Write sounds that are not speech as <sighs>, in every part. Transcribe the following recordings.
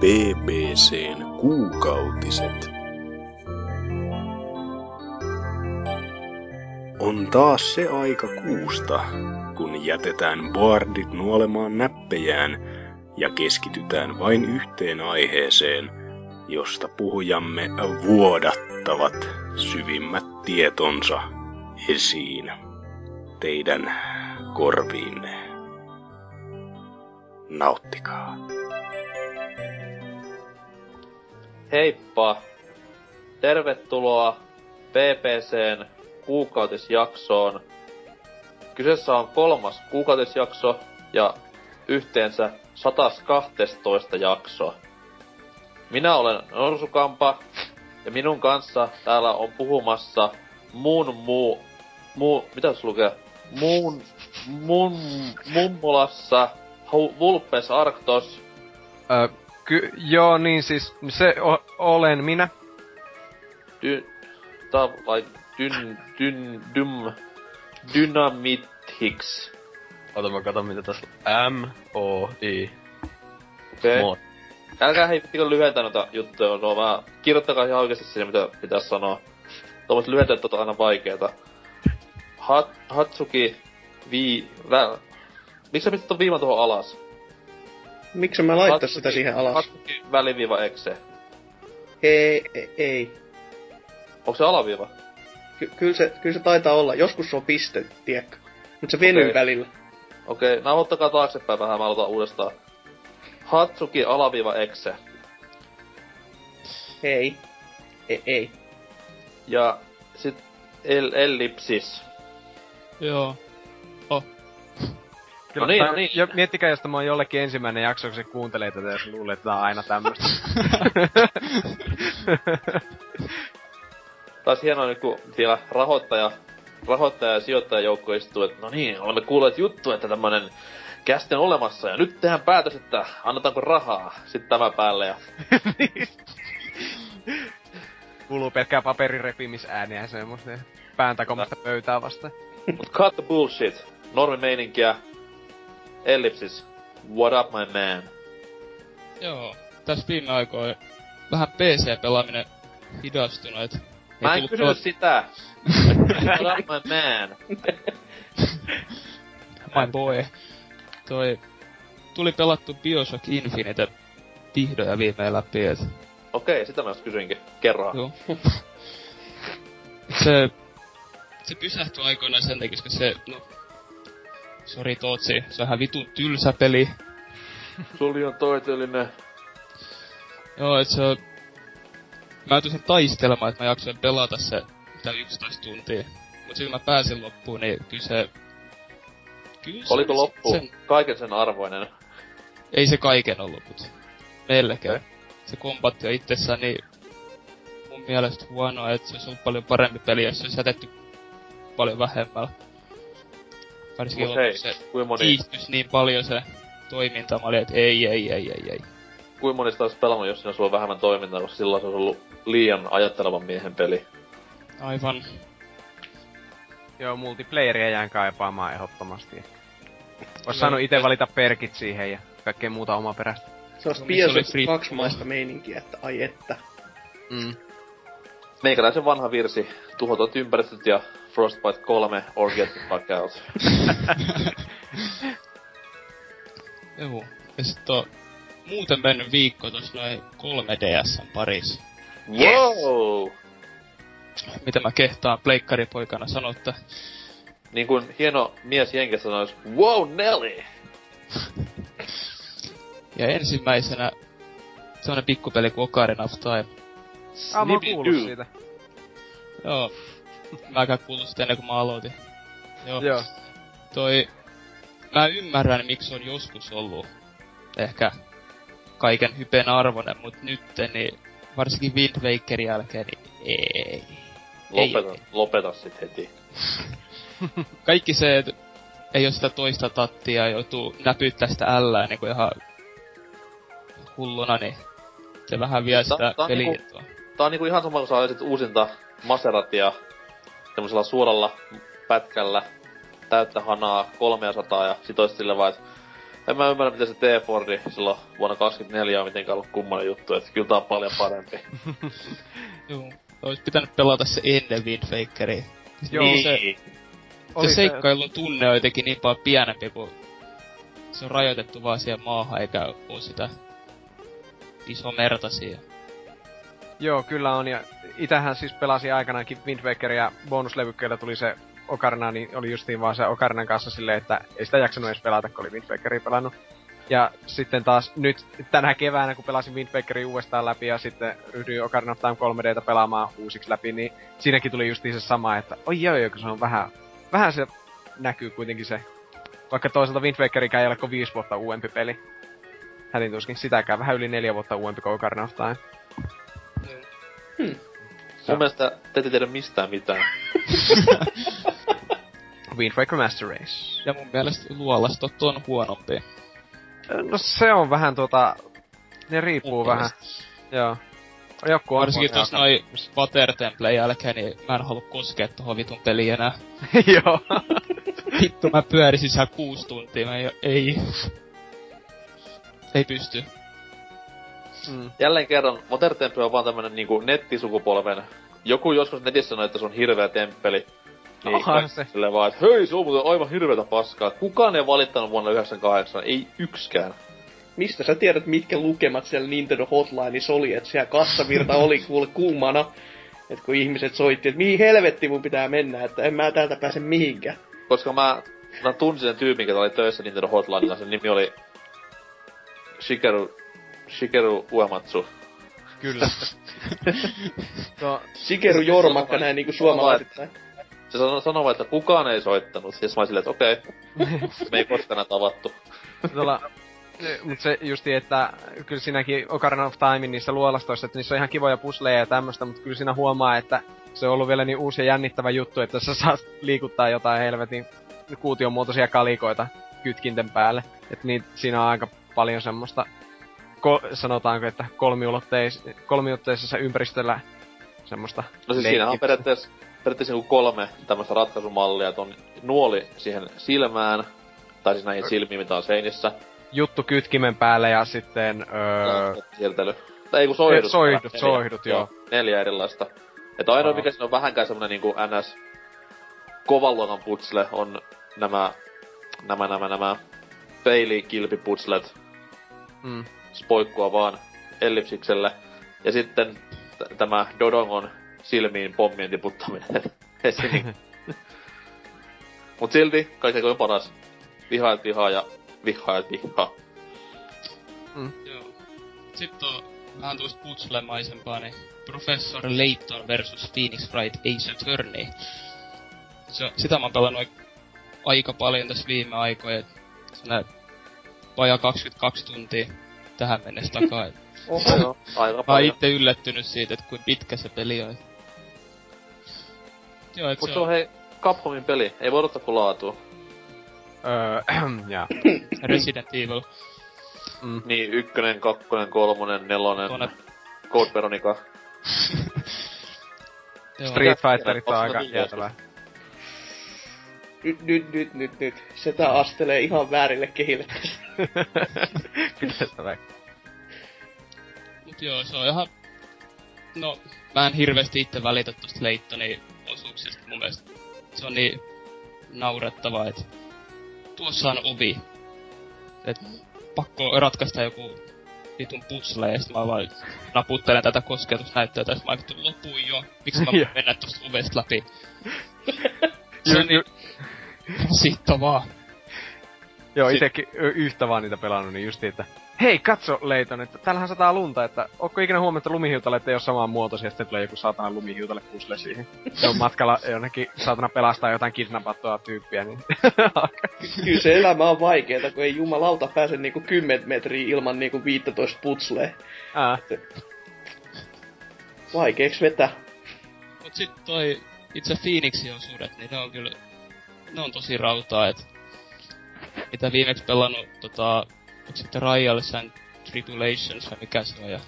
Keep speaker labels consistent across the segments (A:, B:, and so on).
A: BBCn kuukautiset. On taas se aika kuusta, kun jätetään boardit nuolemaan näppejään ja keskitytään vain yhteen aiheeseen, josta puhujamme vuodattavat syvimmät tietonsa esiin teidän korviinne. Nauttikaa.
B: Heippa! Tervetuloa PPCn kuukautisjaksoon. Kyseessä on kolmas kuukautisjakso ja yhteensä 112 jakso. Minä olen Norsukampa ja minun kanssa täällä on puhumassa muun muu... muu mitä se lukee? Muun... Mun... Mummolassa Vulpes Arctos.
C: Ö, ky- joo, niin siis se o- olen minä.
B: Dy... Tää on vai... Dyn... Dyn... Dym... Dynamithix.
D: Ota mä katon mitä tässä on. M, O, I.
B: Okei.
D: Mod.
B: Älkää hei pittikö lyhentää noita juttuja, no vähän kirjoittakaa ihan oikeesti siinä mitä pitäis sanoa. Tuommoiset lyhenteet on aina vaikeeta. Hat, Hatsuki vii... Vä... Miksi sä pistät ton viiman tuohon alas?
E: Miksi mä
B: Hatsuki-
E: sitä siihen alas?
B: Hatsuki väliviiva exe.
E: Ei, ei, ei.
B: Onko se alaviiva?
E: Ky- kyllä, se, kyllä se taitaa olla. Joskus se on piste, tiedätkö? Mutta se venyy
B: Okei.
E: välillä.
B: Okei, nauhoittakaa taaksepäin vähän, mä aloitan uudestaan. Hatsuki alaviiva exe.
E: Ei. Ei, ei.
B: Ja sit el, ellipsis.
F: Joo.
B: No niin, no niin.
C: Jo, miettikää, jos tämä on jollekin ensimmäinen jakso, kun se kuuntelee tätä ja se luulee, että tää on aina tämmöstä. <laughs>
B: Taas hienoa nyt, kun siellä rahoittaja, rahoittaja ja sijoittajajoukko istuu, että no niin, olemme kuulleet juttu, että tämmönen kästi on olemassa ja nyt tehdään päätös, että annetaanko rahaa sitten tämä päälle ja <laughs>
C: Kuuluu pelkkää paperin repimisääniä ja semmoista pään takomasta pöytää vasta.
B: Mut cut the bullshit. Normimeininkiä. Ellipsis. What up my man?
F: Joo. Tässä viime aikoina vähän PC-pelaaminen hidastunut, et...
B: Mä en kysynyt
F: pelat-
B: sitä. <laughs> What up my man?
F: My boy. Toi... Tuli pelattu Bioshock Infinite vihdoin ja viimein läpi, et...
B: Okei, sitä mä just kysyinkin. Kerro.
F: Joo. <laughs> se... Se pysähtyi aikoinaan sen takia, koska se... No... Sori Tootsi, se on ihan vitun tylsä peli.
B: Suli on toiteellinen.
F: Joo, et se on... Mä joutuin sen taistelemaan, että mä jaksoin pelata se mitä 11 tuntia. Mut sitten kun mä pääsin loppuun, niin kyllä se... Kyllä se
B: Oliko
F: oli
B: loppu
F: Sen,
B: kaiken sen arvoinen?
F: ei se kaiken ollut, mut melkein. Se kombatti on itsessään niin mun mielestä huonoa, että se olisi ollut paljon parempi peli, jos se olisi jätetty paljon vähemmällä. Varsinkin
B: Mut hei,
F: lopussa se
B: kuinka moni,
F: niin paljon se toiminta. Mä olin, että ei, ei, ei, ei, ei.
B: kuinka moni sitä olisi pelannut, jos siinä sulla on vähemmän toimintaa, koska silloin se olisi ollut liian ajattelevan miehen peli.
F: Aivan.
C: Joo, multiplayeria jään kaipaamaan ehdottomasti. Ois
F: Joo,
C: saanut ite
F: ja-
C: valita perkit siihen ja kaikkea muuta omaperäistä.
E: Se olisi
F: No, missä oli
E: Bioshock
F: free-
E: 2 maista meininkiä, että ai että.
C: Mm.
B: Meikäläisen vanha virsi. Tuhotot ympäristöt ja Frostbite 3 or get the fuck out.
F: Joo. Ja sit on muuten mennyt viikko tossa noin 3DSn parissa.
B: Wow!
F: Mitä mä kehtaan pleikkaripoikana sanoa, että
B: Niin kuin hieno mies jenkissä sanois, wow Nelly! <laughs>
F: Ja ensimmäisenä semmonen pikkupeli kuin Ocarina of Time.
C: Ah, mä oon kuullut siitä.
F: Joo. Mäkään kuullut sitä ennen kuin mä aloitin. Joo.
C: Joo.
F: Toi... Mä ymmärrän, miksi on joskus ollut ehkä kaiken hypen arvoinen, mut nyt niin varsinkin Wind Wakerin jälkeen, niin ei.
B: Lopeta,
F: Ei.
B: lopeta sit heti. <laughs>
F: Kaikki se, että ei oo sitä toista tattia ja joutuu näpyttää sitä ällää niinku ihan hulluna, niin se vähän vie
B: Tää-
F: sitä
B: tää on
F: peliä.
B: niinku- Tää on niinku ihan sama, kun sä uusinta Maseratia semmosella suoralla pätkällä täyttä hanaa 300 ja sit oisit sille vaan, En mä ymmärrä, miten se T-Fordi silloin vuonna 24 on mitenkään ollut kummonen juttu, että kyllä tää on paljon parempi. <laughs>
F: Joo. Ois pitänyt pelata se ennen Wind Wakeria.
C: Joo,
B: niin.
C: se-
F: Se
C: Oli se-
F: seikkailun tunne on jotenkin niin paljon pienempi, kun se on rajoitettu vaan siihen maahan, eikä oo sitä iso merta siihen.
C: Joo, kyllä on. Ja itähän siis pelasi aikanaankin Wind Waker ja bonuslevykkeellä tuli se Ocarina, niin oli justiin vaan se Ocarinan kanssa silleen, että ei sitä jaksanut edes pelata, kun oli Wind Wakeria pelannut. Ja sitten taas nyt tänä keväänä, kun pelasin Wind Wakeria uudestaan läpi ja sitten ryhdyin Ocarina of Time 3Dtä pelaamaan uusiksi läpi, niin siinäkin tuli justiin se sama, että oi joo, joo, se on vähän, vähän se näkyy kuitenkin se. Vaikka toisaalta Wind Wakerikään ei ole kuin viisi vuotta uudempi peli. Hätin tuskin sitäkään, vähän yli neljä vuotta uudempi kuin Ocarina of Time.
B: Mun mielestä te ette tiedä mistään mitään. <laughs>
C: Wind Waker Master Race.
F: Ja mun mielestä luolastot on huonompi.
C: No se on vähän tota... Ne riippuu
F: Mun
C: vähän. Joo. Joku on
F: Varsinkin
C: aika-
F: noi Water Temple jälkeen, niin mä en halua koskea tohon vitun peliin enää. <laughs>
C: Joo. <laughs>
F: Vittu, mä pyörisin siellä kuusi tuntia, mä ei, ei. Ei pysty.
C: Mm.
B: Jälleen kerran, Modern Temple on vaan tämmönen niinku nettisukupolven... Joku joskus netissä sanoi, että se on hirveä temppeli. Niin
C: Onhan
B: kaikki
C: se.
B: Silleen vaan, että hei, se on muuten aivan hirveetä paskaa. Kukaan ei valittanut vuonna 98, ei yksikään.
E: Mistä sä tiedät, mitkä lukemat siellä Nintendo Hotlineissa oli, että siellä kassavirta oli kuule kuumana. että kun ihmiset soitti, että mihin helvetti mun pitää mennä, että en mä täältä pääse mihinkään.
B: Koska mä, mä tunsin sen tyypin, joka oli töissä Nintendo Hotlinella. Sen nimi oli Shigeru, Shigeru Uematsu.
C: Kyllä. <laughs> Tuo,
E: Shigeru Jormakka näin niinku suomalaisittain.
B: Se sanoi, sanoi vaan, että kukaan ei soittanut. Ja mä silleen, että okei, <laughs> me ei koskaan tavattu.
C: tuolla, mutta se justi, että kyllä siinäkin Ocarina of Time niissä luolastoissa, että niissä on ihan kivoja pusleja ja tämmöstä, mutta kyllä siinä huomaa, että se on ollut vielä niin uusi ja jännittävä juttu, että sä saat liikuttaa jotain helvetin kuution muotoisia kalikoita kytkinten päälle. Että niin, siinä on aika paljon semmoista, ko, sanotaanko, että kolmiulotteis, kolmiulotteisessa ympäristöllä semmoista
B: No siis siinä on periaatteessa, periaatteessa niinku kolme tämmöistä ratkaisumallia, että on nuoli siihen silmään, tai siis näihin silmiin, mitä on seinissä.
C: juttu kytkimen päälle ja sitten öö,
B: Siirtely. Tai ei kun soihdut.
C: Soihdut,
B: Neljä.
C: soihdut, joo.
B: Neljä erilaista. Että ainoa mikä siinä on vähänkään semmonen niinku NS kovan luokan putsle on nämä, nämä, nämä, nämä peilikilpiputslet,
C: mm,
B: spoikkua vaan ellipsikselle. Ja sitten t- tämä Dodongon silmiin pommien tiputtaminen. <laughs> Esim. <laughs> Mut silti kaikki on paras. Vihaajat vihaa ja vihaa.
F: Joo. Sitten on vähän tuosta puzzle-maisempaa, niin Professor Layton versus Phoenix Wright Ace Attorney. Se, sitä mä oon pelannut aik- aika paljon tässä viime aikoina. Vajaa 22 tuntia tähän mennessä takaa. <laughs>
B: Oho, joo. Aika
F: Mä oon
B: paljon.
F: itse yllättynyt siitä, että kuinka pitkä se peli on. Joo, et
B: Mut
F: se,
B: on hei Capcomin peli. Ei voi odottaa kuin laatua.
C: öö, <clears throat> ja, <clears throat>
F: Resident Evil.
C: mm,
B: Niin, ykkönen, kakkonen, kolmonen, nelonen,
F: Tuonne-
B: Code Veronica. <laughs>
C: Street Fighterit on aika jäätävää.
E: Nyt, nyt, nyt, nyt, nyt. Se tää astelee ihan väärille kehille.
C: Pitäistä <laughs> vaikka.
F: Mut joo, se on ihan... No, mä en hirveästi itse välitä tosta Leittonin osuuksista. Mun mielestä se on niin naurettavaa, että tuossa on ovi. Et pakko ratkaista joku vitun puzzle, ja sit mä vaan naputtelen tätä kosketusnäyttöä, tästä mä vittu lopuin jo. Miksi mä <laughs> mennä tosta ovesta läpi? <laughs> Se on niin <laughs> rasittavaa.
C: Joo,
B: Si-
C: itekin y- yhtä vaan niitä pelannut, niin justi, että hei, katso Leiton, että täällähän sataa lunta, että onko ikinä huomannut, että lumihiutalet ei ole samaan muotoisia, ja sitten tulee joku saatana lumihiutale pusle siihen. Se on matkalla jonnekin saatana pelastaa jotain kidnappattua tyyppiä, niin <laughs>
E: Kyllä se elämä on vaikeeta, kun ei jumalauta pääse niinku 10 metriä ilman niinku 15 putslee.
C: Ää,
E: Vaikeeks vetää.
F: Mut sit toi itse Phoenixin osuudet, niin ne on kyllä, ne on tosi rautaa, et mitä viimeksi pelannut tota, sitten Trials and Tribulations vai mikä se on, ja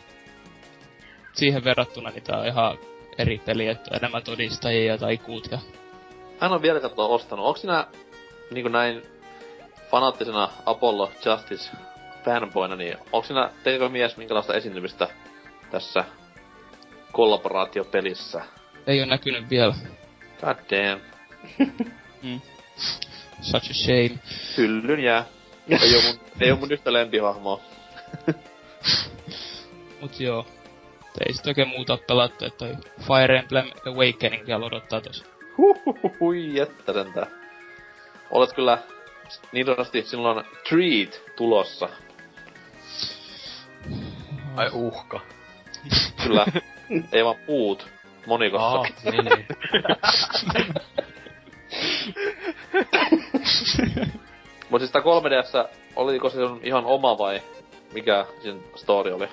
F: siihen verrattuna niin tää on ihan eri peli, että on enemmän todistajia ja taikuut ja
B: Hän on vielä katsoa ostanut. Onko sinä niinku näin fanaattisena Apollo Justice fanboyna, niin onko siinä teikö mies minkälaista esiintymistä tässä kollaboraatiopelissä?
F: Ei oo näkynyt vielä.
B: God damn. <laughs>
F: Such a shame.
B: Hyllyn jää. <laughs> ei oo mun, ei oo mun yhtä lempihahmoa.
F: Mut joo. Ei sit oikein muuta pelattu, että toi Fire Emblem Awakening vielä odottaa tos.
B: Huhuhui, jättä sentään. Olet kyllä niin sanotusti silloin treat tulossa.
D: Ai uhka.
B: Kyllä. <laughs> ei vaan puut. Monikossa.
D: Aa, niin, niin. <laughs> <laughs>
B: Mut siis tää 3DS, oliko se sun ihan oma vai mikä sen story oli?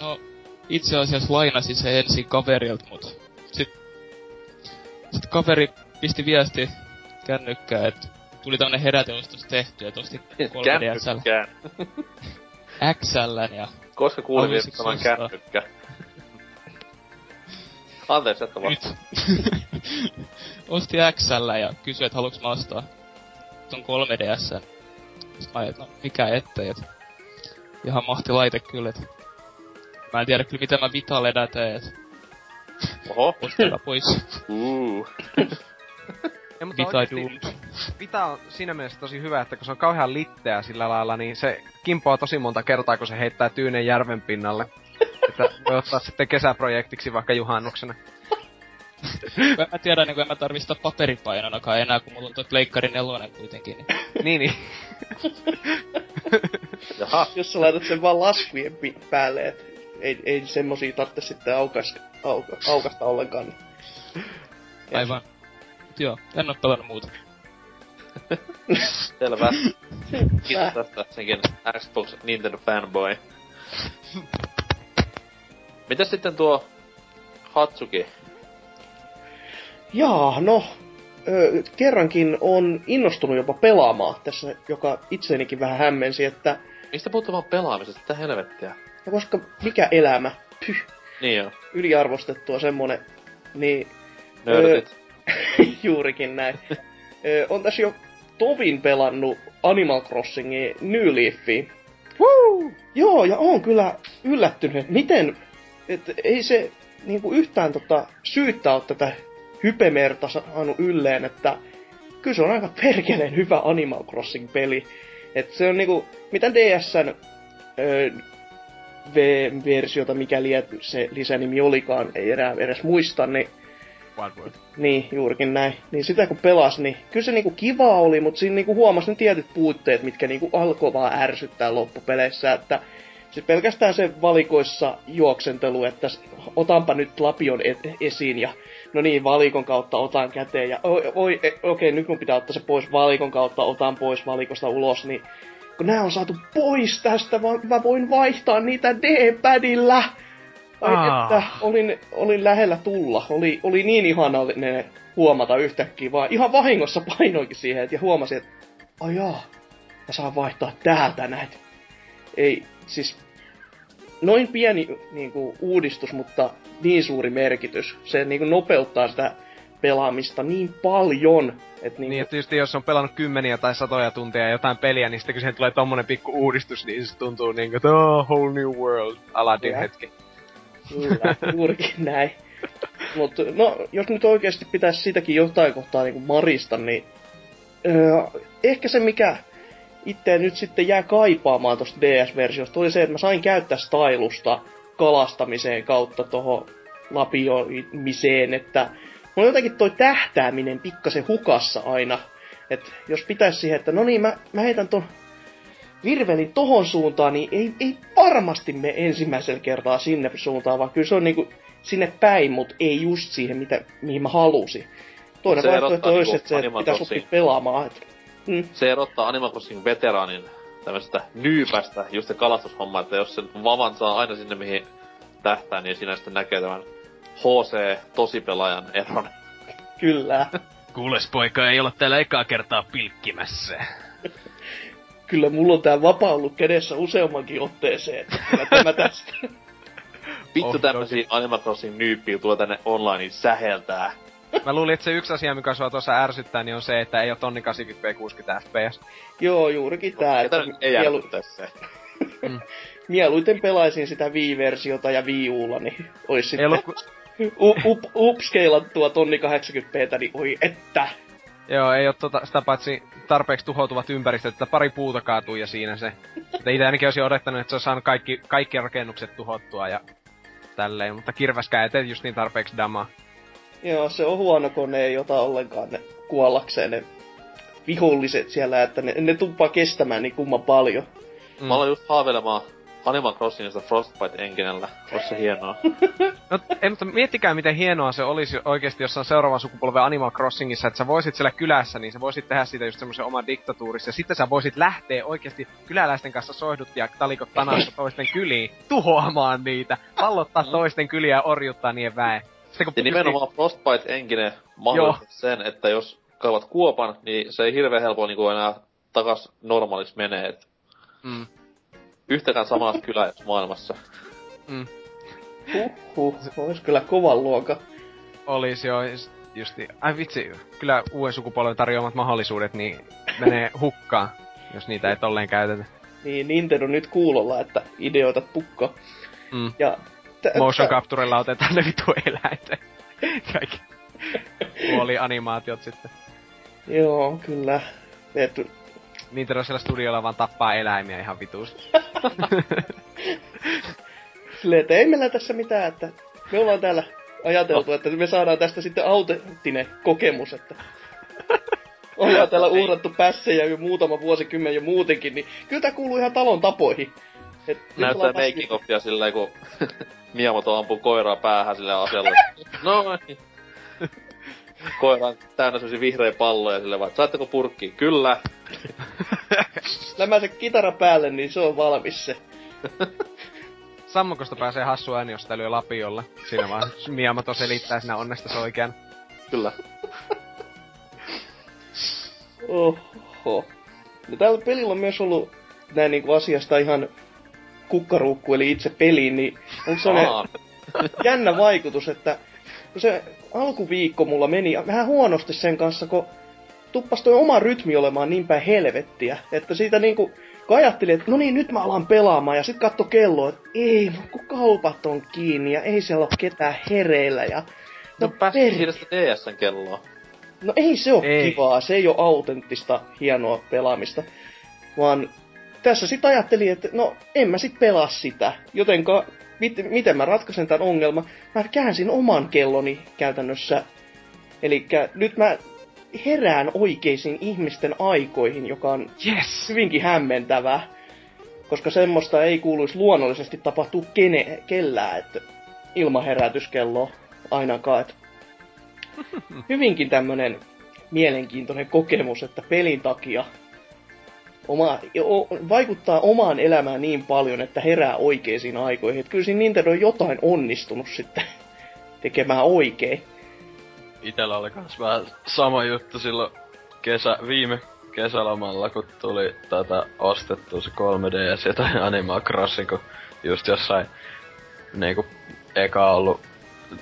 F: No, itse asiassa lainasi se ensin kaverilta, mut sit, sit kaveri pisti viesti kännykkään, että tuli tämmönen heräteostos tehty, että osti 3DSL
B: Kännykkään. <laughs>
F: XL ja
B: Koska kuulin vielä
F: ostaa?
B: kännykkä? Anteeksi, että
F: nyt.
B: vasta. <laughs>
F: osti XL ja kysyi, että haluuks mä ostaa ton 3DS. Sitten mä ajattelin, no mikä ettei, et ihan mahti laite kyllä, et mä en tiedä kyllä mitä mä Vitalle teen, et
B: Oho.
F: ostakaa pois.
B: Uh. <laughs>
C: Ja, mutta
F: Vita
C: oikeesti
F: doomed.
C: Vita on siinä mielessä tosi hyvä, että kun se on kauhean litteä sillä lailla, niin se kimpoaa tosi monta kertaa, kun se heittää tyynen järven pinnalle. Että voi ottaa sitten kesäprojektiksi vaikka juhannuksena.
F: Kun en mä tiedä, niin kun en mä tarvi sitä paperipainonakaan enää, kun mulla on toi Pleikkari nelonen kuitenkin. Niin. <laughs>
C: niin, niin.
B: Jaha.
E: Jos sä laitat sen vaan laskujen päälle, et ei, ei semmosia tarvitse sitten aukas, auka, aukasta ollenkaan. niin-
F: Aivan. Mut joo, en oo pelannut muuta. <laughs> <laughs>
B: Selvä. Kiitos tästä senkin Xbox Nintendo fanboy. Mitäs sitten tuo Hatsuki?
E: Jaa, no, ö, kerrankin on innostunut jopa pelaamaan tässä, joka itseenikin vähän hämmensi, että
B: Mistä puhutte vaan pelaamisesta? Mitä helvettiä?
E: no koska mikä elämä, pyh,
B: Niin joo.
E: yliarvostettua semmonen, niin
B: Nörtit. <laughs>
E: juurikin näin. Ö, on tässä jo tovin pelannut Animal Crossingin New Leafia. Woo! Joo, ja on kyllä yllättynyt, miten, että ei se niinku yhtään tota, syyttä ole tätä hypemerta saanut ylleen, että kyllä se on aika perkeleen hyvä Animal Crossing-peli. Et se on niinku, mitä DSn ö, V-versiota, mikäli se lisänimi olikaan, ei enää edes muista, niin niin, juurikin näin. Niin sitä kun pelas, niin kyllä se niinku kiva oli, mutta siinä niinku huomasi ne tietyt puutteet, mitkä niinku alkoi vaan ärsyttää loppupeleissä, että siis pelkästään se valikoissa juoksentelu, että otanpa nyt lapion et- esiin ja no niin, valikon kautta otan käteen ja oi, oi e- okei, nyt mun pitää ottaa se pois valikon kautta, otan pois valikosta ulos, niin kun nämä on saatu pois tästä, vaan mä voin vaihtaa niitä D-padilla. Ai
C: Ah.
E: että, olin, olin lähellä tulla. Oli, oli niin ihanallinen huomata yhtäkkiä, vaan ihan vahingossa painoinkin siihen, ja huomasin, että ai jaa, mä saan vaihtaa täältä näitä. Ei, siis noin pieni niin kuin, uudistus, mutta niin suuri merkitys. Se niin kuin, nopeuttaa sitä pelaamista niin paljon, että niin,
C: Niin, että tietysti jos on pelannut kymmeniä tai satoja tunteja jotain peliä, niin sitten kun siihen tulee tommonen pikku uudistus, niin se tuntuu niinku, että oh, whole new world. Aladdin
E: Kyllä.
C: hetki.
E: Kyllä, <laughs> juurikin näin. Mutta no, jos nyt oikeasti pitäisi sitäkin jotain kohtaa niin marista, niin öö, ehkä se mikä itse nyt sitten jää kaipaamaan tuosta DS-versiosta oli se, että mä sain käyttää stylusta kalastamiseen kautta toho lapioimiseen, että mulla on jotenkin toi tähtääminen pikkasen hukassa aina. että jos pitäisi siihen, että no niin, mä, mä heitän ton virvelin tohon suuntaan, niin ei, ei varmasti me ensimmäisellä kertaa sinne suuntaan, vaan kyllä se on niinku sinne päin, mutta ei just siihen, mitä, mihin mä halusin. Toinen vaihtoehto olisi,
B: niinku
E: että se
B: Animal
E: pitäisi oppia pelaamaan. Et, mm,
B: Se erottaa Animal Crossing veteraanin tämmöstä nyypästä, just se kalastushomma, että jos sen vavan saa aina sinne mihin tähtää, niin siinä sitten näkee tämän HC tosipelaajan eron.
E: kyllä. <laughs>
D: Kuules poika, ei olla täällä ekaa kertaa pilkkimässä. <laughs>
E: Kyllä mulla on tää vapaa ollut kädessä useammankin otteeseen. Kyllä tämä <laughs> tästä.
B: Vittu
C: Oh,
B: tämmösiä Animal Crossing nyyppiä tulee tänne online säheltää.
C: Mä luulin, että se yksi asia, mikä sua tuossa ärsyttää, niin on se, että ei ole tonni 80p 60 fps.
E: Joo, juurikin tää. Että
B: ei
E: mielu,
B: ärsyttää se?
E: mieluiten pelaisin sitä Wii-versiota ja Wii Ulla, niin ois
C: Ei
E: sitten
C: ollut, ku...
E: u- up- upscalattua tonni 80p, niin oi että.
C: Joo, ei ole tota, sitä paitsi tarpeeksi tuhoutuvat ympäristöt, että pari puuta kaatuu ja siinä se. Itse ainakin olisin odottanut, että se olisi saanut kaikki, kaikki rakennukset tuhottua ja tälleen, mutta kirväskään ei tee just niin tarpeeksi damaa.
E: Joo, se on huono, kun ne ei ota ollenkaan ne kuollakseen ne viholliset siellä, että ne, ne tuppaa kestämään niin kumman paljon.
C: Mm.
B: Mä aloin just haaveilemaan Animal Crossingista Frostbite enginellä. Ois se hienoa. <laughs>
C: No, ei, mutta miettikää, miten hienoa se olisi oikeasti jossain seuraavan sukupolven Animal Crossingissa, että sä voisit siellä kylässä, niin sä voisit tehdä siitä just semmoisen oman diktatuurissa, ja sitten sä voisit lähteä oikeasti kyläläisten kanssa soihdut ja talikot tanassa toisten kyliin, tuhoamaan niitä, pallottaa toisten kyliä ja orjuttaa niiden väen. Sitten kun
B: Ja nimenomaan Frostbite engine mahdollistaa sen, että jos kaivat kuopan, niin se ei hirveän helpolla niinku enää takas normaaliksi menee. Et
C: Mm,
B: yhtäkään samaa kylää jos maailmassa.
C: mm,
E: Huh, ois kyllä kovan luokan.
C: olisi jo justi. Ai vitsi, kyllä uuden sukupolven tarjoamat mahdollisuudet niin menee <laughs> hukkaan, jos niitä ei tolleen käytetä.
E: Niin Nintendo nyt kuulolla, että ideoita pukka.
C: Mm.
E: Ja
C: Motion capturella otetaan ne vitu eläinten. Kaikki puolianimaatiot sitten.
E: Joo, kyllä. Et,
C: Nintendo siellä studiolla vaan tappaa eläimiä ihan vituusti. <laughs>
E: silleen, että ei meillä tässä mitään, että me ollaan täällä ajateltu, että me saadaan tästä sitten autenttinen kokemus, että ollaan täällä uhrattu pässejä jo muutama vuosikymmen jo muutenkin, niin kyllä tää kuuluu ihan talon tapoihin. Et
B: Näyttää making offia silleen, kun <laughs> Miyamoto ampuu koiraa päähän sille asella. <laughs> No niin. Koira on täynnä semmosia vihreä palloja sille vaan, saatteko purkki? Kyllä. <laughs>
E: Lämä se kitara päälle, niin se on valmis se.
C: Sammukosta pääsee hassu ääni, jos lyö lapiolla. Siinä vaan Miyamoto selittää siinä onnesta oikean.
B: Kyllä.
E: Oho. No tällä pelillä on myös ollut näin niinku asiasta ihan kukkaruukku, eli itse peliin, niin on sellainen
B: Aa, <laughs>
E: jännä vaikutus, että kun se alkuviikko mulla meni vähän huonosti sen kanssa, kun tuppas toi oma rytmi olemaan niin päin helvettiä, että siitä niinku, kun ajattelin, että no niin, nyt mä alan pelaamaan, ja sit katso kelloa, että ei, no kun kaupat on kiinni, ja ei siellä ole ketään hereillä, ja
B: no
E: no,
B: pääsit
E: per-
B: siitä sitä DSn kelloa.
E: No ei se ole
C: Ei.
E: kivaa, se ei ole autenttista, hienoa pelaamista. Vaan tässä sitten ajattelin, että no en mä sit pelaa sitä. Jotenka, mit, miten mä ratkaisen tämän ongelman? Mä käänsin oman kelloni käytännössä. Eli nyt mä herään oikeisiin ihmisten aikoihin, joka on
C: Yes!
E: hyvinkin hämmentävää. Koska semmoista ei kuuluisi luonnollisesti tapahtua kene, kellään, että ilman herätyskelloa ainakaan. Että <laughs> hyvinkin tämmönen mielenkiintoinen kokemus, että pelin takia oma, o, vaikuttaa omaan elämään niin paljon, että herää oikeisiin aikoihin. Että kyllä siinä Nintendo on jotain onnistunut sitten tekemään oikein.
D: Itellä oli kans vähän sama juttu silloin kesä, viime kesälomalla, kun tuli tätä ostettu se 3DS ja tai Animal Crossing, kun just jossain niinku eka ollut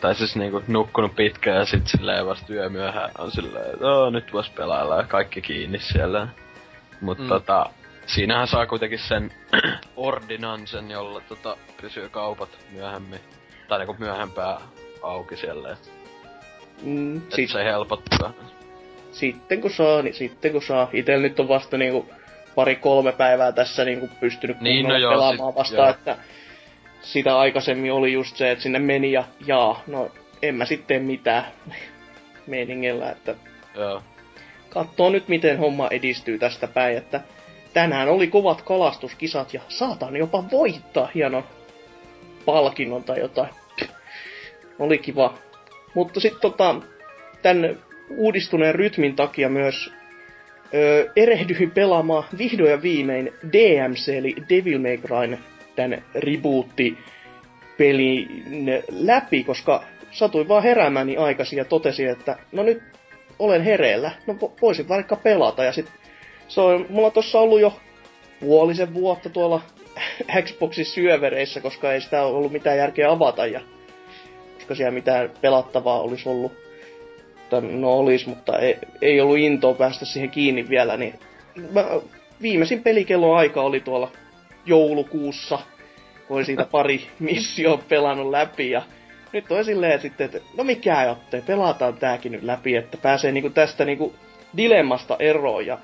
D: tai siis niinku nukkunut pitkään ja sit silleen vasta yömyöhään on silleen, että "Oo, nyt vois pelailla ja kaikki kiinni siellä. Mut
C: Mm.
D: tota, siinähän saa kuitenkin sen <clears throat> ordinansen, jolla tota pysyy kaupat myöhemmin. Tai niinku myöhempää auki siellä.
E: Mm,
D: et
E: sit,
D: se helpottaa.
E: sitten kun saa, niin sitten kun saa. Itellä nyt on vasta niinku pari-kolme päivää tässä niinku pystynyt
D: Niin, no joo,
E: pelaamaan
D: sit-
E: vasta,
D: joo.
E: että sitä aikaisemmin oli just se, että sinne meni ja jaa, no en mä sitten mitään <laughs> meiningillä, että
D: Joo.
E: Katsoo nyt miten homma edistyy tästä päin, että tänään oli kovat kalastuskisat ja saatan jopa voittaa hienon palkinnon tai jotain. Oli kiva. Mutta sitten tota, tämän uudistuneen rytmin takia myös öö, erehdyin pelaamaan vihdoin ja viimein DMC eli Devil May Cry tän rebootti pelin läpi, koska satuin vaan heräämään niin aikaisin ja totesin, että no nyt olen hereillä, no vo- voisin vaikka pelata. Ja sit se on, mulla tossa ollut jo puolisen vuotta tuolla <laughs> Xboxin syövereissä, koska ei sitä ollut mitään järkeä avata ja koska siellä mitään pelattavaa olisi ollut. että no olis, mutta ei, ei ollut intoa päästä siihen kiinni vielä, niin mä, viimeisin pelikello aika oli tuolla joulukuussa, kun siitä pari <laughs> missio pelannut läpi ja nyt on silleen sitten, että no mikä jottei, pelataan tääkin nyt läpi, että pääsee niinku tästä niinku dilemmasta eroon ja...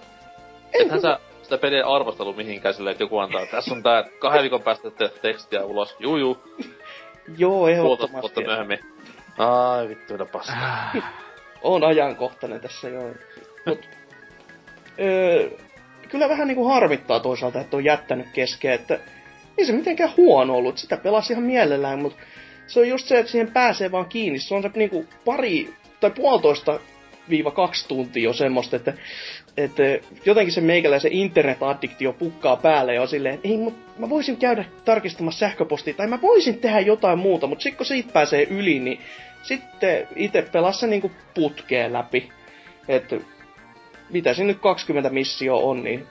B: Ethän sä sitä peliä arvostelu mihinkään silleen, että joku antaa, tässä on tää kahden viikon päästä te- tekstiä ulos, juu juu, <laughs>
E: Joo,
B: puolitoista
E: ehdottomasti.
B: vuotta myöhemmin. Ai vittu, mitä paskaa. <sighs>
E: on ajankohtainen tässä joo. Mut, <laughs> öö, kyllä vähän niinku harmittaa toisaalta, että on jättänyt kesken, että ei se mitenkään huono ollut. Sitä pelasi ihan mielellään, mutta se on just se, että siihen pääsee vaan kiinni. Se on se niinku pari tai puolitoista viiva kaksi tuntia jo semmoista, että, että jotenkin se meikäläisen internet-addiktio pukkaa päälle ja on silleen, ei, mut mä voisin käydä tarkistamassa sähköpostia tai mä voisin tehdä jotain muuta, mutta sitten kun siitä pääsee yli, niin sitten itse pelasi se niinku putkeen läpi. Että mitä se nyt 20 missio on, niin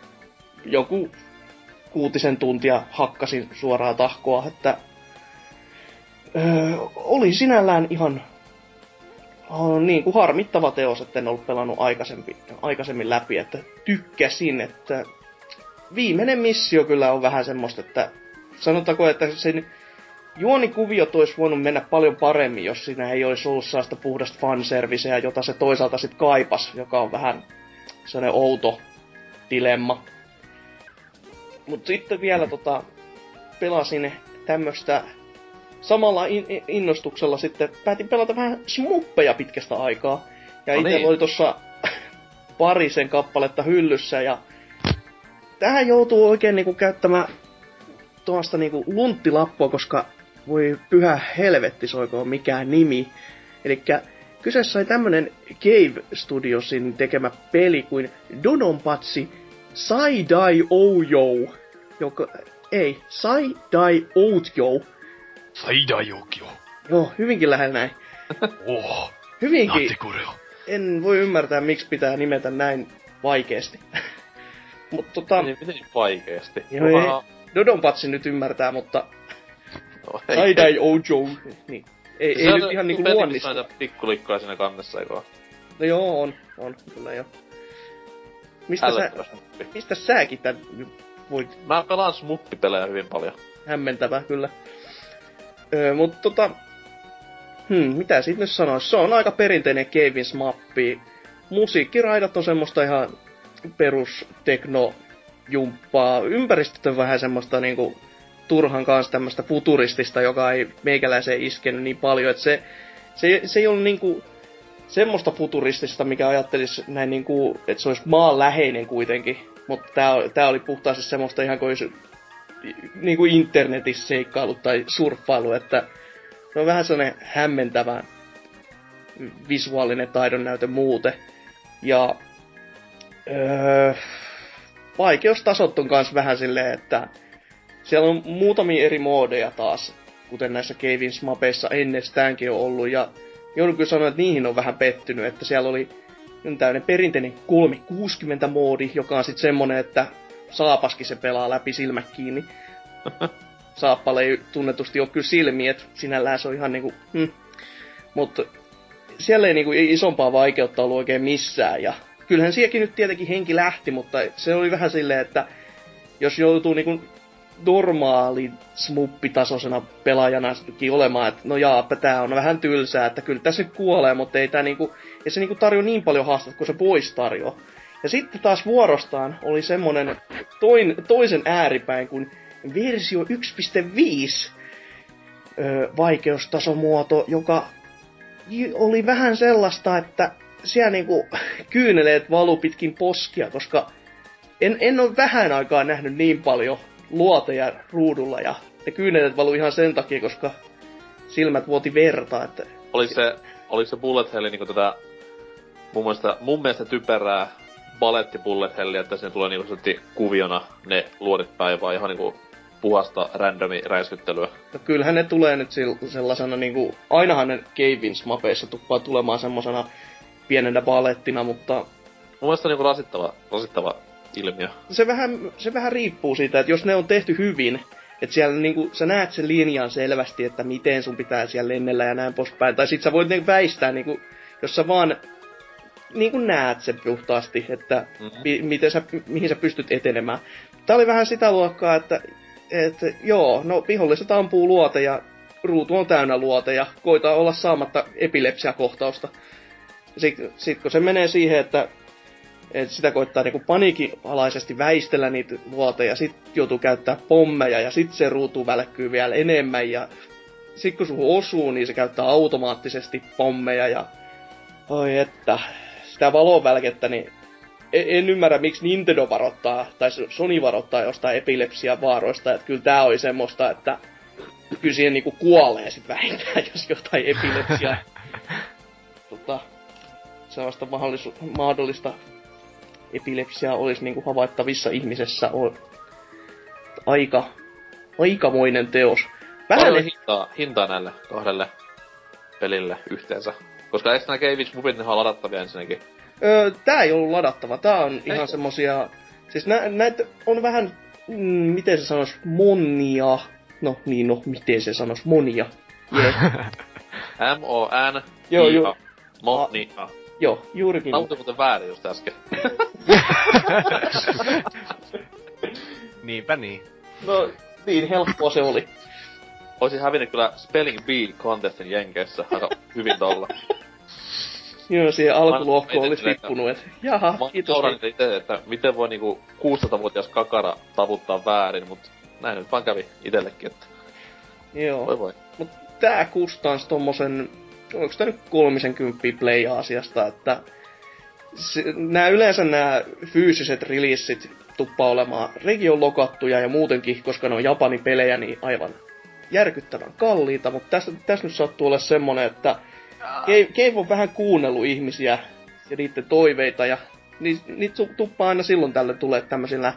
E: joku kuutisen tuntia hakkasin suoraa tahkoa, että öö, oli sinällään ihan on niin kuin harmittava teos, että en ollut pelannut aikaisemmin, aikaisemmin läpi, että tykkäsin, että viimeinen missio kyllä on vähän semmoista, että sanotaanko, että sen juonikuviot olisi voinut mennä paljon paremmin, jos siinä ei olisi ollut sellaista puhdasta fanserviceä, jota se toisaalta sitten kaipas, joka on vähän sellainen outo dilemma. Mutta sitten vielä tota, pelasin tämmöstä samalla in- in- innostuksella sitten päätin pelata vähän smuppeja pitkästä aikaa. Ja
B: No
E: itse
B: niin.
E: oli tuossa <laughs> parisen kappaletta hyllyssä ja tähän joutuu oikein niinku käyttämään tuosta niinku lunttilappua, koska voi pyhä helvetti soikoon mikään nimi. Eli kyseessä oli tämmönen Cave Studiosin tekemä peli kuin Dononpatsi Sai-Dai Oujo, joka, ei, Sai-Dai Outjo,
A: Saida Jokio.
E: Joo, hyvinkin lähellä näin. <laughs>
A: Oh,
E: Hyvinkin. En voi ymmärtää, miksi pitää nimetä näin vaikeasti. <laughs> mutta tota,
B: Miten, miten niin vaikeesti?
E: Joo, ei.
B: Oha,
E: Dodonpatsi nyt ymmärtää, mutta
B: no, ei.
E: Saidai Ojo, niin ei, ei nyt ihan niinku
B: on näitä pikkulikkoja siinä kannessa, eikö?
E: No joo, on, on, kyllä joo. Mistä sä, mistä säkin tän voit
B: Mä pelaan smuppipelejä hyvin paljon.
E: hämmentävää, kyllä. Öö, mutta tota, hmm, mitä siitä nyt sanois? Se on aika perinteinen Kevins mappi. Musiikkiraidat on semmoista ihan perus tekno jumppaa. Ympäristöt on vähän semmoista niinku turhan kanssa tämmöistä futuristista, joka ei meikäläiseen iskenyt niin paljon, että se, se, se ei ollut niinku semmoista futuristista, mikä ajattelisi näin niinku, että se olisi maanläheinen kuitenkin. Mutta tää oli puhtaasti semmoista ihan kuin olisi niin kuin internetissä seikkailu tai surffailu, että se on vähän sellainen hämmentävä visuaalinen taidonnäyte muuten. Ja öö, vaikeustasot on kans vähän silleen, että siellä on muutamia eri moodeja taas, kuten näissä Kevins mapeissa ennestäänkin on ollut, ja joudun kyllä sanoa, että niihin on vähän pettynyt, että siellä oli tämmöinen perinteinen 360 moodi, joka on sitten semmonen, että saapaskin se pelaa läpi silmät kiinni. <laughs> Saappalle ei tunnetusti ole kyllä silmiä, että sinällään se on ihan niinku... Hmm. Mutta siellä ei niinku isompaa vaikeutta ollut oikein missään. Ja kyllähän sielläkin nyt tietenkin henki lähti, mutta se oli vähän silleen, että jos joutuu niinku normaali smuppitasoisena pelaajanakin olemaan, että no jaappa, tää on vähän tylsää, että kyllä tässä nyt kuolee, mutta ei, tää niinku, ei se niinku tarjoa niin paljon haastetta kuin se pois tarjoaa. Ja sitten taas vuorostaan oli semmonen toin, toisen ääripäin kuin versio 1.5 öö, vaikeustasomuoto, joka oli vähän sellaista, että siellä niinku <laughs> kyyneleet valu pitkin poskia, koska en, en ole vähän aikaa nähnyt niin paljon luoteja ruudulla ja ne kyyneleet valu ihan sen takia, koska silmät vuoti verta, että
B: Oliko se, oliko se bullet helli niinku tätä mun mielestä, mun mielestä typerää baletti bullet helli, että sinne tulee niinku kuviona ne luodit päivää ihan niinku puhasta randomi räiskyttelyä.
E: No kyllähän ne tulee nyt sellaisena niinku, ainahan ne Cavins mapeissa tuppaa tulemaan semmosena pienenä balettina, mutta
B: Mun mielestä niinku rasittava, rasittava ilmiö.
E: se vähän, se vähän riippuu siitä, että jos ne on tehty hyvin, että siellä niinku, sä näet sen linjan selvästi, että miten sun pitää siellä lennellä ja näin poispäin. Tai sit sä voit niinku väistää, niinku, jos sä vaan niin kuin näet sen puhtaasti, että
B: Mhm.
E: mi- miten sä, mihin sä pystyt etenemään. Tää oli vähän sitä luokkaa, että, että joo, no viholliset ampuu luoteja, ruutu on täynnä luoteja, koita olla saamatta epilepsiakohtausta. Sitten sit kun se menee siihen, että, että sitä koittaa niinku paniikinalaisesti väistellä niitä luoteja, sit joutuu käyttää pommeja ja sit se ruutu välkkyy vielä enemmän ja sit kun suhun osuu, niin se käyttää automaattisesti pommeja ja oi että, sitä valonvälkettä, niin en, en ymmärrä, miksi Nintendo varoittaa, tai Sony varoittaa jostain epilepsia vaaroista, että kyllä tää oli semmoista, että kyllä siihen niinku kuolee sit vähintään, <laughs> jos jotain epilepsia <laughs> tota, sellaista mahdollisu- mahdollista epilepsiaa olisi niinku havaittavissa ihmisessä on aika, aikamoinen teos. Vähän
B: Paljon
E: ehkä
B: hintaa, hintaa näille kahdelle pelille yhteensä? Koska eikö nämä Cavage Mupit, ne on ladattavia ensinnäkin?
E: Öö, tää ei ollut ladattava. Tää on ihan
B: Eikö?
E: semmosia... Siis nä, näitä on vähän... Mm, miten se sanois? Monia. No niin, no, miten se sanois? Monia. Jee.
B: M-O-N,
E: Joo, <laughs> joo.
B: Mo, ni, a.
E: Joo, juurikin.
B: Tautui muuten väärin just äsken. <laughs> <laughs>
C: Niinpä niin.
E: No, niin helppoa se oli.
B: Oisin hävinnyt kyllä Spelling Bee contestin Jenkeissä aika hyvin tolla. <laughs>
E: Joo, siihen alkuluokkoon
B: Mä-
E: olisi
B: mä-
E: tippunut, että jaha,
B: Mä
E: kiitos.
B: niitä itse, että miten voi niinku 16-vuotias kakara tavuttaa väärin, mut näin nyt vaan kävi itellekin, että
E: Joo.
B: voi voi.
E: Mut tää kustans tommosen, onko tää nyt 30 play-asiasta, että se, nää yleensä nämä fyysiset releasit tuppaa olemaan region lokattuja ja muutenkin, koska ne on Japanin pelejä, niin aivan järkyttävän kalliita, mutta tässä, tässä nyt sattuu olla semmonen, että Game on vähän kuunnellut ihmisiä ja niiden toiveita ja ni, niitä su- tuppaa aina silloin tällöin tulee tämmöisillä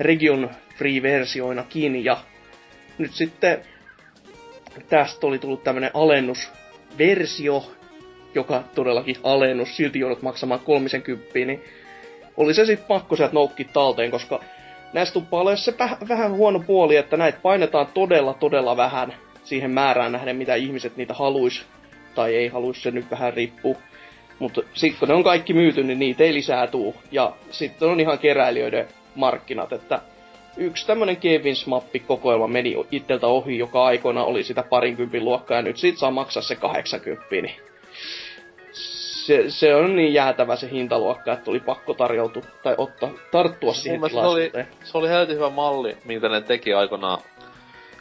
E: region free-versioinakin ja nyt sitten tästä oli tullut tämmönen alennusversio, joka todellakin alennus, silti joudut maksamaan 30, niin oli se sitten pakko sieltä noukki talteen, koska näistä tuppaa olemaan se väh- vähän huono puoli, että näitä painetaan todella todella vähän siihen määrään nähden, mitä ihmiset niitä haluis, tai ei haluis, se nyt vähän riippuu. Mutta sitten kun ne on kaikki myyty, niin niitä ei lisää tuu. Ja sitten on ihan keräilijöiden markkinat, että yksi tämmönen Kevin's mappi kokoelma meni itseltä ohi, joka aikoina oli sitä parinkympin luokkaa, ja nyt siitä saa maksaa se 80, niin se, se on niin jäätävä se hintaluokka, että oli pakko tarjoutua tai ottaa, tarttua siihen
B: Mun se oli, se oli helvetin hyvä malli, mitä ne teki aikanaan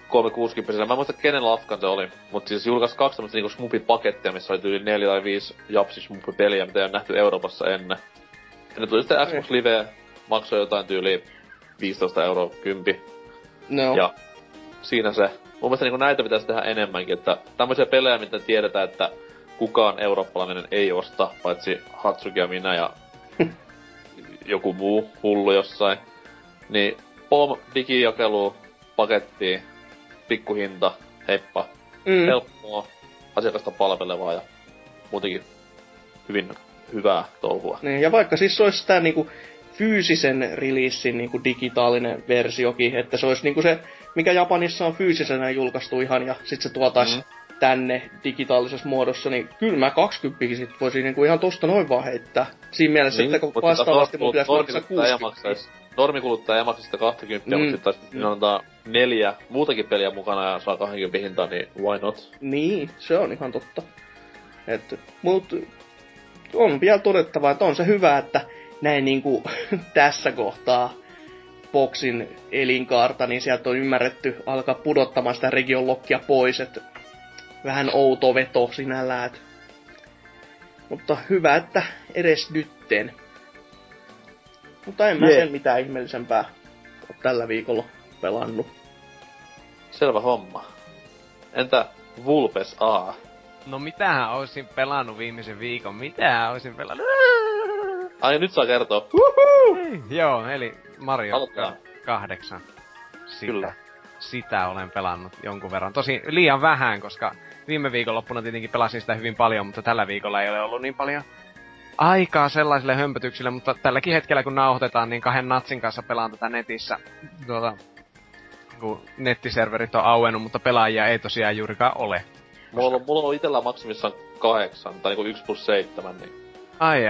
B: 360 Mä en muista kenen lafkan se oli, mutta siis julkaisi kaksi tämmöistä niinku Smupi-pakettia, missä oli yli neljä tai viisi Japsi Smupi-peliä, mitä ei ole nähty Euroopassa ennen. Ja ne tuli sitten Xbox Live, maksoi jotain tyyliä 15 euroa kympi.
E: No.
B: Ja siinä se. Mun mielestä niinku näitä pitäisi tehdä enemmänkin, että tämmöisiä pelejä, mitä tiedetään, että kukaan eurooppalainen ei osta, paitsi Hatsuki ja minä ja <laughs> joku muu hullu jossain. Niin POM, digijakelu, pakettiin, pikkuhinta, heippa,
E: mm.
B: helppoa, asiakasta palvelevaa ja muutenkin hyvin hyvää touhua.
E: Niin, ja vaikka siis se olisi tämä niinku fyysisen releasin niinku digitaalinen versiokin, että se olisi niinku se, mikä Japanissa on fyysisenä julkaistu ihan, ja sitten se tuotaisi
B: Mm.
E: Tänne digitaalisessa muodossa, niin kyllä mä 20 sit voisin niinku ihan tosta noin vaan heittää. Siinä mielessä, niin, että kun vastaavasti mun pitäisi maksaa
B: normikuluttaja ei
E: 60.
B: maksaisi- Normikuluttaja ei maksa sitä 20, mm. Mutta sitten taas
E: Mm.
B: antaa neljä muutakin peliä mukana ja saa 20 hintaa, niin why not?
E: Niin, se on ihan totta. Et, mut on vielä todettava, että on se hyvä, että näin niinku <laughs> tässä kohtaa Boxin elinkaarta, niin sieltä on ymmärretty alkaa pudottamaan sitä region lokkia pois, että vähän outo veto sinällään. Et. Mutta hyvä, että edes nytten. Mutta en mä sen mitään ihmeellisempää ole tällä viikolla pelannut.
B: Selvä homma. Entä Vulpes A?
C: No mitähän olisin pelannut viimeisen viikon? Mitähän olisin pelannut?
B: Ai nyt saa kertoa.
C: Joo, eli Mario
B: Aloitetaan.
C: 8. Sitä,
B: Kyllä.
C: Sitä olen pelannut jonkun verran. Tosi liian vähän, koska viime viikonloppuna tietenkin pelasin sitä hyvin paljon, mutta tällä viikolla ei ole ollut niin paljon aikaa sellaisille hömpötyksille, mutta tälläkin hetkellä kun nauhoitetaan, niin kahden natsin kanssa pelaan tätä netissä. Tuota, kun nettiserverit on auennut, mutta pelaajia ei tosiaan juurikaan ole.
B: Mulla on, mulla on itellä maksimissaan kahdeksan, tai niinku 1 plus 7, niin
C: Ai.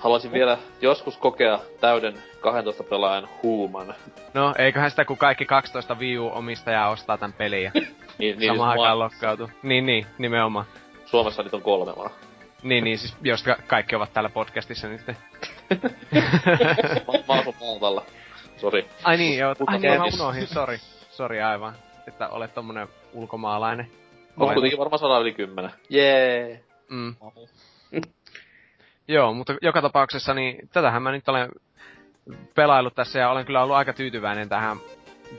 B: Haluaisin vielä joskus kokea täyden 12 pelaajan huuman.
C: No, eiköhän sitä kun kaikki 12 Wii U-omistajaa ostaa tän pelin ja <laughs>
B: Niin, niin
C: samaan
B: siis
C: aikaan lokkautuu. Niin, niin, nimenomaan.
B: Suomessa niitä on kolme vaan.
C: Niin, niin, siis jos ka- kaikki ovat täällä podcastissa nyt.
B: Mä, mä asun Maltalla. Sori.
C: Ai niin, joo. Ai niin, mä unohdin, sori. Sori aivan. Että olet tommonen ulkomaalainen.
B: On
C: Olen-
B: kuitenkin varmaan 100 yli 10. Jee.
C: Mm. Joo, mutta joka tapauksessa niin tätähän mä nyt olen pelaillut tässä ja olen kyllä ollut aika tyytyväinen tähän,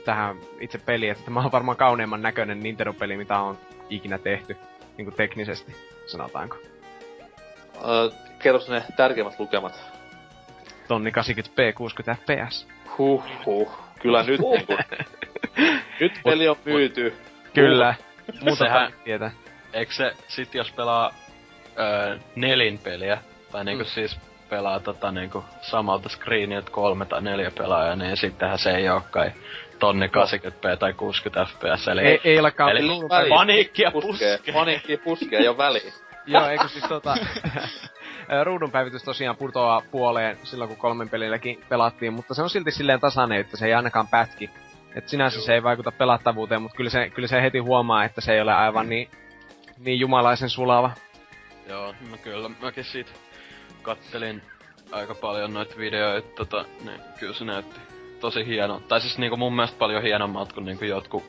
C: tähän itse peliin, että tämä on varmaan kauneimman näköinen Nintendo-peli, mitä on ikinä tehty, niin kuin teknisesti, sanotaanko.
B: Öö, kerro ne tärkeimmät lukemat.
C: Tonni 80p 60 fps.
B: Huh, huh. Kyllä nyt niinku... <laughs> nyt peli on myyty.
C: Kyllä. Muuta
D: Sehän-
C: Sehän... tietää.
D: Eikö se sit jos pelaa öö, nelin peliä, tai niinku
C: Mm.
D: mm. siis pelaa tota niinku samalta screeniltä kolme tai neljä pelaajaa, niin sittenhän se ei oo kai tonni 80p tai 60 fps, eli...
C: Ei, ei olekaan
D: Eli
B: väliä.
D: Paniikkia
B: Puskee.
D: puskee.
B: Paniikki puskee, ei oo väliä.
C: Joo, eikö siis tota... <laughs> ruudunpäivitys tosiaan putoaa puoleen silloin, kun kolmen pelilläkin pelattiin, mutta se on silti silleen tasainen, että se ei ainakaan pätki. Et sinänsä se ei vaikuta pelattavuuteen, mutta kyllä se, kyllä se heti huomaa, että se ei ole aivan niin, niin jumalaisen sulava.
D: Joo, no kyllä mäkin siitä kattelin aika paljon noita videoita, tota, niin kyllä se näytti tosi hieno. Tai siis niinku mun mielestä paljon hienommalta kuin niinku jotkut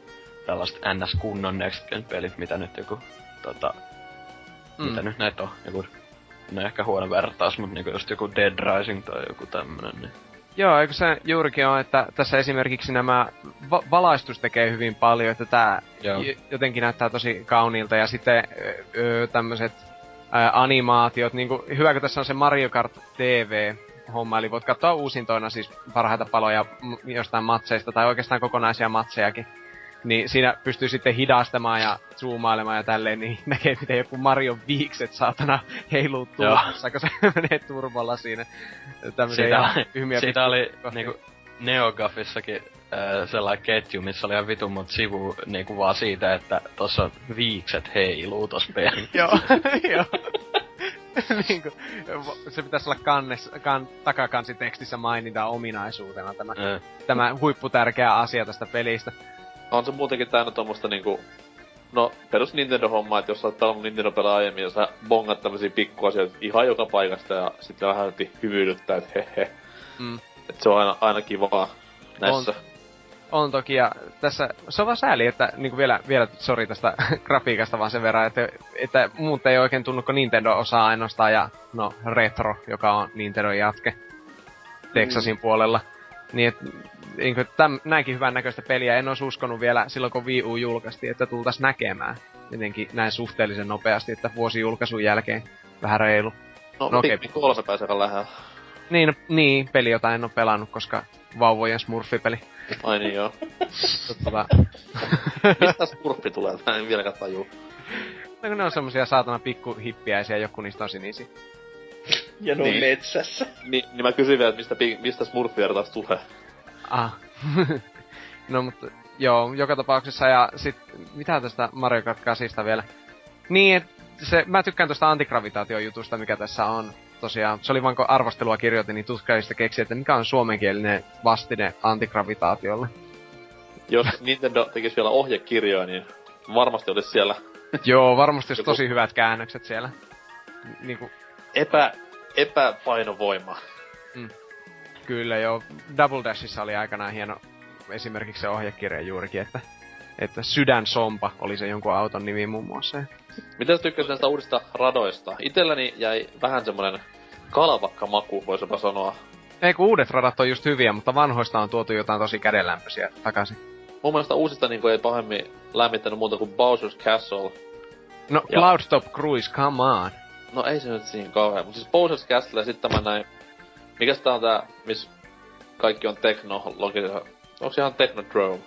D: tällaiset NS-kunnon Next Gen pelit, mitä nyt joku, tota, mm. mitä nyt näitä on, joku, no ehkä huono vertaus, mutta niinku just joku Dead Rising tai joku tämmönen, niin
C: Joo, eikö se juurikin on, että tässä esimerkiksi nämä va- valaistus tekee hyvin paljon, että
D: Joo.
C: j- jotenkin näyttää tosi kauniilta ja sitten öö, tämmöiset ää, animaatiot, niinku hyvä kun tässä on se Mario Kart TV homma, eli voit katsoa uusintoina siis parhaita paloja jostain matseista tai oikeastaan kokonaisia matsejakin. Niin siinä pystyy sitten hidastamaan ja zoomailemaan ja tälleen, niin <laughs> näkee miten joku Mario viikset saatana heiluu tuulessa, kun se <laughs> menee turbolla siinä. Tämmöisiä
D: Siitä,
C: ihan
D: siitä oli niinku Neogafissakin sellainen ketju, missä oli ihan vitun monta sivua niinku vaan siitä, että tossa viikset heiluu tossa pelissä.
C: Joo, <laughs> joo. <laughs> niinku, se pitäisi olla kannes, kan, takakansitekstissä mainita ominaisuutena tämä,
D: Ö,
C: tämä huipputärkeä asia tästä pelistä.
B: On se muutenkin täynnä tommosta niinku... No, perus Nintendo-homma, että jos sä oot pelannut Nintendo-pelaa aiemmin ja sä bongat tämmösiä pikkuasioita ihan joka paikasta ja sitten vähän hymyilyttää, että he he.
C: Mm.
B: Et se on aina, aina kivaa näissä.
C: On toki, ja tässä, se on vaan sääli, että niin vielä, vielä sori tästä <laughs> grafiikasta vaan sen verran, että, että muut ei oikein tunnu, kun Nintendo osaa ainoastaan, ja no Retro, joka on Nintendon jatke Texasin puolella. Niin, et, niin kuin, täm, näinkin hyvän näköistä peliä en olisi uskonut vielä silloin, kun Wii U julkaistiin, että tultais näkemään. Jotenkin näin suhteellisen nopeasti, että vuosi julkaisun jälkeen vähän reilu.
B: No,
C: No okei.
B: okay. kolme pääsee lähellä.
C: Niin, niin, peli, jota en ole pelannut, koska vauvojen smurfipeli.
B: Ai niin joo.
C: Tota,
B: Mistä spurfi tulee? Mä en vieläkään tajuu.
C: No kun ne on semmosia saatana pikkuhippiäisiä, joku niistä on sinisiä.
E: Ja ne on
B: Niin.
E: metsässä.
B: Ni, niin mä kysyin vielä, että mistä, mistä smurfia taas tulee.
C: Ah. <laughs> no mutta joo, joka tapauksessa ja sit mitä tästä Mario Kart 8 vielä? Niin, et se, mä tykkään tuosta antigravitaation jutusta, mikä tässä on. Tosiaan, se oli vaan kun arvostelua kirjoitin, niin tutkailista keksi, että mikä on suomenkielinen vastine antigravitaatiolle.
B: Jos Nintendo tekisi vielä ohjekirjoja, niin varmasti olisi siellä
C: joo, varmasti olisi tosi hyvät käännökset siellä. N- Niinku,
B: epä, epäpainovoima.
C: Kyllä joo. Double Dashissa oli aikanaan hieno esimerkiksi se ohjekirja juurikin, että, että Sydänsompa oli se jonkun auton nimi muun muassa.
B: Miten tykkäsit näistä uudista radoista? Itelläni jäi vähän semmonen kalvakkamaku, voisi jopa sanoa.
C: Ei kun uudet radat on just hyviä, mutta vanhoista on tuotu jotain tosi kädenlämpöisiä takaisin.
B: Mun mielestä uusista niin ei pahemmin lämmittänyt muuta kuin Bowser's Castle.
C: No,
B: Ja-
C: Cloudtop Cruise, come on.
B: No ei se nyt siinä kauhean, mutta siis Bowser's Castle ja sitten tämä näin... Mikäs tää on tää, missä kaikki on teknologisia... Onks ihan Technodrome?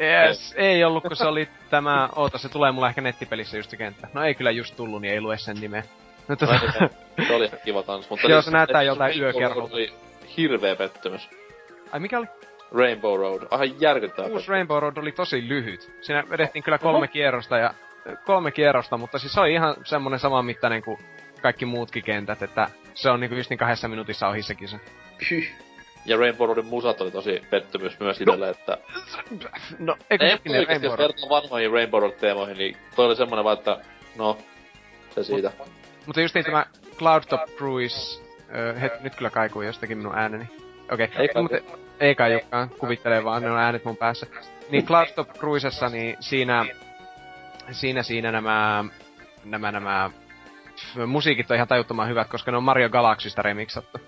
C: Yes, ei ollut, kun se oli tämä... Oota, se tulee mulla ehkä nettipelissä just se kenttä. No ei kyllä just tullut, niin ei lue sen nimeä. No, tota,
B: se oli kiva tanssi, mutta...
C: Joo,
B: siis-
C: se näyttää joltain yökerholta.
B: Road oli hirveä pettymys.
C: ai mikä oli?
B: Rainbow Road, aivan järkyttävä
C: Uusi
B: pettymys.
C: Rainbow Road oli tosi lyhyt. Siinä vedettiin kyllä kolme kierrosta ja kolme kierrosta, mutta siis se oli ihan semmonen saman mittainen kuin kaikki muutkin kentät, että se on niinku just niin kahdessa minuutissa ohi se kisa.
E: Pyh.
B: Ja Rainbow Roadin musat oli tosi pettymys myös itselle, että...
C: No, eikö
B: Ei
C: hetkinen
B: oikeesti, jos vertaa vanhoihin Rainbow Road-teemoihin, niin toi oli semmonen vaan, että no, se siitä.
C: Mutta just niin tämä Cloudtop Cruise, öö, het, nyt kyllä kaikuu jostakin minun ääneni. Okei,
B: Ei
C: okay. mutta ei kai Jukkaan, kuvittelee vaan, ne on äänet mun päässä. Niin Cloudtop Cruisessa, niin siinä, siinä, siinä nämä, nämä, nämä musiikit on ihan tajuttoman hyvät, koska ne on Mario Galaxysta remixattu.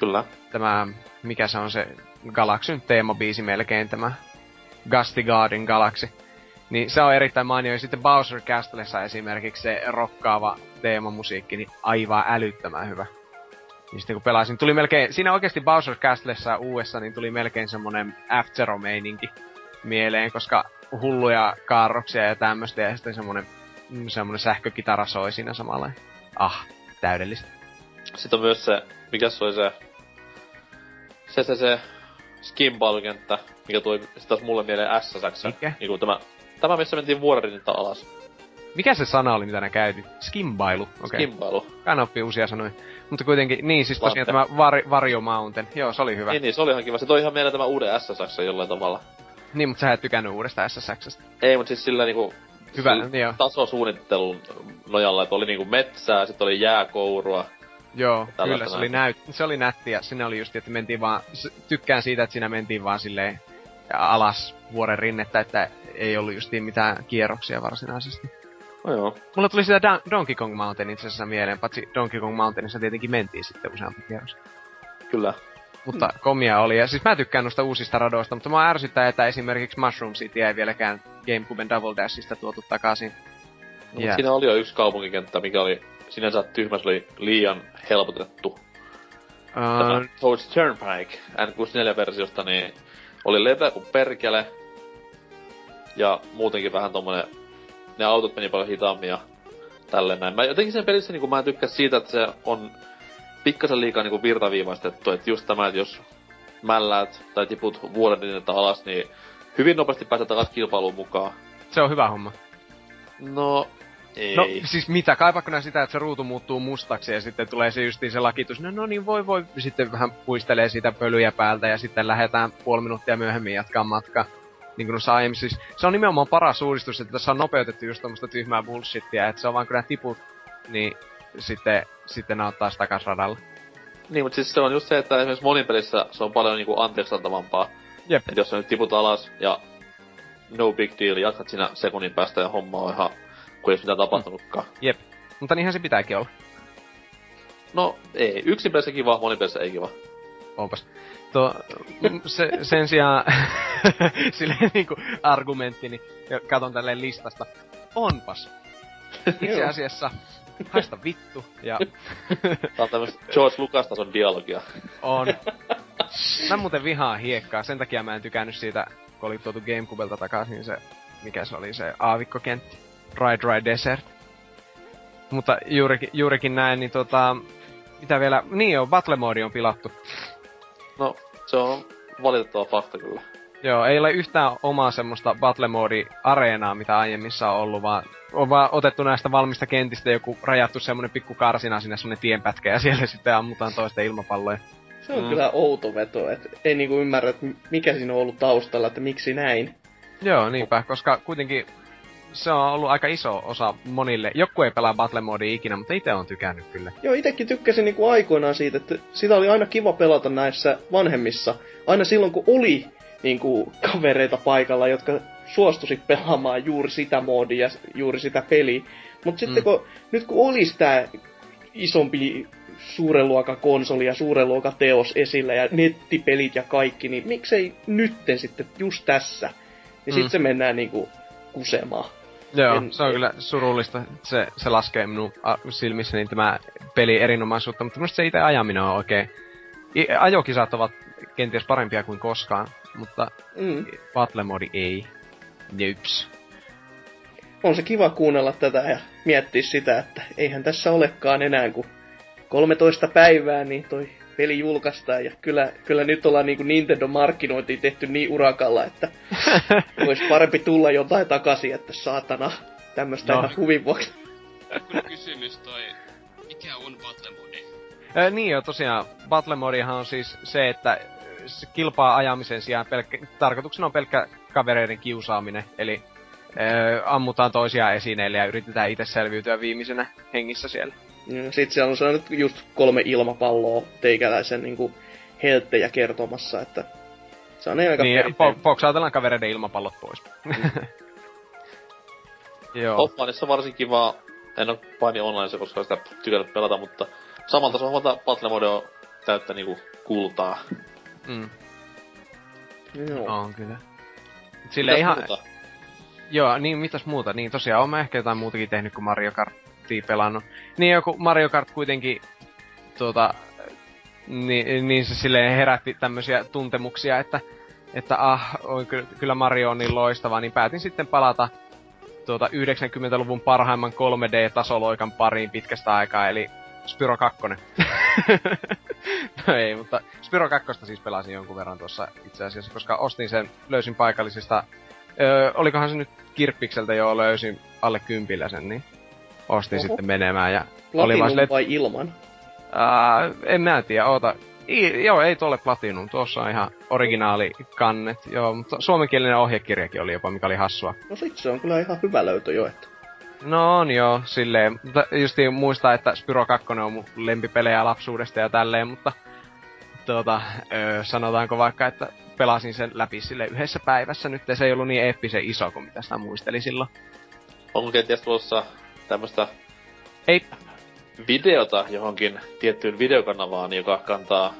B: Kyllä.
C: Tämä, mikä se on se Galaxyn teemabiisi melkein, tämä Garden Galaxy. Niin se on erittäin mainio. Ja sitten Bowser Castlessa esimerkiksi se rokkaava teemamusiikki, niin aivan älyttömän hyvä. Niin sitten kun pelasin, tuli melkein, siinä oikeasti Bowser Castlessa uudessa, niin tuli melkein semmonen f meininki mieleen, koska hulluja kaarroksia ja tämmöstä, ja sitten semmonen, mm, semmonen sähkökitara soi siinä samalla. Ah, täydellistä.
B: Sitten on myös se, mikä se oli se... Se se se skinball-kenttä, mikä tuli sit taas mulle mieleen SSX.
C: Mikä?
B: Niinku tämä, tämä missä mentiin vuoririnnettä alas.
C: Mikä se sana oli, mitä nää käytit? Skimbailu. Okei. Okay.
B: Skimbailu.
C: Aina oppii uusia sanoja. Mutta kuitenkin, niin siis tosiaan
B: Latte.
C: tämä Var- Varjo Mountain. Joo, se oli hyvä.
B: Niin,
C: Niin,
B: se oli ihan kiva. Se toi ihan mieleen tämä uuden SSX jollain tavalla.
C: niin mutta sä et tykännyt uudesta SSXstä.
B: Ei, mut siis sillä niinku...
C: Hyvä, niin joo.
B: Tasosuunnittelun nojalla, että oli niinku metsää, sitten oli jääkourua.
C: Joo, kyllä, se oli, näyt, se oli nättiä. Sinne oli just, että mentiin vaan, tykkään siitä, että siinä mentiin vaan silleen alas vuoren rinnettä, että ei ollut justiin mitään kierroksia varsinaisesti.
B: No joo.
C: Mulla tuli sitä Don- Donkey Kong Mountain itse asiassa mieleen, paitsi Donkey Kong Mountainissa tietenkin mentiin sitten useampi kierros.
B: Kyllä.
C: Mutta komia oli. Ja siis mä tykkään noista uusista radoista, mutta mä ärsyttää, että esimerkiksi Mushroom City ei vieläkään Gamecuben Double Dashista tuotu takaisin.
B: No, yeah. Siinä oli jo yksi kaupunkikenttä, mikä oli sinänsä tyhmä, se oli liian helpotettu. Tämä
C: Uh,
B: Toad's Turnpike N64-versiosta, niin oli leveä kuin perkele. Ja muutenkin vähän tommonen, ne autot meni paljon hitaammin ja tälleen näin. Mä jotenkin sen pelissä niinku mä tykkää siitä, että se on pikkasen liikaa niinku virtaviivaistettu, että just tämä, että jos mälläät tai tiput vuoden rinnettä alas, niin hyvin nopeasti pääset takaisin kilpailuun mukaan.
C: se on hyvä homma.
B: No, ei.
C: No siis mitä, kaipaako nää sitä, että se ruutu muuttuu mustaksi ja sitten tulee se justiin se lakitus, no, no niin voi voi, sitten vähän puistelee siitä pölyjä päältä ja sitten lähdetään puoli minuuttia myöhemmin jatkaa matkaa. Niin kuin noissa aiemmin, siis se on nimenomaan paras uudistus, että tässä on nopeutettu just tommoista tyhmää bullshittia, että se on vaan nää tiput, niin sitten, sitten ne ottaa sitä takas radalla.
B: Niin, mutta siis se on just se, että esimerkiksi monipelissä se on paljon niinku anteeksiantavampaa.
C: Jep.
B: Et jos sä nyt tiput alas ja no big deal, jatkat siinä sekunnin päästä ja homma on ihan, kun ei olisi mitään tapahtunutkaan.
C: Jep. Mutta niinhän se pitääkin olla.
B: No ei, yksin pelissä kiva, monipelissä ei kiva.
C: Onpas. Tuo, mm, se, sen sijaan <laughs> silleen niinku argumenttini, ja katon tälleen listasta, onpas. Itse asiassa, haista vittu, ja <laughs>
B: Tää on tämmöstä George Lucas-tason dialogia.
C: on. Mä muuten vihaan hiekkaa, sen takia mä en tykännyt siitä, kun oli tuotu Gamecubelta takaisin se, mikä se oli se aavikkokentti. Dry Dry Desert. Mutta juurikin, juurikin näin, niin tota, mitä vielä, niin joo, Battle Mode on pilattu.
B: No, se on valitettava fakta kyllä.
C: Joo, ei ole yhtään omaa semmoista Battle Mode-areenaa, mitä aiemmissa on ollut, vaan on vaan otettu näistä valmista kentistä joku rajattu semmonen pikku karsina sinne semmonen tienpätkä ja siellä <laughs> sitten ammutaan toisten ilmapalloja.
E: Se on
C: Mm.
E: kyllä outo veto, että ei niinku ymmärrä, että mikä siinä on ollut taustalla, että miksi näin.
C: Joo, niinpä, koska kuitenkin se on ollut aika iso osa monille. Joku ei pelaa Battle Modea ikinä, mutta itse on tykännyt kyllä.
E: Joo, itekin tykkäsin niinku aikoinaan siitä, että sitä oli aina kiva pelata näissä vanhemmissa. Aina silloin, kun oli niinku kavereita paikalla, jotka suostuisi pelaamaan juuri sitä moodia, juuri sitä peliä. Mutta sitten
C: Mm.
E: kun, nyt kun olisi tää isompi suuren luokan konsoli ja suuren luokan teos esillä ja nettipelit ja kaikki, niin miksei nytten sitten just tässä? Ja
C: Mm.
E: sitten se mennään niinku kusemaan.
C: Joo,
E: En-
C: se on kyllä surullista. Se, se laskee minun silmissäni tämä peli erinomaisuutta, mutta minusta se itse ajaminen on oikein... I, ajokisat ovat kenties parempia kuin koskaan, mutta
E: Mm.
C: Battle Mode ei. Nyps.
E: on se kiva kuunnella tätä ja miettiä sitä, että eihän tässä olekaan enää kuin 13 päivää, niin toi peli julkaistaan. Ja kyllä, kyllä nyt ollaan niinku Nintendo-markkinointia tehty niin urakalla, että <laughs> olisi parempi tulla jotain takaisin, että saatana tämmöstä
C: No.
E: ihan huvin vuoksi.
F: Kysymys toi, mikä on Battle Mode?
C: Ö, niin jo, tosiaan, Battle Modihan on siis se, että se kilpaa ajamisen sijaan pelkkä, tarkoituksena on pelkkä kavereiden kiusaaminen, eli ö, ammutaan toisia esineille ja yritetään itse selviytyä viimeisenä hengissä siellä.
E: Mm, Sitten siellä on se nyt just kolme ilmapalloa teikäläisen niinku helttejä kertomassa, että se on aika
C: Niin, po- poksaatellaan kavereiden ilmapallot pois. <laughs> Joo.
B: Offlineissa varsin kiva. En oo paini onlineissa, koska sitä tykännyt pelata, mutta samalta tasolla huomata Battle Mode on täyttä niinku kultaa.
C: Mm,
E: Joo.
C: on kyllä. Sille
B: Mitäs
C: ihan,
B: muuta?
C: Joo, niin mitäs muuta? Niin tosiaan oon mä ehkä jotain muutakin tehnyt kuin Mario Kartia pelannut. Niin joku Mario Kart kuitenkin tuota, niin, niin se silleen herätti tämmöisiä tuntemuksia, että, että ah, on ky- kyllä Mario on niin loistava, niin päätin sitten palata tuota 90-luvun parhaimman 3D-tasoloikan pariin pitkästä aikaa, eli Spyro 2. <laughs> no ei, mutta Spyro 2 siis pelasin jonkun verran tuossa itse asiassa, koska ostin sen, löysin paikallisista Öö, olikohan se nyt Kirppikseltä jo löysin alle kympillä sen, niin ostin
E: Oho.
C: sitten menemään ja oli
E: Platinum
C: vaan silleen,
E: vai ilman?
C: ää, en mä tiedä, oota. I, joo, ei tuolle Platinum, tuossa on ihan originaali kannet, joo, mutta suomenkielinen ohjekirjakin oli jopa, mikä oli hassua.
E: No sit se on kyllä ihan hyvä löytö jo, että.
C: No on joo, silleen, mutta justiin muistaa, että Spyro 2 on mun lempipelejä lapsuudesta ja tälleen, mutta tuota, öö, sanotaanko vaikka, että pelasin sen läpi sille yhdessä päivässä nyt, ja se ei ollut niin eeppisen iso kuin mitä sitä muisteli silloin.
B: Onko kenties tulossa tämmöstä
C: Ei,
B: videota johonkin tiettyyn videokanavaan, joka kantaa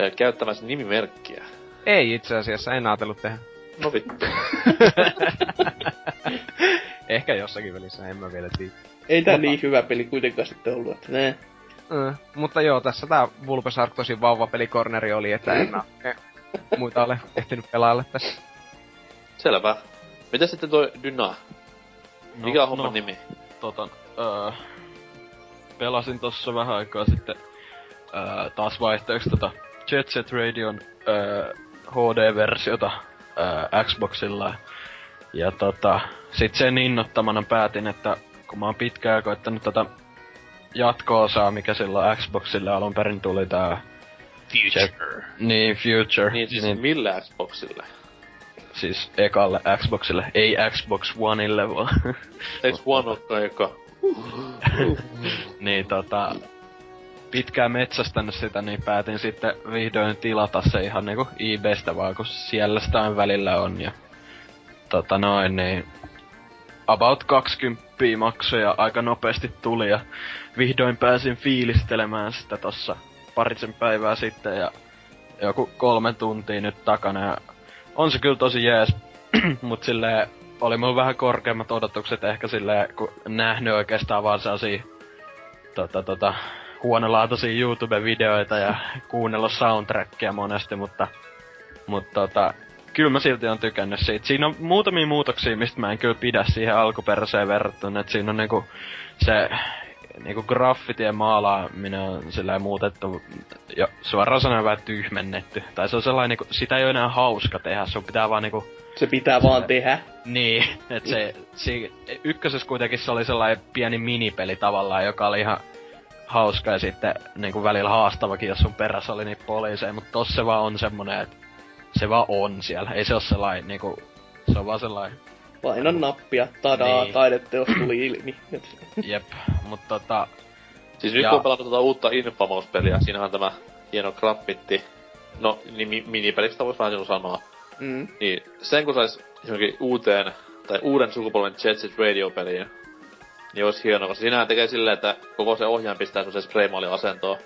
B: ö, käyttämänsä nimimerkkiä?
C: Ei itse asiassa, en ajatellut tehdä.
B: No vittu. <laughs>
C: Ehkä jossakin välissä, en mä vielä tiedä.
E: Ei tää
C: Mutta-
E: niin hyvä peli kuitenkaan sitten ollut, että ne.
C: Mm, mutta joo, tässä tää Vulpesark tosi vauvapelikorneri oli, että en mä eh, muita ole ehtinyt pelailla tässä.
B: Selvä. Miten sitten toi Dyna? Mikä on homman
D: no,
B: nimi?
D: Tota, öö, pelasin tossa vähän aikaa sitten öö, taas vaihteeksi tota Jet Set Radion öö, HD-versiota öö, Xboxilla. Ja tota, sit sen innottamana päätin, että kun mä oon pitkään koittanut tätä jatko-osaa, mikä silloin Xboxille alun perin tuli tää
A: Future.
D: niin Future,
B: Niin siis
D: niin,
B: millä Xboxille?
D: Siis ekalle Xboxille, ei Xbox Oneille vaan.
B: Eiks One ole eka? <laughs>
D: niin tota, pitkään metsästänyt sitä, niin päätin sitten vihdoin tilata se ihan niinku eBaystä vaan, kun siellä sitä aina välillä on. Ja tota noin, niin about 20 maksoi ja aika nopeasti tuli ja vihdoin pääsin fiilistelemään sitä tossa parisen päivää sitten ja joku kolme tuntia nyt takana ja on se kyllä tosi jees, <clears throat> mut silleen oli mulla vähän korkeammat odotukset ehkä silleen, kun nähnyt oikeastaan vaan sellaisia tota, tota, huonolaatuisia YouTube-videoita ja kuunnellut soundtrackia monesti, mutta, mutta tota, kyllä mä silti on tykännyt siitä. Siinä on muutamia muutoksia, mistä mä en kyllä pidä siihen alkuperäiseen verrattuna, että siinä on niinku se niinku graffitien maalaaminen on sillä muutettu ja suoraan sanoen vähän tyhmennetty. Tai se on sellainen niinku, sitä ei ole enää hauska tehdä, sun pitää vaan niinku
E: Se pitää vaan tehdä.
D: niin, <laughs> että se, si, ykkösessä kuitenkin se oli sellainen pieni minipeli tavallaan, joka oli ihan hauska ja sitten niin kuin välillä haastavakin, jos sun perässä oli niitä poliiseja, mutta tossa se vaan on semmonen, että se vaan on siellä. Ei se ole sellainen niinku, se on vaan sellainen,
E: Paina nappia, tadaa,
D: Niin.
E: taideteos tuli ilmi. <clears throat>
D: Jep, mutta tota,
B: Siis nyt
D: Ja-
B: kun pelannut tuota uutta Infamous-peliä, siinähän on tämä hieno graffitti. No, niin minipelistä voisi vähän sanoa.
E: Mm.
B: Niin, sen kun sais johonkin uuteen, tai uuden sukupolven Jet Set Radio-peliin, niin olisi hienoa, koska siinähän tekee silleen, että koko se ohjaaja pistää semmoisen spraymaali-asentoon.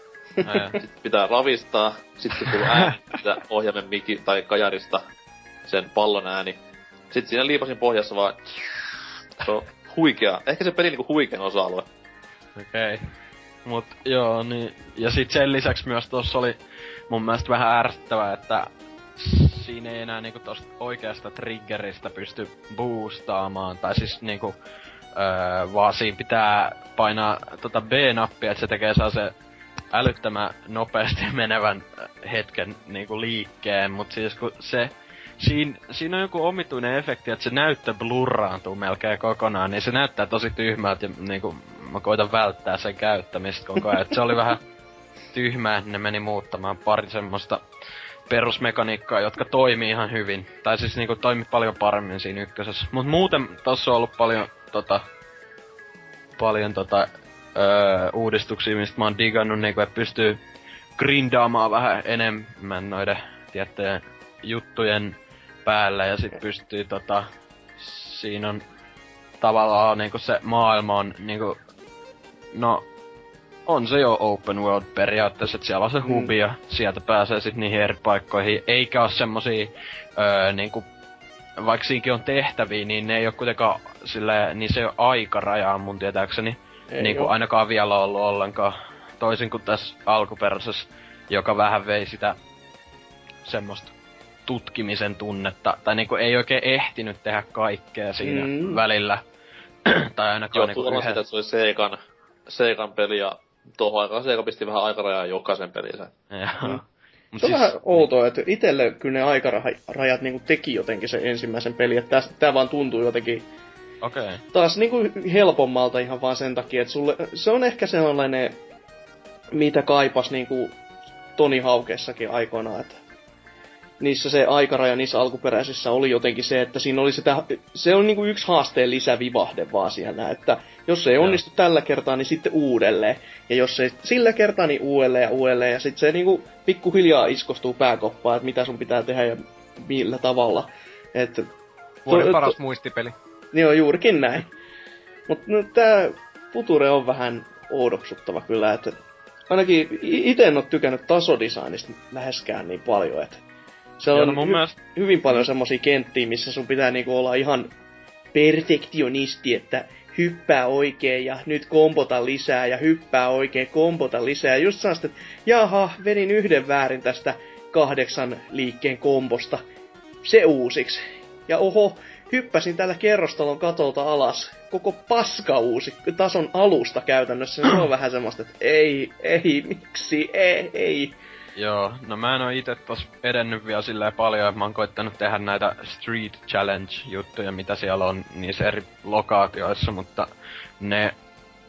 D: ää,
B: Sitten pitää ravistaa, sitten tulee ääni <laughs> ohjaimen miki tai kajarista, sen pallon ääni. Sitten siinä liipasin pohjassa vaan... Se on huikea. Ehkä se pelin niinku huikein osa-alue.
D: Okei. Okay. Mut joo, niin... Ja sit sen lisäksi myös tossa oli mun mielestä vähän ärsyttävää, että siinä ei enää niinku tosta oikeasta triggeristä pysty boostaamaan. Tai siis niinku... Öö, vaan siinä pitää painaa tota B-nappia, että se tekee saa se älyttömän nopeasti menevän hetken niinku liikkeen, mut siis kun se Siin, siinä on joku omituinen efekti, että se näyttö blurraantuu melkein kokonaan, niin se näyttää tosi tyhmältä ja niinku, mä koitan välttää sen käyttämistä koko ajan. Se oli vähän, tyhmää, ne meni muuttamaan pari semmoista perusmekaniikkaa, jotka toimii ihan hyvin. Tai siis niinku toimi paljon paremmin siinä ykkösessä. Mut muuten tossa on ollut paljon tota... Paljon tota... Öö, uudistuksia, mistä mä oon digannut, niinku, että pystyy grindaamaan vähän enemmän noiden tiettyjen juttujen päällä ja sit pystyy tota... Siinä on tavallaan niinku se maailma on niinku... No, on se jo open world periaatteessa, että siellä on se
E: Mm.
D: hubi ja sieltä pääsee sitten niihin eri paikkoihin. Eikä oo semmosia öö, niinku, vaikka siinäkin on tehtäviä, niin ne ei oo kuitenkaan sillä niin se ei oo aikarajaa mun tietääkseni.
E: Ei
D: niinku
E: oo.
D: ainakaan vielä ollut ollenkaan. Toisin kuin tässä alkuperäisessä, joka vähän vei sitä semmoista tutkimisen tunnetta. Tai niinku ei oikein ehtinyt tehdä kaikkea siinä
E: Mm.
D: välillä. <clears throat> tai ainakaan
B: Johtuu
D: niinku yhden...
B: siitä, että se oli Seikan, Seikan peli ja tuohon aikaan Seika pisti vähän aikarajaa jokaisen pelinsä.
D: Joo.
E: Mm.
D: Mut
E: Se on
D: siis-
E: vähän outoa, että itelle kyllä ne aikarajat niinku teki jotenkin sen ensimmäisen pelin, että tästä, tää vaan tuntuu jotenkin
D: Okei. Okay.
E: taas niinku helpommalta ihan vaan sen takia, että sulle, se on ehkä sellainen, mitä kaipas niinku Toni Haukeessakin aikoinaan, että niissä se aikaraja niissä alkuperäisissä oli jotenkin se, että siinä oli sitä, se on niinku yksi haasteen lisävivahde vaan siellä, että jos se ei
D: Joo.
E: onnistu tällä kertaa, niin sitten uudelleen. Ja jos ei sillä kertaa, niin uudelleen ja uudelleen. Ja sitten se niinku pikkuhiljaa iskostuu pääkoppaan, että mitä sun pitää tehdä ja millä tavalla. Että
C: Vuoden
E: to-
C: paras
E: to-
C: muistipeli.
E: niin on juurikin näin. Mutta no, tää Future on vähän oudoksuttava kyllä, että ainakin i- ite en oo tykännyt tasodesignista läheskään niin paljon, että se on
D: no mun
E: hy-
D: mielestä...
E: hyvin paljon semmosia kenttiä, missä sun pitää niinku olla ihan perfektionisti, että hyppää oikein ja nyt kompota lisää ja hyppää oikein, kompota lisää. Just sellaista, että jaha, vedin yhden väärin tästä kahdeksan liikkeen kombosta. Se uusiksi. Ja oho, hyppäsin tällä kerrostalon katolta alas. Koko paska uusi tason alusta käytännössä. Se on vähän semmoista, että ei, ei, miksi, ei, ei.
D: Joo, no mä en oo ite tos edennyt vielä silleen paljon, että mä oon koittanut tehdä näitä Street Challenge-juttuja, mitä siellä on niissä eri lokaatioissa, mutta ne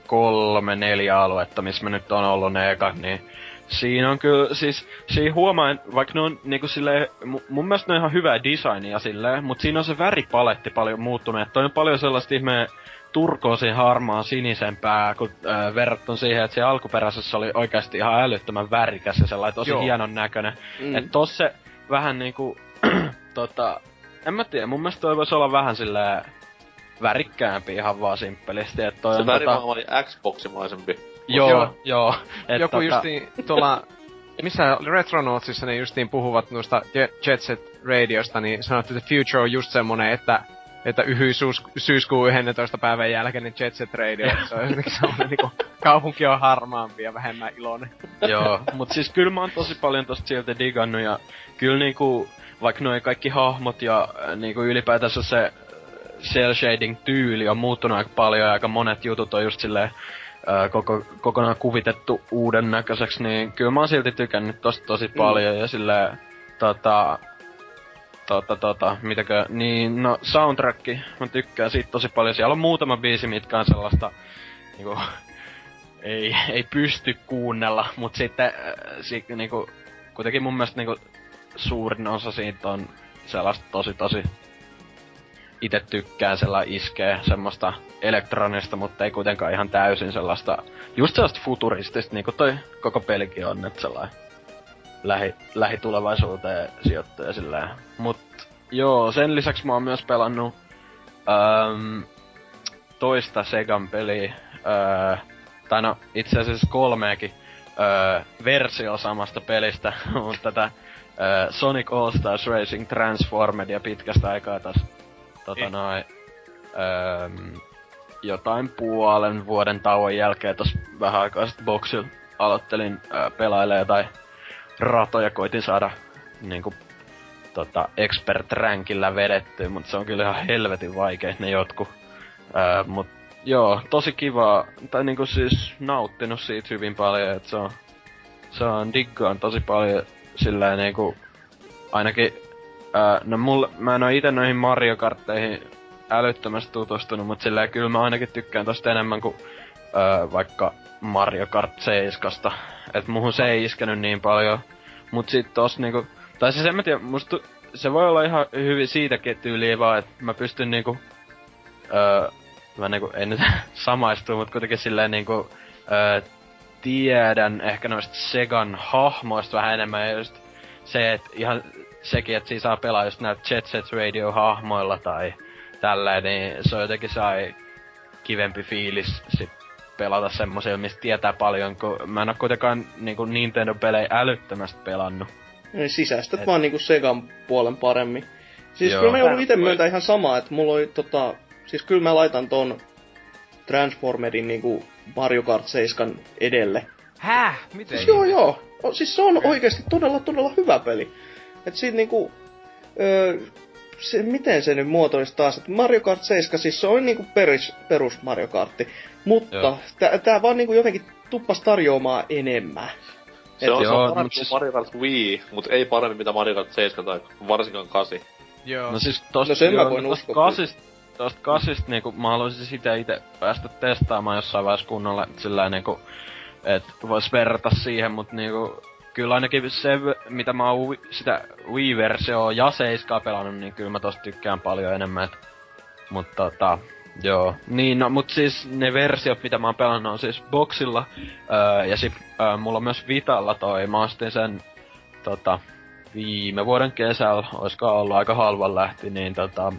D: kolme, neljä aluetta, missä mä nyt on ollut ne ekat, niin siinä on kyllä, siis siinä huomaa, vaikka ne on niinku silleen, mu- mun mielestä ne on ihan hyvää designia silleen, mutta siinä on se väripaletti paljon muuttunut, että on paljon sellaista ihmeen turkoosin harmaan sinisempää, kun äh, verrattuna siihen, että se alkuperäisessä oli oikeasti ihan älyttömän värikäs ja sellainen tosi
C: Joo.
D: hienon näköinen.
E: Mm.
D: Mm. Et tossa se vähän niinku, <clears throat> tota, en mä tiedä, mun mielestä toi voisi olla vähän silleen värikkäämpi ihan vaan simppelisti, että toi
B: Se
D: on tota,
B: oli Xboximaisempi.
D: joo,
C: Joo.
D: joo, et
C: Joku
D: tota,
C: justiin tuolla, missä Retronautsissa ne justiin puhuvat noista Je- Jet Set Radiosta, niin sanottu, että Future on just semmonen, että että yhy syys- syyskuun 11. päivän jälkeen niin Jet Set Radio, että se on semmonen niinku, kaupunki on harmaampi ja vähemmän iloinen.
D: Joo, mut siis kyllä mä oon tosi paljon tosta sieltä digannut ja kyllä niinku, vaikka noi kaikki hahmot ja äh, niinku ylipäätänsä se äh, cell shading tyyli on muuttunut aika paljon ja aika monet jutut on just silleen äh, koko, kokonaan kuvitettu uuden näköiseksi, niin kyllä mä oon silti tykännyt tosta tosi paljon ja silleen tota, tota, tota, mitäkö, niin no soundtrack, mä tykkään siitä tosi paljon. Siellä on muutama biisi, mitkä on sellaista, niinku, <laughs> ei, ei pysty kuunnella, mut sitten äh, si, niinku, kuitenkin mun mielestä niinku, suurin osa siitä on sellaista tosi tosi itse tykkään sellainen iskee semmoista elektronista, mutta ei kuitenkaan ihan täysin sellaista, just sellaista futuristista, niinku toi koko pelikin on, että sellainen lähi, lähitulevaisuuteen sijoittuja sillä Mut joo, sen lisäksi mä oon myös pelannut äm, toista Segan peliä, öö, tai no itse asiassa kolmeakin öö, versio samasta pelistä, <laughs> mutta tätä öö, Sonic All Stars Racing Transformedia pitkästä aikaa taas tota
C: Eh.
D: noin, öö, jotain puolen vuoden tauon jälkeen tos vähän aikaa sitten boxilla aloittelin öö, pelailemaan jotain ratoja, koitin saada niinku tota, expert rankilla vedettyä, mutta se on kyllä ihan helvetin vaikea ne jotkut. Mut joo, tosi kiva, tai niinku siis nauttinut siitä hyvin paljon, että se on, se on diggaan tosi paljon sillä niinku, ainakin, öö, no mulla, mä en oo ite noihin Mario Kartteihin älyttömästi tutustunut, mutta sillä kyllä mä ainakin tykkään tosta enemmän kuin vaikka Mario Kart 7. Et muuhun se ei iskenyt niin paljon. Mut sit tossa niinku, tai siis en mä tiedä, musta se voi olla ihan hyvin siitäkin tyyliä vaan, että mä pystyn niinku, öö, mä niinku, en nyt <laughs> samaistu, mut kuitenkin silleen niinku, öö, tiedän ehkä noista Segan hahmoista vähän enemmän ja just se, että ihan sekin, että siinä saa pelaa just näitä Jet Set Radio-hahmoilla tai tällä, niin se on jotenkin sai kivempi fiilis sit pelata semmoisia, mistä tietää paljon, kun mä en oo kuitenkaan niinku Nintendo-pelejä älyttömästi pelannut.
E: Niin sisäistät
D: Et-
E: vaan niinku Segan puolen paremmin. Siis
D: Joo.
E: kyllä mä joudun ite
B: Voi-
E: myöntää ihan samaa, että mulla oli tota... Siis kyllä mä laitan ton Transformerin niinku Mario Kart 7 edelle.
C: Häh? Miten?
E: Siis joo joo. O, siis se on oikeasti todella todella hyvä peli. Et siitä niinku... Öö, se, miten se nyt muotoisi taas, että Mario Kart 7 siis se on niinku peris, perus Mario Kartti, mutta
D: Joo.
E: tää, tää vaan niinku jotenkin tuppas tarjoamaan enemmän.
B: Se on, se
D: joo,
B: on parempi kuin
D: siis-
B: Mario Kart Wii, mut ei parempi mitä Mario Kart 7 tai varsinkaan 8.
C: Joo.
D: No siis tosta,
E: No sen mä
D: joo,
E: voin
D: tosta
E: uskoa
D: kasista, tosta kasista niinku mä haluaisin sitä itse päästä testaamaan jossain vaiheessa kunnolla sillä niinku, et vois verrata siihen, mut niinku, kyllä ainakin se, mitä mä oon sitä Wii-versioa ja 7 pelannut, niin kyllä mä tosta tykkään paljon enemmän, et, mut tota, joo. Niin, no, mut siis ne versiot, mitä mä oon pelannut, on siis Boxilla, öö, ja sit öö, mulla on myös Vitalla toi, mä ostin sen, tota, viime vuoden kesällä, oisko ollut aika halvan lähti, niin tota,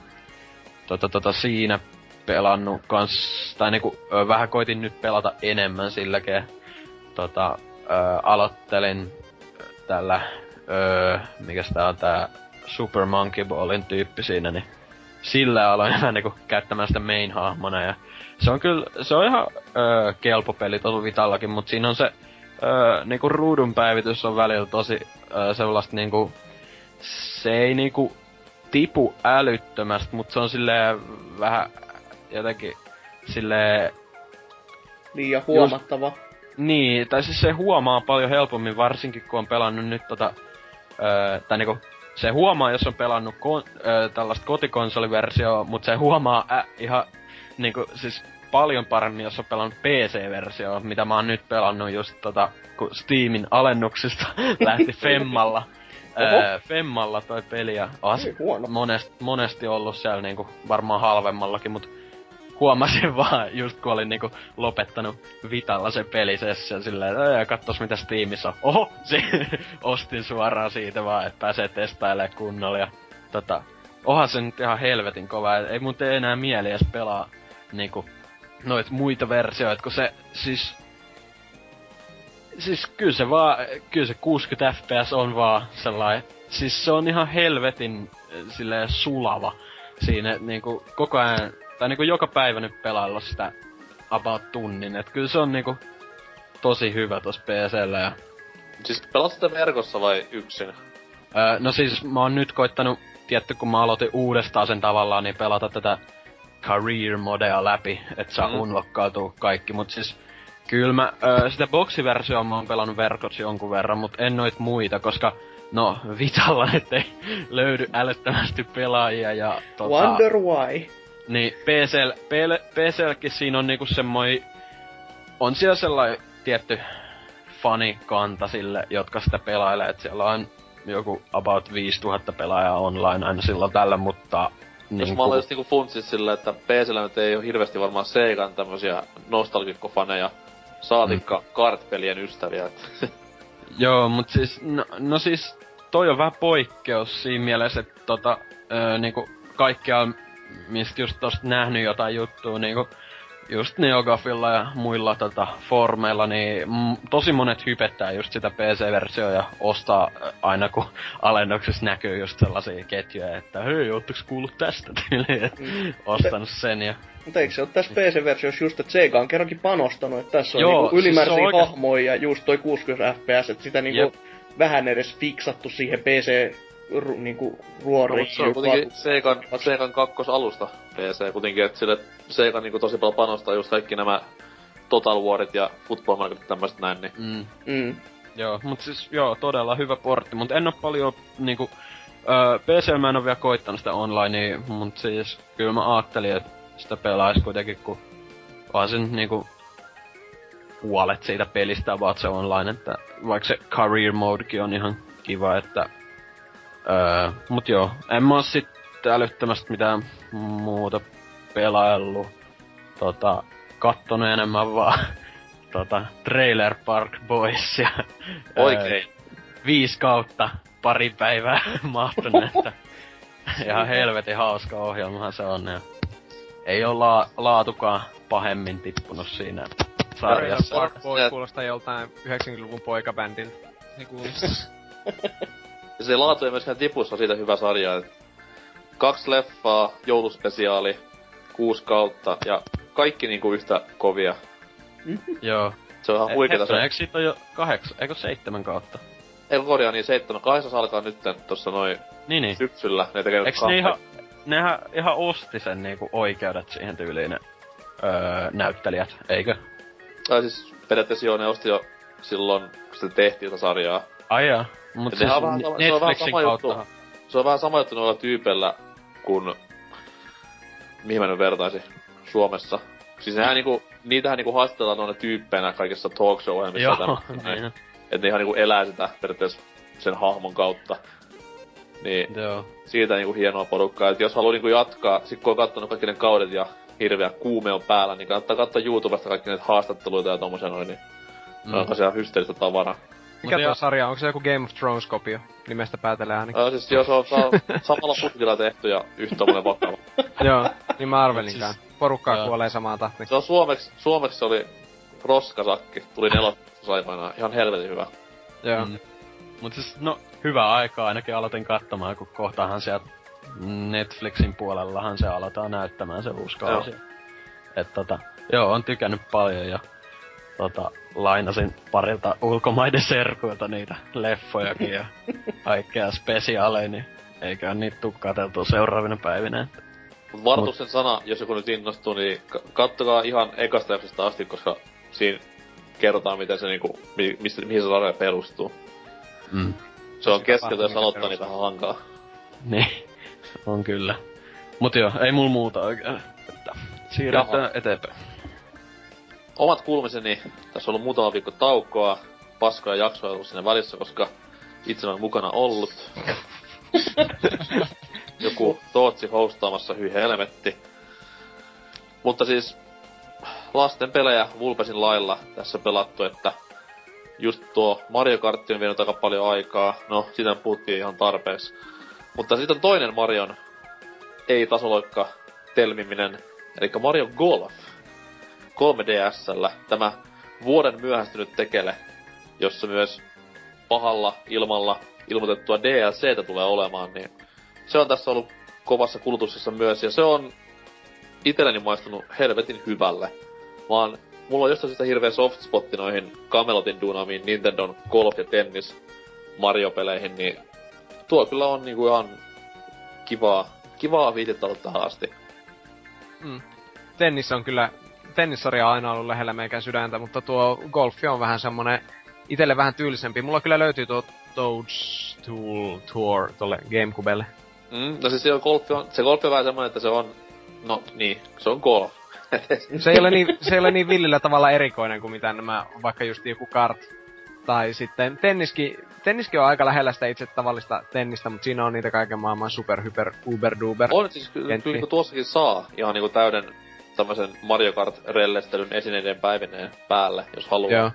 D: tota, tota siinä pelannut kans, tai niinku ö, vähän koitin nyt pelata enemmän silläkin. Tota, ö, aloittelin tällä, ö, mikäs tää on tää Super Monkey Ballin tyyppi siinä, niin sillä aloin <laughs> vähän niinku käyttämään sitä main-hahmona ja se on kyllä, se on ihan ö, kelpo peli tuolla Vitallakin, mutta siinä on se ö, niinku ruudun päivitys on välillä tosi ö, sellaista niinku, se ei niinku tipu älyttömästi, mutta se on silleen vähän jotenkin silleen
E: Liian huomattava.
D: Niin, tai siis se huomaa paljon helpommin, varsinkin kun on pelannut nyt tota, öö, tai niinku, se huomaa, jos on pelannut kon, öö, tällaista kotikonsoliversioa, mutta se huomaa ä, ihan niinku, siis paljon paremmin, jos on pelannut PC-versioa, mitä mä oon nyt pelannut just tota, kun Steamin alennuksista <laughs> lähti Femmalla. öö, Femmalla toi peli ja
E: huono.
D: monesti, monesti ollut siellä niinku varmaan halvemmallakin, mutta huomasin <laughs> vaan, just kun olin niinku lopettanut Vitalla sen pelisession silleen, "Ää, katsos mitä Steamissa on. Oho, <laughs> se ostin suoraan siitä vaan, että pääsee testailemaan kunnolla ja tota, onhan se nyt ihan helvetin kova, ei mun tee enää mieli edes pelaa niinku noit muita versioita, kun se siis Siis kyllä se vaan, kyllä se 60 fps on vaan sellainen, siis se on ihan helvetin äh, silleen sulava siinä niinku koko ajan, tai niinku joka päivä nyt pelailla sitä about tunnin, et kyllä se on niinku tosi hyvä tossa PCllä ja
B: Siis pelat sitä verkossa vai yksin?
D: Öö, no siis mä oon nyt koittanut, tietty kun mä aloitin uudestaan sen tavallaan, niin pelata tätä career modea läpi, että saa
B: Mm.
D: mm. unlockautua kaikki, mut siis kyllä mä öö, sitä boksiversioa mä oon pelannut verkossa jonkun verran, mut en noit muita, koska no Vitalla nyt ei löydy älyttömästi pelaajia ja tota,
E: Wonder why.
D: Niin PCL, PL, PCLkin siinä on niinku semmoi... On siellä sellainen tietty fanikanta sille, jotka sitä pelailee, että siellä on joku about 5000 pelaajaa online aina silloin tällä, mutta...
B: Jos
D: Niin
B: mä olen just niinku funtsit sillä, että PCllä nyt ei oo hirveästi varmaan Seikan tämmösiä nostalgikkofaneja, saatikka mm. kartpelien ystäviä. et- <laughs>
D: Joo, mut siis, no, no siis, toi on vähän poikkeus siinä mielessä, että tota, öö, niinku kaikkea, mistä just tosta nähnyt jotain juttua, niinku, just Neogafilla ja muilla tota, formeilla, niin mm, tosi monet hypettää just sitä PC-versioa ja ostaa ö, aina kun <laughs> alennuksessa näkyy just sellaisia ketjuja, että hei, ootteko kuullut tästä <laughs> tyyliin,
E: Mm.
D: ostanut sen ja
E: Mutta eikö se ole tässä PC-versiossa just, että Sega on kerrankin panostanut, että tässä on
D: Joo,
E: niinku
D: siis
E: ylimääräisiä
D: se on oikeas-
E: hahmoja ja just toi 60 fps, että sitä niinku
D: Jep.
E: vähän edes fiksattu siihen PC ru, niinku
B: No,
E: ruoriin.
B: mut se on kuitenkin Seikan, Seikan kakkosalusta PC kuitenkin, että sille Seikan niinku tosi paljon panostaa just kaikki nämä Total Warit ja Football Marketit tämmöset näin, niin
D: mm,
E: Mm.
D: Joo, mut siis joo, todella hyvä portti, mut en oo paljon niinku... Öö, PC mä en oo vielä koittanut sitä onlinea, mut siis kyllä mä ajattelin, että sitä pelais kuitenkin, kun vaan sen niinku puolet siitä pelistä about se online, että vaikka se career modekin on ihan kiva, että öö, mut joo, en mä oo sitten älyttömästi mitään muuta pelaillut. Tota, kattonut enemmän vaan <laughs> tota, Trailer Park Boysia.
B: Oikein.
D: viisi kautta pari päivää <laughs> mahtunut, että <laughs> ihan helvetin hauska ohjelmahan se on. Ja ei ole la- laatukaan pahemmin tippunut siinä sarjassa.
C: Park Boy kuulostaa joltain 90-luvun poikabändin.
F: Niin kuulostaa.
B: Se laatu ei myöskään tipussa siitä hyvä sarja, että kaksi leffaa, jouluspesiaali, kuusi kautta ja kaikki niinku yhtä kovia.
D: Joo.
B: Se on ihan huikeeta
D: Hetkinen,
B: se.
D: Eikö siitä jo kahdeksan, eikö seitsemän kautta?
B: Ei kun korjaa niin seitsemän, kahdeksas alkaa nytten tossa noin
D: Niin niin.
B: syksyllä. Ne tekee kahta-
D: ne ihan, nehän ihan osti sen niinku oikeudet siihen tyyliin ne öö, näyttelijät, eikö?
B: Tai siis periaatteessa joo, ne osti jo silloin, kun sitä tehtiin sitä sarjaa.
D: Ai jaa. Mut
B: Ja
D: siis
B: sehän on vähän sama- se on vähän sama juttu. Se on vähän sama juttu noilla tyypeillä kuin... Mihin mä nyt vertaisin? Suomessa. Siis nehän niinku, niitähän niinku haastellaan noina tyyppeinä kaikissa talk show ohjelmissa
D: Joo, niin.
B: Että ne ihan niinku elää sitä periaatteessa sen hahmon kautta. Niin
D: Joo.
B: siitä niinku hienoa porukkaa. Et jos haluaa niinku jatkaa, sit kun on kattonut kaikki ne kaudet ja hirveä kuume on päällä, niin kannattaa katsoa YouTubesta kaikki näitä haastatteluita ja tommosia noin, niin mm. on ihan hysteeristä tavaraa.
C: Mikä tuo
D: joo.
C: sarja? Onko se joku Game of Thrones-kopio? Nimestä päätellen ainakin.
B: Ää, siis jos on saa, <laughs> samalla putkilla tehty ja yhtä tommonen vakava. <laughs>
C: Joo, niin mä arvelinkaan. Porukkaa
D: Joo.
C: kuolee samaan tahtiin.
B: Se on suomeksi, suomeksi se oli roskasakki, tuli nelosessa aikanaan, ihan helvetin hyvä.
C: Joo.
D: Mm. Mut siis, no, hyvä aika ainakin aloitin katsomaan, kun kohtahan sieltä Netflixin puolellahan se aletaan näyttämään se uusi kausi. Et tota, joo, on tykännyt paljon ja tota, lainasin parilta ulkomaiden serkuilta niitä leffojakin ja kaikkea spesiaaleja, niin eiköhän niitä tuu katseltua seuraavina päivinä.
B: Mut varoituksen sana, jos joku nyt innostuu, niin ka- kattokaa ihan ekasta jaksosta asti, koska siinä kerrotaan, miten se niinku, mi- mistä, mihin se sarja perustuu.
D: Mm.
B: Se on keskeltä, jos aloittaa, niin
C: perustuu.
B: vähän hankaa.
D: Niin, on kyllä. Mut joo, ei mulla muuta oikein. Että siirrytään eteenpäin.
B: Omat kuulumiseni, tässä on ollut muutama viikko taukoa, paskoja jaksoja ollut siinä välissä, koska itse olen mukana ollut. <laughs> Joku Tootsi hostaamassa, hyi helvetti. Mutta siis lasten pelejä Vulpesin lailla tässä pelattu, että just tuo Mario Kart on vienyt aika paljon aikaa. No, siitä puhuttiin ihan tarpeeksi. Mutta sitten on toinen Marion ei-tasoloikka telmiminen, eli Mario Golf. 3DSllä tämä vuoden myöhästynyt tekele, jossa myös pahalla ilmalla ilmoitettua DLCtä tulee olemaan, niin se on tässä ollut kovassa kulutuksessa myös, ja se on itselleni maistunut helvetin hyvälle. Vaan mulla on jostain syystä hirveä soft spotti noihin Camelotin duunaamiin Nintendon golf- ja tennis Mario-peleihin, niin tuo kyllä on niinku ihan kivaa, kivaa viitettä ollut tähän asti.
C: Mm. Tennis on kyllä, tennissarja on aina ollut lähellä meikän sydäntä, mutta tuo golfi on vähän semmonen, itelle vähän tyylisempi. Mulla kyllä löytyy tuo Toadstool Tour tolle Gamecubelle.
B: Mm, no siis se, on golfi on, se golfi on vähän semmonen, että se on, no niin, se on golf. <laughs>
C: Se ei ole niin, se ei ole niin villillä tavalla erikoinen kuin mitä nämä, vaikka just joku kart. Tai sitten tenniskin, tenniskin on aika lähellä sitä itse tavallista tennistä, mutta siinä on niitä kaiken maailman super, hyper, uber, duber.
B: on siis ky-
C: Kentti.
B: kyllä niinku tuossakin saa ihan niinku täyden tämmösen Mario Kart-rellestelyn esineiden päivineen päälle, jos haluaa.
C: Joo.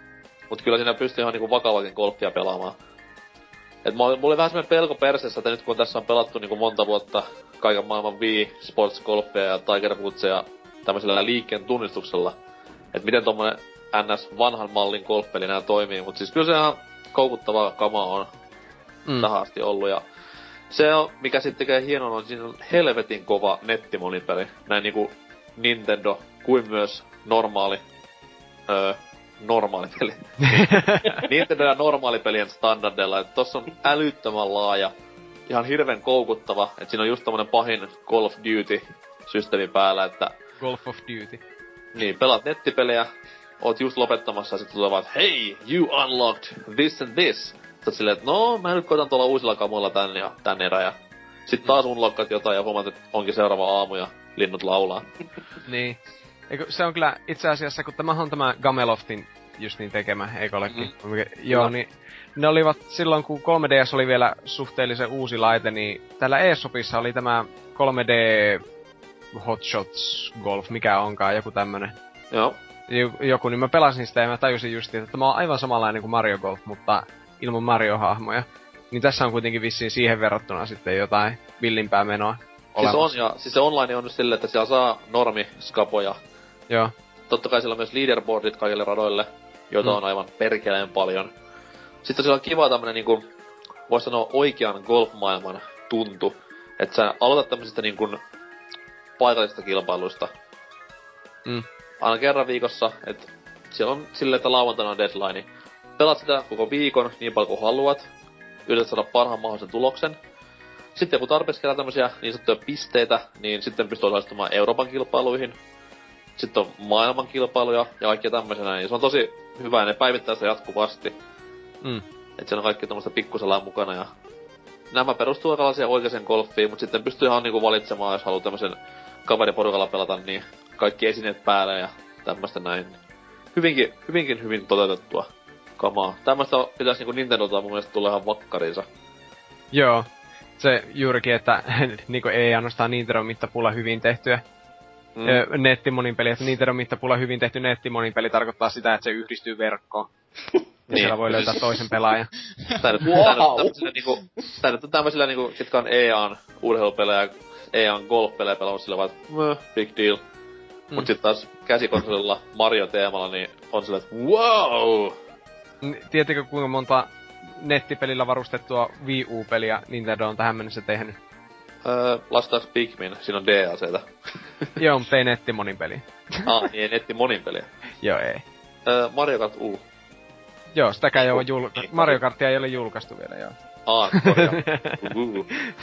B: Mut kyllä siinä pystyy ihan niinku vakavakin golfia pelaamaan. Et olin- mulla oli vähän semmonen pelko perseessä, että nyt kun tässä on pelattu niinku monta vuotta kaiken maailman Wii, Sports Golfia ja Tiger Woodsia tämmöisellä liikkeen tunnistuksella, että miten tommonen NS vanhan mallin golfpeli nää toimii, mut siis kyllä se ihan koukuttavaa kamaa on
C: Mm.
B: tähän asti ollut ja se on, mikä sitten tekee hienon, on siinä on helvetin kova nettimonipeli. Näin niinku Nintendo kuin myös normaali, öö, normaali peli. <laughs> Nintendo ja normaalipelien standardeilla, että tossa on älyttömän laaja, ihan hirven koukuttava, että siinä on just tommonen pahin Call of Duty systeemi päällä, että
C: Golf of Duty.
B: niin, pelaat nettipelejä, oot just lopettamassa ja sitten tulee vaan, hei, you unlocked this and this. Sä silleen, että no, mä nyt koitan tuolla uusilla kamoilla tän ja tän erä ja sit taas unlockkat jotain ja huomaat, että onkin seuraava aamu ja linnut laulaa. <laughs>
C: Niin. Eikö, se on kyllä itse asiassa, kun tämä on tämä Gameloftin just niin tekemä, eikollekin. Mm. Joo, no. niin ne olivat silloin, kun 3DS oli vielä suhteellisen uusi laite, niin täällä eShopissa oli tämä 3D Hotshots Golf, mikä onkaan, joku tämmönen.
B: Joo.
C: Joku, niin mä pelasin sitä ja mä tajusin just, että tämä on aivan samanlainen kuin Mario Golf, mutta ilman Mario-hahmoja. Niin tässä on kuitenkin vissiin siihen verrattuna sitten jotain villimpää menoa.
B: Siis on, ja siis se online on nyt silleen, että siellä saa normi skapoja.
C: Joo.
B: Totta kai siellä on myös leaderboardit kaikille radoille, joita mm. on aivan perkeleen paljon. Sitten siellä on kiva tämmönen niinku, voisi sanoa oikean golfmaailman tuntu. Että sä aloitat tämmöisistä niinku paikallisista kilpailuista.
C: Mm.
B: Aina kerran viikossa, että siellä on silleen, että lauantaina on deadline. Pelaat sitä koko viikon niin paljon kuin haluat. Yrität saada parhaan mahdollisen tuloksen. Sitten kun tarpeeksi kerää tämmöisiä niin sanottuja pisteitä, niin sitten pystyy osallistumaan Euroopan kilpailuihin. Sitten on maailman kilpailuja ja kaikkia tämmöisenä, ja se on tosi hyvä, ja ne päivittää sitä jatkuvasti.
C: Mm.
B: Että siellä on kaikki tämmöistä pikkuselaa mukana, ja nämä perustuu tällaisia oikeeseen golfiin, mutta sitten pystyy ihan niinku valitsemaan, jos haluaa tämmöisen kaveriporukalla pelata, niin kaikki esineet päälle ja tämmöistä näin. Hyvinkin, hyvinkin hyvin toteutettua kamaa. Tämmöistä pitäisi niinku Nintendolta mun mielestä tulla ihan vakkariinsa.
C: Joo. Se juurikin, että <laughs> niinku ei ainoastaan Nintendo mittapulla hyvin tehtyä mm. nettimonin peli, että Nintendo mittapulla hyvin tehty nettimonin peli tarkoittaa sitä, että se yhdistyy verkkoon. ja niin. siellä voi löytää toisen pelaajan.
B: Tää nyt, wow. tämmöisillä niinku, tää nyt on tämmöisillä niinku, ketkä on EAN urheilupelejä, EAN golfpelejä pelannut sillä vaan, että big deal. Mm. Mut sit taas käsikonsolilla Mario-teemalla, niin on sillä, että wow!
C: Tiedättekö kuinka monta nettipelillä varustettua Wii U-peliä Nintendo on tähän mennessä tehnyt?
B: Öö, lastaaks Pikmin? Siinä on DLCtä. <laughs>
C: Joo, mutta ei nettimonin peli.
B: ah, niin ei nettimonin peliä. <laughs>
C: Joo, ei.
B: Öö, Mario Kart U.
C: Joo, sitäkään ei ole julkaistu. Mario Kartia ei ole julkaistu vielä, joo.
B: Ah, <laughs>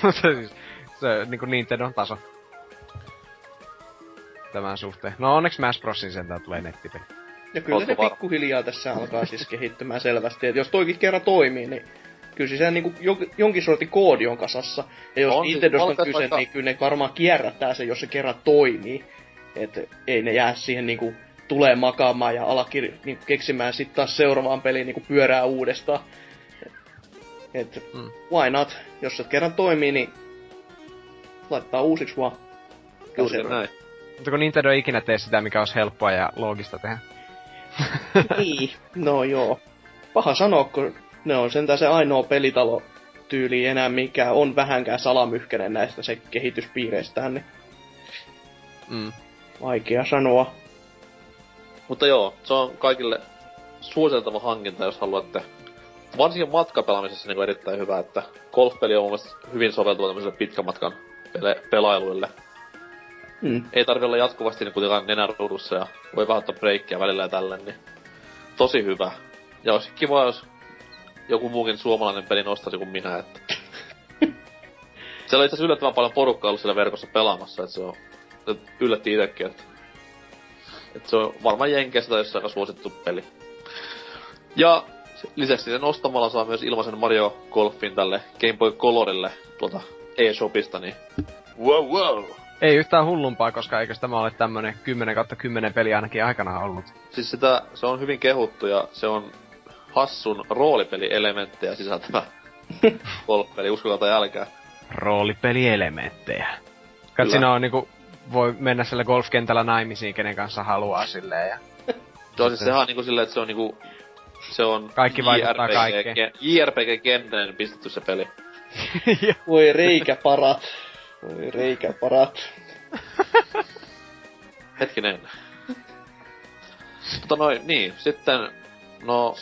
C: Mutta siis, se niinku Nintendon taso. Tämän suhteen. No onneksi Smash Brosin sentään tulee nettipeli.
E: Ja kyllä Ootko se var... pikkuhiljaa tässä alkaa siis kehittymään selvästi. että jos toikin kerran toimii, niin kyllä siis se niinku jonkin sortin koodi on kasassa. Ja jos on, Nintendosta on kyse, vaikka... niin kyllä ne varmaan kierrättää se, jos se kerran toimii. Että ei ne jää siihen niinku tulee makaamaan ja alakir, niinku keksimään sitten taas seuraavaan peliin niinku pyörää uudestaan. Et mm. why not? Jos se kerran toimii, niin laittaa uusiksi vaan.
B: Juuri näin.
C: Mutta kun Nintendo ei ikinä tee sitä, mikä olisi helppoa ja loogista tehdä. <laughs>
E: niin, no joo. Paha sanoa, kun ne on sentään se ainoa pelitalo tyyli enää, mikä on vähänkään salamyhkäinen näistä se kehityspiireistään, niin...
C: Mm.
E: Vaikea sanoa.
B: Mutta joo, se on kaikille suositeltava hankinta, jos haluatte. Varsinkin matkapelaamisessa niin erittäin hyvä, että golfpeli on mun hyvin soveltuva tämmöiselle pitkän matkan pele- pelailuille.
E: Mm.
B: Ei tarvi olla jatkuvasti niin kuitenkaan nenäruudussa ja voi vähän ottaa breikkiä välillä ja tälleen, niin tosi hyvä. Ja olisi kiva, jos joku muukin suomalainen peli nostaisi kuin minä, että... <laughs> Siellä on itse yllättävän paljon porukkaa ollut siellä verkossa pelaamassa, että se on... Yllätti itekin, että... että se on varmaan Jenkeissä tai jossain aika suosittu peli. Ja lisäksi sen ostamalla saa myös ilmaisen Mario Golfin tälle Game Boy Colorille tuolta eShopista, niin... Wow, wow!
C: Ei yhtään hullumpaa, koska eikö tämä ole tämmönen 10 kautta 10 peli ainakin aikana ollut.
B: Siis sitä, se on hyvin kehuttu ja se on hassun roolipelielementtejä sisältävä <laughs> golfpeli, uskokaa tai älkää.
C: Roolipelielementtejä. Kat siinä on niinku, voi mennä sillä golfkentällä naimisiin, kenen kanssa haluaa silleen ja...
B: Joo, siis sehän on niinku silleen, että se on niinku... Se on
C: Kaikki vaikuttaa kaikkeen.
B: JRPG-kentäinen pistetty se peli. <laughs>
E: Voi reikäparat. Voi reikäparat. <laughs>
B: Hetkinen. Mutta noin, niin. Sitten, no,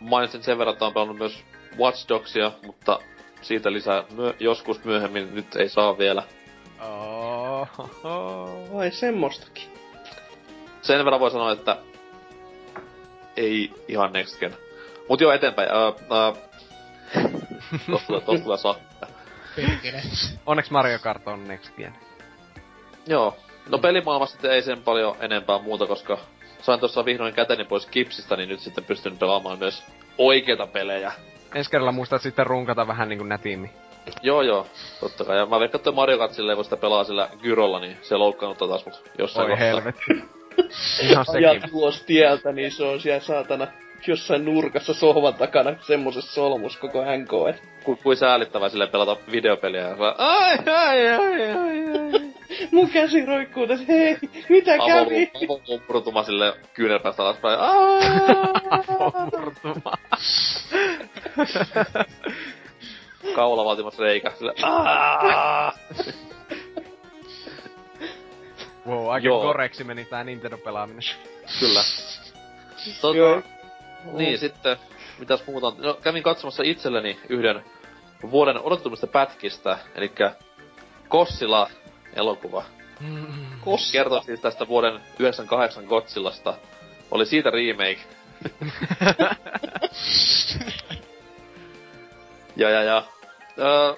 B: mainitsin sen verran, että on pelannut myös Watch Dogsia, mutta siitä lisää myö- joskus myöhemmin, nyt ei saa vielä.
E: Vai semmoistakin.
B: Sen verran voi sanoa, että ei ihan next gen. Mut joo, eteenpäin. Uh, uh, tosta tulee, tosta sakka.
C: Onneksi Mario Kart on next gen.
B: Joo. No pelimaailmassa ei sen paljon enempää muuta, koska sain tuossa vihdoin käteni pois kipsistä, niin nyt sitten pystyn pelaamaan myös oikeita pelejä.
C: Ensi kerralla muistat sitten runkata vähän niinku nätiimmin.
B: Joo joo, totta kai. Ja mä veikkaan, että Mario Kart silleen, kun sitä pelaa sillä gyrolla, niin se loukkaanuttaa taas mut jossain
C: Oi helvetti. <laughs> Ihan
E: ajat
C: sekin.
E: ulos tieltä, niin se on siellä saatana jossain nurkassa sohvan takana semmosessa solmus koko NK.
B: Ku, kuin säälittävää silleen pelata videopeliä ja vaan, ai, ai, ai, ai, ai. <laughs>
E: Mun käsi roikkuu tässä, hei, mitä kävi?
B: Avolumpurtuma sille kyynelpäästä alaspäin. Aa!
C: Murtuma.
B: Kaula vaatimassa reikä. Sille,
C: wow, aika koreksi meni tää Nintendo-pelaaminen.
B: Kyllä.
E: Joo.
B: Tota, niin sitten, mitäs muuta on? No, kävin katsomassa itselleni yhden vuoden odotetumista pätkistä, eli Kossila elokuva.
E: Kos.
B: Kertoo siis tästä vuoden 98 Godzillasta. Oli siitä remake. <laughs> ja ja ja. Öö,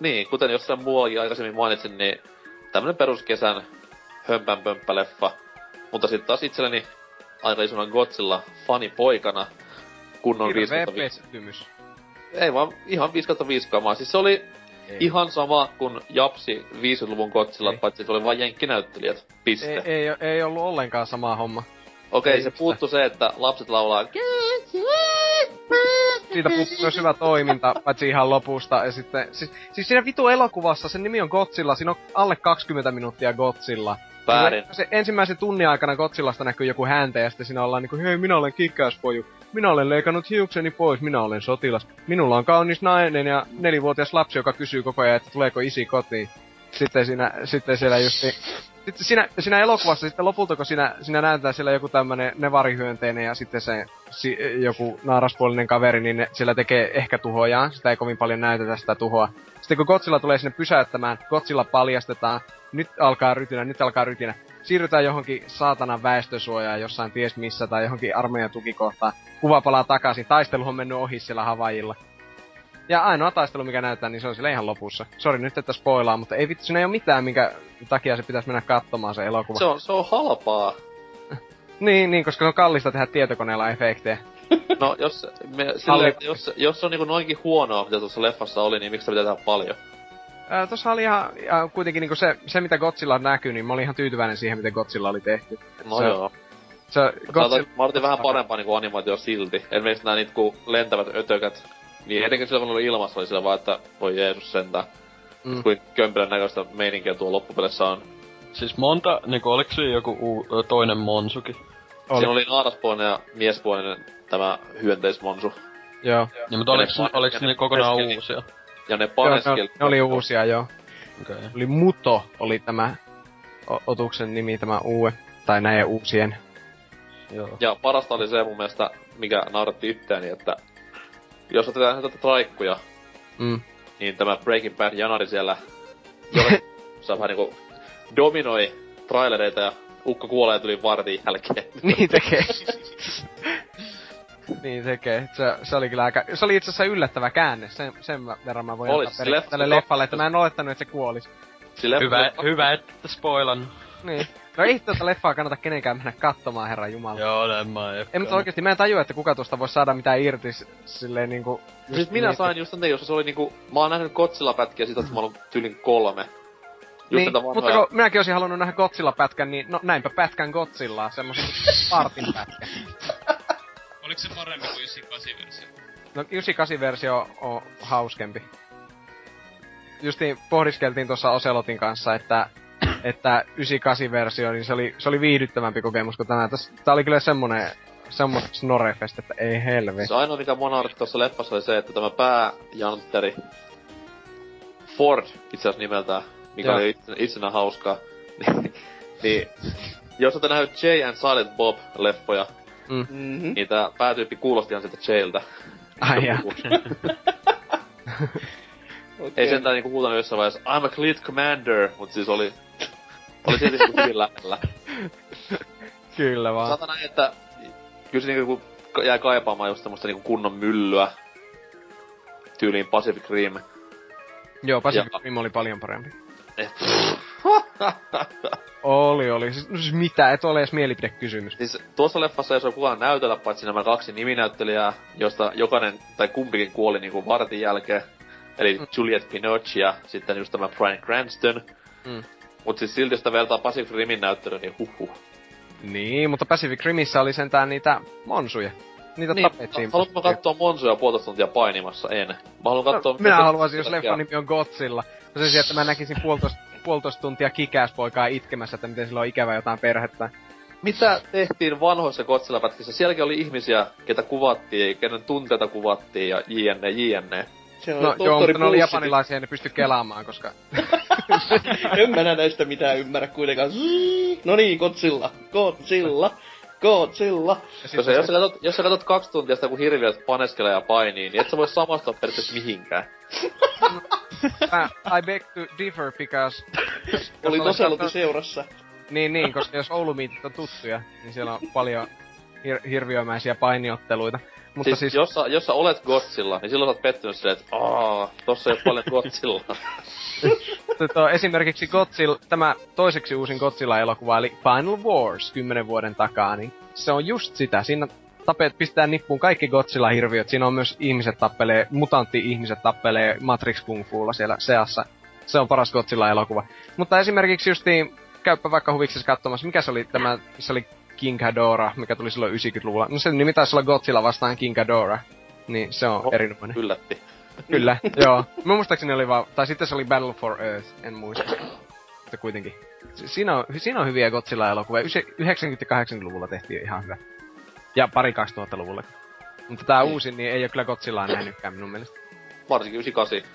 B: niin, kuten jossain muuallakin aikaisemmin mainitsin, niin tämmönen peruskesän hömpänpömppä leffa. Mutta sitten taas itselleni aika isona Godzilla fanipoikana kunnon 5
C: Hirveä
B: 5
C: pettymys.
B: Ei vaan ihan 5 5 kamaa. Siis se oli
C: Ei.
B: ihan sama kuin Japsi 50-luvun Godzilla,
C: Ei.
B: paitsi se oli vain jenkkinäyttelijät. Piste.
C: Ei, ei, ei ollut ollenkaan sama homma.
B: Okei,
C: ei
B: se puuttu se, että lapset laulaa
C: Siitä puuttuu myös hyvä toiminta, paitsi ihan lopusta. Ja sitten, siis, siis siinä vitu elokuvassa, sen nimi on Godzilla, siinä on alle 20 minuuttia Godzilla.
B: väärin.
C: Se, se ensimmäisen tunnin aikana Godzillasta näkyy joku häntä ja sitten siinä ollaan niinku, hei minä olen kikkäyspoju. Minä olen leikannut hiukseni pois, minä olen sotilas. Minulla on kaunis nainen ja nelivuotias lapsi, joka kysyy koko ajan, että tuleeko isi kotiin. Sitten siinä, sitten siellä just sitten siinä, siinä elokuvassa sitten lopulta, kun siinä, siinä näytetään siellä joku tämmönen nevarihyönteinen ja sitten se si, joku naaraspuolinen kaveri, niin ne siellä tekee ehkä tuhojaan. Sitä ei kovin paljon näytetä sitä tuhoa. Sitten kun Godzilla tulee sinne pysäyttämään, Godzilla paljastetaan, nyt alkaa rytinä, nyt alkaa rytinä. Siirrytään johonkin saatanan väestösuojaan jossain ties missä tai johonkin armeijan tukikohtaan. Kuva palaa takaisin, taistelu on mennyt ohi siellä Havajilla. Ja ainoa taistelu, mikä näytetään, niin se on siellä ihan lopussa. Sori nyt, että spoilaa, mutta ei vittu, siinä ei ole mitään, minkä takia se pitäisi mennä katsomaan se elokuva.
B: Se on, se on halpaa. <laughs>
C: Niin, niin, koska se on kallista tehdä tietokoneella efektejä. <laughs>
B: No, jos, me, että jos, jos se on niinku noinkin huonoa, mitä tuossa leffassa oli, niin miksi sitä pitää tehdä paljon?
C: Ää, tossa oli ihan, ja kuitenkin niinku se, se, mitä Godzilla näkyy, niin mä olin ihan tyytyväinen siihen, miten Godzilla oli tehty.
B: No
C: Se-
B: joo.
C: Se,
B: Godzilla... Mä odotin vähän parempaa niinku animaatio silti. Esimerkiksi nää niitä kun lentävät ötökät. Niin etenkin silloin kun oli ilmassa, oli sillä vaan, että voi Jeesus sentään.
C: Mm.
B: Kuin kömpelän näköistä meininkiä tuo loppupeleissä on.
D: Siis monta, niinku oliks siinä joku uu, toinen Monsuki?
C: Oli.
B: Siinä oli naaraspuolinen ja miespuolinen tämä hyönteismonsu.
C: joo.
D: Ja mutta oliks,
B: Ja ne-
D: oliks
B: ja
D: ne
B: ne
D: kokonaan
B: keskeli.
D: uusia?
B: Ja ne
C: Joo, ne, ne oli uusia, joo.
D: Okei. Okay.
C: Oli Muto, oli tämä o- otuksen nimi, tämä uue. Tai näiden uusien.
D: Joo.
B: Ja parasta oli se mun mielestä, mikä nauratti itseäni, että jos otetaan tätä traikkuja,
C: Mm.
B: niin tämä Breaking Bad Janari siellä jollakin <laughs> saa vähän niinku dominoi trailereita ja ukko kuolee tuli vartin jälkeen. <laughs>
C: niin tekee. <laughs> niin tekee. Se, se oli kyllä aika... Se oli itse asiassa yllättävä käänne. Sen, sen verran mä voin
B: Oli,
C: antaa
B: se
C: periksi
B: leffa-
C: tälle leffalle, että mä en olettanut, että se kuolisi.
B: Sille
D: Hyvä, hyvä, että spoilan.
C: Niin. No ei tätä leffaa kannata kenenkään mennä katsomaan, herra jumala.
D: Joo, näin mä en.
C: Ei, mutta oikeesti mä en tajua, että kuka tuosta voisi saada mitään irti silleen niinku...
B: Siis
C: just
B: minä
C: niin,
B: sain just sen, jos se oli niinku, mä oon nähnyt Godzilla-pätkiä siitä, että mä oon tyylin kolme. Just
C: Niin,
B: näitä
C: mutta
B: vanhoja-
C: kun minäkin olisin halunnut nähdä Godzilla-pätkän, niin no näinpä pätkän Godzillaa, semmosen partin pätkä. <laughs>
F: Oliko se parempi kuin 98-versio?
C: No 98-versio on hauskempi. Justiin pohdiskeltiin tuossa Oselotin kanssa, että että 98-versio, niin se oli, se oli viihdyttävämpi kokemus kuin tämä. Täs, tää oli kyllä semmonen, semmonen snorefest, että ei helve.
B: Se ainoa, mikä mua nauratti tuossa leffassa oli se, että tämä pääjantteri Ford itse asiassa nimeltään, mikä
C: Joo.
B: oli itse, itsenä hauskaa. <laughs> niin, niin, jos olette nähnyt Jay and Silent Bob-leffoja,
E: Mm-hmm.
B: niin tää päätyyppi kuulosti ihan siltä Jayltä.
C: Ai jaa. <laughs> <laughs>
E: Okay.
B: Ei sentään niinku huutanut jossain vaiheessa, I'm a Cleat Commander, mut siis oli, oli silti niinku hyvin lähellä. <laughs>
C: Kyllä vaan.
B: Näin, että kyllä se niinku jää kaipaamaan just semmoista niinku kunnon myllyä. Tyyliin Pacific Rim.
C: Joo, Pacific
B: Ja-
C: Rim oli paljon parempi.
B: Eh, <laughs>
C: Oli, oli. Siis, no siis mitä, et ole edes mielipidekysymys.
B: Siis tuossa leffassa ei ole kukaan näytellä, paitsi nämä kaksi niminäyttelijää, josta jokainen tai kumpikin kuoli niinku vartin jälkeen. Eli
C: Mm.
B: Juliette Binoche ja sitten just tämä Bryan Cranston.
C: Mm.
B: Mut siis silti jos sitä vertaa Pacific Rimin näyttelyyn, niin huh huh.
C: Niin, mutta Pacific Rimissä oli sentään niitä monsuja. Niitä
B: Niin,
C: tapettiin.
B: haluatko mä katsoa Monsuja puolitoista tuntia painimassa? En. Mä haluan katsoa...
C: No, minä haluaisin, jos leffan nimi on Godzilla. No sen sijaan, että mä näkisin puolitoista, puolitoista tuntia kikääspoikaa itkemässä, että miten sillä on ikävä jotain perhettä.
B: Mitä tehtiin vanhoissa Godzilla-pätkissä? Sielläkin oli ihmisiä, ketä kuvattiin, kenen tunteita kuvattiin ja jne, jne.
E: Se on
C: No joo, mutta ne oli japanilaisia ja ne pysty kelaamaan, koska... <laughs>
E: en mä näistä mitään ymmärrä kuitenkaan. No niin, Godzilla, Godzilla, Godzilla.
C: Ja
B: Jos, sä- jos, sä katsot, jos sä katsot kaksi tuntia sitä, kun hirviöt paneskelee ja painii, niin et sä voi samastua periaatteessa mihinkään. <laughs>
C: mä, I beg to differ because...
E: Oli
C: katsonut-
E: seurassa.
C: Niin, niin, koska jos Oulumiitit on tuttuja, niin siellä on paljon hir- hirviömäisiä painiotteluita. Mutta
B: siis,
C: siis,
B: Jos, sä, jos sä olet Godzilla, niin silloin sä oot pettynyt silleen, että aah, tossa ei oo paljon Godzilla. <laughs>
C: tuo, esimerkiksi Godzilla, tämä toiseksi uusin Godzilla-elokuva, eli Final Wars, kymmenen vuoden takaa, niin se on just sitä. Siinä tapet, pistetään nippuun kaikki Godzilla-hirviöt. Siinä on myös ihmiset tappelee, mutantti-ihmiset tappelee Matrix Kung Fulla siellä seassa. Se on paras Godzilla-elokuva. Mutta esimerkiksi justiin, käypä vaikka huviksesi katsomassa, mikä se oli tämä, se oli King Ghidorah, mikä tuli silloin 90-luvulla. No se nimi taisi olla Godzilla vastaan King Ghidorah. Niin se on
B: Oho.
C: erinomainen.
B: Yllätti.
C: Kyllä, <laughs> joo. Mä muistaakseni oli vaan, tai sitten se oli Battle for Earth, en muista. Mutta kuitenkin. Si- Siinä on, siinä on hyviä Godzilla-elokuvia. Yse- 90- ja 80-luvulla tehtiin ihan hyvä. Ja pari 2000-luvulla. Mutta tää
B: Niin.
C: uusin, niin ei oo kyllä Godzillaa nähnytkään minun mielestä.
B: Varsinkin 98.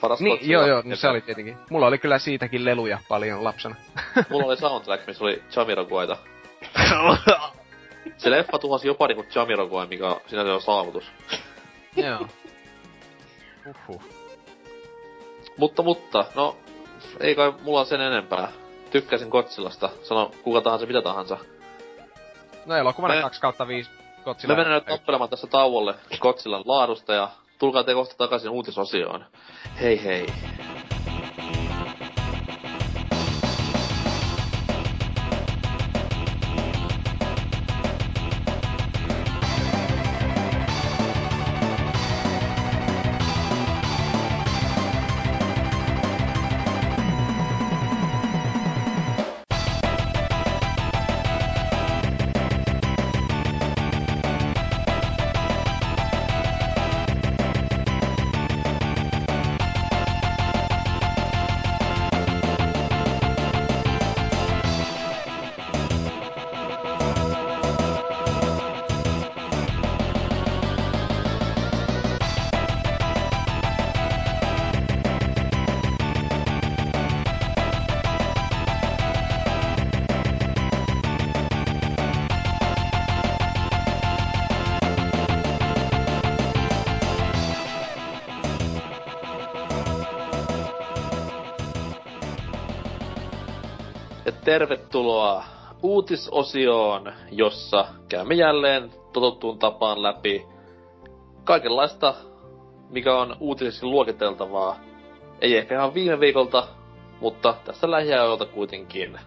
B: Paras
C: Niin,
B: Godzilla.
C: joo joo, no se oli tietenkin. Mulla oli kyllä siitäkin leluja paljon lapsena.
B: Mulla oli <laughs> soundtrack, missä oli Jamiroquaita. <laughs> Se leffa tuhosi jopa niinku Jamiroquai, mikä sinänsä on saavutus.
C: joo. Uhuh.
B: Mutta, mutta, no, ei kai mulla sen enempää. Tykkäsin Godzillasta. Sano kuka tahansa mitä tahansa.
C: No elokuvana
B: Me-
C: 2 kautta 5 Godzilla.
B: Me mennään nyt tappelemaan tässä tauolle Godzillan laadusta ja tulkaa te kohta takaisin uutisosioon. Hei hei. Tervetuloa uutisosioon, jossa käymme jälleen totuttuun tapaan läpi kaikenlaista, mikä on uutisiksi luokiteltavaa. Ei ehkä ihan viime viikolta, mutta tässä lähiajoilta kuitenkin.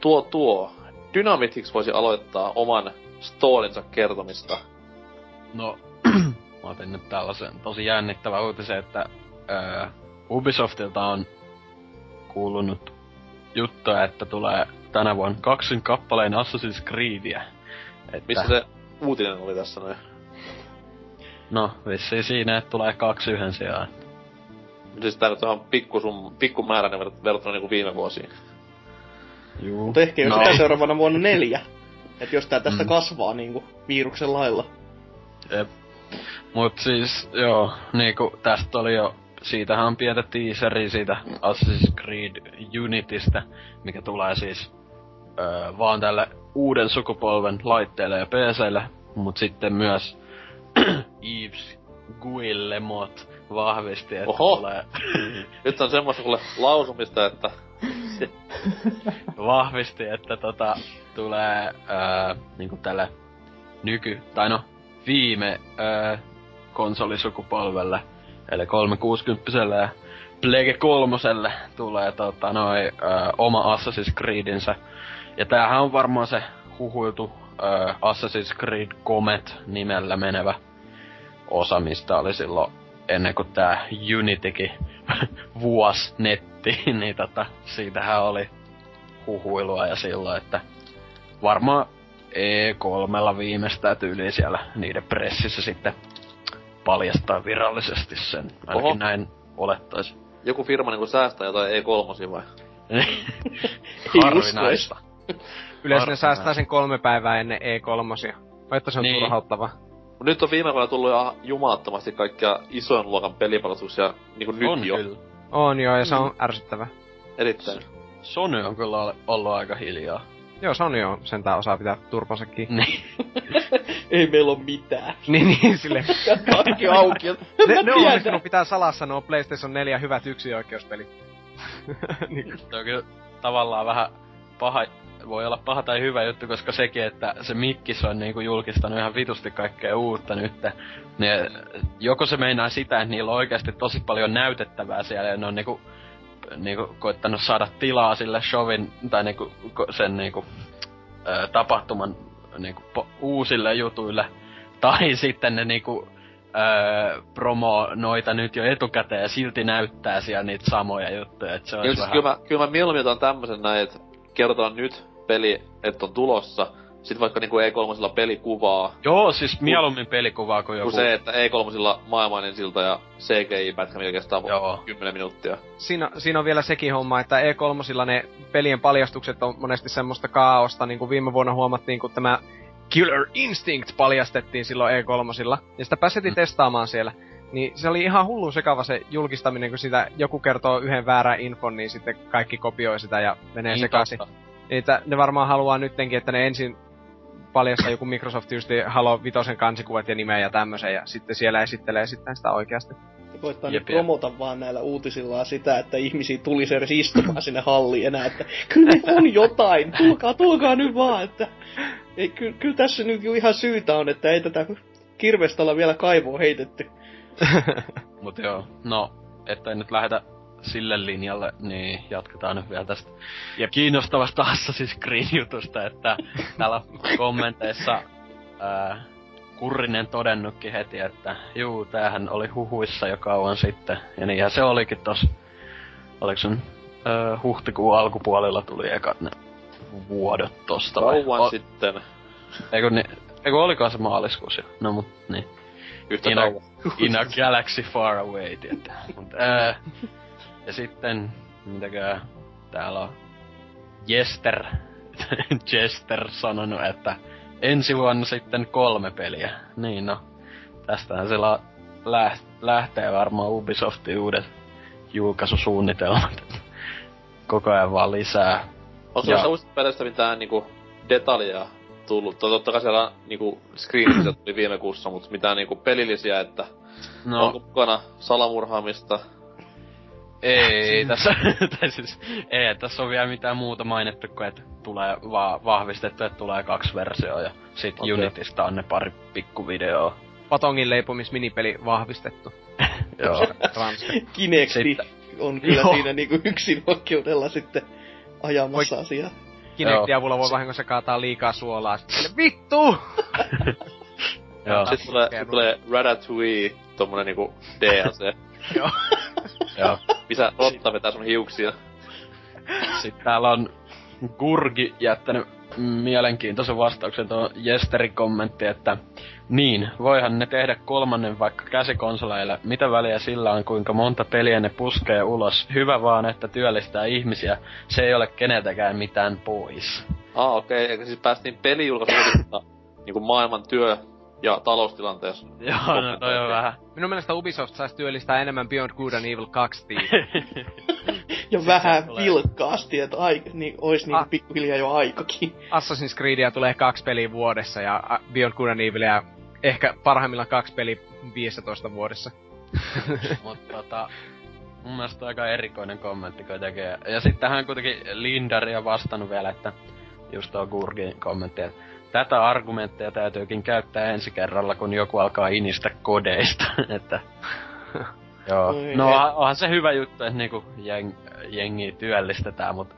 B: Tuo tuo. Dynamitix voisi aloittaa oman storinsa kertomista.
D: No, <clears throat> mä otin nyt tällaisen tosi jännittävän uutisen, että öö, Ubisoftilta on kuulunut juttuja, että tulee tänä vuonna kaksin kappaleen Assassin's Creedia. Että,
B: Missä se uutinen oli tässä noin?
D: No, vissiin siinä, että tulee kaksi yhden sijaan.
B: Siis tää nyt on pikku, sum, pikku määräinen verrat- verrattuna niinku viime vuosiin.
D: Juu.
E: Mutta ehkä jos
D: no,
E: no. seuraavana vuonna neljä. Että jos tää tästä
D: Mm.
E: mm. kasvaa niinku viruksen lailla.
D: Jep. Mut siis, joo, niinku tästä oli jo, siitähän on pientä teaseri siitä Assassin's Creed Unitystä, mikä tulee siis öö, vaan tälle uuden sukupolven laitteille ja PClle, mut sitten myös <clears throat> Yves Guillemot vahvisti, että
B: Oho.
D: tulee, <laughs>
B: Nyt on semmoista kuule lausumista, että <laughs>
D: vahvisti, että tota, tulee öö, niinku tälle nyky, tai no viime öö, konsolisukupolvelle, eli 360 ja Plege 3 tulee tota, noi, öö, oma Assassin's Creedinsä. Ja tämähän on varmaan se huhuiltu öö, Assassin's Creed Comet nimellä menevä osa, mistä oli silloin ennen kuin tää Unitykin <laughs> vuos netti, niin tota, siitähän oli huhuilua ja silloin, että varmaan E3 viimeistään tyyliin siellä niiden pressissä sitten paljastaa virallisesti sen. Ainakin
B: Oho.
D: näin olettaisin.
B: Joku firma niinku säästää jotain E3 vai? <laughs>
D: Harvinaista. <laughs>
C: Yleensä ne säästää sen kolme päivää ennen E3. Vai että se on
D: Niin.
C: turhauttava.
B: Mut nyt on viime vuonna tullut ihan jumalattomasti kaikkia isojen luokan pelipalastuksia niinku nyt
D: on
B: jo.
D: kyllä.
C: On joo, ja se on ärsyttävä.
B: Erittäin.
D: Sony on kyllä ollut aika hiljaa.
C: Joo, Sony on sentään osaa pitää turpansa kiinni.
D: Niin. <laughs>
E: Ei meillä oo mitään. <laughs>
C: niin, niin, sille.
E: Kaikki auki.
C: ne, ne on onnistunut pitää salassa nuo PlayStation 4 hyvät yksioikeuspelit. <laughs> niin.
D: Se on kyllä tavallaan vähän paha, voi olla paha tai hyvä juttu, koska sekin, että se Mikkis on niinku julkistanut ihan vitusti kaikkea uutta nyt. Niin joko se meinaa sitä, että niillä on oikeasti tosi paljon näytettävää siellä ja ne on niinku, niinku koittanut saada tilaa sille showin tai niinku sen niinku, ö, tapahtuman niinku po- uusille jutuille. <laughs> Tai sitten ne niinku öö, promo noita nyt jo etukäteen ja silti näyttää siellä niitä samoja juttuja. Et se
B: Joo,
D: olisi
B: siis
D: vähän...
B: kyllä mä, kyllä mä mieluummin otan tämmösen näin, että kerrotaan nyt peli, että on tulossa. Sit vaikka niinku E3 pelikuvaa,
D: Joo, siis mieluummin pelikuvaa kuin joku...
B: kun se, että E3 maailmainen silta ja CGI-pätkä, mikä kestää
D: Joo.
B: 10 minuuttia.
C: Siinä, siinä on vielä sekin homma, että E3 ne pelien paljastukset on monesti semmoista kaaosta, niin kuin viime vuonna huomattiin, kun tämä Killer Instinct paljastettiin silloin E3. Ja sitä pääsettiin
D: Mm.
C: testaamaan siellä. Niin se oli ihan hullu sekava se julkistaminen, kun sitä joku kertoo yhden väärän infon, niin sitten kaikki kopioi sitä ja menee
D: Niin
C: sekaisin. Niin, että ne varmaan haluaa nyttenkin, että ne ensin paljastaa joku Microsoft just Halo Vitosen kansikuvat ja nimeä ja tämmösen, ja sitten siellä esittelee sitten sitä oikeasti.
E: Ne koittaa
D: Jep,
E: nyt promota vaan näillä uutisillaan sitä, että ihmisiä tulisi edes istumaan sinne halliin enää, että kyllä on jotain, tulkaa, tulkaa nyt vaan, että ei, ky, kyllä tässä nyt jo ihan syytä on, että ei tätä kirvestä olla vielä kaivoon heitetty. <laughs>
D: Mut joo, no, että nyt lähetä sille linjalle, niin jatketaan nyt vielä tästä
C: Jep.
D: kiinnostavasta Assassin's Creed-jutusta, että <laughs> täällä kommenteissa ää, Kurrinen todennutkin heti, että juu, tämähän oli huhuissa jo kauan sitten. Ja niinhän se olikin tos, oliko nyt, ää, huhtikuun alkupuolella tuli ekat ne vuodot tosta. vai?
B: Kauan
D: O-
B: sitten.
D: Eikö, ni, eikö olikohan se maaliskuussa jo? No mut niin.
B: Yhtä
D: In a, in a galaxy far away, tietää. Mut, ää, <laughs> ja sitten, mitäkään, täällä on Jester, <laughs> Jester sanonut, että ensi vuonna sitten kolme peliä. Niin no, tästähän se la, läht, lähtee varmaan Ubisoftin uudet julkaisusuunnitelmat. <laughs> Koko ajan vaan lisää.
B: Onko noista uusista peleistä mitään niinku detaljeja tullut? To- Totta kai siellä niinku screenisiä tuli viime kuussa, mutta mitään niinku pelillisiä, että no.
D: No,
B: onko mukana salamurhaamista?
D: Ei tässä, <laughs> tai siis, ei, tässä on vielä mitään muuta mainittu kuin, että tulee vaan vahvistettu, että tulee kaksi versioa ja sit okay. Unitista on ne pari pikkuvideoa.
C: Patongin leipomisminipeli vahvistettu. <laughs>
D: Joo.
E: Kinekti on kyllä
D: Joo.
E: siinä niinku yksin oikeudella sitten ajamassa asiaa.
C: Kinectin avulla voi vahingossa kaataa liikaa suolaa. Sitten vittu! <laughs>
D: Joo,
B: Sitten tulee, tulee Ratatouille, tommonen niinku DLC, <laughs>
D: joo.
B: missä rotta vetää sun hiuksia.
D: Sitten täällä on Gurgi jättänyt mielenkiintoisen vastauksen tuon Jesterin kommentti, että niin, voihan ne tehdä kolmannen vaikka käsikonsoleille. Mitä väliä sillä on, kuinka monta peliä ne puskee ulos? Hyvä vaan, että työllistää ihmisiä. Se ei ole keneltäkään mitään pois.
B: Ah, okei, okay. siis päästiin pelijulkaisuudesta <coughs> niinku maailman työ- ja taloustilanteessa. <laughs>
D: Joo, no toi on vähän.
C: Minun mielestä Ubisoft saisi työllistää enemmän Beyond Good and Evil 2 tiimiä. <laughs>
E: Ja vähän vilkkaasti, että aika, niin, ois niinku
C: Ah.
E: pikkuhiljaa jo aikakin.
C: Assassin's Creedia tulee kaksi peliä vuodessa ja Beyond Good and Evilia ehkä parhaimmillaan kaksi peliä 15 vuodessa. <laughs>
D: Mutta tota, mun mielestä aika erikoinen kommentti kuitenkin. Ja sitten tähän kuitenkin Lindari on vastannut vielä, että just tuo Gurgin kommentti, että tätä argumentteja täytyykin käyttää ensi kerralla, kun joku alkaa inistä kodeista. <laughs> että Joo. No onhan, se hyvä juttu, että niinku jeng, jengiä työllistetään, mutta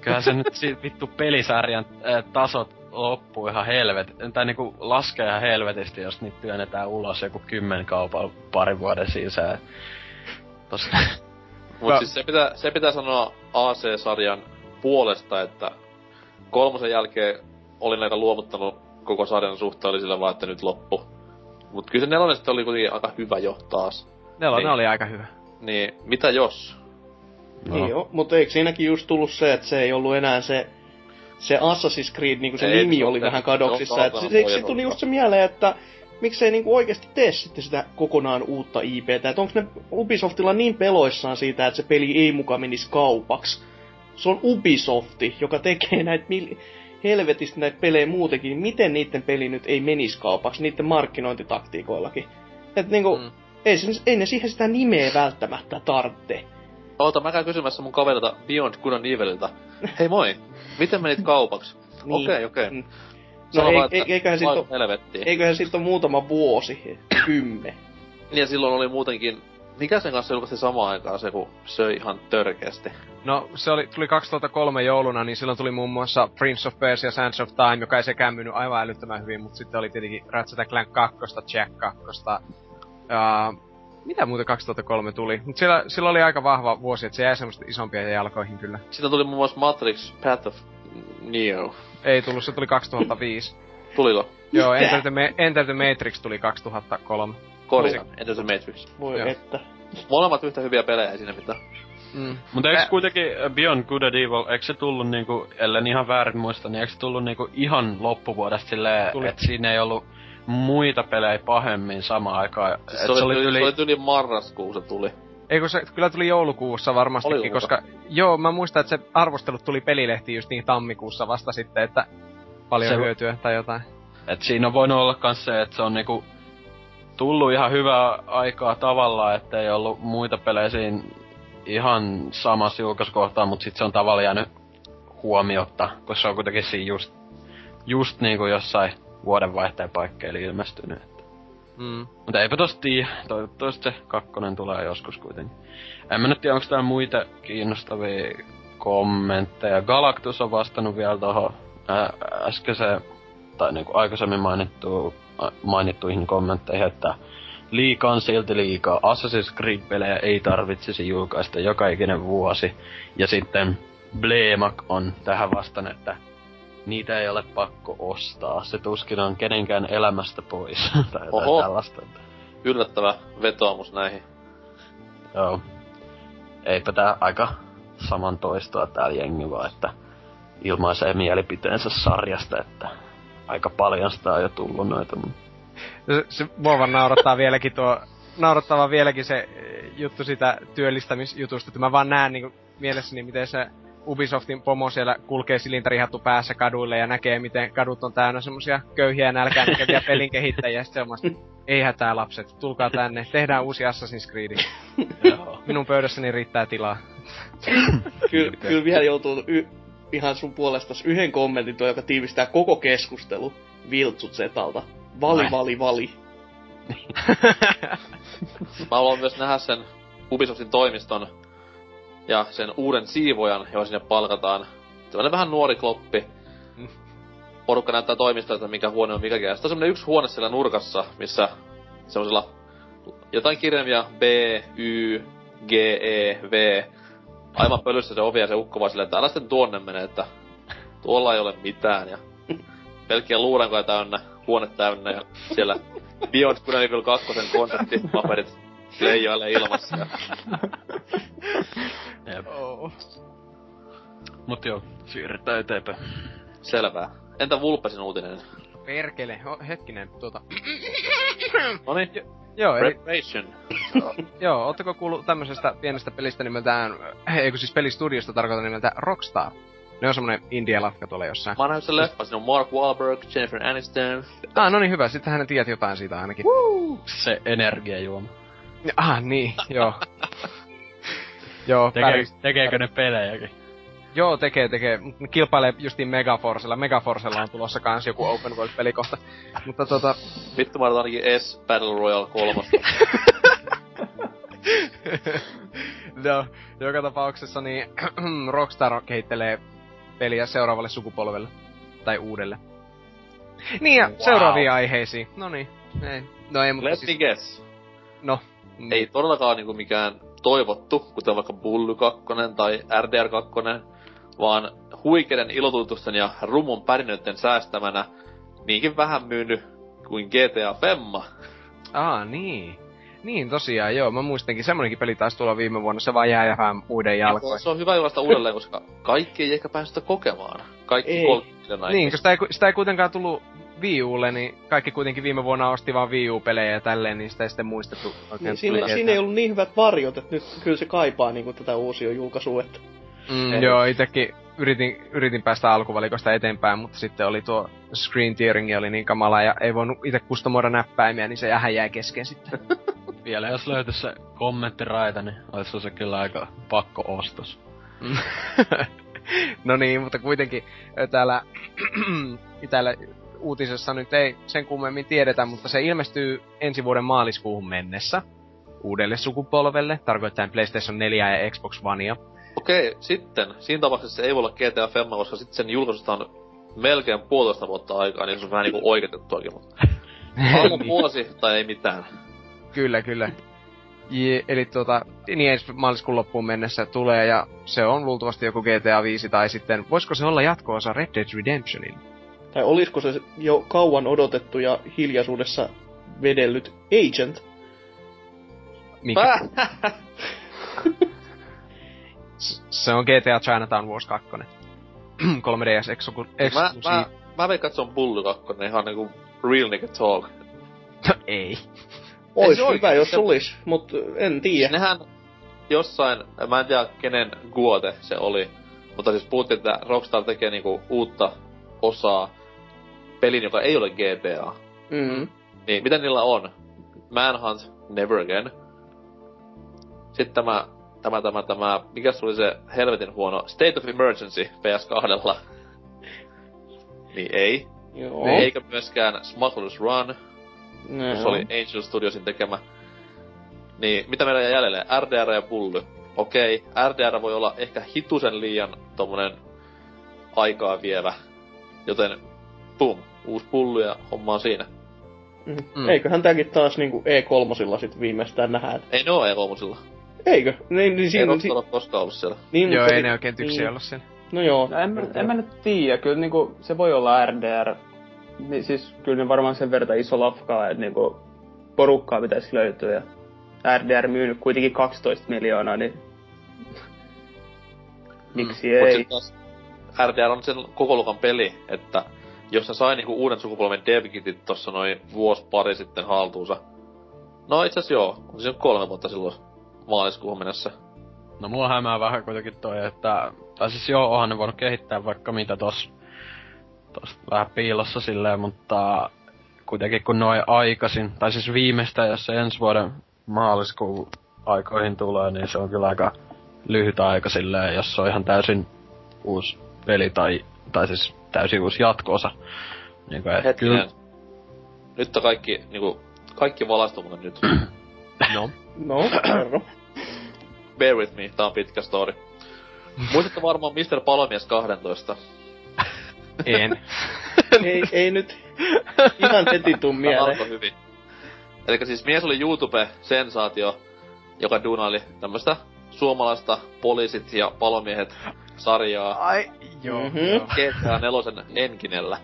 D: kyllähän se nyt si, vittu pelisarjan äh, tasot loppuu ihan helvet, tai niinku laskee ihan helvetisti, jos niitä työnnetään ulos joku kymmen kaupalla parin vuoden sisään. Tossa, <laughs>
B: Mut
C: No.
B: siis se pitää, se pitää sanoa AC-sarjan puolesta, että kolmosen jälkeen olin aika luovuttanut koko sarjan suhteen, oli sillä vaan, että nyt loppu. Mut kyllä se nelonen sitten oli kuitenkin aika hyvä jo taas.
C: Nelonen
B: Niin.
C: oli aika hyvä.
B: Niin, mitä jos?
D: No.
E: Niin joo, mutta eikö siinäkin just tullut se, että se ei ollut enää se, se Assassin's Creed, niin kuin se
B: Ei,
E: nimi
B: se
E: oli
B: tehty-
E: vähän kadoksissa. Et se, se, se tuli just se mieleen, että miksei niinku oikeasti tee sitten sitä kokonaan uutta IPtä. Että onko ne Ubisoftilla niin peloissaan siitä, että se peli ei muka menisi kaupaksi. Se on Ubisofti, joka tekee näitä mil- helvetisti näitä pelejä muutenkin, niin miten niiden peli nyt ei menisi kaupaksi, niiden markkinointitaktiikoillakin. Et niinku,
C: Mm.
E: ei, se, ei ne siihen sitä nimeä välttämättä tarvitse.
B: Oota, mä käyn kysymässä mun kaverilta Beyond Good and Evililtä. Hei moi, miten menit kaupaksi? <laughs>
E: Niin.
B: Okei, okei.
E: Mm.
B: Sano
E: No ei,
B: vaan, että
E: ei, eiköhän siitä. Eiköhän siitä ole muutama vuosi, <clears throat> kymmen.
B: Ja silloin oli muutenkin... Mikä sen kanssa julkaisi samaan aikaan se, kun söi ihan törkeästi?
C: No, se oli, tuli 2003 jouluna, niin silloin tuli muun muassa Prince of Persia Sands of Time, joka ei sekään myynyt aivan älyttömän hyvin, mutta sitten oli tietenkin Ratchet Clank 2, Jack 2, ja mitä muuta 2003 tuli? Mutta sillä, sillä oli aika vahva vuosi, että se jäi semmoista isompia jalkoihin kyllä.
B: Sitten tuli muun muassa Matrix Path of Neo.
C: Ei tullut, se tuli 2005.
B: Tuliko?
C: Joo? Enter the, Ma- Enter the Matrix tuli 2003.
B: Korjaan, Enter the Matrix.
E: Voi
C: Joo.
E: että.
B: Molemmat yhtä hyviä pelejä, ei siinä mitään.
C: Mm.
D: Mutta eikö kuitenkin Beyond Good and Evil, eikö se tullut niinku, ellen ihan väärin muista, niin eikö se tullut niinku ihan loppuvuodesta silleen,
C: Tuli.
D: että siinä ei ollut muita pelejä pahemmin samaan aikaan.
B: Siis
D: Et
B: se, oli, se, oli,
D: yli-
B: se oli se tuli.
C: Ei kun se kyllä tuli joulukuussa varmastikin, koska... Joo, mä muistan, että se arvostelut tuli pelilehti just niin tammikuussa vasta sitten, että paljon
D: Se-
C: hyötyä tai jotain.
D: Et siinä on voinut olla kans se, että se on niinku tullut ihan hyvää aikaa tavallaan, että ei ollut muita pelejä siinä ihan samassa julkaisukohtaa, mutta sitten se on tavallaan jäänyt huomiotta, koska se on kuitenkin siinä just, just niinku jossain vuodenvaihteen paikkeilla ilmestynyt.
C: Mm.
D: Mutta eipä tosta tiedä, toivottavasti se kakkonen tulee joskus kuitenkin. En mä nyt tiedä, onko täällä muita kiinnostavia kommentteja. Galactus on vastannut vielä tohon ää, äskeiseen, tai niinku aikaisemmin mainittu, ä, mainittuihin kommentteihin, että liikaa on silti liikaa. Assassin's Creed-pelejä ei tarvitsisi julkaista joka ikinen vuosi. Ja sitten Bleemak on tähän vastaan, että niitä ei ole pakko ostaa. Se tuskin on kenenkään elämästä pois. <laughs> tai
B: Oho.
D: tällaista.
B: Yllättävä vetoomus näihin.
D: Joo. Eipä tää aika saman toistoa täällä jengi vaan, että ilmaisee mielipiteensä sarjasta, että aika paljon sitä on jo tullut noita.
C: Se, se mua vaan naurattaa vieläkin tuo, naurattava vieläkin se eh, juttu sitä työllistämisjutusta, että mä vaan näen niinku mielessäni, miten se Ubisoftin pomo siellä kulkee silintarihattu päässä kaduille ja näkee, miten kadut on täynnä semmosia köyhiä ja nälkään näkeviä <laughs> pelin kehittäjiä. Ja sit se on vasta, ei hätää lapset, tulkaa tänne, tehdään uusi Assassin's Creed. <laughs>
D: Joo.
C: Minun pöydässäni riittää tilaa.
E: Kyllä, kyllä vielä joutuu y- ihan sun puolestas yhden kommentin tuo, joka tiivistää koko keskustelu Viltsut Zetalta. Vali,
D: Ai.
E: vali, vali. <laughs>
B: Mä haluan myös nähdä sen Ubisoftin toimiston ja sen uuden siivojan, joka sinne palkataan. Tällainen vähän nuori kloppi. Porukka näyttää toimistolta, mikä huone on mikäkin. Ja sitten on semmonen yksi huone siellä nurkassa, missä semmoisella jotain kirjaimia B, Y, G, E, V. Aivan pölyssä se ovi ja se ukko vaan silleen, että älä sitten tuonne mene, että tuolla ei ole mitään. Ja pelkkiä luurankoja täynnä, huone täynnä ja siellä Beyond Good 2 konseptipaperit leijailee ilmassa. Ja.
C: Oh.
D: Mut joo, siirrytään eteenpäin.
B: selvää. Entä Vulpesin uutinen?
C: Perkele, oh, hetkinen, tuota.
B: Noniin,
C: Joo, eli
B: Preparation. <laughs>
C: Joo, ootteko kuullut tämmöisestä pienestä pelistä nimeltään, eikö siis pelistudiosta tarkoitan nimeltä Rockstar? Ne on semmonen indie-lafka tuolla jossain.
B: Mä oon sen leffa, siinä on Mark Wahlberg, Jennifer Aniston.
C: Ah, no niin hyvä, sitten hän tiedät jotain siitä ainakin.
D: Se energiajuoma.
C: Ah, niin, joo. <laughs> joo,
D: Tekee,
C: Paris,
D: tekeekö ne pelejäkin?
C: Joo, tekee, tekee. Kilpailee justiin Megaforcella. Megaforcella on tulossa kans joku open world-peli kohta. Mutta tota,
B: Vittu mä ainakin S Battle Royale 3.
C: no, <laughs> joka tapauksessa niin <clears throat> Rockstar kehittelee peliä seuraavalle sukupolvelle. Tai uudelle. Niin ja
B: Wow.
C: seuraaviin aiheisiin. No niin, ei. No ei, mutta
B: Let
C: siis,
B: guess.
C: no. niin.
B: Ei todellakaan niinku mikään toivottu, kuten vaikka Bully 2 tai RDR 2, vaan huikeiden ilotutusten ja rumun pärinöiden säästämänä niinkin vähän myynyt kuin GTA Femma.
C: Aa, niin. Niin tosiaan, joo. Mä muistankin, semmonenkin peli taisi tulla viime vuonna, se vaan jää vähän muiden jalkoihin.
B: Se on hyvä julkaista uudelleen, koska kaikki ei ehkä päästä sitä kokemaan. Kaikki
E: Ei.
B: 30 miljoonaa
C: Niin, kun sitä ei, sitä ei kuitenkaan tullut Wii Ulle, niin kaikki kuitenkin viime vuonna osti vaan Wii U-pelejä ja tälleen, niin sitä ei sitten muistettu oikein.
E: Niin, siinä, siinä ei ollut niin hyvät varjot, että nyt kyllä se kaipaa niinku tätä uusia julkaisua. Että...
C: Mm,
B: Ei.
C: joo, itekin yritin, yritin päästä alkuvalikosta eteenpäin, mutta sitten oli tuo screen tearing oli niin kamala ja ei voinut itse kustomoida näppäimiä, niin se vähän jäi kesken sitten. <laughs>
D: Vielä jos löytyisi se kommenttiraita, niin olisi se kyllä aika pakko ostos. <laughs>
C: no niin, mutta kuitenkin ö, täällä, <clears throat> täällä uutisessa nyt ei sen kummemmin tiedetä, mutta se ilmestyy ensi vuoden maaliskuuhun mennessä uudelle sukupolvelle, tarkoittaen PlayStation 4 ja Xbox Onea.
B: Okei, sitten. Siinä tapauksessa se ei voi olla GTA Femma, koska sitten sen julkaisusta on melkein puolitoista vuotta aikaa, niin se on vähän niinku oikeutettuakin, mutta... <laughs> Alle vuosi tai ei mitään.
C: Kyllä, kyllä. Je, eli tuota, niin ensi maaliskuun loppuun mennessä tulee ja se on luultavasti joku GTA 5 tai sitten, voisiko se olla jatko-osa Red Dead Redemptionin?
E: Tai olisiko se jo kauan odotettu ja hiljaisuudessa vedellyt Agent?
C: Mikä, <laughs> <laughs> se on GTA Chinatown Wars 2. 3DS exoku-
B: mä, mä, mä se on Bully 2, ihan niinku real nigga talk.
C: Ei. <laughs>
E: Ois
B: se
E: hyvä, jos
B: se-
E: olis, mut en tiedä.
B: Nehän jossain, mä en tiedä kenen guote se oli, mutta siis puhuttiin, että Rockstar tekee niinku uutta osaa pelin, joka ei ole GTA.
E: Mm.
B: Niin, mitä niillä on? Manhunt, Never Again. Sitten tämä, tämä, tämä, tämä, mikä se oli se helvetin huono State of Emergency PS2. niin ei.
E: Joo.
B: Eikä myöskään Smuggler's Run,
E: No.
B: se oli Angel Studiosin tekemä. Niin, mitä meillä jää jäljelle? RDR ja Bully. Okei, RDR voi olla ehkä hitusen liian tommonen aikaa vievä. Joten, pum, uusi pullu ja homma on siinä.
E: Mm.
C: Mm.
E: Eiköhän tääkin taas niinku E3 sit viimeistään nähdä.
B: Ei ne oo E-kolmosilla.
E: Eikö? Niin, niin
B: Ei
E: siinä...
B: Rockstar ole koskaan ollut siellä.
E: niin,
C: Joo,
E: mutta
C: ei
E: si-
C: ne oikein tyksiä
E: niin.
C: ollut siellä.
E: No joo.
G: No en, mä, en mä nyt tiedä, kyllä niinku, se voi olla RDR. Niin siis kyllä ne varmaan sen verran iso lafkaa, että niinku porukkaa pitäisi löytyä. Ja RDR myynyt kuitenkin 12 miljoonaa, niin miksi
B: Mut
G: ei?
B: taas RDR on sen koko luokan peli, että jos se sai niinku uuden sukupolven devkitit tossa noin vuosi pari sitten haltuunsa. No itse asiassa joo, on se kolme vuotta silloin maaliskuuhun mennessä.
D: No mua hämää vähän kuitenkin toi, että... Tai siis joo, onhan ne voinut kehittää vaikka mitä tos... Tos vähän piilossa silleen, mutta... Kuitenkin kun noin aikaisin, tai siis viimeistä, jos se ensi vuoden maaliskuun aikoihin tulee, niin se on kyllä aika lyhyt aika silleen, jos se on ihan täysin uusi peli tai, tai siis täysin uusi jatkoosa. Niin kuin, et
B: Hetkinen.
D: kyllä,
B: Nyt on kaikki, niinku, kaikki valaistu mulle nyt. <clears throat>
D: no,
E: No, kerro. <coughs>
B: Bear with me, tää on pitkä story. Muistatte varmaan Mr. Palomies 12. <laughs>
C: En. <laughs>
E: ei, ei nyt ihan heti tuu mieleen.
B: alkoi hyvin. Eli siis mies oli YouTube-sensaatio, joka duunaili tämmöstä suomalaista poliisit ja palomiehet sarjaa
C: Ai, joo.
E: Mhm.
C: joo.
B: GTA 4 enkinellä.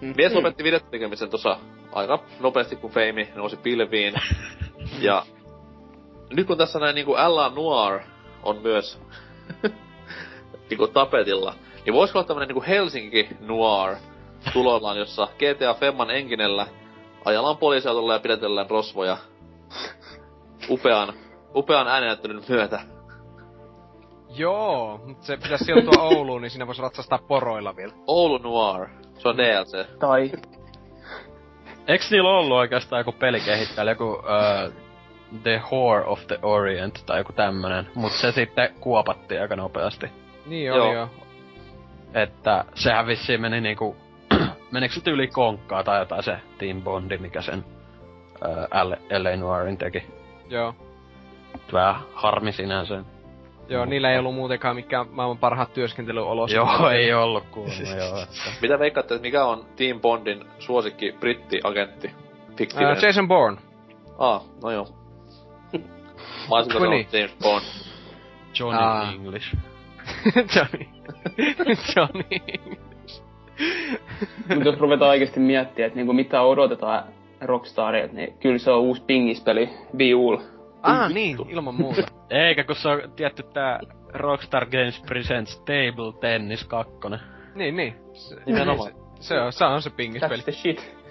E: Mm.
B: Mies lopetti videot tekemisen tuossa aika nopeasti, kun feimi nousi pilviin. ja <laughs> nyt kun tässä näin niinku L.A. Noir on myös <laughs> niinku tapetilla, niin voisiko olla tämmönen niinku Helsinki Noir tulollaan, jossa GTA Femman enkinellä ajallaan poliisiautolla ja pidetellään rosvoja upean, upean äänenäyttelyn myötä.
C: Joo, mutta se pitäisi sijoittua <laughs> Ouluun, niin siinä voisi ratsastaa poroilla vielä.
B: Oulu Noir, se on DLC.
G: Tai
D: Eiks niillä ollut oikeastaan joku pelikehittäjä, joku uh, The Whore of the Orient tai joku tämmönen, mut se sitten kuopattiin aika nopeasti.
C: Niin
B: Joo.
C: oli joo.
D: Että sehän vissiin meni niinku, <clears throat> menikö se yli konkkaa tai jotain se Team Bondi, mikä sen uh, L.A. Noirin teki.
C: Joo.
D: Vähän harmi sinänsä.
C: Joo, niillä ei ollut muutenkaan mikään maailman parhaat työskentelyolosuhteet.
D: Joo, ei ollut kuulemma, <laughs> joo. Että.
B: Mitä veikkaatte, että mikä on Team Bondin suosikki brittiagentti? Fiktiivinen.
C: Uh, Jason Bourne.
B: Ah, no joo. Mä olisin James Bond.
D: Johnny
C: Aa.
D: English. <laughs>
C: Johnny. Johnny.
G: Mutta jos ruvetaan oikeasti miettiä, että niinku mitä odotetaan Rockstarilta, niin kyllä se on uusi pingispeli Ulla.
C: Ah niin, ilman muuta.
D: Eikä kun se on tietty tää Rockstar Games Presents Table Tennis 2.
C: niin, niin. Se,
B: Nimenomaan.
C: Se, se on, se on se pingispeli.
G: That's the shit.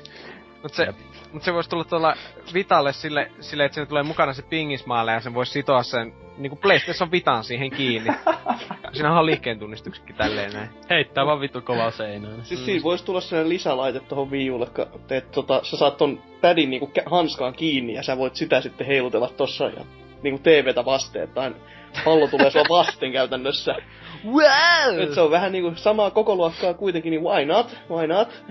C: Mut se, mut se voisi tulla tuolla Vitalle sille, sille, että siinä tulee mukana se pingismaalle ja sen voisi sitoa sen niinku PlayStation Vitaan siihen kiinni. <laughs> Siinähän on liikkeen tunnistuksetkin tälleen näin.
D: Heittää vaan vitu kovaa seinään.
E: Siis siinä voisi tulla sellainen lisälaite tohon Wii Ulle, ka- että tota, sä saat ton padin niinku hanskaan kiinni ja sä voit sitä sitten heilutella tossa ja niinku TVtä vasten, että pallo tulee sua vasten käytännössä. <laughs>
C: Wow!
E: Et se on vähän niinku samaa koko luokkaa kuitenkin, niin why not? Why not?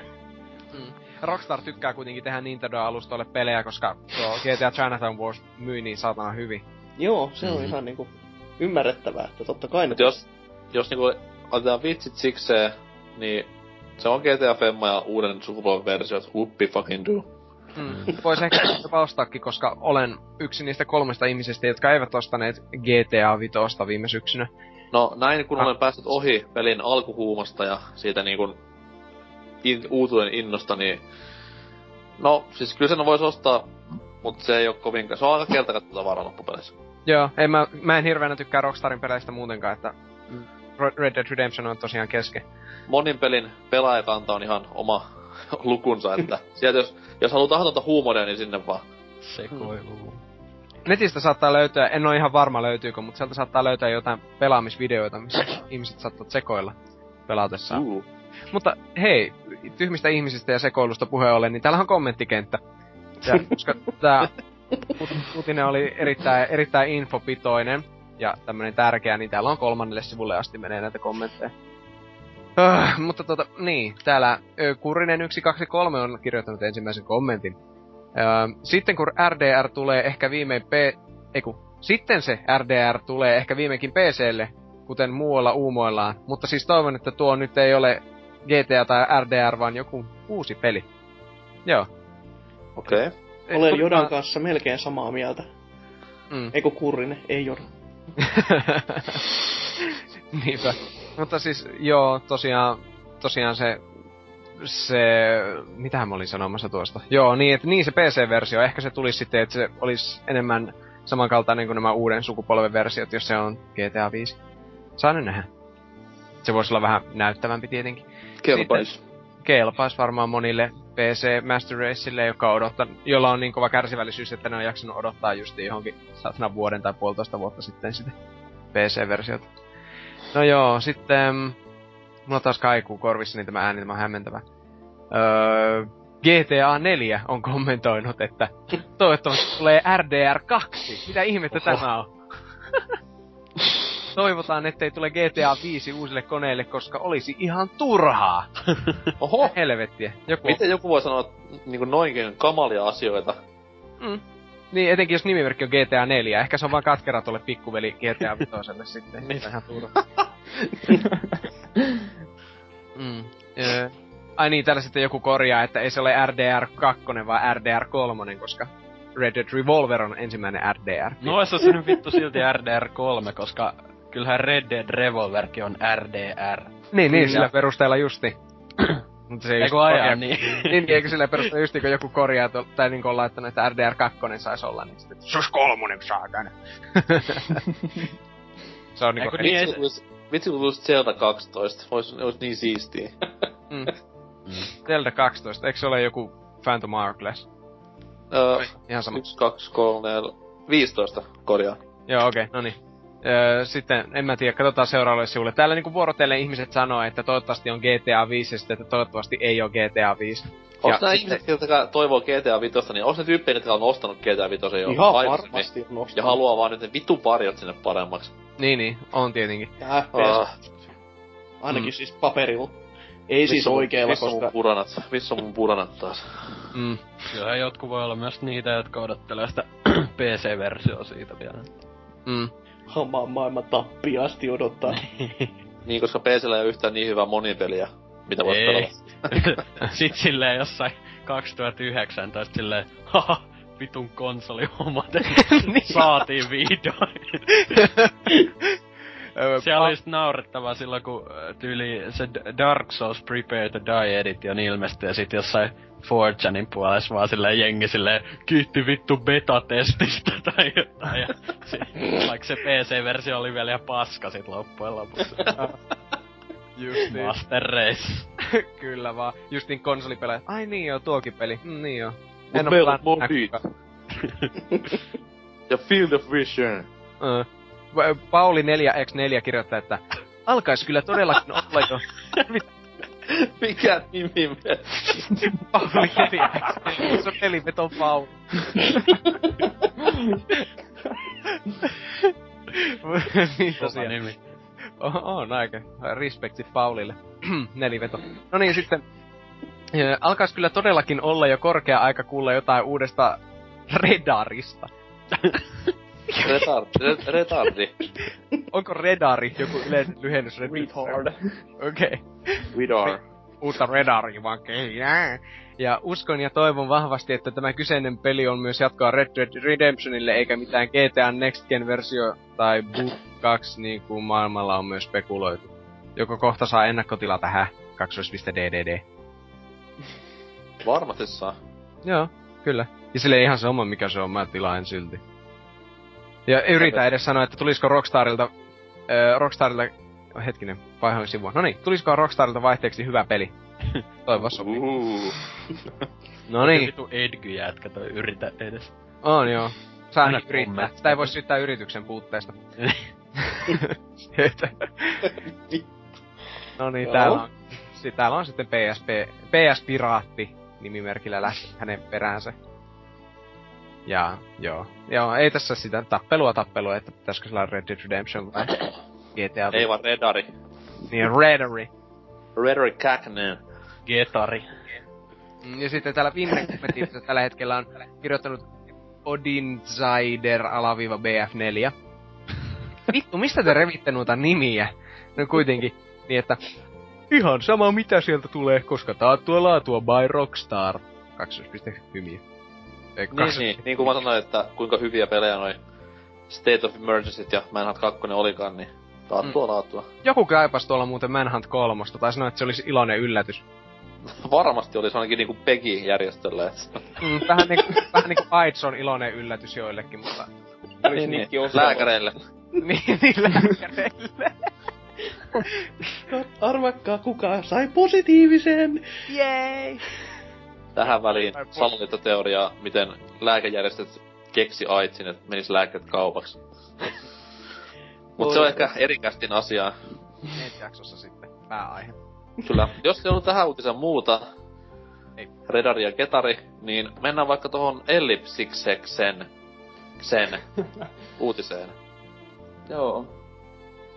C: Rockstar tykkää kuitenkin tehdä Nintendo-alustoille pelejä, koska tuo GTA Chinatown Wars myi niin saatana hyvin.
E: Joo, se on
D: Mhm.
E: ihan niinku ymmärrettävää, että totta kai
B: Mut jos, jos niinku otetaan vitsit sikseen, niin se on GTA Femma ja uuden sukupolven versiot. Whoopi fucking do.
C: Mm. Voisi ehkä <coughs> jopa ostaakin, koska olen yksi niistä kolmesta ihmisestä, jotka eivät ostaneet GTA Vitosta viime syksynä.
B: No näin kun
C: Ah.
B: olen päässyt ohi pelin alkuhuumasta ja siitä niinku in, uutuuden innosta, niin no siis kyllä sen voisi ostaa, mutta se ei ole kovinkaan, se on aika kertakat tavaraa loppupeleissä.
C: Joo, en mä, mä en hirveänä tykkää Rockstarin peleistä muutenkaan, että Red Red Dead Redemption on tosiaan kesken.
B: Monin pelin pelaajakanta on ihan oma <laughs> lukunsa, että sieltä jos, jos haluaa tahtonta huumoria, niin sinne vaan.
D: Sekoilu.
C: Netistä saattaa löytyä, en ole ihan varma löytyykö, mutta sieltä saattaa löytää jotain pelaamisvideoita, missä ihmiset saattavat sekoilla pelatessaan.
B: Uh.
C: Mutta hei, tyhmistä ihmisistä ja sekoilusta puheen ollen, niin täällähän on kommenttikenttä. Ja, <laughs> koska tää uut- uutinen oli erittäin, erittäin infopitoinen ja tämmönen tärkeä, niin täällä on kolmannelle sivulle asti menee näitä kommentteja. Öh, mutta tota, niin, täällä ö, Kurinen 123 on kirjoittanut ensimmäisen kommentin. Öö, sitten kun RDR tulee ehkä viimein P... Eiku, sitten se RDR tulee ehkä viimeinkin PClle, kuten muualla uumoillaan. Mutta siis toivon, että tuo nyt ei ole GTA tai RDR, vaan joku uusi peli. Joo.
B: Okei. Okay.
E: Olen Jodan
C: vaan-
E: kanssa melkein samaa mieltä.
C: Mm.
E: Eikö Kurrinen? Ei Joda. <laughs>
C: Niinpä. Mutta siis, joo, tosiaan, tosiaan se, se, mitähän mä olin sanomassa tuosta? Joo, niin, että niin se PC-versio, ehkä se tulisi sitten, että se olisi enemmän samankaltainen kuin nämä uuden sukupolven versiot, jos se on GTA 5. Saa nyt nähdä. Se voisi olla vähän näyttävämpi tietenkin.
B: Kelpais.
C: Kelpaisi varmaan monille PC Master Raceille, joka odottaa, jolla on niin kova kärsivällisyys, että ne on jaksanut odottaa just johonkin satana vuoden tai puolitoista vuotta sitten sitä PC-versiota. No joo, sitten... Mulla taas kaikuu korvissa niin tämä ääni, tämä on hämmentävä. Öö, GTA 4 on kommentoinut, että toivottavasti tulee RDR 2. Mitä ihmettä
B: Oho.
C: tämä on? <laughs> Toivotaan, ettei tule GTA 5 uusille koneille, koska olisi ihan turhaa. <laughs>
B: Oho!
C: Helvettiä. Joku
B: Miten joku voi sanoa niinku noinkin kamalia asioita?
C: Mm. Niin, etenkin jos nimimerkki on GTA 4. Ehkä se on vaan katkera tuolle pikkuveli GTA 5 <laughs> sitten. niin. Ihan turha. <laughs> mm. Öö. Ai niin, täällä sitten joku korjaa, että ei se ole RDR 2, vaan RDR 3, koska Red Dead Revolver on ensimmäinen RDR.
D: No se nyt vittu silti RDR3, koska kyllähän Red Dead Revolverkin on RDR.
C: Niin, niin, sillä perusteella justi. <clears throat> Mutta se
D: Ei
C: just
D: kun ajaa
C: korjaa-
D: niin. <laughs>
C: niin, niin, eikö sillä perusteella just kun joku korjaa, tai niin on laittanut, että RDR 2 saisi olla, niin sitten, se olisi kolmonen saakana. <laughs> se on niinku
D: kun niin,
B: Vitsi
D: se-
B: tulisi, vitsi kun tulisi Zelda 12. Ois, ois niin siistiä.
C: Mm. Zelda 12, eikö se ole joku Phantom Hourglass?
B: Öö,
C: Ihan sama.
B: 1, 2, 3, 4, 15 korjaa.
C: Joo, okei, okay, no niin. Öö, sitten, en mä tiedä, katsotaan seuraavalle sivulle. Täällä niinku vuorotellen ihmiset sanoo, että toivottavasti on GTA 5 ja sitten, että toivottavasti ei ole GTA 5.
B: Onks nää
C: sitten-
B: ihmiset, jotka toivoo GTA 5, niin onks ne tyyppejä, jotka on ostanut GTA 5 jo
E: Ihan varmasti on
B: Ja haluaa vaan nyt ne vitun varjot sinne paremmaksi.
C: Niin, niin, on tietenkin.
E: Ja FPS.
B: Ah,
E: Ainakin
C: Mm.
E: siis paperilla. Ei siis
B: missä mun-
E: oikealla,
B: missä
E: koska...
B: mun puranat? Missä on mun puranat taas?
C: Mm.
D: Kyllähän jotkut voi olla myös niitä, jotka odottelee sitä <clears throat> PC-versioa siitä vielä.
C: Mm.
E: Hamaan maailman tappiin asti odottaa. <laughs>
B: Niin, koska PCllä ei ole yhtään niin hyvää monipeliä, mitä
D: Ei.
B: pelata. <laughs>
D: Sit silleen jossain 2019 silleen, haha, vitun konsolihommat. <laughs>
C: Niin.
D: Saatiin vihdoin. Siellä
C: pa-
D: oli sit naurettavaa silloin, kun tyyli se Dark Souls Prepare to Die edition ilmestyi ja sit jossain 4chanin puolessa vaan silleen jengi silleen kiitti vittu beta-testistä <laughs> tai jotain. Ja sit, vaikka se PC-versio oli vielä ihan paska sit loppujen lopuksi. <laughs>
C: Justiin.
D: Master Race. <laughs>
C: Kyllä vaan. Justiin konsolipelejä. Ai niin joo, tuokin peli. Mm, niin joo.
B: Mut
C: oo
B: meillä on
C: näkään.
B: Ja Field of Vision.
C: Ö. Va- Pauli 4x4 kirjoittaa, että alkaisi kyllä todellakin olla jo <laughs>
B: Mikä nimi me?
C: Pauli 4x4. Se on peliveton Pauli. niin tosiaan.
D: nimi.
C: On, on aika. Respekti Paulille. <clears throat> Neliveto. No niin, sitten alkaisi kyllä todellakin olla jo korkea aika kuulla jotain uudesta Redarista. <laughs>
B: Retard, re- retardi.
C: Onko Redari joku yleinen lyhennys?
G: Retard.
C: Okei. Okay.
B: Vidar. <laughs>
C: Uutta Redaria vaan kehiää. Ja uskon ja toivon vahvasti, että tämä kyseinen peli on myös jatkoa Red Dead Redemptionille, eikä mitään GTA Next Gen versio tai Boot 2, niin kuin maailmalla on myös spekuloitu. Joko kohta saa ennakkotila tähän 2.ddd.
B: Varmasti saa.
C: Joo, kyllä. Ja sille ihan sama mikä se on, mä tilaan silti. Ja yritä edes sanoa, että tulisiko Rockstarilta, äh, Rockstarilta, oh, hetkinen, vaihoin sivua. No niin, tulisiko Rockstarilta vaihteeksi hyvä peli? <laughs> Toivoa sopii. <laughs> No niin,
D: Vitu Edgy jätkä toi yritä edes.
C: on joo. Saa
D: Aina
C: ainakin yrittää. Sitä ei voi syyttää yrityksen puutteesta. <laughs> No niin, täällä on, täällä on sitten PSP, PS Piraatti nimimerkillä lähti hänen peräänsä. Ja, joo. Joo, ei tässä sitä tappelua tappelua, että pitäisikö sillä Red Dead Redemption tai <clears throat> GTA.
B: Ei vaan Redari.
C: Niin, Redari.
B: Redari Kaknen.
D: Getari.
C: Ja sitten täällä Vinnekmetissä tällä hetkellä on kirjoittanut Odinsider alaviiva BF4. Vittu, mistä te revitte noita nimiä? No kuitenkin, niin että ihan sama mitä sieltä tulee, koska taattua tuo laatua by Rockstar. 2.hymiö. Eikä.
B: Niin, niin, niin kuin mä sanoin, että kuinka hyviä pelejä noi State of Emergencyt ja Manhunt 2 olikaan, niin taattua mm. laatua.
C: Joku käypäs tuolla muuten Manhunt 3, tai sanoi, että se olisi iloinen yllätys. <laughs>
B: Varmasti olisi ainakin niinku Peggy järjestöllä.
C: Mm, vähän niinku, <laughs> vähän niinku AIDS on iloinen yllätys joillekin, mutta...
B: niin, niin, lääkäreille. <laughs>
C: niin, niin lääkäreille.
E: Arvakkaa kuka sai positiivisen!
C: Jei!
B: Tähän väliin salaliittoteoriaa, miten lääkejärjestöt keksi AIDSin, että menis lääkkeet kaupaksi. <laughs> Mut se on ehkä erikästin asiaa.
C: Ensi jaksossa sitten pääaihe.
B: Kyllä. Jos ei ollut tähän uutisen muuta,
C: Ei.
B: Redari ja Ketari, niin mennään vaikka tohon Ellipsikseksen sen <laughs> uutiseen.
G: Joo.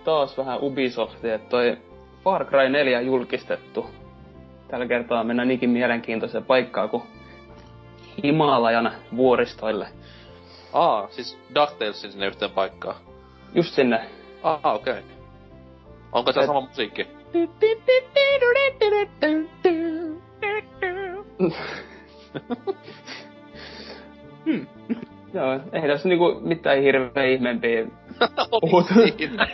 G: Taas vähän Ubisoftia, että toi Far Cry 4 julkistettu. Tällä kertaa mennään niinkin mielenkiintoiseen paikkaan kuin Himalajan vuoristoille.
B: Aa, siis DuckTalesin sinne yhteen paikkaan.
G: Just sinne.
B: Aa, okei. Okay. Onko se
G: Et-
B: sama musiikki? <laughs>
G: Joo, ei tässä niinku mitään hirveä ihmeempiä <laughs> Puhut.
B: Siinä.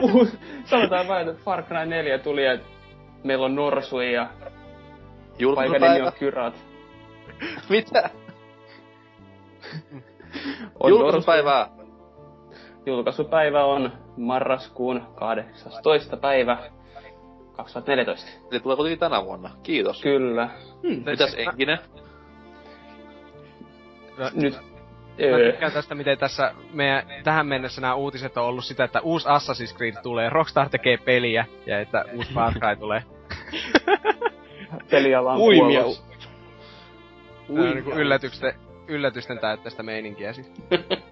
G: puhut. Sanotaan vain, että Far Cry 4 tuli, että meillä on norsuja ja paikan nimi
B: Julkaisupäivä?
G: on Kyrat. <laughs>
B: Mitä?
G: On
B: Julkaisupäivää?
G: Julkaisupäivä on marraskuun 18. päivä 2014.
B: Eli tulee kuitenkin tänä vuonna. Kiitos.
G: Kyllä.
B: Mitäs Enkinen?
G: Nyt...
C: Mä
G: Öö,
C: tykkään tästä, miten tässä meidän, tähän mennessä nämä uutiset on ollut sitä, että uusi Assassin's Creed tulee, Rockstar tekee peliä, ja että uusi Far Cry tulee. <laughs>
G: peliala on
E: Uimia.
G: puolos.
C: Tää on niinku yllätysten, yllätysten täyttäistä meininkiä siis. <laughs>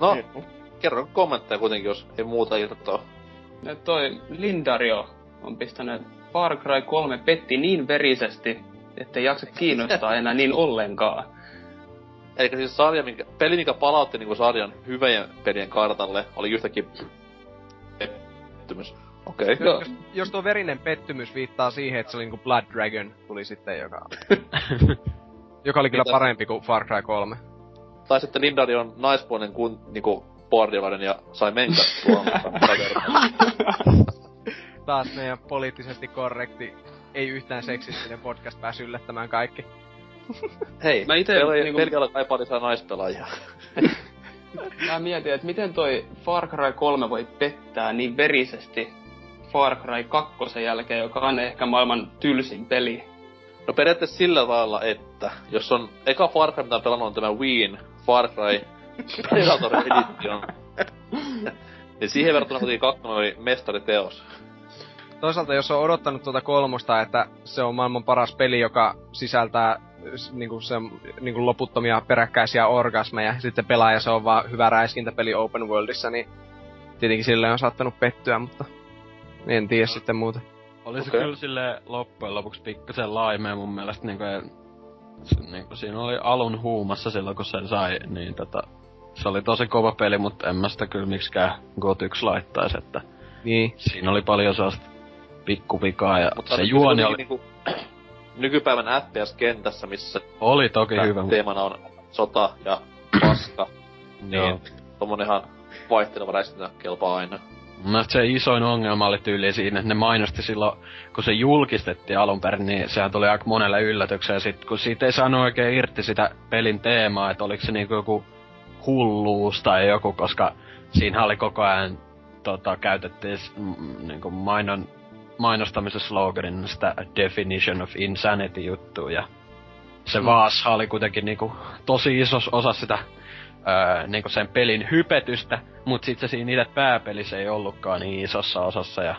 B: No, kerro kommentteja kuitenkin, jos ei muuta irtoa.
G: Ja toi Lindario on pistänyt Far Cry 3 petti niin verisesti, ettei jaksa kiinnostaa <laughs> enää niin ollenkaan.
B: Eli siis sarja, minkä, peli, mikä palautti niinku sarjan hyvien pelien kartalle, oli yhtäkkiä pettymys. Okei. Okay.
C: Jos, jos tuo verinen pettymys viittaa siihen, että se oli niinku Blood Dragon, tuli sitten joka... <laughs> joka oli kyllä
B: Mitä?
C: parempi kuin Far Cry 3.
B: tai sitten Lindari on naispuolinen kun, niinku boardilainen ja sai menkat Suomessa. <laughs>
C: Taas meidän poliittisesti korrekti, ei yhtään seksistinen podcast pääsi yllättämään kaikki.
B: Hei,
G: Mä ite niinku-
B: niinku... Belgialla kaipaa lisää naispelaajia.
G: Mä mietin, että miten toi Far Cry 3 voi pettää niin verisesti Far Cry 2 jälkeen, joka on ehkä maailman tylsin peli.
B: No periaatteessa sillä lailla, että jos on eka Far Cry, mitä on pelannut, on tämä Wien Far Cry <laughs> Predator Edition. niin siihen verrattuna kuitenkin kakkonen oli mestariteos.
C: Toisaalta jos on odottanut tuota kolmosta, että se on maailman paras peli, joka sisältää niinku se, niinku loputtomia peräkkäisiä orgasmeja, ja sitten pelaaja se on vaan hyvä räiskintäpeli open worldissa, niin tietenkin sille on saattanut pettyä, mutta en tiedä sitten muuta.
D: Oli se
B: Okei.
D: kyllä sille loppujen lopuksi pikkasen laimea mun mielestä niinku, niinku, siinä oli alun huumassa silloin kun sen sai, niin tota, se oli tosi kova peli, mutta en mä sitä kyllä miksikään gotyks laittaisi, että
C: Niin.
D: siinä oli paljon sellaista pikkupikaa ja
B: Mutta
D: se juoni oli,
B: Niinku, <clears throat> nykypäivän FPS-kentässä, missä
D: oli toki hyvä,
B: teemana on sota ja paska, <clears throat>
D: joo.
B: niin tommonenhan vaihteleva räiskintä kelpaa aina.
D: Mielestä se isoin ongelma oli tyyli siinä, että ne mainosti silloin, kun se julkistettiin alun perin, niin sehän tuli aika monelle yllätykseen. Sit kun siitä ei saanut oikein irti sitä pelin teemaa, että oliko se niinku joku hulluus tai joku, koska siinä oli koko ajan tota, käytettiin mm, niinku mainon, mainostamisen sloganin sitä definition of insanity juttua ja se mm. Vaasha oli kuitenkin niinku tosi iso osa sitä öö, niinku sen pelin hypetystä, mut sit se siinä itse pääpelissä ei ollutkaan niin isossa osassa ja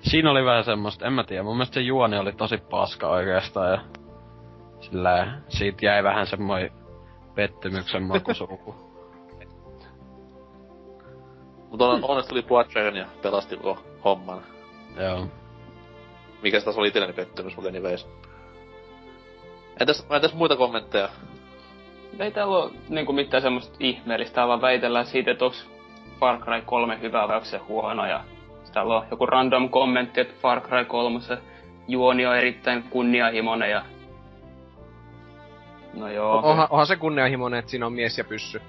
D: siinä oli vähän semmoista, en mä tiedä, mun mielestä se juoni oli tosi paska oikeastaan ja sillä siitä jäi vähän semmoinen pettymyksen <laughs> makusuuku.
B: Mutta on, onneksi tuli Dragon ja pelasti koko homman.
D: Joo.
B: Mikä se taas oli itselleni pettymys, mutta anyways. Entäs, entäs muita kommentteja?
G: Ei täällä ole niinku mitään semmoista ihmeellistä, vaan väitellään siitä, että onks Far Cry 3 hyvä vai onko se huono. Ja täällä on joku random kommentti, että Far Cry 3 se juoni on erittäin kunnianhimoinen ja... No joo.
C: Onhan, onhan se kunnianhimoinen, että siinä on mies ja pyssy.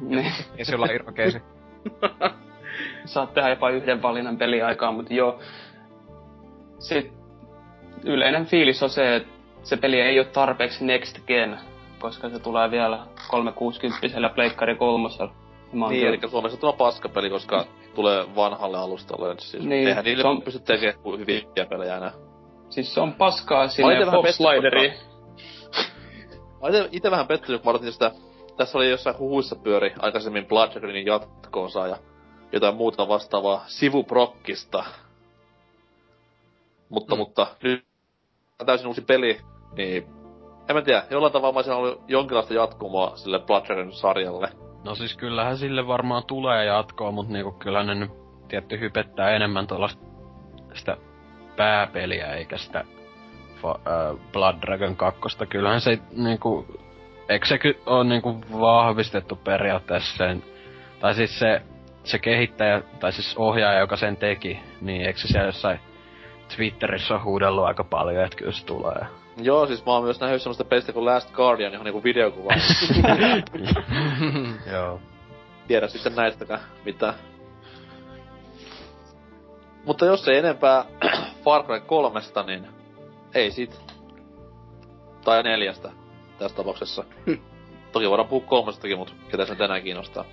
G: Niin.
C: Ei se olla irrokeisi. <laughs>
G: Saat tehdä jopa yhden valinnan peliaikaan, mutta joo. Sitten yleinen fiilis on se, että se peli ei ole tarpeeksi next gen, koska se tulee vielä 360 pleikkari kolmosella.
B: Niin,
G: kyllä-
B: eli Suomessa tuo paskapeli, koska tulee vanhalle alustalle. Siis
G: Niin,
B: eihän niille
G: on-
B: pysty tekemään hyviä pelejä enää.
G: Siis se on paskaa sinne
B: vähän
G: Pop
B: pettynyt,
G: Slideri.
B: Mä oon ite, ite vähän pettynyt, kun mä sitä... Tässä oli jossain huhuissa pyöri aikaisemmin Blood Dragoonin jatko-osa ja jotain muuta vastaavaa sivuprokkista. Mutta,
C: Mm.
B: mutta nyt täysin uusi peli, niin en mä tiedä, jollain tavalla mä olisin ollut jonkinlaista jatkumoa sille Blood Dragon sarjalle.
D: No siis kyllähän sille varmaan tulee jatkoa, mut niinku kyllä ne nyt tietty hypettää enemmän tuollaista sitä pääpeliä eikä sitä fa- äh, Blood Dragon 2. Kyllähän se niinku, eikö se oo niinku vahvistettu periaatteessa sen, tai siis se, se kehittäjä, tai siis ohjaaja, joka sen teki, niin eikö se siellä jossain Twitterissä on huudellut aika paljon, että kyllä se tulee.
B: Joo, siis mä oon myös nähnyt semmoista pelistä kuin Last Guardian, johon niinku videokuva. <laughs>
D: Joo.
B: Tiedä sitten näistäkään mitään. Mutta jos ei enempää <clears throat> Far Cry kolmesta, niin ei sit. Tai neljästä tässä tapauksessa. <laughs> Toki voidaan puhua kolmestakin, mutta ketä se tänään kiinnostaa.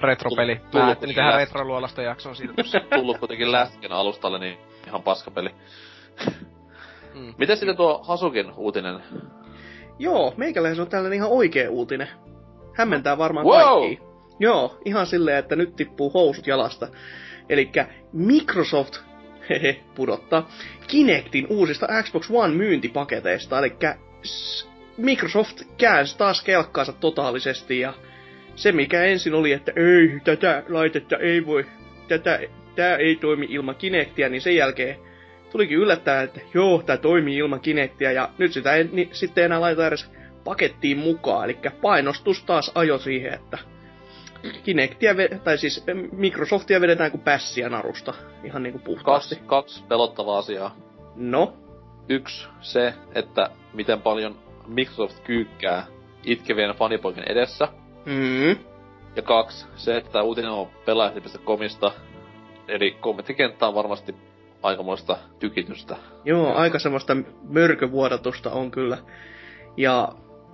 C: Retropeli.
B: Tullut-
C: Mä ajattelin tehdä
B: tullut-
C: retroluolasta jakson siitä tossa. <laughs>
B: Tullut kuitenkin Lastgen alustalle, niin ihan paskapeli.
C: Mm.
B: Miten sitten tuo Hasukin uutinen?
E: Joo, meikäläinen se on tällainen ihan oikea uutinen. Hämmentää varmaan
B: Wow!
E: kaikki. Joo, ihan silleen, että nyt tippuu housut jalasta. Eli Microsoft <laughs> hehe, pudottaa Kinectin uusista Xbox One myyntipaketeista. Eli Microsoft käänsi taas kelkkaansa totaalisesti ja se mikä ensin oli, että ei, tätä laitetta ei voi, tätä, tää ei toimi ilman Kinectia, niin sen jälkeen tulikin yllättää, että joo, tämä toimii ilman Kinectia ja nyt sitä ei ni, sitten enää laita edes pakettiin mukaan. Eli painostus taas ajo siihen, että Kinectia, tai siis Microsoftia vedetään kuin pässiä narusta. Ihan niinku puhtaasti.
B: Kaksi, kaksi pelottavaa asiaa.
E: No,
B: Yksi se, että miten paljon Microsoft kyykkää itkevien fanipoikien edessä.
E: Mm.
B: Ja kaksi, se, että uutinen on pelaajat.comista. Eli kommenttikenttä on varmasti aikamoista tykitystä.
E: Joo, aika semmoista mörkövuodatusta on kyllä. Ja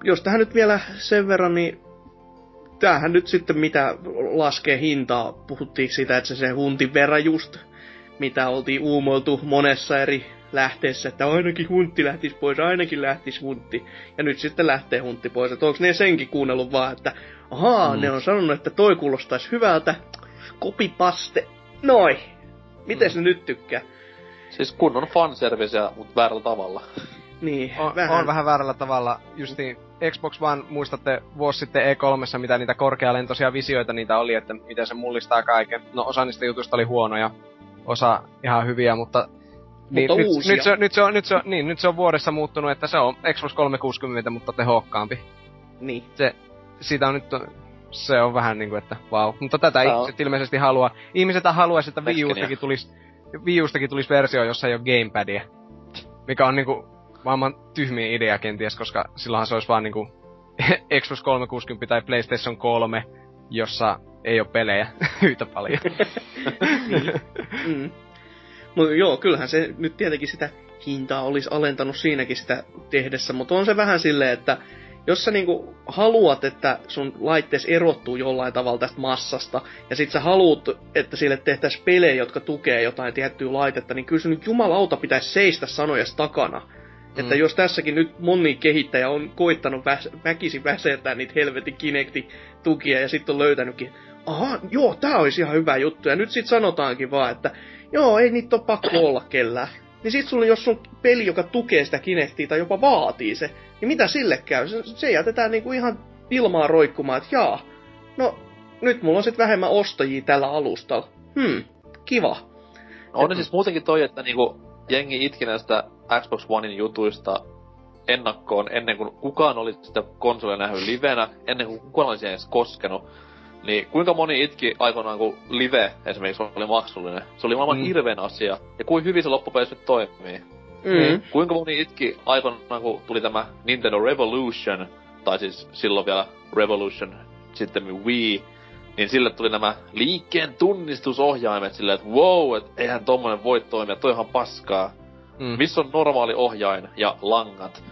E: jos tähän nyt vielä sen verran, niin tämähän nyt sitten mitä laskee hintaa, puhuttiin siitä, että se se huntin verran just, mitä oltiin uumoiltu monessa eri lähteessä, että ainakin huntti lähtisi pois, ainakin lähtisi huntti. Ja nyt sitten lähtee huntti pois. Että onko ne senkin kuunnellut vaan, että ahaa, mm. ne on sanonut, että toi kuulostaisi hyvältä, kopipaste, noi. Miten mm. ne nyt tykkää?
B: Siis kunnon fanserviceä, mutta väärällä tavalla.
E: Niin,
C: on, vähän. on vähän väärällä tavalla. Justiin Xbox One, muistatte vuosi sitten E3, mitä niitä korkealentoisia visioita niitä oli, että miten se mullistaa kaiken. No osa niistä jutuista oli huonoja, osa ihan hyviä, mutta niin,
E: mutta
C: nyt,
E: uusia.
C: nyt, se, nyt, se on, nyt, se on, niin, nyt se on vuodessa muuttunut, että se on Xbox 360, mutta tehokkaampi.
E: Niin.
C: Se, siitä on nyt, se on vähän niinku, että vau. Wow. Mutta tätä
B: Tää on-
C: ihmiset ilmeisesti haluaa. Ihmiset haluaisi, että Wii. Ustakin tulisi, Wii tulisi versio, jossa ei ole gamepadia. Mikä on niinku maailman tyhmiä idea kenties, koska silloinhan se olisi vaan niinku <laughs> Xbox 360 tai PlayStation 3, jossa ei ole pelejä <laughs> yhtä paljon. <laughs>
E: Mm. Mutta joo, kyllähän se nyt tietenkin sitä hintaa olisi alentanut siinäkin sitä tehdessä, mutta on se vähän silleen, että jos sä niinku haluat, että sun laittees erottuu jollain tavalla tästä massasta, ja sit sä haluat, että sille tehtäisiin pelejä, jotka tukee jotain tiettyä laitetta, niin kyllä se nyt jumalauta pitäisi seistä sanojas takana. Mm. Että jos tässäkin nyt moni kehittäjä on koittanut väs, väkisin väsertää niitä helvetin Kinecti-tukia ja sitten on löytänytkin, aha, joo, tää olisi ihan hyvä juttu. Ja nyt sit sanotaankin vaan, että joo, ei niitä ole pakko olla kellään. Niin sit sulla, jos sun peli, joka tukee sitä Kinectia tai jopa vaatii se, niin mitä sille käy? Se, se jätetään niinku ihan ilmaan roikkumaan, että jaa, no nyt mulla on sit vähemmän ostajia tällä alustalla. Hmm, kiva.
B: On ne siis muutenkin toi, että niinku jengi itki näistä Xbox Onein jutuista ennakkoon ennen kuin kukaan oli sitä konsolia nähnyt livenä, ennen kuin kukaan oli edes koskenut. Niin kuinka moni itki aikoinaan, kun live esimerkiksi oli maksullinen? Se oli maailman
C: Mm.
B: hirveän asia. Ja kuin hyvin se loppupeleissä nyt toimii.
E: Mm.
B: Kuinka moni itki aikoinaan, kun tuli tämä Nintendo Revolution, tai siis silloin vielä Revolution, sitten Wii, niin sille tuli nämä liikkeen tunnistusohjaimet silleen, että wow, et eihän tommonen voi toimia, toi ihan paskaa.
C: Mm.
B: Missä on normaali ohjain ja langat?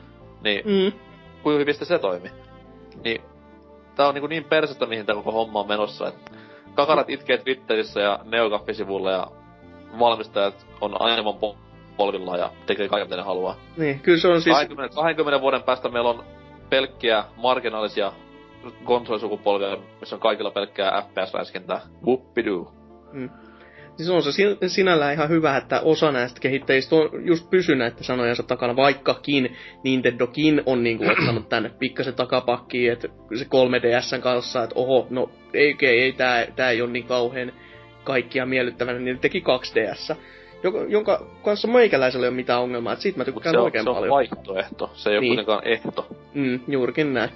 B: Niin
E: Mm.
B: kuinka hyvin se toimi? Tää on niin, niin persettä, mihin tää koko homma on menossa, että kakarat itkee Twitterissä ja Neogaffi-sivulla ja valmistajat on aivan po- polvillaan ja tekee kaiken mitä ne haluaa.
E: Niin, kyllä se on siis...
B: 20, 20 vuoden päästä meillä on pelkkiä marginaalisia konsolisukupolvia, missä on kaikilla pelkkää FPS-räiskintää. Whoopidoo.
E: Mm. Siis on se sin- sinällään ihan hyvä, että osa näistä kehittäjistä on just pysy näiden sanojensa takana, vaikkakin Nintendokin on niinku ottanut tänne pikkasen takapakkiin, että se 3DSn kanssa, että oho, no ei, ei, ei tää, tää ei ole niin kauhean kaikkia miellyttävänä, niin ne teki 2DS, joka, jonka kanssa meikäläisellä ei ole mitään ongelmaa, että siitä mä tykkään
B: se on,
E: oikein
B: se on
E: paljon.
B: vaihtoehto, se ei
E: Niin.
B: ole kuitenkaan ehto.
E: Mm, juurikin näin.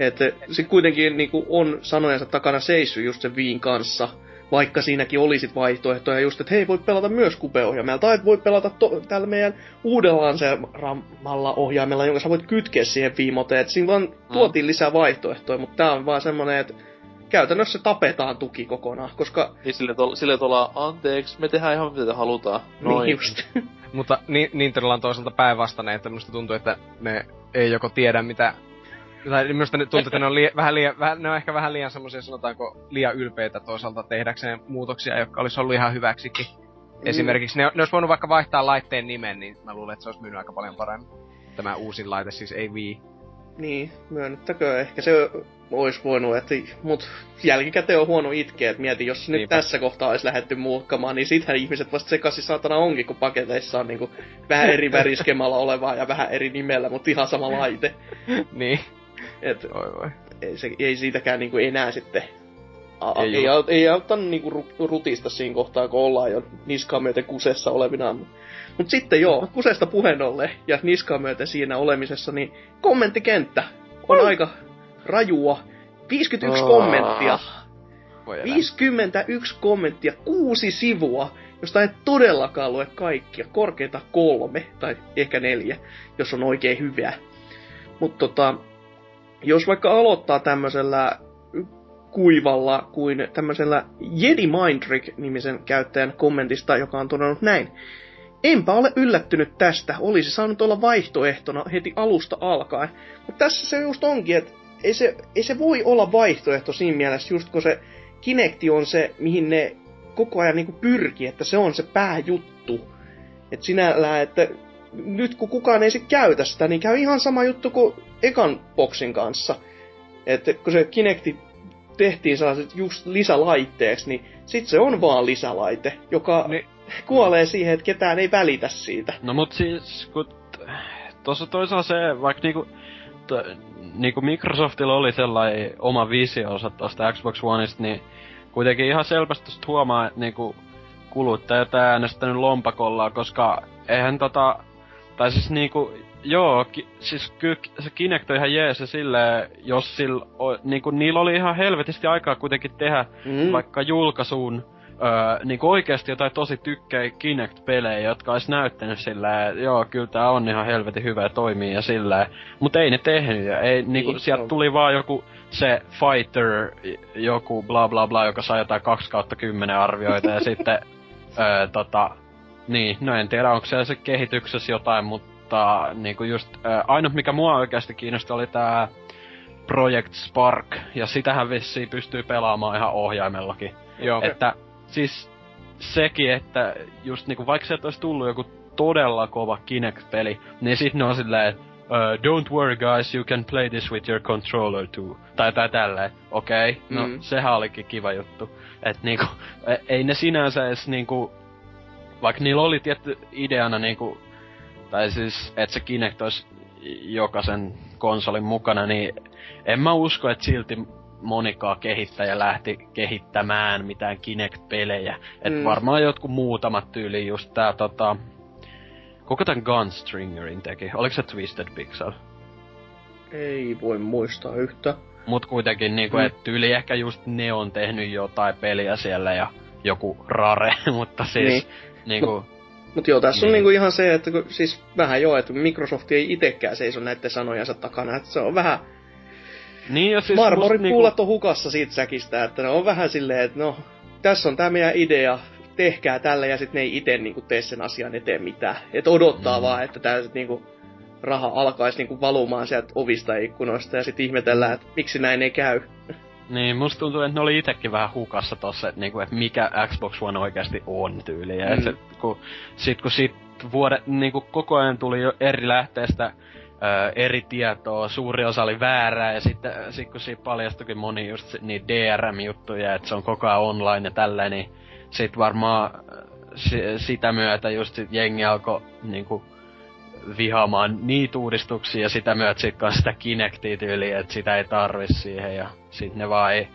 E: Että se kuitenkin niinku on sanojensa takana seissy just sen Viin kanssa, vaikka siinäkin olisit vaihtoehtoja just, että hei, voit pelata myös kupeohjaimella, tai et voit pelata to- tällä meidän uudella lanseeraamalla ohjaimella, jonka sä voit kytkeä siihen viimoteen, että siinä vaan tuotiin lisää vaihtoehtoja, mutta tää on vaan semmonen, että käytännössä tapetaan tuki kokonaan, koska
B: Niin sille, tol, sille tuolla, anteeksi, me tehdään ihan mitä halutaan.
E: niin just. <laughs>
C: Mutta ni- Nintendolla on toisaalta päinvastainen, että minusta tuntuu, että ne ei joko tiedä mitä... Tai minusta nyt tuntuu, että ne on, lie- vähän liian, vähän, ne on ehkä vähän liian semmoisia, sanotaanko, liian ylpeitä toisaalta tehdäkseen muutoksia, jotka olisi ollut ihan hyväksikin. Esimerkiksi ne, ne olisi voinut vaikka vaihtaa laitteen nimen, niin mä luulen, että se olisi myynyt aika paljon paremmin. Tämä uusin laite, siis ei Wii.
E: Niin, myönnettäkö. Ehkä se olisi voinut, että, mut jälkikäteen on huono itkeä, että mieti, jos nyt
C: Niinpä.
E: tässä kohtaa olisi lähdetty muokkamaan, niin sittenhän ihmiset vasta sekaisin saatana onkin, kun paketeissa on niinku vähän eri väriskemalla olevaa ja vähän eri nimellä, mutta ihan sama laite. <laughs>
C: niin.
E: Et
C: Voi voi.
E: ei, se, ei siitäkään niinku enää sitten A,
C: Ei
E: ei, ei, au- ei auttanut niinku ru- rutista siinä kohtaa, kun ollaan jo niskaa myöten kusessa olevinaan. Mut sitten joo, kusesta puheen ollen ja niskaa myöten siinä olemisessa, niin kommenttikenttä on aika rajua. 51
B: Ah.
E: kommenttia.
C: Voi elää.
E: 51 kommenttia, kuusi sivua, josta et todellakaan lue kaikkia. Korkeita kolme, tai ehkä neljä, jos on oikein hyvää. Mutta tota, jos vaikka aloittaa tämmöisellä kuivalla kuin tämmöisellä Jedi Mindrick-nimisen käyttäjän kommentista, joka on todennut näin. Enpä ole yllättynyt tästä, olisi saanut olla vaihtoehtona heti alusta alkaen. Mutta tässä se just onkin, että ei se, ei se voi olla vaihtoehto siinä mielessä, just kun se Kinecti on se, mihin ne koko ajan niin pyrkii, että se on se pääjuttu. Että sinällään, että nyt kun kukaan ei se käytä sitä, niin käy ihan sama juttu kuin ekan boksin kanssa. Että kun se Kinecti tehtiin sellaiset just lisälaitteeksi, niin sit se on vaan lisälaite, joka niin. kuolee siihen, että ketään ei välitä siitä.
D: No mut siis, kun tuossa toisaalta se, vaikka niinku, to, niinku Microsoftilla oli sellainen oma visionsa tuosta Xbox Oneista, niin kuitenkin ihan selvästi huomaa, että niinku kuluttajat äänestänyt lompakolla, koska eihän tota, tai siis niinku, joo, ki, siis kyllä se Kinect on ihan jees ja silleen, jos sillä, niinku niillä oli ihan helvetisti aikaa kuitenkin tehdä mm. vaikka julkaisuun öö, niinku oikeesti jotain tosi tykkäi Kinect-pelejä, jotka olisi näyttänyt sillä, joo, kyllä tää on ihan helvetin hyvä ja toimii ja sillä, mutta ei ne tehnyt ja ei, niinku, niin, sieltä tuli vaan joku se Fighter, joku bla bla bla, joka sai jotain 2 kautta 10 arvioita ja sitten öö, tota, niin, no en tiedä onko siellä se kehityksessä jotain, mutta niinku just öö, ainut mikä mua oikeasti kiinnosti oli tää Project Spark, ja sitähän vissiin pystyy pelaamaan ihan ohjaimellakin.
C: Joo.
D: Että siis sekin, että just niinku vaikka sieltä olisi tullut joku todella kova Kinect-peli, niin sit ne on silleen, uh, don't worry guys, you can play this with your controller too. Tai tai tälleen. Okei, okay, no mm. sehän olikin kiva juttu. Et niinku, e, ei ne sinänsä edes niinku, vaikka niillä oli tietty ideana niinku, tai siis, että se Kinect olisi jokaisen konsolin mukana, niin en mä usko, että silti monikaa kehittäjä lähti kehittämään mitään Kinect-pelejä. Et mm. varmaan jotkut muutamat tyyli just tää tota... Kuka tän Gunstringerin teki? Oliko se Twisted Pixel?
E: Ei voi muistaa yhtä.
D: Mut kuitenkin niinku, mm. et tyyli ehkä just ne on tehnyt jotain peliä siellä ja joku Rare, <laughs> mutta siis niin. Niinku... Mut,
E: mut joo, tässä niin. on niinku ihan se, että kun, siis vähän joo, että Microsoft ei itekään seiso näiden sanojansa takana, että se on vähän
D: niin ja siis
E: Marmorin niinku... puulat on hukassa siitä säkistä, että ne on vähän silleen, että no, tässä on tämä meidän idea, tehkää tällä ja sitten ne ei itse niinku tee sen asian eteen mitään. Että odottaa mm. vaan, että sit niinku raha alkaisi niinku valumaan sieltä ovista ja ikkunoista ja sitten ihmetellään, että miksi näin ei käy.
D: Niin, musta tuntuu, että ne oli itekin vähän hukassa tossa, että niinku, et mikä Xbox One oikeasti on tyyli. Ja mm. se, kun, sit kun sit vuodet, niinku koko ajan tuli jo eri lähteestä ö, eri tietoa, suuri osa oli väärää, ja sitten sit kun siitä paljastuikin moni just niin DRM-juttuja, että se on koko ajan online ja tällä, niin sit varmaan si, sitä myötä just jengi alkoi niinku vihaamaan niitä uudistuksia ja sitä myötä sit kanssa sitä Kinectia tyyliä, että sitä ei tarvi siihen ja sit ne vaan ei,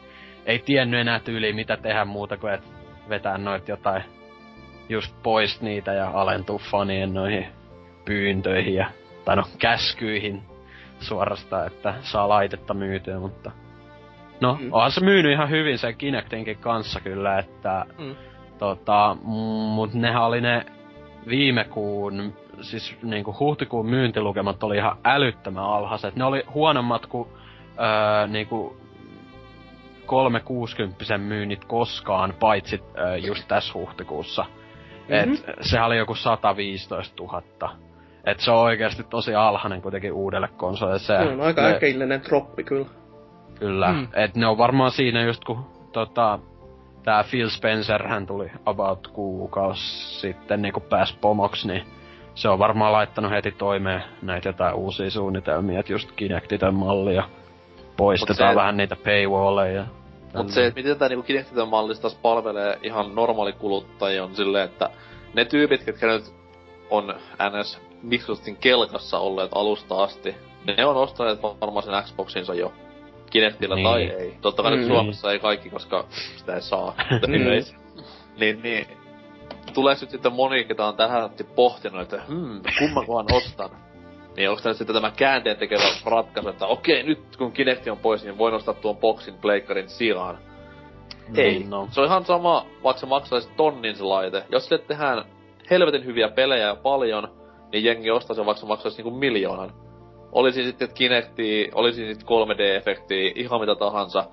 D: ei tiennyt enää tyyliä mitä tehdä muuta kuin että vetää noit jotain just pois niitä ja alentuu fanien noihin pyyntöihin ja tai no käskyihin suorastaan, että saa laitetta myytyä, mutta... No, mm. onhan se myynyt ihan hyvin sen Kinectinkin kanssa kyllä, että... Mm. Tota, mut nehän oli ne viime kuun, siis niinku huhtikuun myyntilukemat oli ihan älyttömän alhaiset. Ne oli huonommat kuin öö, niinku 360 myynnit koskaan, paitsi öö, just tässä huhtikuussa. Mm-hmm. Et sehän oli joku 115 000 et se on oikeasti tosi alhainen kuitenkin uudelle konsolille. Se,
E: on aika ne, äkillinen troppi kyllä.
D: Kyllä. Mm. Et ne on varmaan siinä just kun tota, tää Phil Spencer hän tuli about kuukausi sitten niinku pääs pomoksi, niin se on varmaan laittanut heti toimeen näitä jotain uusia suunnitelmia, että just Kinectiton mallia poistetaan se, vähän niitä paywalleja.
B: Mut se, että miten tää niinku Kinectiton mallista taas palvelee ihan normaali kuluttajia on silleen, että ne tyypit, ketkä nyt on NS Microsoftin kelkassa olleet alusta asti, ne on ostaneet varmaan sen Xboxinsa jo. Kinectillä niin. tai ei. Totta kai mm. nyt Suomessa ei kaikki, koska sitä ei saa. <laughs> niin, niin, niin. Tuleeko nyt sitten moni, ketä on tähän asti pohtinut, että hmm, kummankohan ostan? Niin onko tämä sitten tämä käänteen tekevä ratkaisu, että okei, nyt kun Kinecti on pois, niin voin ostaa tuon boxin pleikkarin sijaan. Ei. No. Se on ihan sama, vaikka se maksaisi tonnin se laite. Jos sille tehdään helvetin hyviä pelejä ja paljon, niin jengi ostaa sen vaikka maksaisi niinku miljoonan. olisi sitten Kinecti, olisi sitten 3D-efekti, ihan mitä tahansa.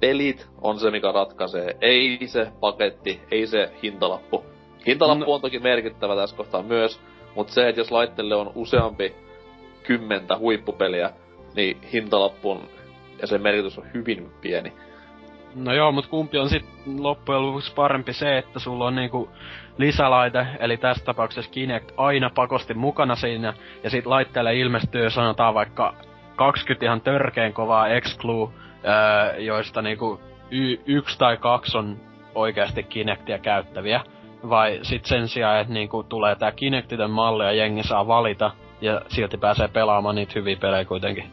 B: Pelit on se, mikä ratkaisee. Ei se paketti, ei se hintalappu. Hintalappu
E: No.
B: on toki merkittävä tässä kohtaa myös, mutta se, että jos laitteelle on useampi kymmentä huippupeliä, niin hintalappun ja sen merkitys on hyvin pieni.
D: No joo, mut kumpi on sit loppujen lopuksi parempi se, että sulla on niinku lisälaite, eli tässä tapauksessa Kinect aina pakosti mukana siinä, ja sit laitteelle ilmestyy sanotaan vaikka 20 ihan törkeen kovaa exclu, öö, joista niinku y- yksi tai kaksi on oikeasti Kinectia käyttäviä. Vai sit sen sijaan, että niinku tulee tää Kinectitön malli ja jengi saa valita, ja silti pääsee pelaamaan niitä hyviä pelejä kuitenkin.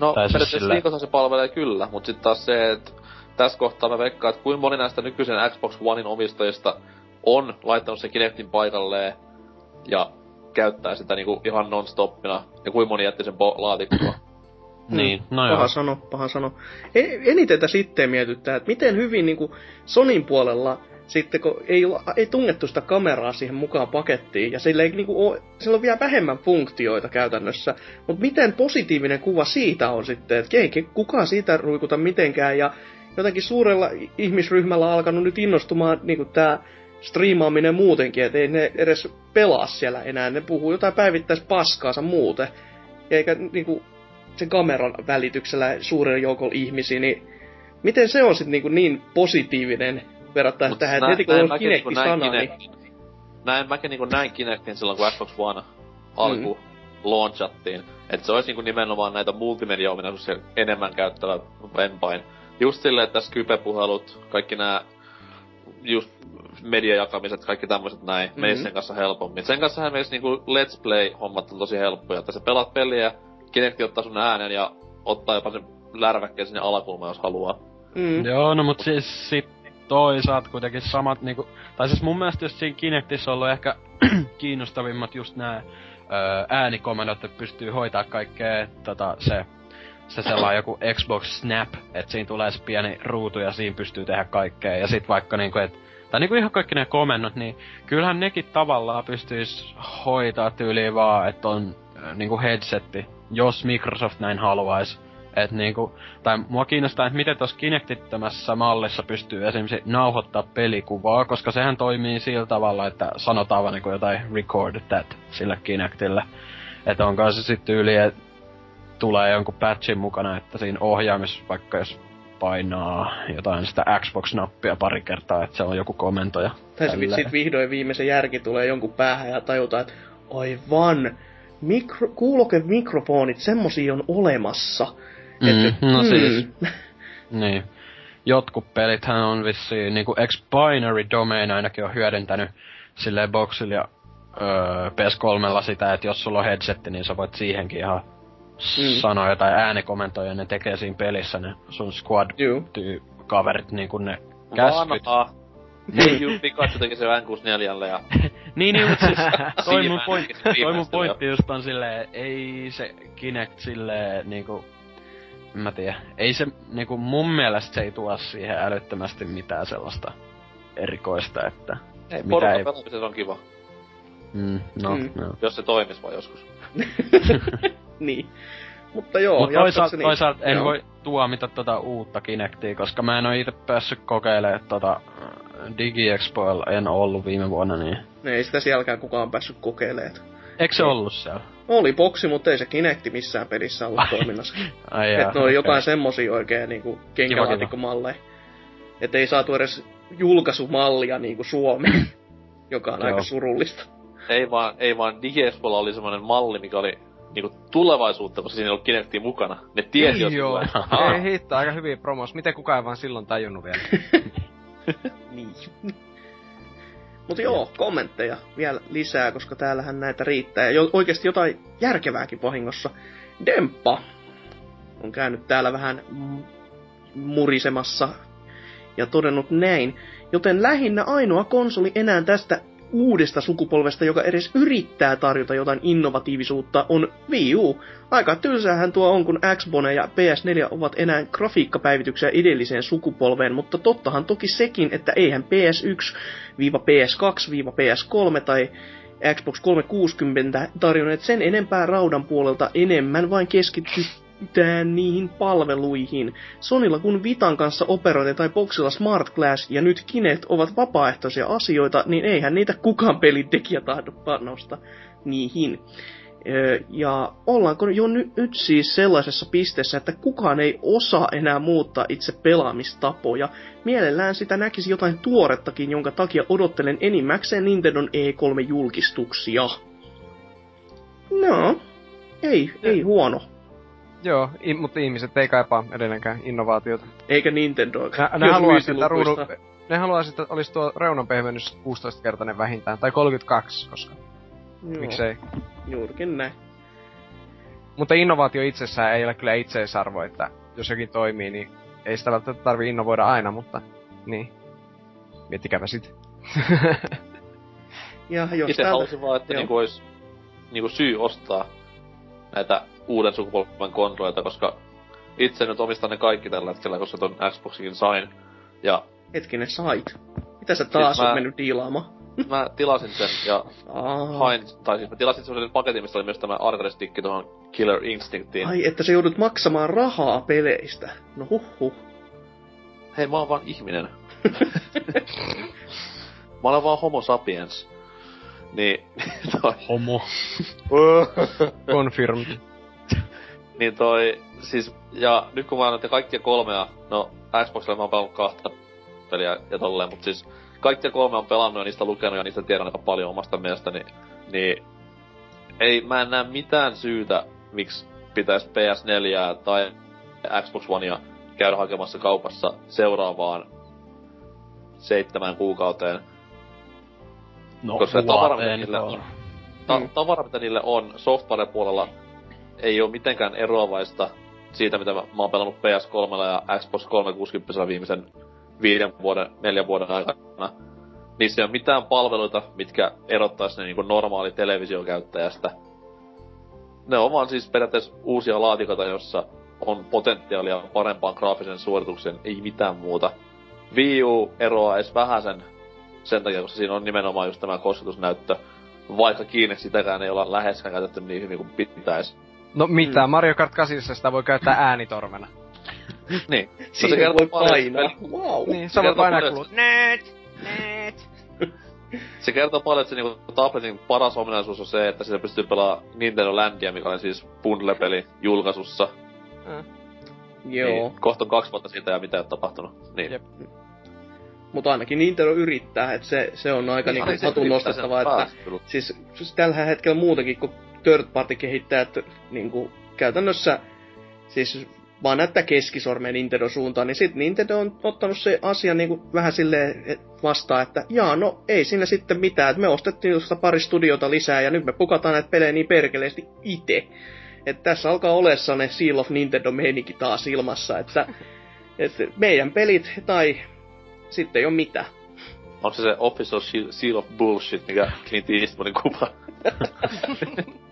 B: No,
D: Tai siis
B: viikossa se palvelee kyllä, mutta sitten taas se, että tässä kohtaa mä veikkaan, että kuinka moni näistä nykyisen Xbox Onein omistajista on laittanut sen Kinectin paikalleen ja käyttää sitä niinku ihan non-stoppina, ja kuinka moni jätti sen po- laatikkoon. <clears throat>
D: Niin, no joo.
E: Paha sano, paha sano. E- eniten tätä sitten mietittää, että miten hyvin niinku Sonin puolella sitten kun ei, ei tungettu sitä kameraa siihen mukaan pakettiin, ja sillä, ei, niinku, ole, sillä on vielä vähemmän funktioita käytännössä, mutta miten positiivinen kuva siitä on sitten, että ei kukaan siitä ruikuta mitenkään, ja jotenkin suurella ihmisryhmällä on alkanut nyt innostumaan niinku tää striimaaminen muutenkin, että ei ne edes pelaa siellä enää, ne puhuu jotain päivittäispaskaansa muuten, eikä niinku sen kameran välityksellä suuren joukon ihmisiä, niin miten se on sitten niin, niin positiivinen verrattuna
B: Mut
E: tähän, että
B: nä-
E: heti kun
B: näin
E: on
B: mäkin niinku
E: niin...
B: Kinectin. Näin mäkin niinku näin Kinectin silloin, kun Xbox One alku
E: Mm.
B: launchattiin. Että se olisi niinku nimenomaan näitä multimedia-ominaisuuksia enemmän käyttävä vempain. Just silleen, että Skype-puhelut, kaikki nämä just mediajakamiset, kaikki tämmöiset näin, mm-hmm. menis sen kanssa helpommin. Sen kanssa menis niinku Let's Play-hommat on tosi helppoja, että sä pelaat peliä, Kinecti ottaa sun äänen ja ottaa jopa sen lärväkkeen sinne alakulmaan, jos haluaa.
E: Mm.
D: Joo, no mut siis sit toisaalta kuitenkin samat niinku... Tai siis mun mielestä just siinä Kinectissä on ollut ehkä <clears throat> kiinnostavimmat just nää öö, äänikomennot, että pystyy hoitaa kaikkea tota se se sellainen joku Xbox Snap, että siinä tulee se pieni ruutu ja siinä pystyy tehdä kaikkea. Ja sit vaikka niinku, et, tai niinku ihan kaikki ne komennot, niin kyllähän nekin tavallaan pystyis hoitaa tyyliin vaan, että on äh, niinku headsetti, jos Microsoft näin haluaisi. Et niinku, tai mua kiinnostaa, että miten tuossa Kinectittömässä mallissa pystyy esimerkiksi nauhoittaa pelikuvaa, koska sehän toimii sillä tavalla, että sanotaan vaan niinku jotain record that sille Kinectille. Että onko se sitten yli, että tulee jonkun patchin mukana, että siinä ohjaimis, vaikka jos painaa jotain sitä Xbox-nappia pari kertaa, että se on joku komento ja
E: Tai sitten vihdoin viimeisen järki tulee jonkun päähän ja tajutaan, että aivan, mikro, kuuloke-mikrofonit, semmosia on olemassa.
D: Mm, no
E: hmm.
D: siis, <laughs> niin. Jotkut pelithän on vissiin, niinku X-Binary Domain ainakin on hyödyntänyt silleen boxilla ja öö, PS3 sitä, että jos sulla on headsetti, niin sä voit siihenkin ihan
E: Mm.
D: mm. sanoa jotain äänikomentoja, ja ne tekee siinä pelissä ne sun squad
E: Juu.
D: tyy kaverit niinku ne käskyt.
B: Vanha. Ei just Pikachu teki se N64 ja <laughs>
D: Niin, niin, mut siis <laughs> toi mun,
B: se
D: toi mun pointti just on silleen, ei se Kinect silleen niinku, mä tiedä, ei se niinku mun mielestä se ei tuo siihen älyttömästi mitään sellaista erikoista, että
B: ei,
D: Mitä
B: porukka
D: ei-
B: pelaamisessa on kiva,
D: mm, no,
E: Mm.
D: no.
B: jos se toimis vaan joskus. <laughs>
E: Niin. Mutta joo,
D: Mut toisaalta,
E: jatkakseni-
D: toisaalta en
E: joo.
D: voi tuomita tota uutta Kinectia, koska mä en oo itse päässyt kokeilemaan tota DigiExpoilla en ollut viime vuonna, niin...
E: Ei sitä sielläkään kukaan päässyt kokeilemaan.
D: Eikö se ollut siellä?
E: Oli boksi, mutta ei se Kinecti missään pelissä ollut toiminnassa. <laughs>
D: Ai
E: Että ne oli
D: okei.
E: jotain semmosia oikein niinku kenkälaatikkomalleja. Että ei saatu edes julkaisumallia niinku Suomeen, <laughs> joka on
D: Joo.
E: aika surullista.
B: Ei vaan, ei vaan DigiExpolla oli semmonen malli, mikä oli niinku tulevaisuutta, koska siinä ei ollut Kinectia mukana. Ne tiesi, jos
C: Joo. Ei hitto, aika hyviä promos. Miten kukaan ei vaan silloin tajunnut vielä? <laughs>
E: Niin. Mutta joo, kommentteja vielä lisää, koska täällähän näitä riittää. Ja jo, oikeasti jotain järkevääkin vahingossa. Demppa on käynyt täällä vähän murisemassa ja todennut näin. Joten lähinnä ainoa konsoli enää tästä uudesta sukupolvesta, joka edes yrittää tarjota jotain innovatiivisuutta, on Wii U. Aika tylsäähän tuo on, kun Xbox ja PS4 ovat enää grafiikkapäivityksiä edelliseen sukupolveen, mutta tottahan toki sekin, että eihän PS1 PS2 PS3 tai Xbox 360 tarjonneet sen enempää raudan puolelta enemmän vain keskitytään niihin palveluihin. Sonilla kun Vitan kanssa operointi tai Boxilla Smart Glass ja nyt Kinect ovat vapaaehtoisia asioita, niin eihän niitä kukaan pelintekijä tahdo panosta niihin. Ja ollaanko jo ny- nyt siis sellaisessa pisteessä, että kukaan ei osaa enää muuttaa itse pelaamistapoja. Mielellään sitä näkisi jotain tuorettakin, jonka takia odottelen enimmäkseen Nintendon E3-julkistuksia. No, ei, ei huono.
C: Joo, i- mutta ihmiset ei kaipaa edelleenkään innovaatiota.
E: Eikä Nintendo.
C: Ne, ne haluaisi, että ruudun, ne haluaisi, että olisi tuo reunan pehmennys 16-kertainen vähintään, tai 32, koska
E: Joo,
C: miksei.
E: Juurikin näin.
C: Mutta innovaatio itsessään ei ole kyllä itseisarvo, että jos jokin toimii, niin ei sitä välttämättä tarvi innovoida aina, mutta niin. Miettikääpä sit. <laughs>
E: Ja jos
B: Itse
E: täältä...
B: halusin vaan, että niinku olisi niinku syy ostaa näitä uuden sukupolven kontrolleita, koska itse nyt omistan ne kaikki tällä hetkellä, koska ton Xboxin sain. Ja
E: Hetkinen, sait. Mitä sä taas
B: Siis mä-
E: oot mennyt diilaamaan? <laughs>
B: mä tilasin sen ja
E: Aa.
B: hain, tai siis mä tilasin semmoisen paketin, missä oli myös tämä arcade stick tuohon Killer Instinctiin.
E: Ai, että sä joudut maksamaan rahaa peleistä. No huh huh.
B: Hei, mä oon vaan ihminen. <laughs> mä olen vaan homo sapiens. Niin, <laughs> toi,
D: Homo.
C: Confirmed.
B: Niin toi, siis, ja nyt kun mä annan te kaikkia kolmea, no Xboxilla mä oon pelannut kahta peliä ja tolleen, mut siis kaikkia kolme on pelannut ja niistä lukenut ja niistä tiedän aika paljon omasta mielestäni, niin ei, mä en näe mitään syytä, miksi pitäisi PS4 tai Xbox Onea käydä hakemassa kaupassa seuraavaan seitsemään kuukauteen.
D: No,
B: Koska tavara, mitä niille on. Ta-
E: Mm.
B: tavara, mitä niille on software-puolella, ei ole mitenkään eroavaista siitä, mitä mä, mä oon pelannut PS3 ja Xbox 360 viimeisen viiden vuoden, neljän vuoden aikana. Niissä ei ole mitään palveluita, mitkä erottais ne niinku normaali televisiokäyttäjästä. Ne on vaan siis periaatteessa uusia laatikoita, jossa on potentiaalia parempaan graafisen suorituksen, ei mitään muuta. Wii U eroaa edes vähän sen, sen takia, koska siinä on nimenomaan just tämä kosketusnäyttö, vaikka kiinni sitäkään ei olla läheskään käytetty niin hyvin kuin pitäisi.
C: No mitä, mm. Mario Kart 8 sitä voi käyttää äänitorvena. <laughs>
B: Niin. No
E: Siihen
B: kertoo
E: voi painaa.
B: se
E: Wow.
C: Niin, voit
B: kertoo
C: painaa
B: paljon,
C: kulut. Net! Net! <laughs>
B: Se kertoo paljon, että se niinku tabletin paras ominaisuus on se, että sitä pystyy pelaamaan Nintendo Landia, mikä oli siis bundle-peli julkaisussa.
E: Joo.
B: Niin, kohta on kaksi vuotta siitä ja mitä ei ole tapahtunut. Niin.
C: Jep.
E: Mutta ainakin Nintendo yrittää, että se, se on aika niinku
B: Ai, se
E: hatun nostettavaa,
B: sen
E: että siis, siis tällä hetkellä muutenkin, kun third party kehittäjät niinku käytännössä siis vaan näyttää keskisormeen Nintendo suuntaan, niin sit Nintendo on ottanut se asia niinku vähän silleen vastaan, että jaa, no ei siinä sitten mitään, että me ostettiin tuosta pari studiota lisää ja nyt me pukataan näitä pelejä niin perkeleesti itse. Että tässä alkaa olla sellainen Seal of Nintendo meininki taas ilmassa, että, että meidän pelit tai sitten ei ole mitään.
B: Onko se se official shi- seal of bullshit, mikä Clint Eastwoodin kuva? <laughs>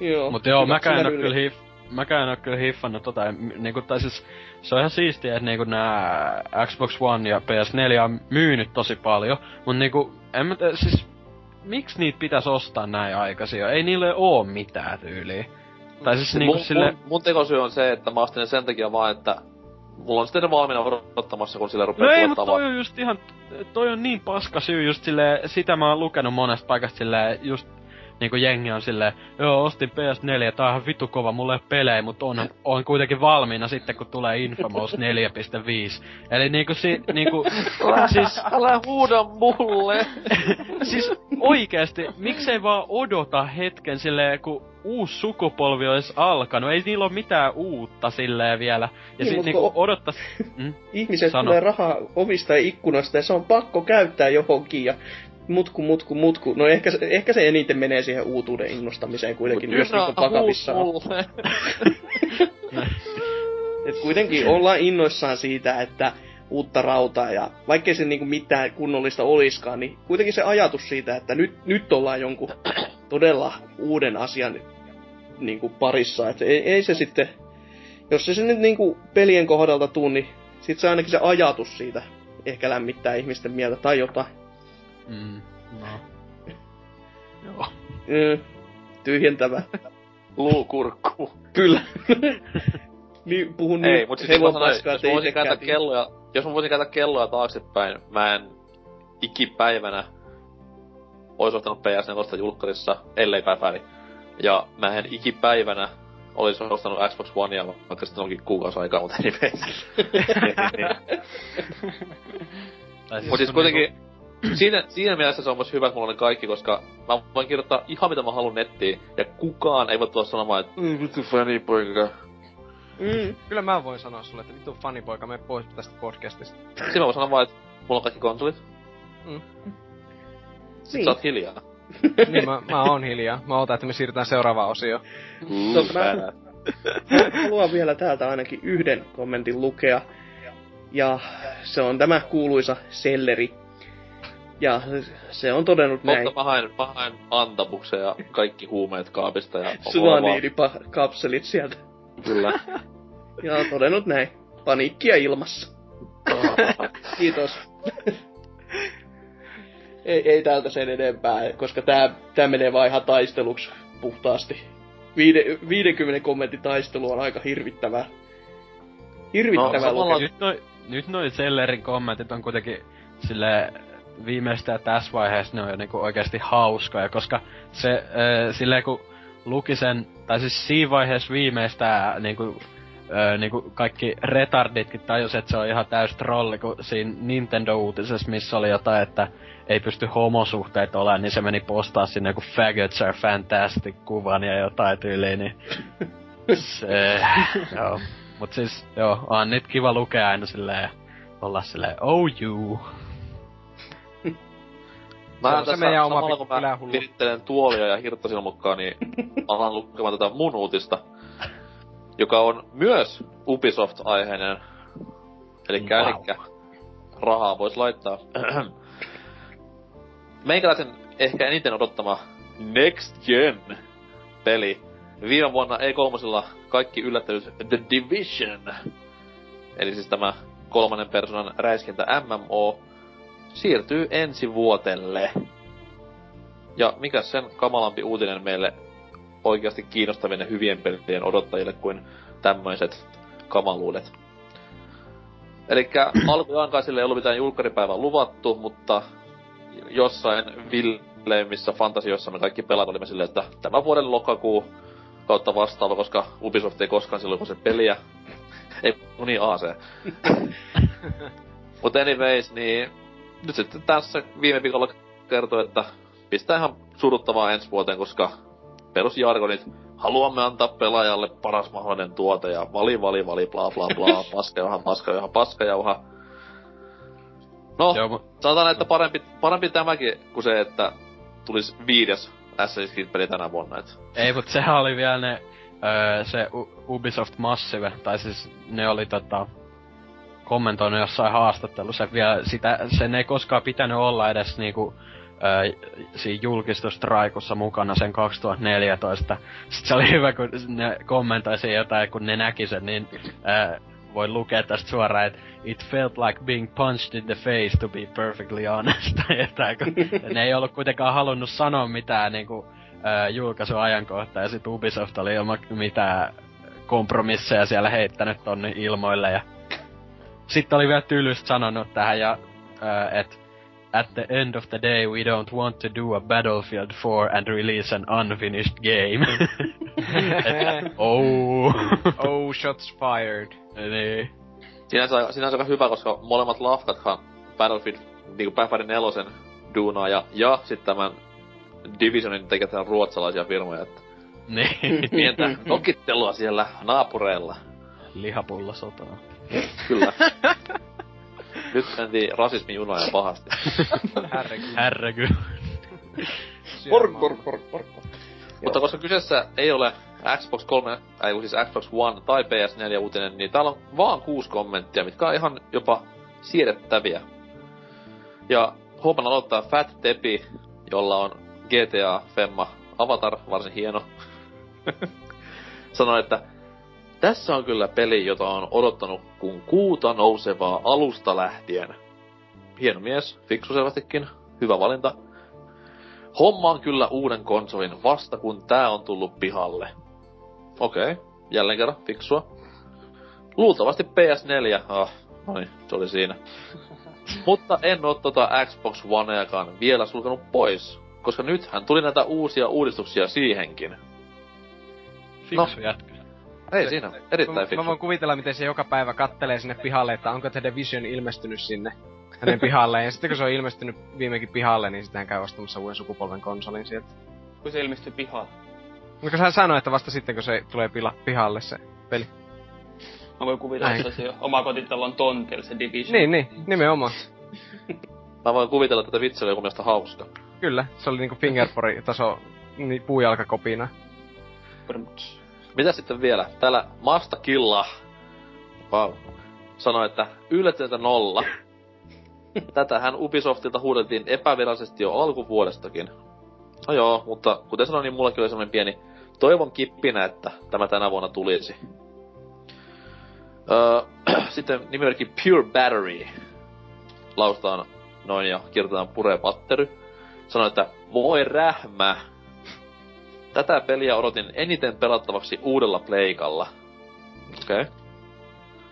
E: Joo.
D: Mut joo, mäkään en
E: sillä
D: oo kyllä hiff, mäkään en oo kyllä hiffannut tota, niinku, tai siis, se on ihan siistiä, että niinku nää Xbox One ja PS4 on myynyt tosi paljon, mut niinku, en mä te, siis, miksi niitä pitäis ostaa näin aikaisin? Ei niille oo mitään tyyliä. Tai siis niinku
B: mun,
D: sille,
B: mun, mun tekosyy on se, että mä ostin ne sen takia vaan, että mulla on sitten valmiina odottamassa, kun sille rupeaa
D: No ei, mutta toi on just ihan, toi on niin paska syy just silleen, sitä mä oon lukenut monesta paikasta silleen, just niinku jengi on silleen, joo ostin PS4, tää on ihan vitu kova, mulla ei pelejä, mutta on, on kuitenkin valmiina sitten kun tulee Infamous 4.5. Eli niinku si, niinku, <laughs> siis,
B: Älä huuda mulle! <laughs>
D: siis oikeesti, miksei vaan odota hetken silleen, kun uusi sukupolvi olisi alkanut, ei niillä oo mitään uutta silleen vielä. Ja
E: Niin,
D: sit niinku odottas, <laughs> mm?
E: Ihmiset
D: Sano.
E: tulee rahaa ovista ja ikkunasta ja se on pakko käyttää johonkin ja mutku, mutku, mutku. No ehkä, se- ehkä se eniten menee siihen uutuuden innostamiseen kuitenkin, jos
B: Yrä,
E: niinku
B: mulle. <laughs>
E: Et kuitenkin ollaan innoissaan siitä, että uutta rautaa ja vaikkei se niinku mitään kunnollista oliskaan, niin kuitenkin se ajatus siitä, että nyt, nyt ollaan jonkun todella uuden asian niinku parissa. Et ei, ei se sitten, jos se, se nyt niinku pelien kohdalta tuu, niin sit se ainakin se ajatus siitä ehkä lämmittää ihmisten mieltä tai jotain.
D: Mm, no. <laughs> Joo.
E: Mm, tyhjentävä.
B: Luukurkku.
E: Kyllä. <laughs> niin, puhun
B: Ei,
E: niin
B: mut siis mä sanoin, jos mä voisin kääntää kelloja, jos mä voisin kääntää kelloja taaksepäin, mä en ikipäivänä ois ostanut PS4 julkkarissa, ellei päiväni. Ja mä en ikipäivänä olisi ostanut Xbox Onea, vaikka sitten onkin kuukausi aikaa, mutta anyways.
D: Tai <laughs>
B: Mut siis kuitenkin, <clears throat> siinä, siinä mielessä se on myös hyvä, että mulla on ne kaikki, koska mä voin kirjoittaa ihan mitä mä haluan nettiin, ja kukaan ei voi tulla sanomaan, että mm, vittu fanipoika.
E: Mm.
C: Kyllä mä voin sanoa sulle, että vittu fanipoika, mene pois tästä podcastista.
B: Siinä mä voin sanoa vaan, että mulla on kaikki konsolit.
C: Mm.
B: Sit
E: Niin.
B: sä oot hiljaa. <laughs>
C: niin mä, mä oon hiljaa. Mä ootan, että me siirrytään seuraavaan osioon.
E: Tota, mä <laughs> haluan vielä täältä ainakin yhden kommentin lukea. Ja se on tämä kuuluisa selleri. Ja se on todennut näin.
B: Mutta mä haen, mä haen antabuksen ja kaikki huumeet kaapista ja...
E: Suaniidipakapselit sieltä.
B: Kyllä.
E: Ja on todennut näin. Paniikkia ilmassa. <laughs> Kiitos. <laughs> ei, ei täältä sen enempää, koska tää, tää menee vaan ihan taisteluksi puhtaasti. Viide, 50 kommentin taistelu on aika hirvittävää. Hirvittävää
B: No,
E: no,
B: samalla-
D: Nyt noi, nyt noi Sellerin kommentit on kuitenkin sille viimeistään tässä vaiheessa ne on jo niinku oikeasti hauskoja, koska se äh, silleen kun luki sen, tai siis siinä vaiheessa viimeistään niinku, äh, niinku kaikki retarditkin tajus, että se on ihan täys trolli, kun siinä Nintendo-uutisessa, missä oli jotain, että ei pysty homosuhteet olemaan, niin se meni postaa sinne joku faggots are fantastic kuvan ja jotain tyyliin, niin se, <laughs> joo. Mut siis, joo, on nyt kiva lukea aina silleen, olla silleen, oh you.
B: Mä
C: Se on
B: tässä
C: meidän oma
B: samalla
C: pikku
B: kun mä virittelen tuolia ja hirttasilmukkaa, niin <laughs> alan lukemaan tätä mun uutista, joka on myös Ubisoft-aiheinen. Eli
D: Wow.
B: elikkä rahaa vois laittaa. <clears throat> Meikäläisen ehkä eniten odottama Next Gen peli. Viime vuonna E3 kaikki yllättänyt The Division. Eli siis tämä kolmannen persoonan räiskintä MMO siirtyy ensi vuotelle. Ja mikä sen kamalampi uutinen meille oikeasti kiinnostavien ja hyvien pelien odottajille kuin tämmöiset kamaluudet. Elikkä <clears throat> alkujaan kai sille ei ollut mitään julkkaripäivää luvattu, mutta jossain villeimmissä fantasioissa me kaikki pelat olimme silleen, että tämän vuoden lokakuu kautta vastaava, koska Ubisoft ei koskaan silloin se peliä. <clears throat> ei, no niin AC. <clears throat> Mutta anyways, niin nyt sitten tässä viime viikolla kertoi, että pistää ihan suruttavaa ensi vuoteen, koska perusjargonit haluamme antaa pelaajalle paras mahdollinen tuote ja vali vali vali bla bla bla <laughs> paskajauha paskajauha paskajauha. No,
D: Joo, mu-
B: sanotaan, että parempi, parempi tämäkin kuin se, että tulisi viides Assassin's Creed-peli tänä vuonna. Et.
D: Ei, mut sehän oli vielä ne, öö, se U- Ubisoft Massive, tai siis ne oli tota, kommentoinut jossain haastattelussa, vielä sitä, sen ei koskaan pitänyt olla edes niinku, siinä julkistustraikussa mukana sen 2014. Sitten se oli hyvä, kun ne kommentoi siinä jotain, kun ne näki sen, niin öö, voi lukea tästä suoraan, että it felt like being punched in the face to be perfectly honest. <laughs> Tai jotain, kun ne ei ollut kuitenkaan halunnut sanoa mitään niinku, ää, julkaisuajankohtaa ja sit Ubisoft oli ilman mitään kompromisseja siellä heittänyt tonne ilmoille ja sitten oli vielä tylysti sanonut tähän ja että at the end of the day we don't want to do a Battlefield 4 and release an unfinished game. <laughs> Et, oh.
C: oh, shots fired.
D: niin.
B: Sinänsä, sinänsä aika hyvä, koska molemmat lafkathan Battlefield, niinku Battlefield 4 duunaa ja, ja sitten tämän Divisionin tekevät ihan ruotsalaisia firmoja, että
D: Niin.
B: pientä nokittelua siellä naapureilla.
D: Lihapullosotaa.
B: Kyllä. Nyt mentiin rasismijunoja pahasti.
C: Herregud.
D: Härräky.
E: Pork, pork, pork, pork.
B: Mutta koska kyseessä ei ole Xbox 3, ei siis Xbox One tai PS4 uutinen, niin täällä on vaan kuusi kommenttia, mitkä on ihan jopa siedettäviä. Ja huomenna aloittaa Fat Tepi, jolla on GTA Femma Avatar, varsin hieno. <laughs> Sanoi, että tässä on kyllä peli, jota on odottanut kun kuuta nousevaa alusta lähtien. Hieno mies, fiksu selvästikin, hyvä valinta. Hommaan kyllä uuden konsolin vasta kun tää on tullut pihalle. Okei, okay. jälleen kerran fiksua. Luultavasti PS4, ah, no niin, se oli siinä. Mutta en oo tota Xbox Oneakaan vielä sulkenut pois, koska nythän tuli näitä uusia uudistuksia siihenkin.
H: Fiksu jätkä.
B: Ei
C: Se-
B: siinä, erittäin
C: Mä,
B: fiksu.
C: mä voin kuvitella, miten se joka päivä kattelee sinne pihalle, että onko The Division ilmestynyt sinne hänen pihalleen. Ja sitten kun se on ilmestynyt viimekin pihalle, niin sitten hän käy ostamassa uuden sukupolven konsolin sieltä.
G: Kun se ilmestyi pihalle.
C: Mutta hän sanoi, että vasta sitten kun se tulee pila, pihalle se peli.
G: Mä voin kuvitella,
C: Näin.
G: että se on omakotitalon tontilla se Division.
C: Niin, niin, nimenomaan.
B: Mä voin kuvitella, että tätä vitsi oli joku mielestä hauska.
C: Kyllä, se oli niinku fingerpori-taso niin puujalkakopina.
G: Brrrts.
B: Mitä sitten vielä? Täällä Masta Killa wow, sanoi, että yllätyntä nolla. Tätähän Ubisoftilta huudeltiin epävirallisesti jo alkuvuodestakin. No joo, mutta kuten sanoin, niin mullakin oli semmoinen pieni toivon kippinä, että tämä tänä vuonna tulisi. Öö, <clears throat> sitten nimimerkki Pure Battery. Laustaan noin ja kirjoitetaan Pure Battery. Sanoi, että voi rähmä, Tätä peliä odotin eniten pelattavaksi uudella pleikalla. Okei. Okay.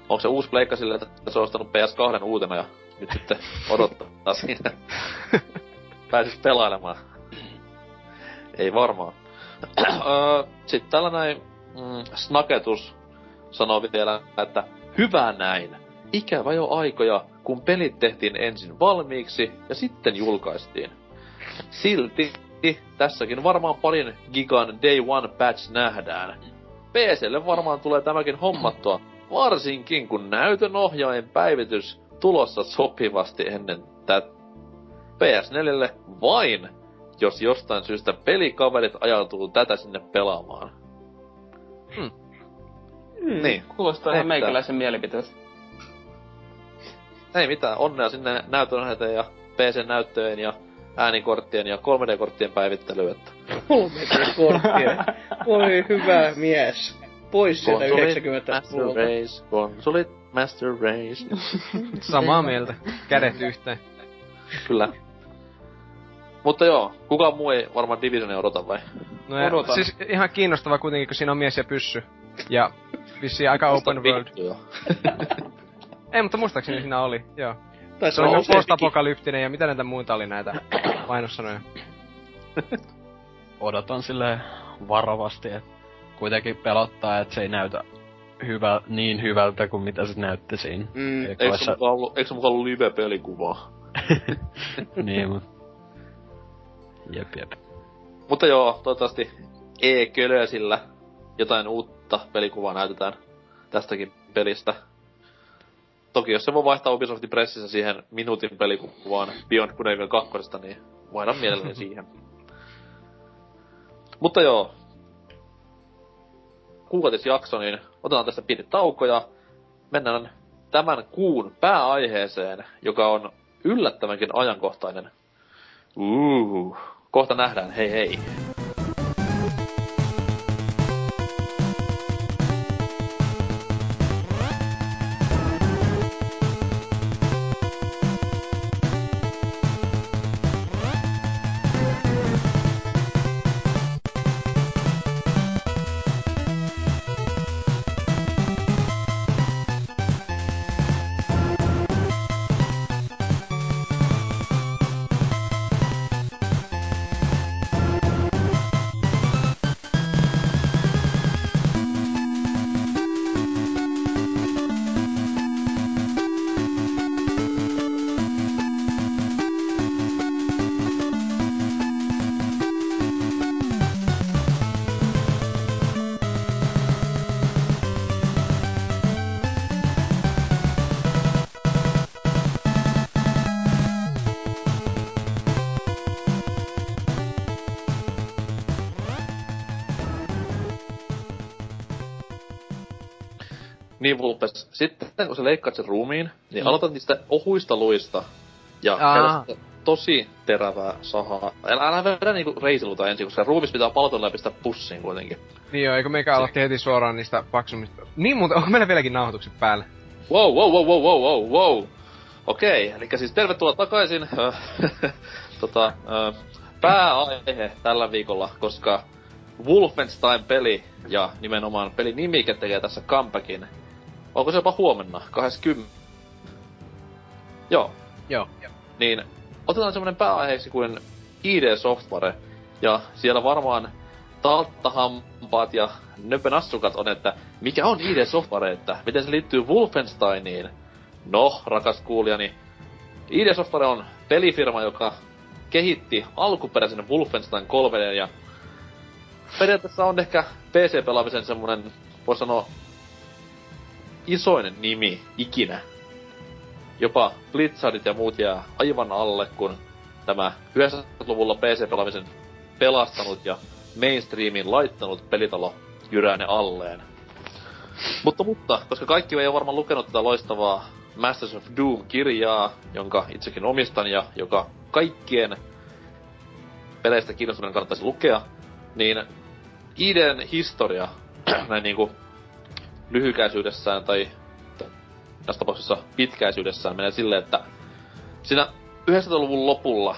B: Onko se uusi pleikka sille, että se on ostanut PS2 uutena ja nyt sitten odottaa <laughs> siinä. Pääsis pelailemaan. Ei varmaan. Sitten tällä näin mm, Snaketus sanoo vielä, että hyvä näin. Ikävä jo aikoja, kun pelit tehtiin ensin valmiiksi ja sitten julkaistiin. Silti tässäkin varmaan parin gigan day one patch nähdään. PClle varmaan tulee tämäkin hommattua, varsinkin kun näytön ohjaajien päivitys tulossa sopivasti ennen tätä PS4 vain, jos jostain syystä pelikaverit ajautuu tätä sinne pelaamaan.
G: Mm,
B: Niin.
G: Kuulostaa ihan meikäläisen mielipiteestä.
B: Ei mitään, onnea sinne näytön ja PC-näyttöjen ja äänikorttien ja 3D-korttien päivittelyyn, että
E: 3D-korttia. Voi hyvä mies. Pois sieltä
B: Konsolit,
E: 90-luvulta.
B: Master Race, konsolit, Master Race.
C: Samaa mieltä. Kädet yhteen.
B: Kyllä. Mutta joo, kukaan muu ei varmaan Divisionia odota vai?
C: No ja,
G: Odotan.
C: siis ihan kiinnostava kuitenkin, kun siinä on mies ja pyssy. Ja vissiin aika open world. Ei, mutta muistaakseni siinä oli, joo.
E: Taisi
C: Se myös
E: useampikin.
C: postapokalyptinen ja mitä näitä muita oli näitä mainossanoja. <laughs>
H: Odotan sille varovasti, että kuitenkin pelottaa, että se ei näytä hyvä, niin hyvältä kuin mitä se näytti siinä.
E: Mm,
B: Eikö se
H: se-
B: mukaan ollut, eikö se mukaan ollut live-pelikuvaa? <laughs>
H: niin, mut... Jep, jep.
B: Mutta joo, toivottavasti e-kölösillä jotain uutta pelikuvaa näytetään tästäkin pelistä. Toki jos se voi vaihtaa Ubisoftin pressissä siihen minuutin pelikuvaan Beyond Good 2, niin vaihdan mielelläni siihen. <laughs> Mutta joo. Kuukautisjakso, niin otetaan tästä pieni tauko ja mennään tämän kuun pääaiheeseen, joka on yllättävänkin ajankohtainen. Uh, kohta nähdään, hei hei. Sitten kun sä leikkaat sen ruumiin, niin
C: Mm.
B: aloitat niistä ohuista luista. Ja käytät tosi terävää sahaa. Älä, älä vedä niinku reisiluta ensin, koska ruumis pitää palotella ja pistää pussiin kuitenkin.
C: Niin joo, eikö meikä aloitti heti suoraan niistä paksummista. Niin muuten, onko meillä vieläkin nauhoitukset päällä?
B: Wow, wow, wow, wow, wow, wow, wow. Okei, eli siis tervetuloa takaisin. <laughs> tota, äh, pääaihe tällä viikolla, koska Wolfenstein-peli ja nimenomaan pelin nimike tekee tässä comebackin. Onko se jopa huomenna, 20? Joo,
C: Joo.
B: niin otetaan semmonen pääaiheeksi kuin ID Software. Ja siellä varmaan talttahampaat ja nöpönassukat on, että mikä on ID Software, että miten se liittyy Wolfensteiniin. No, rakas kuulijani, ID Software on pelifirma, joka kehitti alkuperäisen Wolfenstein 3 ja periaatteessa on ehkä PC-pelaamisen semmonen, voi sanoa, isoinen nimi ikinä. Jopa Blizzardit ja muut jää aivan alle, kun tämä 90-luvulla PC-pelaamisen pelastanut ja mainstreamiin laittanut pelitalo jyrää ne alleen. Mutta, mutta, koska kaikki ei ole varmaan lukenut tätä loistavaa Masters of Doom-kirjaa, jonka itsekin omistan ja joka kaikkien peleistä kiinnostuneen kannattaisi lukea, niin IDn historia <clears throat> näin niinku lyhykäisyydessään tai tässä tapauksessa pitkäisyydessään menee silleen, että siinä 90-luvun lopulla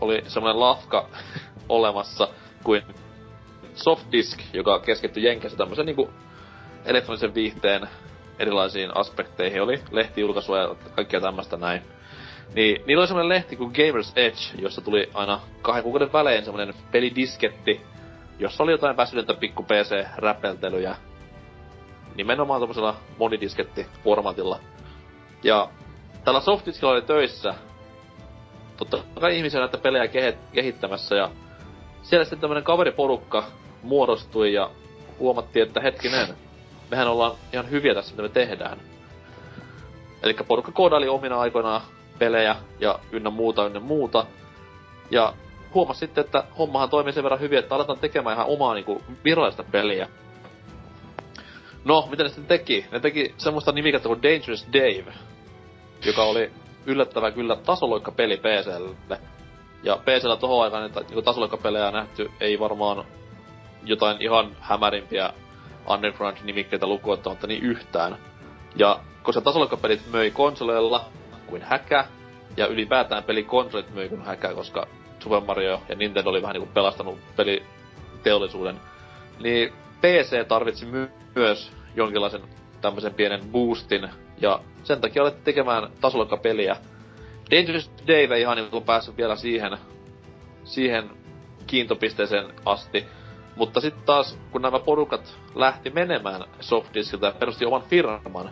B: oli semmoinen lafka <laughs> olemassa kuin Softdisk, joka keskittyi Jenkeissä tämmöisen niinku elektronisen viihteen erilaisiin aspekteihin. Oli lehtijulkaisua ja kaikkea tämmöistä näin. Niin, niillä oli semmonen lehti kuin Gamers Edge, jossa tuli aina kahden kuukauden välein semmonen pelidisketti, jossa oli jotain väsynyttä pikku PC-räpeltelyjä. Nimenomaan tommosella monidisketti-formatilla. Ja tällä Softdiskilla oli töissä totta kai ihmisiä näitä pelejä kehittämässä ja siellä sitten tämmönen kaveriporukka muodostui ja huomattiin, että hetkinen, mehän ollaan ihan hyviä tässä, mitä me tehdään. Eli porukka koodaili omina aikoinaan pelejä ja ynnä muuta, ynnä muuta. Ja huomasi sitten, että hommahan toimii sen verran hyvin, että aletaan tekemään ihan omaa niinku virallista peliä. No, mitä ne sitten teki? Ne teki semmoista nimikettä kuin Dangerous Dave, joka oli yllättävä kyllä tasoloikka-peli PClle. Ja PCllä tohon aikaan että niinku tasoloikkapelejä nähty ei varmaan jotain ihan hämärimpiä Underground-nimikkeitä lukuun ottamatta niin yhtään. Ja koska tasoloikkapelit möi konsoleilla kuin häkä, ja ylipäätään pelikonsolit möi kuin häkä, koska Super Mario ja Nintendo oli vähän niinku pelastanut peliteollisuuden, niin PC tarvitsi my- myös jonkinlaisen tämmöisen pienen boostin, ja sen takia olette tekemään tasoloikkapeliä. Dangerous Dave ei ihan niinku päässyt vielä siihen, siihen kiintopisteeseen asti, mutta sitten taas, kun nämä porukat lähti menemään Softdiskilta ja perusti oman firman,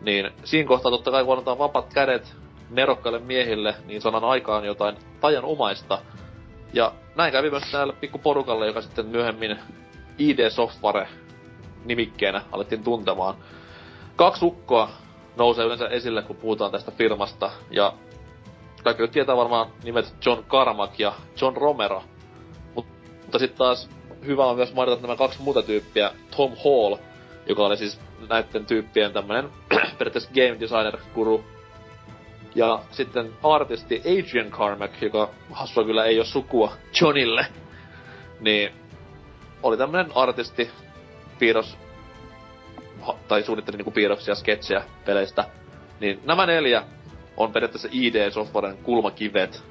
B: niin siinä kohtaa totta kai kun annetaan vapat kädet nerokkaille miehille, niin sanan aikaan jotain tajanomaista. Ja näin kävi myös tälle pikku porukalle, joka sitten myöhemmin ID Software nimikkeenä alettiin tuntemaan. Kaksi ukkoa nousee yleensä esille, kun puhutaan tästä firmasta, ja kaikki tietää varmaan nimet John Carmack ja John Romero. Mutta sitten taas hyvä on myös mainita nämä kaksi muuta tyyppiä. Tom Hall, joka oli siis näiden tyyppien tämmönen <clears throat> periaatteessa game designer guru. Ja sitten artisti Adrian Carmack, joka hassua kyllä ei ole sukua Johnille. Niin oli tämmönen artisti, piirros, tai suunnitteli niinku piirroksia, sketsejä peleistä. Niin nämä neljä on periaatteessa ID-softwaren kulmakivet.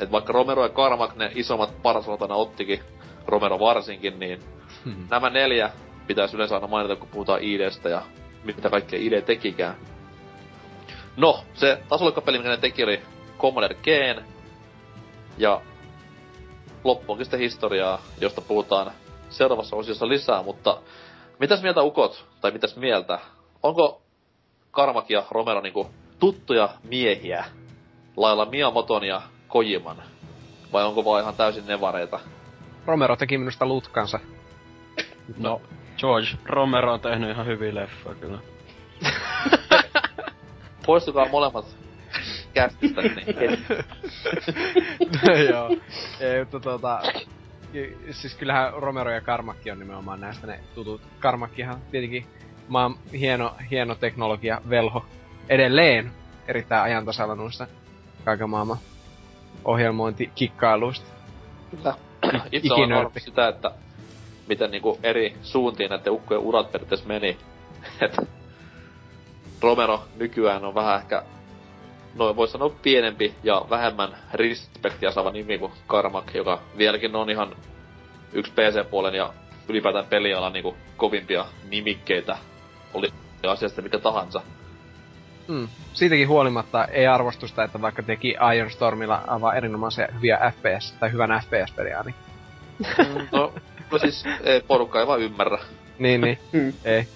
B: Et vaikka Romero ja Carmack ne isommat parasotana ottikin, Romero varsinkin, niin
C: Hmm.
B: nämä neljä pitäisi yleensä aina mainita, kun puhutaan IDstä ja mitä kaikkea ID tekikään. No, se tasoloikkapeli, mikä ne teki, oli Commodore Keen. Ja loppu onkin sitten historiaa, josta puhutaan seuraavassa osiossa lisää, mutta mitäs mieltä ukot, tai mitäs mieltä? Onko Karmak ja Romero niinku tuttuja miehiä lailla Miyamoton ja Kojiman? Vai onko vaan ihan täysin nevareita?
C: Romero teki minusta lutkansa.
H: No, George Romero on tehnyt ihan hyviä leffoja kyllä. <laughs>
B: Poistukaa molemmat kästistä, niin <laughs>
C: no joo. Ei, mutta tota... Siis kyllähän Romero ja Karmakki on nimenomaan näistä ne tutut. Karmakkihan tietenkin maan hieno, hieno teknologia, velho. Edelleen erittäin ajantasalla noista kaiken maailman ohjelmointikikkailuista.
B: Kyllä. <clears throat> Itse olen huomannut sitä, että miten niinku eri suuntiin näiden ukkojen urat periaatteessa meni. <laughs> Et Romero nykyään on vähän ehkä noin voisi sanoa pienempi ja vähemmän respektiä saava nimi kuin Karmak, joka vieläkin on ihan yksi PC-puolen ja ylipäätään pelialan niinku kovimpia nimikkeitä. Oli asiasta mikä tahansa.
C: Mm. Siitäkin huolimatta ei arvostusta, että vaikka teki Iron Stormilla aivan erinomaisia hyviä FPS, tai hyvän FPS-peliä ainakin.
B: Mm, no, no siis ei, porukka ei vaan ymmärrä.
C: niin, niin.
E: Mm.
C: ei.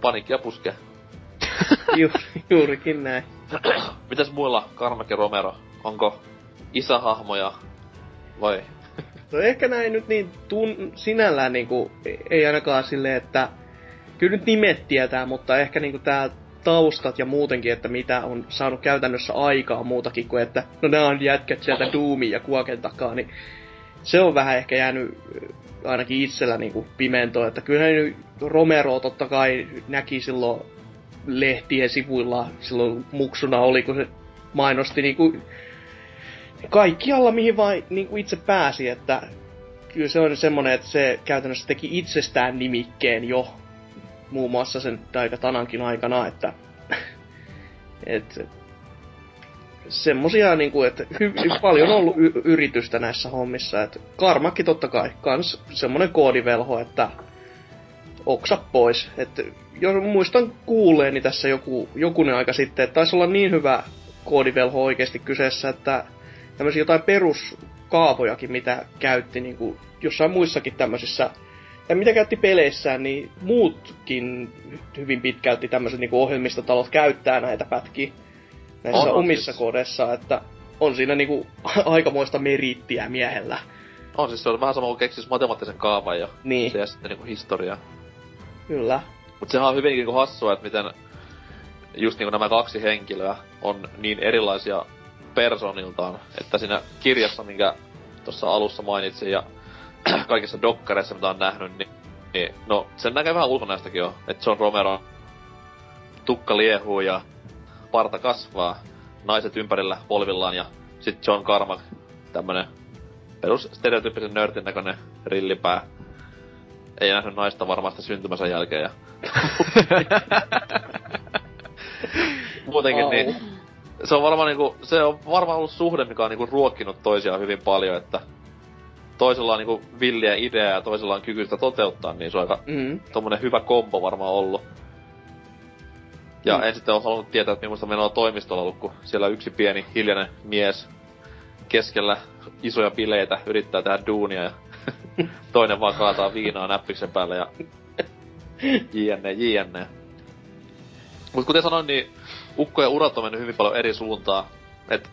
B: Panikkia puskee. <laughs>
E: Ju, juurikin näin. <clears throat>
B: Mitäs muilla Karmak ja Romero? Onko isähahmoja vai
E: No ehkä näin nyt niin tun, sinällään niinku, ei ainakaan silleen, että kyllä nyt nimet tietää, mutta ehkä niinku tää taustat ja muutenkin, että mitä on saanut käytännössä aikaa muutakin kuin, että no nämä on jätkät sieltä Doomin ja Kuoken takaa, niin se on vähän ehkä jäänyt äh, ainakin itsellä niinku pimentoon, että kyllähän nyt Romero totta kai näki silloin lehtien sivuilla silloin muksuna oli, kun se mainosti niinku kaikkialla, mihin vain niinku itse pääsi, että kyllä se on semmonen, että se käytännössä teki itsestään nimikkeen jo muun muassa sen Daikatanankin aikana, että <laughs> et, semmosia niinku, että hy, paljon on ollut y, yritystä näissä hommissa, että Karmakki totta kai, kans semmonen koodivelho, että oksa pois. että jos muistan kuulleeni tässä joku, jokunen aika sitten, että taisi olla niin hyvä koodivelho oikeasti kyseessä, että tämmöisiä jotain peruskaavojakin, mitä käytti niin kuin jossain muissakin tämmöisissä, ja mitä käytti peleissään, niin muutkin hyvin pitkälti tämmöiset niin ohjelmistotalot käyttää näitä pätkiä näissä
B: On,
E: omissa
B: siis.
E: kodeissa, että on siinä niinku <laughs> aikamoista merittiä miehellä.
B: On siis se on vähän sama kuin keksis matemaattisen kaavan ja
E: Niin,
B: se ja sitten niinku historiaa.
E: Kyllä.
B: Mut sehän on hyvinkin niinku hassua, että miten just niinku nämä kaksi henkilöä on niin erilaisia personiltaan, että siinä kirjassa, minkä tuossa alussa mainitsin ja <clears throat> kaikissa dokkareissa, mitä on nähnyt, niin, niin no sen näkee vähän ulkonäöstäkin jo, että John Romero tukka liehuu ja parta kasvaa, naiset ympärillä polvillaan ja sit John Carmack, tämmönen perus stereotyyppisen nörtin näköinen rillipää. Ei nähnyt naista varmasti syntymänsä jälkeen ja... <laughs> Muutenkin
E: Au.
B: niin, se on varmaan niinku, se on varmaan ollut suhde, mikä on niinku ruokkinut toisiaan hyvin paljon, että toisella on niinku villiä ideaa ja toisella on kyky sitä toteuttaa, niin se on aika
E: Mm.
B: tommonen hyvä kombo varmaan ollut. Ja
E: Mm.
B: en sitten ole halunnut tietää, että millaista menoa toimistolla ollut, kun siellä yksi pieni hiljainen mies keskellä isoja bileitä yrittää tehdä duunia ja <laughs> toinen vaan kaataa viinaa näppiksen päälle ja <laughs> jne, jne. Mut kuten sanoin, niin ja urat on mennyt hyvin paljon eri suuntaan. Et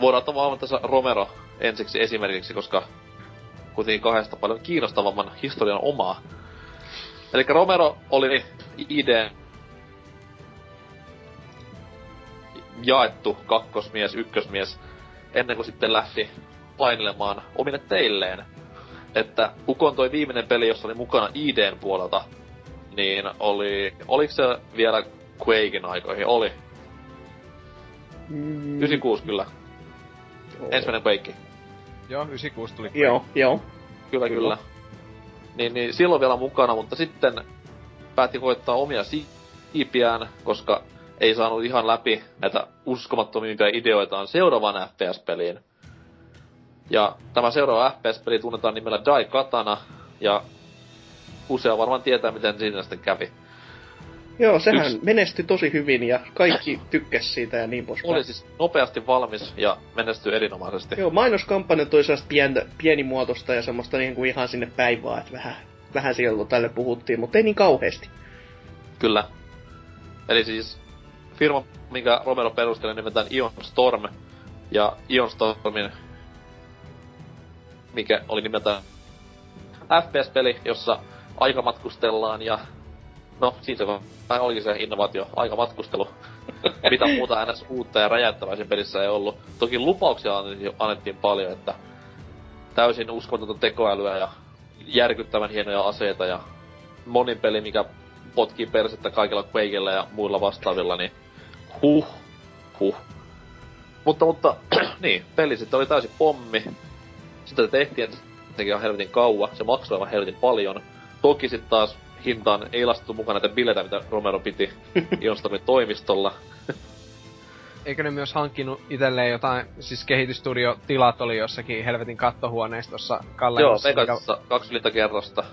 B: voidaan ottaa vaan tässä Romero ensiksi esimerkiksi, koska kuitenkin kahdesta paljon kiinnostavamman historian omaa. Eli Romero oli ID jaettu kakkosmies, ykkösmies, ennen kuin sitten lähti painelemaan omille teilleen. Että Ukon toi viimeinen peli, jossa oli mukana IDn puolelta, niin oli, oliko se vielä Quakein aikoihin? Oli.
E: Mm.
B: 96 kyllä. Ensimmäinen Quake.
C: Joo, 96 tuli.
E: Joo, joo.
B: Kyllä,
E: Kyllä.
B: kyllä. Niin, niin silloin vielä mukana, mutta sitten päätti koittaa omia siipiään, koska ei saanut ihan läpi näitä uskomattomimpia ideoitaan seuraavaan FPS-peliin. Ja tämä seuraava FPS-peli tunnetaan nimellä Dai Katana, ja usea varmaan tietää, miten siinä sitten kävi.
E: Joo, sehän
B: Yksi-
E: menestyi tosi hyvin ja kaikki tykkäs siitä ja niin poispäin.
B: Oli siis nopeasti valmis ja menestyi erinomaisesti.
E: Joo, mainoskampanjat oli sellaista pientä, pienimuotoista ja semmoista niin kuin ihan sinne päin vaan, että vähän, vähän siellä tälle puhuttiin, mutta ei niin kauheasti.
B: Kyllä. Eli siis firma, minkä Romero perusteli nimeltään Ion Storm. Ja Ion Stormin, mikä oli nimeltään FPS-peli, jossa aikamatkustellaan ja no siitä vaan olikin se innovaatio, aikamatkustelu. <laughs> Mitä muuta ns. uutta ja räjäyttävää siinä pelissä ei ollut. Toki lupauksia annettiin paljon, että täysin uskomatonta tekoälyä ja järkyttävän hienoja aseita ja monin peli, mikä potkii persettä kaikilla Quakeilla ja muilla vastaavilla, niin huh, huh. Mutta, mutta, <clears throat> niin, peli sitten oli täysin pommi. Sitä tehtiin ensinnäkin ihan helvetin kauan, se maksoi aivan helvetin paljon. Toki sitten taas hintaan ei laskettu mukaan näitä bileitä, mitä Romero piti <laughs> Ionstormin toimistolla.
C: eikö ne myös hankkinut itselleen jotain, siis kehitysstudio-tilat oli jossakin helvetin kattohuoneistossa Kalle.
B: Joo, Vegasissa kaksi kerrosta.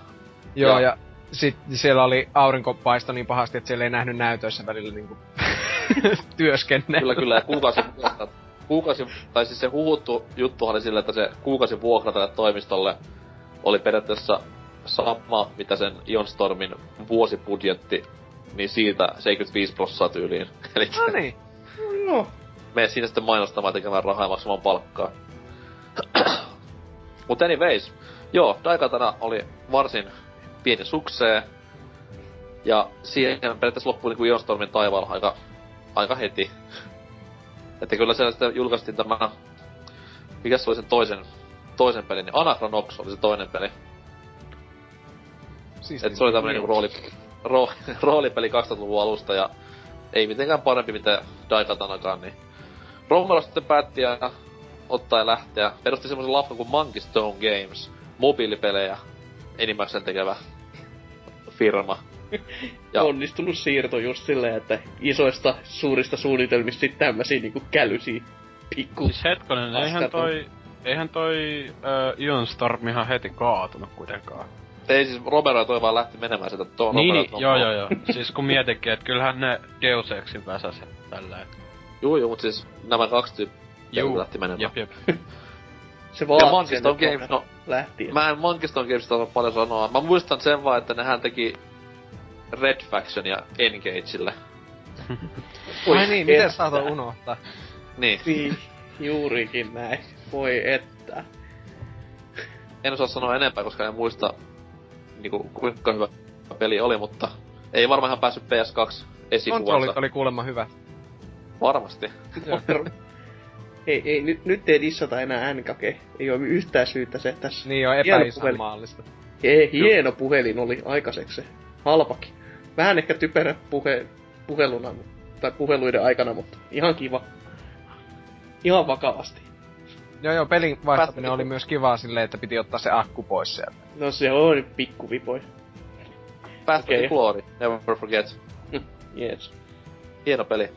C: Joo, ja,
B: ja-
C: sit siellä oli aurinko paisto niin pahasti, että siellä ei nähnyt näytöissä välillä niinku <laughs> <laughs> työskennellä.
B: Kyllä, kyllä, ja kuukausi. Kuukausi, tai siis se huhuttu juttu oli sillä, että se kuukausi vuokra tälle toimistolle oli periaatteessa sama, mitä sen Ionstormin vuosibudjetti, niin siitä 75 prossaa tyyliin. <laughs> Eli
C: No niin.
E: No,
B: mene siinä sitten mainostamaan tekemään rahaa ja maksamaan palkkaa. <clears throat> Mutta anyways, joo, Daikatana oli varsin pieni suksee. Ja siihen periaatteessa loppui niinku Ionstormin taivaalla aika, aika heti. Että kyllä siellä sitten julkaistiin tämä... Mikä se oli sen toisen, toisen pelin? Niin Anachronox oli se toinen peli.
C: Siis
B: Et se oli tämmönen niinku rooli, ro, <laughs> roolipeli 2000-luvun alusta ja ei mitenkään parempi mitä Daikatanakaan, niin Romero sitten päätti ja ottaa ja lähteä. Perusti semmoisen lafkan kuin Monkey Stone Games, mobiilipelejä enimmäkseen tekevä firma. Ja-
E: onnistunut siirto just silleen, että isoista suurista suunnitelmista sit tämmösiä niinku kälysiä pikku.
H: Siis hetkonen, eihän toi... Eihän toi äh, Ion Storm ihan heti kaatunut kuitenkaan.
B: Ei siis Romero ja toi vaan lähti menemään sieltä tuon
H: Niin, niin, joo joo joo. siis kun mietinkin, että kyllähän ne Deus Exin väsäs ja tälleen.
B: Juu, juu, mut siis nämä kaksi tyyppiä
H: Juu,
B: lähti menemään.
H: Jep, jep. <laughs>
E: Se
B: Stone
E: että
B: Games, no
E: lähti.
B: Mä en Monkey Stone Gamesista osaa paljon sanoa. Mä muistan sen vaan, että nehän teki Red Faction ja Engageille. <laughs>
C: Ai niin, miten saatoin unohtaa?
B: Niin.
E: Niin, juurikin näin. Voi että.
B: En osaa sanoa enempää, koska en muista niinku, kuinka hyvä peli oli, mutta ei varmaan ihan päässyt PS2
C: Kontrollit
B: esikuvansa.
C: oli kuulemma hyvät.
B: Varmasti.
E: ei, ei, nyt, nyt ei dissata enää NKG. Ei oo yhtään syytä se tässä.
C: Niin on
E: Hieno
C: epäisänmaallista.
E: Ei, hieno puhelin oli aikaiseksi se. Halpakin. Vähän ehkä typerä puhe, puheluna, tai puheluiden aikana, mutta ihan kiva. Ihan vakavasti.
C: Joo joo, pelin vaihtaminen
B: Pätkä-
C: oli myös kivaa silleen, että piti ottaa se akku pois sieltä.
E: No se on pikkuvipoi.
B: Path
E: Okei.
B: okay. Glory, Never Forget.
E: Yes.
B: Hieno peli.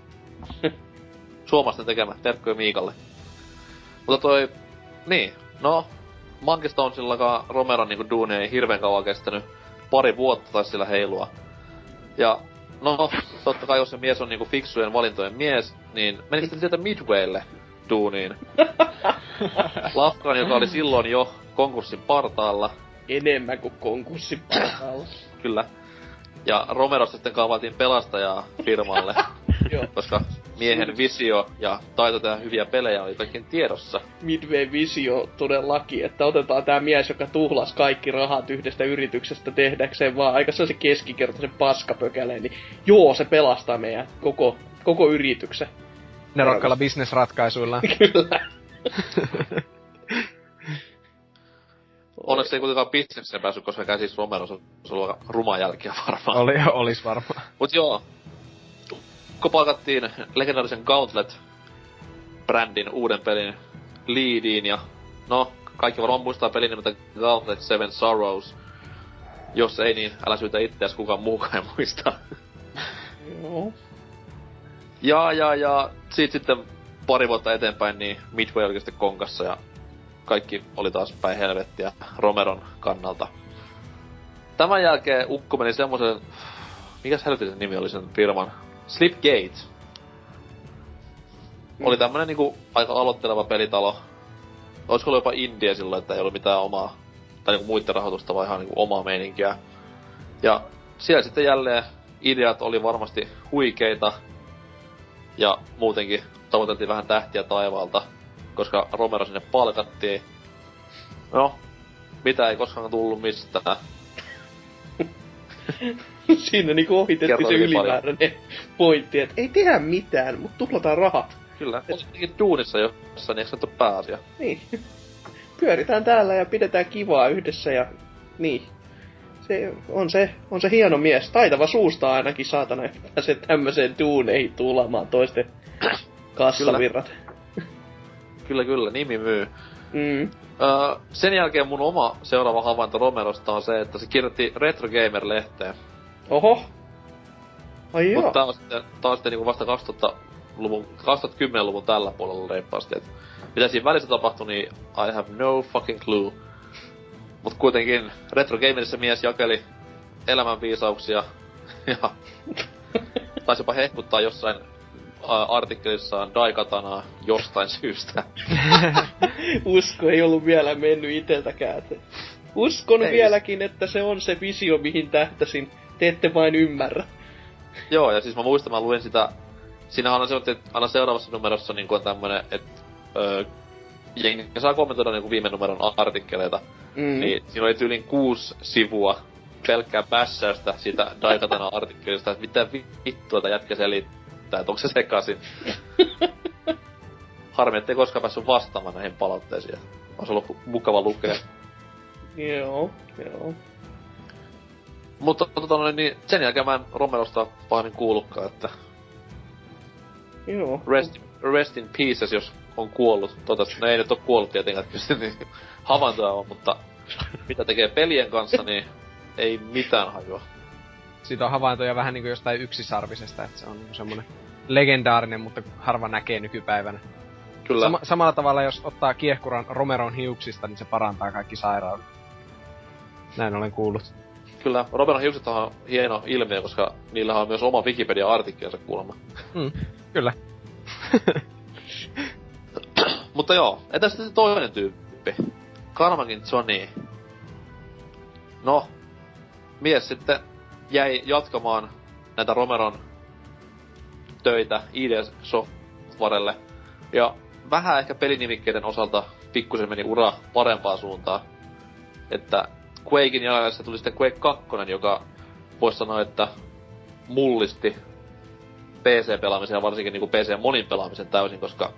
B: Suomalaisten tekemä, terkkuja Miikalle. Mutta toi, niin, no, Monkey Stonesillakaan Romeron niinku duuni ei hirveän kauan kestänyt. Pari vuotta taisi sillä heilua. Ja, no, totta kai jos se mies on niinku fiksujen valintojen mies, niin meni sitten sieltä Midwaylle duuniin. <laughs> Lafkan, joka oli silloin jo konkurssin partaalla,
E: Enemmän kuin konkurssin partaalla.
B: kyllä. Ja Romerosta sitten kaavailtiin pelastajaa firmalle, <laughs>
E: Joo. <laughs>
B: koska miehen visio ja taito tehdä hyviä pelejä oli kaikkien tiedossa.
E: Midway visio todellakin, että otetaan tämä mies, joka tuhlas kaikki rahat yhdestä yrityksestä tehdäkseen vaan aika sellaisen keskikertaisen paskapökäleen, niin joo, se pelastaa meidän koko, koko yrityksen.
C: Nerokkailla bisnesratkaisuilla. <laughs>
E: Kyllä. <laughs>
B: Onneksi ei kuitenkaan bisnekseen päässyt, koska käsis Romero, se aika ruma jälkiä varmaan.
C: Oli, olis varmaan.
B: Mut joo. Kun palkattiin legendaarisen Gauntlet-brändin uuden pelin leadiin ja no, kaikki varmaan muistaa pelin nimeltä Gauntlet Seven Sorrows. Jos ei, niin älä syytä itseäsi, kukaan muukaan ei muista.
E: Joo.
B: Ja, ja, ja siitä sitten pari vuotta eteenpäin, niin Midway oli sitten konkassa ja kaikki oli taas päin helvettiä Romeron kannalta. Tämän jälkeen Ukko meni semmoisen, mikäs helvetin nimi oli sen firman? Slipgate. Oli tämmönen niinku aika aloitteleva pelitalo. Olisiko ollut jopa India silloin, että ei ollut mitään omaa, tai niinku muiden rahoitusta, vaan ihan niinku omaa meininkiä. Ja siellä sitten jälleen ideat oli varmasti huikeita, ja muutenkin tavoiteltiin vähän tähtiä taivaalta, koska Romero sinne palkattiin. No, mitä ei koskaan tullut mistään. <laughs> <laughs>
E: Siinä niinku ohitettiin se
B: hyvin paljon.
E: ylimääräinen pointti, että ei tehdä mitään, mutta tuhlataan rahat.
B: Kyllä, olisikin duunissa jossain, niin eikö se ole pääasia?
E: Niin. <laughs> Pyöritään täällä ja pidetään kivaa yhdessä ja niin. Se on se, on se hieno mies. Taitava suusta ainakin saatana, että pääsee tämmöiseen duuneihin tuulamaan toisten <clears throat> kassavirrat.
B: Kyllä, kyllä, nimi myy.
E: Mm.
B: Öö, sen jälkeen mun oma seuraava havainto Romerosta on se, että se kirjoitti Retro Gamer-lehteen.
E: Oho. Ai joo.
B: Mutta tää on sitten, tää on sitten niinku vasta 2000-luvun, 2010-luvun tällä puolella reippaasti. Et mitä siinä välissä tapahtui, niin I have no fucking clue. Mut kuitenkin Retro Gamerissa mies jakeli elämänviisauksia <laughs> ja taisi jopa hehkuttaa jossain artikkelissaan Daikatanaa jostain syystä. <laughs>
E: Usko ei ollut vielä mennyt iteltäkään. Uskon
C: Ei.
E: vieläkin, että se on se visio, mihin tähtäsin. Te ette vain ymmärrä.
B: Joo, ja siis mä muistan, mä luin sitä... Siinähän on se, että aina seuraavassa numerossa niin on tämmönen, että öö, jengi saa kommentoida niin viime numeron artikkeleita.
E: Mm.
B: Niin siinä oli tyylin kuusi sivua pelkkää pässäystä siitä Daikatana artikkelista, että mitä vittua tää jätkä selittää, että onko se sekasin. <laughs> Harmi, ettei koskaan päässyt vastaamaan näihin palautteisiin. Olisi ollut mukava lukea.
E: Joo, joo.
B: Mutta tota, noin, niin sen jälkeen mä en Romerosta pahemmin kuullutkaan, että
E: Joo.
B: rest, rest in pieces, jos on kuollut. Toivottavasti, no ei nyt ole kuollut tietenkään, että kyllä se niin havaintoja on, mutta mitä tekee pelien kanssa, niin ei mitään hajua.
C: Siitä on havaintoja vähän niinku jostain yksisarvisesta, että se on niinku semmonen legendaarinen, mutta harva näkee nykypäivänä.
B: Kyllä,
C: Sama, samalla tavalla, jos ottaa kiehkuran Romeron hiuksista, niin se parantaa kaikki sairaudet. Näin olen kuullut.
B: Kyllä. Roberon hiukset on hieno ilmiö, koska niillä on myös oma Wikipedia-artikkelinsa kuulemma.
C: Mm, kyllä. <laughs>
B: Mutta joo, entä sitten se toinen tyyppi? Karmakin Johnny. No, mies sitten jäi jatkamaan näitä Romeron töitä ID Softwarelle. Ja vähän ehkä pelinimikkeiden osalta pikkusen meni ura parempaan suuntaan. Että Quakein jälkeen tuli sitten Quake 2, joka voisi sanoa, että mullisti PC-pelaamisen ja varsinkin niin PC monin pelaamisen täysin, koska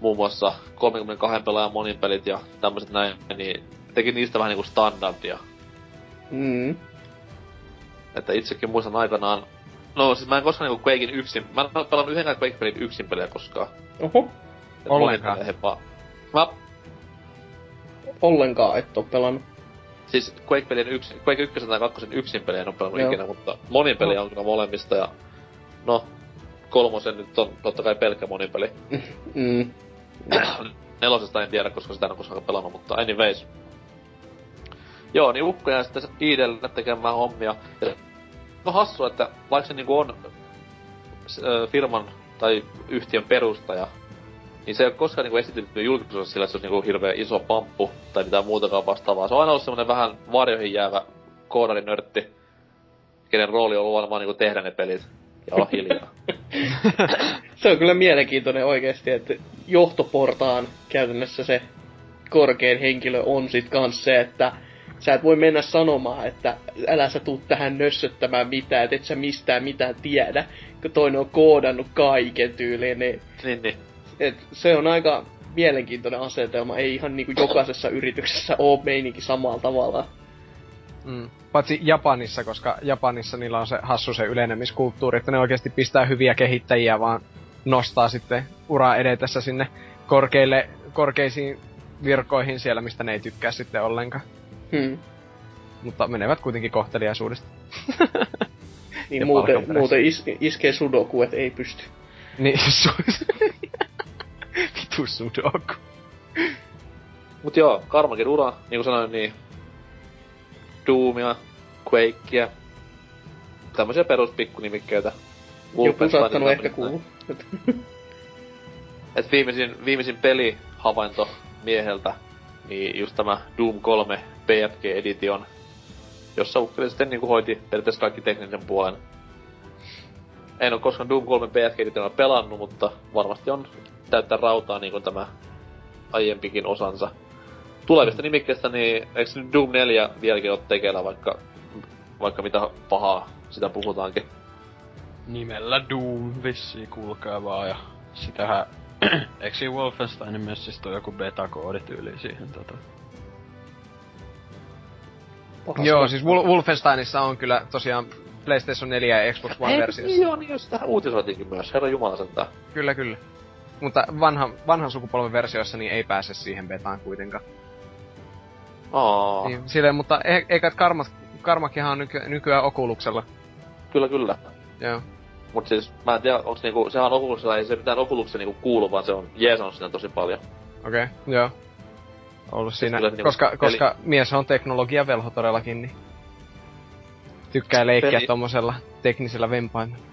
B: muun muassa 32 pelaajan monin pelit ja tämmöiset näin, niin teki niistä vähän niinku standardia.
E: Mm.
B: Että itsekin muistan aikanaan, no siis mä en koskaan niinku Quakein yksin, mä en ole pelannut yhdenkään Quake-pelin yksin peliä koskaan.
E: Oho.
B: Et
C: Ollenkaan.
B: Mä,
E: Ollenkaan et oo pelannut.
B: Siis Quake-pelien yksin, Quake 1 tai 2 yksin peliä en oo pelannut
E: Joo.
B: ikinä, mutta monin peliä on kyllä molemmista ja no, kolmosen nyt on totta kai pelkkä monin peli. <laughs>
E: Mm.
B: Nelosesta en tiedä, koska sitä en ole koskaan pelannut, mutta anyways. Joo, niin Ukko jää sitten Iidelle tekemään hommia. Ja no hassu, että vaikka se niinku on ö, firman tai yhtiön perustaja, niin se ei ole koskaan niinku esitetty julkisuudessa sillä, että se olisi niinku hirveän iso pamppu tai mitään muutakaan vastaavaa. Se on aina ollut semmonen vähän varjoihin jäävä koodarinörtti, kenen rooli on ollut vaan niinku tehdä ne pelit ja olla hiljaa. <laughs>
E: Se on kyllä mielenkiintoinen oikeesti, että johtoportaan käytännössä se korkein henkilö on sit kans se, että sä et voi mennä sanomaan, että älä sä tuu tähän nössöttämään mitään, että et sä mistään mitään tiedä, kun toinen on koodannut kaiken tyyliin, niin
B: niin, niin.
E: Et se on aika mielenkiintoinen asetelma. Ei ihan niinku jokaisessa yrityksessä oo meininki samalla tavalla.
C: Mm. Paitsi Japanissa, koska Japanissa niillä on se hassu se ylenemiskulttuuri, että ne oikeasti pistää hyviä kehittäjiä, vaan nostaa sitten uraa edetessä sinne korkeille, korkeisiin virkoihin siellä, mistä ne ei tykkää sitten ollenkaan.
E: Hmm.
C: Mutta menevät kuitenkin kohteliaisuudesta. <laughs>
E: Niin
C: Ja
E: muuten, muuten is, iskee sudoku, et ei pysty.
C: Niin, <laughs> su- <laughs> <laughs> Vitu sudoku.
B: Mut joo, Karmakin ura, niin kuin sanoin, niin Doomia, Quakea, tämmöisiä peruspikkunimikkeitä.
E: Joku saattanut ehkä kuulla.
B: Et viimeisin, viimeisin pelihavainto mieheltä, niin just tämä Doom 3 BFG Edition, jossa ukkeli sitten niinku hoiti periaatteessa kaikki teknisen puolen. En ole koskaan Doom 3 BFG Edition pelannut, mutta varmasti on täyttä rautaa niin kuin tämä aiempikin osansa. Tulevista nimikkeistä, niin eikö nyt Doom 4 vieläkin ole tekeillä, vaikka, vaikka mitä pahaa sitä puhutaankin.
H: Nimellä Doom vissiin kulkee vaan ja sitähän... <clears throat> Eikö siinä Wolfensteinin messissä ole joku beta-koodi tyyli siihen tota?
E: Pahas
C: Joo, siis Wol- Wolfensteinissa on kyllä tosiaan PlayStation 4 ja Xbox One versiossa.
B: Joo, niin jos tähän uutisoitiinkin myös, herra jumala sentään.
C: Kyllä, kyllä. Mutta vanhan, vanhan sukupolven versioissa niin ei pääse siihen betaan kuitenkaan.
B: Aa,
C: Niin, silleen, mutta e- eikä Karmat, Karmakinhan on nyky- nykyään Oculuksella.
B: kyllä kyllä.
C: Joo.
B: Mut siis, mä en tiedä, onks niinku, sehän on Oculuksella, ei se mitään Oculuksella niinku kuulu, vaan se on jeesannut siinä tosi paljon.
C: Okei, okay, joo. Ollut siinä,
B: kyllä niinku
C: koska,
B: peli-
C: koska mies on teknologiavelho todellakin, niin tykkää leikkiä
B: Peli-
C: tommosella teknisellä vempaimella.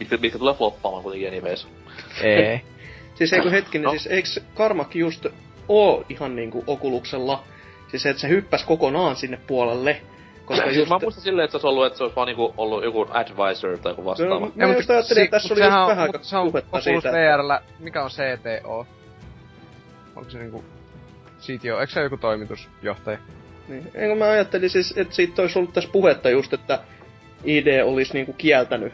B: Mitkä, mitkä tulee floppaamaan kuitenkin anyways.
C: Ei. <laughs>
E: Siis eikö hetkinen,
B: No.
E: siis eikö Karmak just oo ihan niinku Okuluksella? Siis että se hyppäs kokonaan sinne puolelle. Koska
B: Siis
E: just...
B: mä muistan silleen, että se olisi ollut, että se olisi vaan niinku ollut joku advisor tai joku vastaava.
E: No, mä just ajattelin, että tässä oli just vähän aikaa
C: se on
E: puhetta siitä,
C: VRllä, mikä on CTO? Onko se niinku... CTO, eikö se joku toimitusjohtaja?
E: Niin. Eikö mä ajattelin siis, että siitä olisi ollut tässä puhetta just, että ID olisi niinku kieltänyt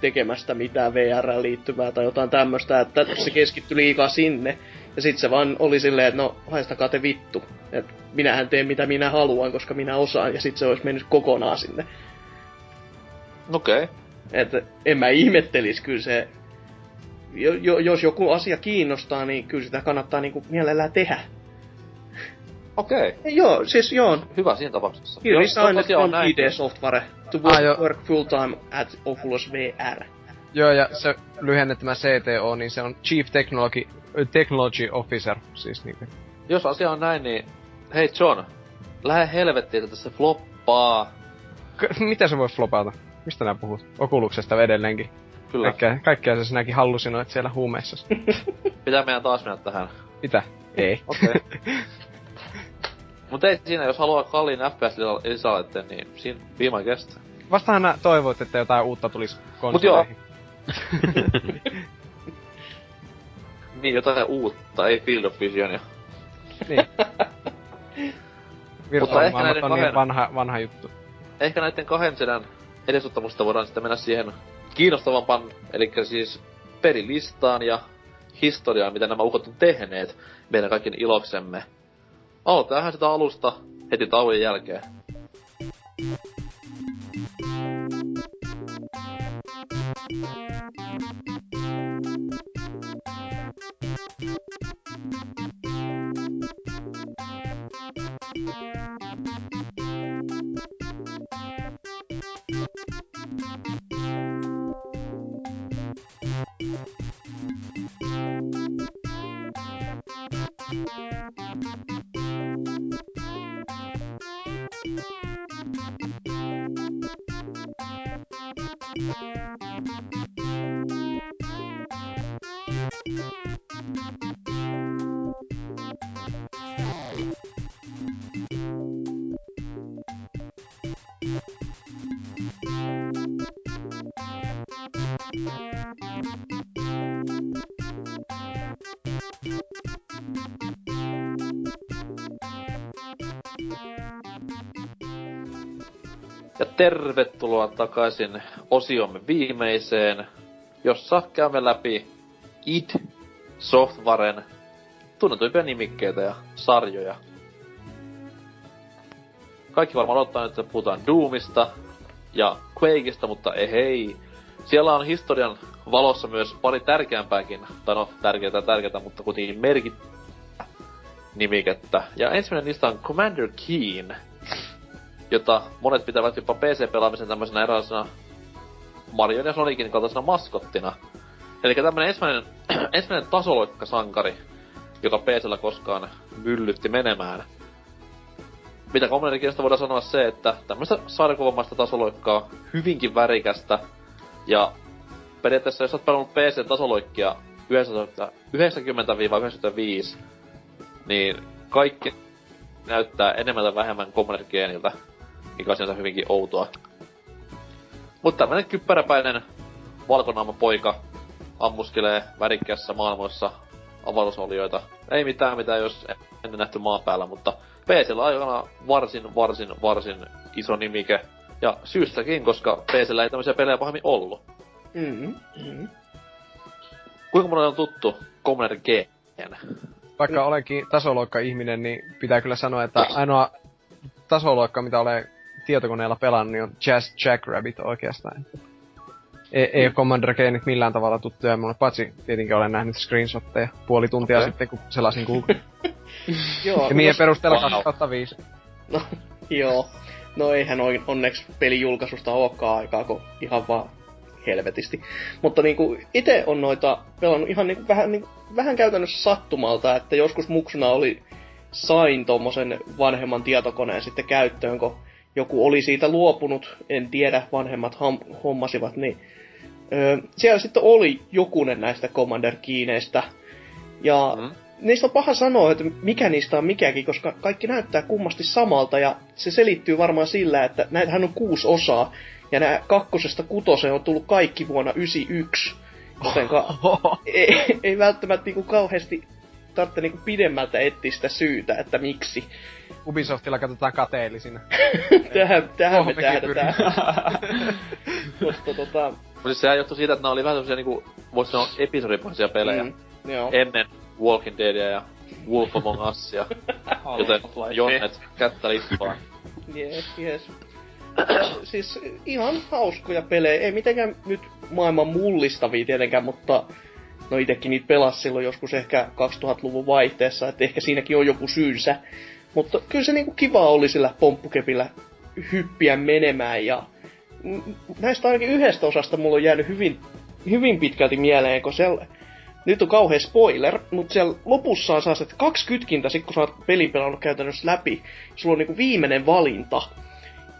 E: tekemästä mitään VR liittyvää tai jotain tämmöstä, että se keskittyi liikaa sinne. Ja sit se vaan oli silleen, että no haistakaa te vittu. Et minähän teen mitä minä haluan, koska minä osaan. Ja sit se olisi mennyt kokonaan sinne.
B: Okei. Okay.
E: Että en mä ihmettelis kyllä se... Jo, jo, jos joku asia kiinnostaa, niin kyllä sitä kannattaa niinku mielellään tehdä.
B: Okei. Okay.
E: Ja joo, siis joo.
B: Hyvä siinä tapauksessa.
E: He
B: Jos
E: resigned
B: tosiaan
E: from
B: näin,
E: ID Software to
C: Ah,
E: work, work full time at Oculus VR.
C: Joo, ja se lyhennettämä CTO, niin se on Chief Technology, Technology Officer, siis niinku.
B: Jos asia on näin, niin... Hei John, lähde helvettiin, että se floppaa.
C: K- mitä se voi flopata? Mistä nää puhut? Okuluksesta edelleenkin.
B: Kyllä.
C: Kaikkea, kaikkea se sinäkin hallusinoit siellä huumeissa.
B: Pitää meidän taas mennä tähän.
C: Mitä? Ei.
B: Okei. Okay. <laughs> Mut ei siinä, jos haluaa kalliin FPS-lisälaitteen, niin siinä my guest.
C: Vastahan nää toivoit, että jotain uutta tulisi
B: Mut joo.
C: konsoleihin. <laughs>
B: Niin, jotain uutta, ei Field of Visionia.
C: Niin. <laughs>
B: ehkä
C: Virtuaalimaailmat
B: näiden
C: on niin
B: kahden-
C: vanha, vanha juttu.
B: Ehkä näiden kahden sedän edesottamusta voidaan sitten mennä siihen kiinnostavampaan, eli siis pelilistaan ja historiaan, mitä nämä ukot on tehneet meidän kaikkien iloksemme. Aloitetaan sitä alusta heti tauon jälkeen. Ja tervetuloa takaisin osiomme viimeiseen, jossa käymme läpi id Softwaren tunnetuimpia nimikkeitä ja sarjoja. Kaikki varmaan odottaa nyt, että puhutaan Doomista ja Quakeista, mutta ei hei. Siellä on historian valossa myös pari tärkeämpääkin, tai no tärkeää tärkeää, mutta kuitenkin merkit nimikettä. Ja ensimmäinen niistä on Commander Keen, jota monet pitävät jopa PC-pelaamisen tämmöisenä eräisenä Marion ja Sonicin kaltaisena maskottina. Eli tämmönen ensimmäinen, <clears throat> ensimmäinen tasoloikkasankari, joka PCllä koskaan myllytti menemään. Mitä Commander Keenistä voidaan sanoa se, että tämmöistä sarjakuvamaista tasoloikkaa, hyvinkin värikästä, ja periaatteessa jos oot pelannut PC-tasoloikkia 90-95, niin kaikki näyttää enemmän tai vähemmän Commander mikä on sinänsä hyvinkin outoa. Mutta tämmönen kyppäräpäinen valkonaama poika ammuskelee värikkäässä maailmoissa avaruusolioita. Ei mitään mitä jos ennen nähty maan päällä, mutta PCllä on aikana varsin, varsin, varsin iso nimike. Ja syystäkin, koska PCllä ei tämmöisiä pelejä pahemmin ollut.
E: Mm-hmm. Mm-hmm.
B: Kuinka monelle on tuttu Commander Keen?
C: Vaikka olenkin tasoloikka-ihminen, niin pitää kyllä sanoa, että ainoa tasoloikka, mitä olen tietokoneella pelannut, niin on Jazz Jackrabbit oikeastaan. Ei, ei ole Commander Keenit millään tavalla tuttuja mulle, paitsi tietenkin olen nähnyt screenshotteja puoli tuntia
B: Okei.
C: sitten, kun selasin Google. <laughs>
E: Joo,
C: ja
E: no,
C: perusteella
B: Wow.
C: 2005.
E: no, joo. No eihän on, onneksi pelijulkaisusta olekaan aikaa, kun ihan vaan helvetisti. Mutta niinku, itse on noita pelannut ihan niinku, vähän, niinku, vähän käytännössä sattumalta, että joskus muksuna oli sain tommosen vanhemman tietokoneen sitten käyttöön, kun joku oli siitä luopunut, en tiedä, vanhemmat ham- hommasivat, niin öö, siellä sitten oli jokunen näistä Commander-kiineistä. Ja mm. niistä on paha sanoa, että mikä niistä on mikäkin, koska kaikki näyttää kummasti samalta, ja se selittyy varmaan sillä, että näitähän on kuusi osaa, ja nämä kakkosesta kutoseen on tullut kaikki vuonna 91. Jotenka <laughs> ei, ei välttämättä niinku kauheasti tarvitse niinku pidemmältä etsiä sitä syytä, että miksi.
C: Ubisoftilla katsotaan kateellisina. <laughs>
E: tähän, tähän me tähdätään. Mutta <laughs> tota,
B: Mutta siis sehän johtui siitä, että nämä oli vähän semmosia niinku, voisi sanoa episodipohjaisia pelejä.
E: mm, joo.
B: Ennen Walking Deadia ja Wolf Among Usia. <laughs> Joten Jonnet kättä lippaan.
E: Jees, jees. <clears throat> siis ihan hauskoja pelejä. Ei mitenkään nyt maailman mullistavia tietenkään, mutta no itekin niitä pelas silloin joskus ehkä 2000-luvun vaihteessa, että ehkä siinäkin on joku syynsä. Mutta kyllä se niinku kiva oli sillä pomppukepillä hyppiä menemään ja näistä ainakin yhdestä osasta mulla on jäänyt hyvin, hyvin pitkälti mieleen, kun siellä nyt on kauhean spoiler, mutta siellä lopussa on sellaiset kaksi kytkintä, sit kun sä oot pelin pelannut käytännössä läpi, sulla on niinku viimeinen valinta.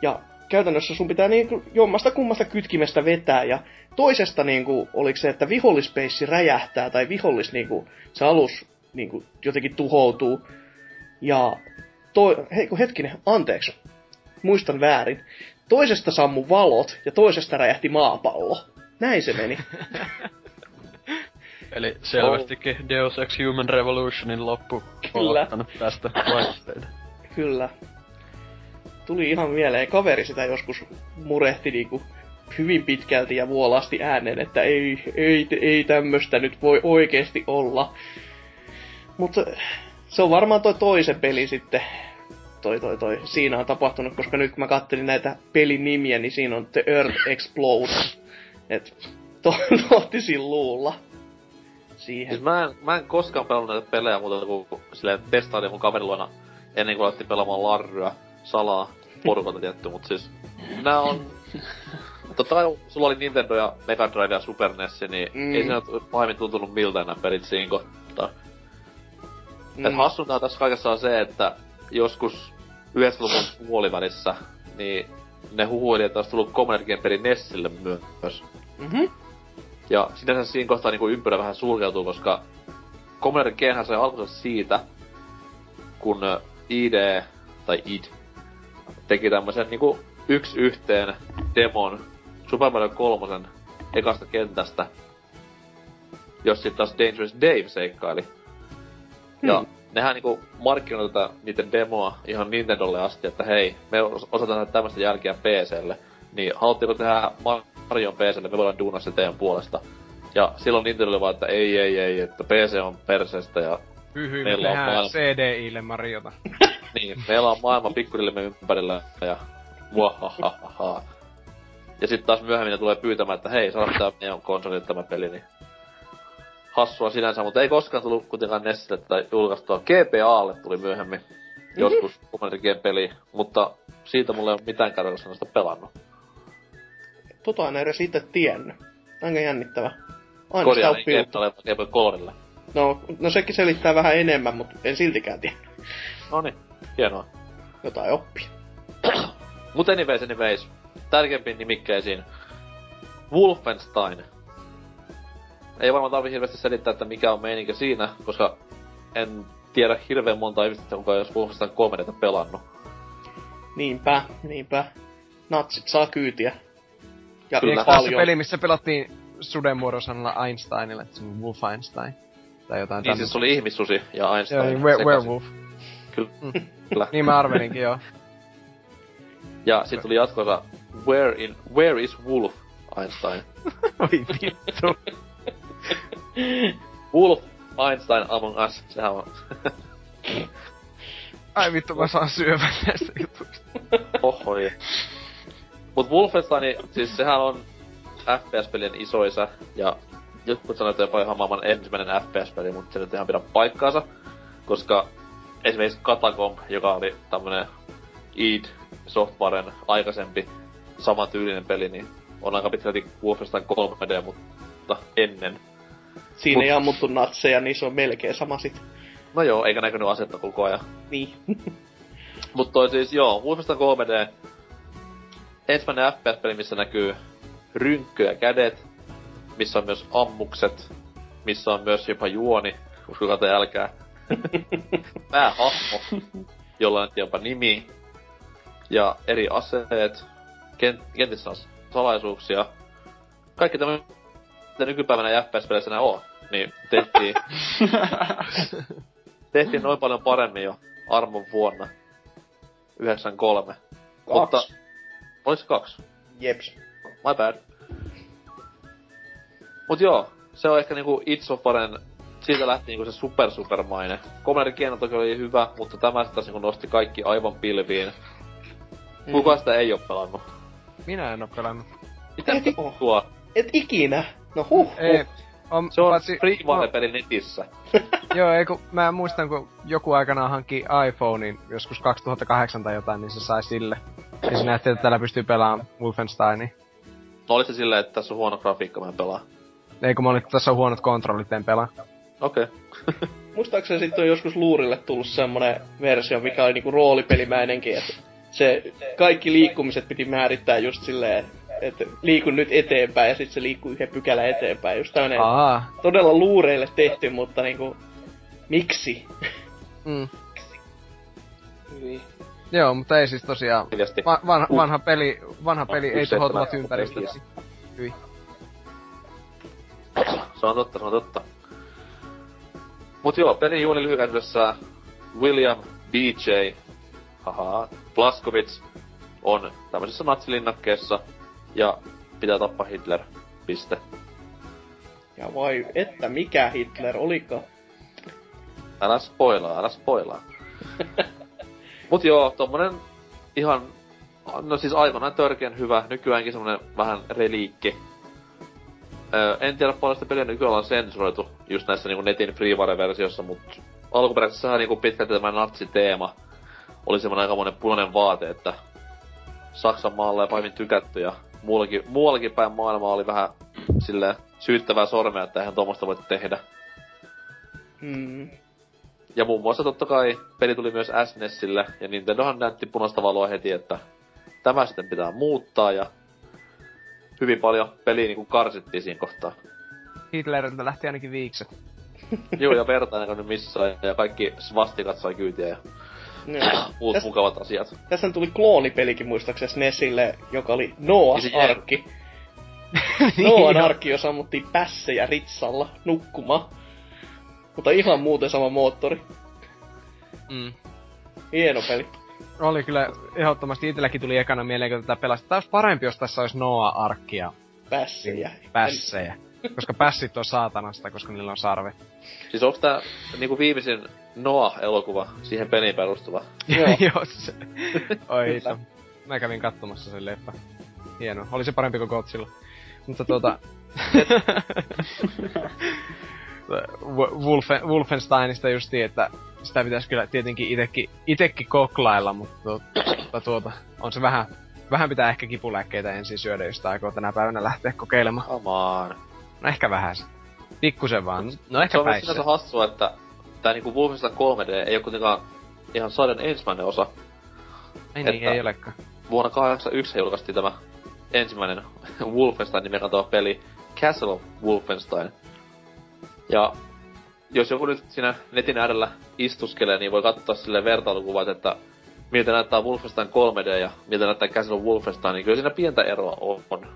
E: Ja käytännössä sun pitää niinku jommasta kummasta kytkimestä vetää, ja toisesta niinku, oliko se, että vihollispeissi räjähtää, tai vihollis niinku, se alus niinku, jotenkin tuhoutuu. Ja toi, hei kun hetkinen, anteeksi, muistan väärin. Toisesta sammu valot, ja toisesta räjähti maapallo. Näin se meni. <laughs>
H: Eli selvästikin Deus Ex Human Revolutionin loppu
E: Kyllä.
H: on ottanut tästä vaihteita.
E: Kyllä. Tuli ihan mieleen, kaveri sitä joskus murehti niinku hyvin pitkälti ja vuolasti ääneen, että ei, ei, ei tämmöstä nyt voi oikeesti olla. Mutta se on varmaan toi toisen peli sitten, toi, toi, toi, siinä on tapahtunut, koska nyt kun mä kattelin näitä pelin nimiä, niin siinä on The Earth Explodes. Et to, <laughs> tohtisin luulla siihen.
B: Siis mä en, mä en koskaan pelannut näitä pelejä muuta kuin silleen testailin mun kaverin luona ennen kuin alettiin pelaamaan larryä salaa porukalta tietty, mut siis nää on... Totta kai sulla oli Nintendo ja Mega Drive ja Super NES, niin
E: Mm.
B: ei se nyt pahemmin tuntunut miltään nämä pelit siinä kohtaa. Mm. Et hassuntaa tässä kaikessa on se, että joskus 90-luvun puolivälissä, niin ne huhuili, että olisi tullut Commander Game peli Nessille myös.
E: Mhm.
B: Ja sinänsä siinä kohtaa niinku ympyrä vähän sulkeutuu, koska Commander G sai alkunsa siitä, kun ID, tai ID, teki tämmösen niinku yksi yhteen demon Super Mario 3 ekasta kentästä, jos sit taas Dangerous Dave seikkaili. Ja
E: Hmm.
B: nehän niinku markkinoi tätä niiden demoa ihan Nintendolle asti, että hei, me os- osataan tehdä tämmöistä jälkeä PClle. Niin haluatteko tehdä Marion PClle, me voidaan duunaa se teidän puolesta. Ja silloin Nintendo oli vaan, että ei, ei, ei, että PC on perseestä ja
C: Hyhy, me tehdään
B: maailma.
C: CDIlle Mariota. <laughs>
B: niin, meillä on maailma pikkurillemme ympärillä ja. Ja sitten taas myöhemmin ne tulee pyytämään, että hei, saadaan tää meidän konsolille tämä peli, niin hassua sinänsä, mutta ei koskaan tullut kuitenkaan Nessille tai julkaistua. GPAlle tuli myöhemmin joskus Commander peli, mutta siitä mulla ei ole mitään sanoista pelannut.
E: Tota en edes itse tiennyt. Aika jännittävä. Aina sitä
B: Korjaan
E: oppii
B: ei.
E: No, no sekin selittää vähän enemmän, mutta en siltikään tiedä.
B: Noniin, hienoa.
E: Jotain oppia.
B: Mut anyways, anyways. Tärkeimpiin nimikkeisiin. Wolfenstein. Ei varmaan tarvi hirveästi selittää, että mikä on meininki siinä, koska en tiedä hirveän monta ihmistä, kuka ei olisi Wolfenstein 3 pelannut.
E: Niinpä, niinpä. Natsit saa kyytiä. Ja
B: Kyllä.
E: Paljon.
C: peli, missä pelattiin suden muodosanalla Einsteinilla, että se on Wolfenstein? Tai jotain
B: Niin siis se oli ihmissusi ja
C: Joo,
B: Einstein.
C: niin, were-
B: sekaisin.
C: werewolf.
B: Kyllä.
C: Niin mä arvelinkin, joo.
B: Ja sit tuli jatkossa Where, in, where is Wolf Einstein? <laughs>
C: Oi vittu.
B: Wolf Einstein Among Us. Sehän on
C: Ai vittu, mä saan syövän näistä jutuista.
B: Oho, je. Mut Wolfenstein, siis sehän on FPS-pelien isoisa, ja jotkut että jopa ihan maailman ensimmäinen FPS-peli, mutta se nyt ihan pidä paikkaansa, koska esimerkiksi Catacomb, joka oli tämmönen id Softwaren aikaisempi samantyylinen peli, niin on aika pitkälti Wolfenstein 3D, mutta ennen.
E: Siinä
B: Mut-
E: ei ammuttu natseja, niin se on melkein sama sit.
B: No joo, eikä näkynyt asetta koko ajan.
E: Niin. <laughs>
B: Mut toi siis joo, Wolfenstein 3D. Ensimmäinen FPS-peli, missä näkyy rynkkö ja kädet, missä on myös ammukset, missä on myös jopa juoni, uskokaa tai älkää. <laughs> Päähahmo, jolla on jopa nimi, ja eri aseet, kent- kentissä on salaisuuksia. Kaikki tämä, mitä nykypäivänä FPS-peleissä nää on, niin tehtiin, <laughs> tehtiin noin paljon paremmin jo armon vuonna 93. Mutta,
E: Kaksi.
B: olis kaksi?
E: Jeps.
B: My bad. Mut joo, se on ehkä niinku Itsofaren, siitä lähti niinku se super supermaine. Commander Kena toki oli hyvä, mutta tämä sitten taas niinku nosti kaikki aivan pilviin. Kuka sitä ei oo pelannut?
C: Minä en oo pelannut.
B: Mitä
E: Et
B: vittua?
E: Et ikinä. No huh,
C: Ei, on,
B: Se on
C: paitsi,
B: Freeware-peli netissä. <laughs>
C: Joo, ei kun mä muistan, kun joku aikanaan hankki iPhonein joskus 2008 tai jotain, niin se sai sille. Ja se nähtiin, että täällä pystyy pelaamaan Wolfensteinia.
B: No oli se silleen, että tässä on huono grafiikka, mä en pelaa.
C: Ei kun mä olin, että tässä on huonot kontrollit, en pelaa.
B: Okei. <laughs> Okay.
E: Muistaakseni sitten on joskus luurille tullut semmonen versio, mikä oli niinku roolipelimäinenkin, että se kaikki liikkumiset piti määrittää just silleen, että liikun nyt eteenpäin ja sitten se liikkuu yhden pykälän eteenpäin. Just tämmönen
C: Aa,
E: todella luureille tehty, mutta niinku, miksi?
C: mm.
E: Niin.
C: Joo, mutta ei siis tosiaan. Va- vanha, vanha peli, vanha peli ei tuhoutuvat ympäristöksi. Hyi.
B: Se on totta, se on totta. Mut joo, pelin juoni lyhykäisyydessä William B.J. Haha, Blaskowitz on tämmöisessä natsilinnakkeessa ja pitää tappaa Hitler. Piste.
E: Ja vai, että mikä Hitler oliko?
B: Älä spoilaa, älä spoilaa. <laughs> Mut joo, tommonen ihan, no siis aikoinaan törkeän hyvä, nykyäänkin semmonen vähän reliikki. Öö, en tiedä paljon sitä peliä nykyään on sensuroitu just näissä niinku netin freeware-versiossa, mut alkuperäisessähän niinku pitkälti tämä natsiteema oli semmonen aikamoinen punainen vaate, että Saksan maalla ei pahin tykätty ja muuallakin, muuallakin päin maailmaa oli vähän silleen syyttävää sormea, että eihän tuommoista voi tehdä.
E: Mm.
B: Ja muun muassa totta kai peli tuli myös SNESille, ja Nintendohan näytti punaista valoa heti, että tämä sitten pitää muuttaa, ja hyvin paljon peliä niinku karsittiin siinä kohtaa.
C: Hitleriltä lähti ainakin viikset.
B: Joo, ja verta ei näkynyt missään, ja kaikki svastikat sai kyytiä, ja
E: Joo. <clears throat>
B: muut
E: Täs-
B: mukavat asiat.
E: Tässä tuli kloonipelikin muistaakseni SNESille, joka oli Noah's
B: Niin
E: Arkki. <laughs> Noan arkki, jos ammuttiin pässejä ritsalla nukkumaan. Mutta ihan muuten sama moottori.
C: Mm.
E: Hieno peli.
C: Oli kyllä ehdottomasti itselläkin tuli ekana mieleen, kun tätä pelasta. Tää olisi parempi, jos tässä olisi Noah Arkkia
E: Pässejä.
C: pässejä. Koska pässit on saatanasta, koska niillä on sarvet.
B: Siis onks tää niinku viimeisin Noah-elokuva siihen peliin perustuva?
E: Joo. <laughs> <laughs>
C: Se. Oi. Mä kävin katsomassa sen leffa. Hieno. Oli se parempi kuin Godzilla. Mutta tuota... <laughs> Wo- Wolfen, Wolfensteinista justiin, että sitä pitäisi kyllä tietenkin itekin, itekin koklailla, mutta tuota, tuota, on se vähän, vähän pitää ehkä kipulääkkeitä ensin syödä, jos aikoo tänä päivänä lähteä kokeilemaan.
B: Come on.
C: No ehkä vähän. Pikkusen vaan. No ehkä
B: Se on sinänsä hassua, että tää niinku Wolfenstein 3D ei oo kuitenkaan ihan sarjan ensimmäinen osa.
C: Ei niin,
B: että-
C: ei olekaan.
B: Vuonna 1981 julkaistiin tämä ensimmäinen <laughs> Wolfenstein nimen peli Castle of Wolfenstein. Ja jos joku nyt siinä netin äärellä istuskelee, niin voi katsoa sille vertailukuvat, että miltä näyttää Wolfenstein 3D ja miltä näyttää Castle of Wolfenstein, niin kyllä siinä pientä eroa on. <laughs>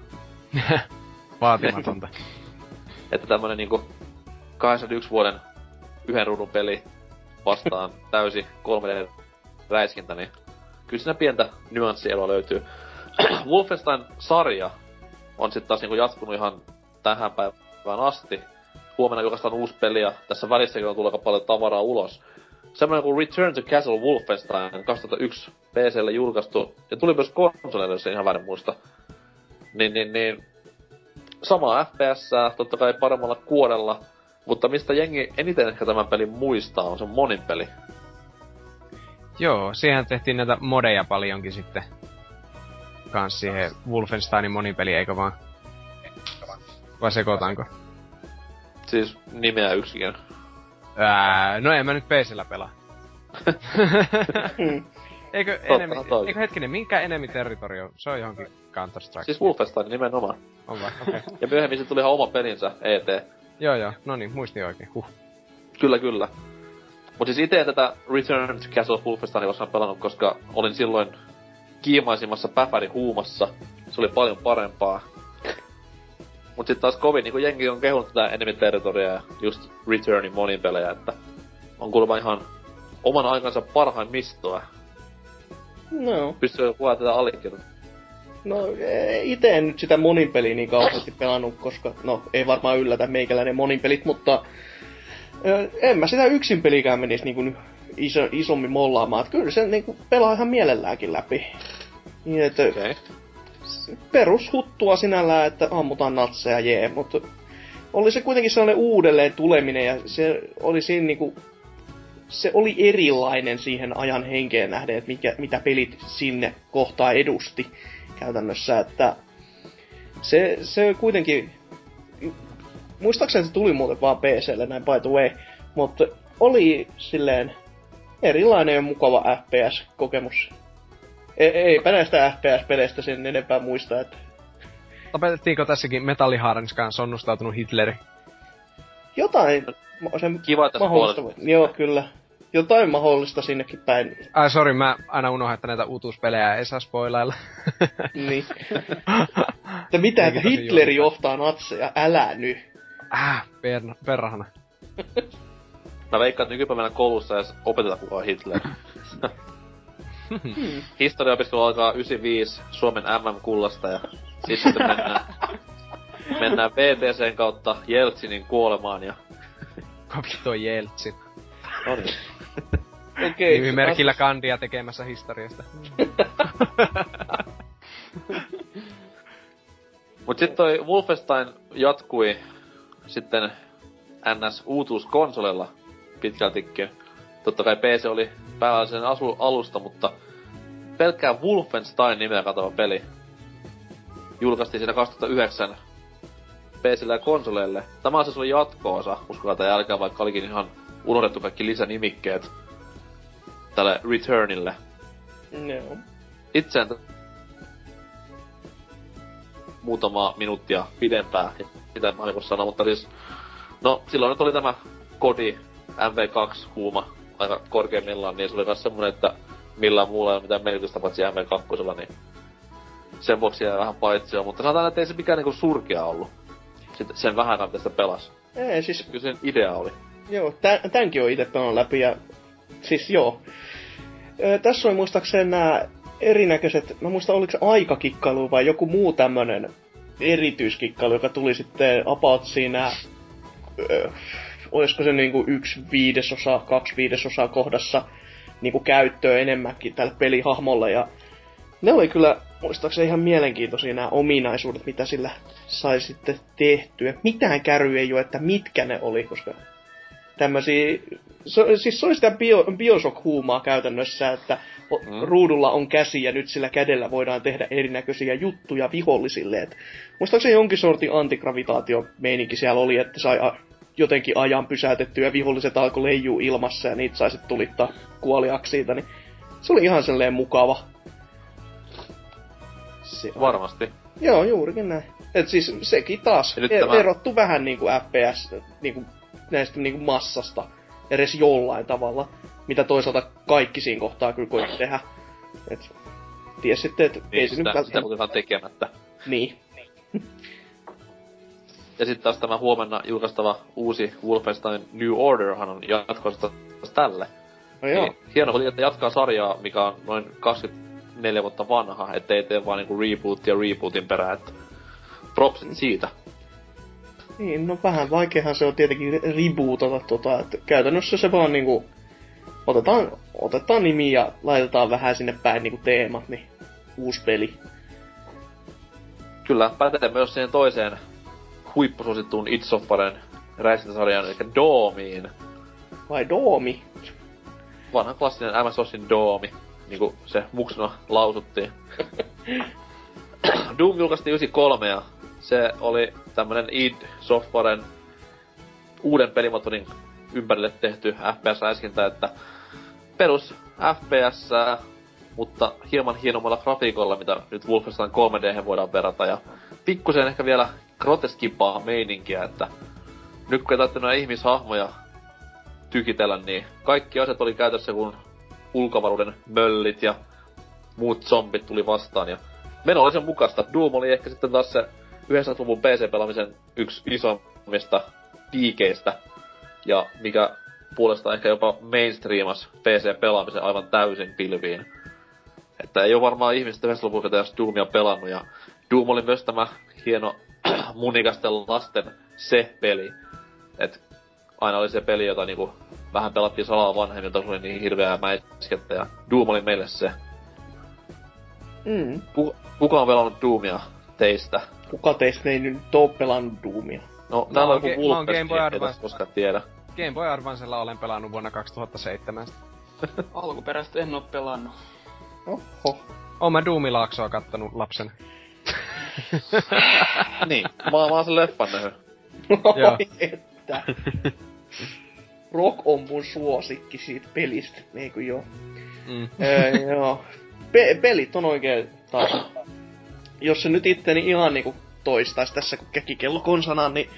B: <laughs>
C: Vaatimatonta.
B: Että tämmönen niinku 81 vuoden yhden ruudun peli vastaan <laughs> täysi 3D-räiskintä, niin kyllä siinä pientä nyanssieroa löytyy. <clears throat> Wolfenstein-sarja on sitten taas niinku jatkunut ihan tähän päivään asti. Huomenna julkaistaan uusi peli ja tässä välissäkin on tullut aika paljon tavaraa ulos. Semmoinen kuin Return to Castle Wolfenstein 2001 PClle julkaistu ja tuli myös konsoleille, jos en ihan väärin muista. Niin, niin, niin samaa FPS, totta kai paremmalla kuorella, mutta mistä jengi eniten ehkä tämän pelin muistaa on se monin peli.
C: Joo, siihen tehtiin näitä modeja paljonkin sitten. kans siihen Wolfensteinin monipeli, eikö vaan? Vai sekoitanko?
B: Siis nimeä yksikin.
C: Ää, no en mä nyt PCllä pelaa. <laughs> Eikö,
B: Totta,
C: enemy,
B: toi.
C: eikö hetkinen, minkä Enemy Territory on? Se on johonkin Counter-Strike.
B: Siis Wolfenstein nimenomaan.
C: On vai? Okei. Okay.
B: Ja myöhemmin se tuli ihan oma pelinsä, ET.
C: joo joo, no niin, muistin oikein. Huh.
B: Kyllä, kyllä. Mut siis itse tätä Return to Castle of Wolfensteinia koskaan pelannut, koska olin silloin kiimaisimmassa päfäri huumassa. Se oli paljon parempaa. Mut sit taas kovin niinku jengi on kehunut tätä Enemy Territorya ja just Returnin monin pelejä, että on kuulemma ihan oman aikansa parhaimmistoa.
E: No,
B: Pystyy kukaan tätä allekirjoittamaan.
E: no itse en nyt sitä monin peliä niin kauheasti pelannut, koska no ei varmaan yllätä meikäläinen monin pelit, mutta ö, en mä sitä yksin pelikään menisi niinku nyt iso, isommin mollaamaan. Et kyllä se niinku pelaa ihan mielelläänkin läpi. Niin, että.
B: Okay.
E: perushuttua sinällään, että ammutaan natseja, jee, mutta oli se kuitenkin sellainen uudelleen tuleminen ja se oli siinä niinku, se oli erilainen siihen ajan henkeen nähden, että mikä, mitä pelit sinne kohtaa edusti käytännössä, että se, se kuitenkin, muistaakseni se tuli muuten vaan PClle näin by the way, mutta oli silleen erilainen ja mukava FPS-kokemus. Ei, eipä näistä FPS-peleistä sen enempää muista, että
C: Tapetettiinko tässäkin Metallihaarens kanssa onnustautunut Hitleri?
E: jotain sen
B: Kiva, että.
E: Joo, kyllä. Jotain mahdollista sinnekin päin.
C: Ai sorry, mä aina unohdan, että näitä uutuuspelejä ei saa spoilailla.
E: Niin. <laughs> Että mitä, että Hitleri johtaa natseja, älä nyt.
C: Äh, per, perhana.
B: Mä veikkaan, että nykypäivänä koulussa edes opeteta kuka on Hitler. Historiaopiskelu alkaa 95 Suomen MM-kullasta ja sitten mennään, mennään VTCn kautta Jeltsinin kuolemaan ja...
C: Kapito Jeltsin.
B: No niin.
E: Okei.
C: Nimimerkillä kandia tekemässä historiasta. <laughs>
B: Mut sit toi Wolfenstein jatkui sitten NS uutuuskonsolella pitkältikin. Totta kai PC oli pääasiallinen asu alusta, mutta pelkkää Wolfenstein nimeä kantava peli julkaistiin siinä 2009 PClle ja konsoleille. Tämä siis oli jatko-osa, uskokaa tai älkää, vaikka olikin ihan unohdettu kaikki lisänimikkeet tälle Returnille.
E: Joo.
B: Itse en t- muutama minuuttia pidempään, mitä mä olin sanoa, mutta siis, no silloin nyt oli tämä kodi MV2-huuma aika korkeimmillaan, niin se oli myös semmonen, että millään muulla ei ole mitään merkitystä paitsi MV2, niin sen vuoksi jäi vähän paitsioon, mutta sanotaan, että ei se mikään niinku surkea ollut. Sitten sen vähän aikaa, mitä sitä pelas.
E: Ei, siis
B: Kyllä sen idea oli.
E: Joo, tä, tämänkin on itse pelannut läpi ja siis joo. Ö, tässä oli muistaakseni nämä erinäköiset, mä muistan oliko se aikakikkailu vai joku muu tämmönen erityiskikkailu, joka tuli sitten about siinä, ö, olisiko se niinku yksi viidesosa, kaksi viidesosaa kohdassa niinku käyttöä enemmänkin tällä pelihahmolla ja ne oli kyllä muistaakseni ihan mielenkiintoisia nämä ominaisuudet, mitä sillä sai sitten tehtyä. Mitään käryä ei ole, että mitkä ne oli, koska tämmösiä, so, siis se oli sitä bio, Bioshock-huumaa käytännössä, että
B: Mm.
E: ruudulla on käsi ja nyt sillä kädellä voidaan tehdä erinäköisiä juttuja vihollisille. Et, muistaakseni jonkin sortin antigravitaatio-meininki siellä oli, että sai a, jotenkin ajan pysäytettyä ja viholliset alkoi leijuu ilmassa ja niitä sai sitten tulittaa kuoliaksi siitä, niin se oli ihan sellainen mukava. Se on-
B: Varmasti.
E: Joo, juurikin näin. Et siis sekin taas e-
B: tämä-
E: erottu vähän niinku FPS niinku, näistä niinku massasta edes jollain tavalla, mitä toisaalta kaikki siinä kohtaa kyllä koitti tehdä. Et ties sitten, että ei
B: Niin,
E: se nyt välttämättä...
B: tekemättä.
E: Niin.
B: Ja sitten taas tämä huomenna julkaistava uusi Wolfenstein New Orderhan on jatkosta taas tälle.
E: No joo.
B: Niin, hieno oli, että jatkaa sarjaa, mikä on noin 24 vuotta vanha, ettei tee vaan niinku reboot ja rebootin perään, että propsit siitä.
E: Niin, no vähän vaikeahan se on tietenkin rebootata tota, että käytännössä se vaan niinku otetaan, otetaan nimi ja laitetaan vähän sinne päin niinku teemat, niin uusi peli.
B: Kyllä, pätee myös siihen toiseen huippusuosittuun It Softwaren räiskintäsarjaan, eli Doomiin.
E: Vai Doomi?
B: Vanha klassinen MS-DOSin Doomi, niinku se muksuna lausuttiin. <laughs> Doom julkaistiin 93 ja se oli tämmönen id Softwaren uuden pelimotorin ympärille tehty FPS-räiskintä, että perus FPS, mutta hieman hienommalla grafiikolla, mitä nyt Wolfenstein 3 d voidaan verrata, ja pikkusen ehkä vielä groteskimpaa meininkiä, että nyt kun ei ihmishahmoja tykitellä, niin kaikki asiat oli käytössä, kun ulkovaruuden möllit ja muut zombit tuli vastaan. Ja meno oli sen mukaista. Doom oli ehkä sitten taas se 90-luvun PC-pelaamisen yksi isommista piikeistä. Ja mikä puolestaan ehkä jopa mainstreamas PC-pelaamisen aivan täysin pilviin. Että ei ole varmaan ihmistä 90-luvun jos Doomia pelannut. Ja Doom oli myös tämä hieno <clears throat> munikasten lasten se peli. Et aina oli se peli, jota niinku vähän pelattiin salaa vanhemmilta, se oli niin hirveää mäiskettä ja Doom oli meille se.
E: Mm.
B: Ku, kuka on pelannut Doomia teistä?
E: Kuka teistä ei nyt oo pelannut Doomia?
B: No,
C: Mä
B: täällä
C: oon
B: on joku
C: mä oon Game Boy Advance.
B: koskaan tiedä.
C: Game Boy Advancella olen pelannut vuonna 2007. <laughs>
G: Alkuperäistä en oo pelannut.
E: Oho.
C: Oon mä Doomilaaksoa kattonut lapsen. <laughs>
B: niin, mä, mä oon sen leffan nähnyt. <laughs>
C: Joo.
E: Oi, että. Rock on mun suosikki siitä pelistä, niin kuin joo.
C: Mm.
E: öö, joo. Pe- pelit on oikein taas. Jos se nyt itteni ihan niinku toistais tässä, kun käkikello konsanaan, niin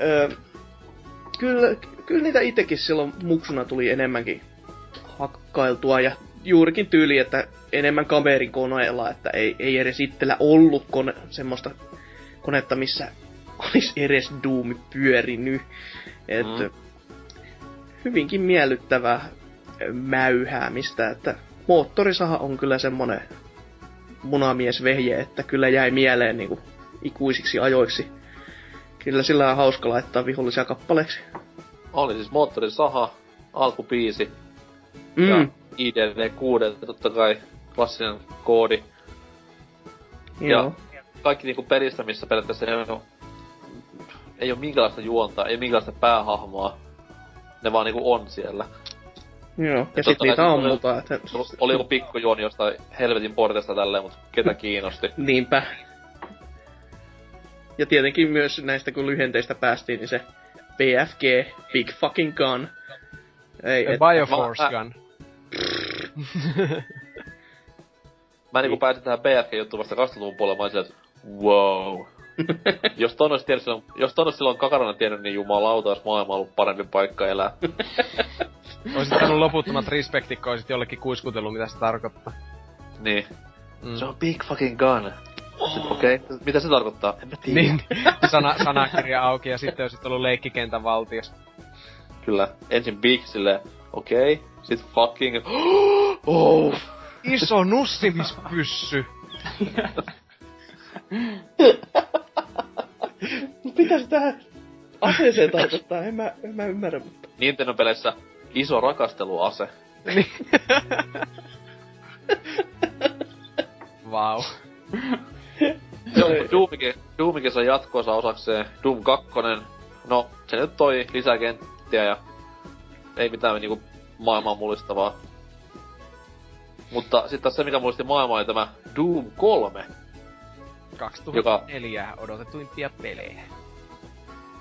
E: öö, kyllä, kyllä niitä itekin silloin muksuna tuli enemmänkin hakkailtua ja juurikin tyyli, että enemmän kaverin koneella, että ei, ei edes itsellä ollut kone, semmoista konetta, missä olisi edes Doom pyörinyt. Et,
B: Mm.
E: mm. Hyvinkin miellyttävää mäyhäämistä, että moottorisaha on kyllä semmonen munamiesvehje, että kyllä jäi mieleen niinku ikuisiksi ajoiksi. Kyllä sillä on hauska laittaa vihollisia kappaleeksi.
B: Oli siis moottorisaha, alkupiisi
E: Mm.
B: ja IDV6, totta kai klassinen koodi.
E: Joo.
B: Kaikki niinku pelistä, missä periaatteessa ei ole, ei ole minkälaista juonta, ei minkälaista päähahmoa. Ne vaan niinku on siellä.
E: Joo. Ja
B: totta
E: sit niitä
B: oli-
E: ammutaan, että...
B: Oli joku pikkujuoni jostain helvetin portesta tälleen, mut ketä <laughs> kiinnosti.
E: Niinpä. Ja tietenkin myös näistä kun lyhenteistä päästiin, niin se BFG, Big Fucking Gun. Ei,
C: A
E: et,
C: Bioforce
B: mä-
C: Gun. <laughs>
B: Mä niinku pääsin tähän BFG-juttuun vasta 20-luvun puolella, mä olin silleen, että wow. <laughs> jos ton ois tiennyt silloin, jos ton ois silloin Kakaronen tiennyt, niin jumalauta, olisi maailma ollut parempi paikka elää.
C: Oisit saanut loputtomat respektit, kun oisit jollekin kuiskutellut, mitä se tarkoittaa.
B: niin.
C: Mm.
B: Se on big fucking gun. Sitten, Okei, okay. mitä se tarkoittaa? En mä tiedä.
C: Niin, sana, sanakirja auki ja sitten olisit ollut leikkikentän valtios.
B: Kyllä. Ensin big silleen, okei. Okay. Sitten fucking, <gasps> oh.
C: Iso nussimispyssy.
E: Mitä se tähän aseeseen tarkoittaa? En mä, en mä ymmärrä, mutta...
B: Nintendo-peleissä iso rakasteluase.
C: Vau.
B: Joo, Doomikin, Doomikin sai jatkoosa osakseen. Doom 2, no se nyt toi lisää kenttiä ja ei mitään niinku maailmaa mullistavaa. Mutta sitten taas se, mikä mullisti maailmaa, oli tämä Doom 3.
C: 2004 odotetuimpia pelejä.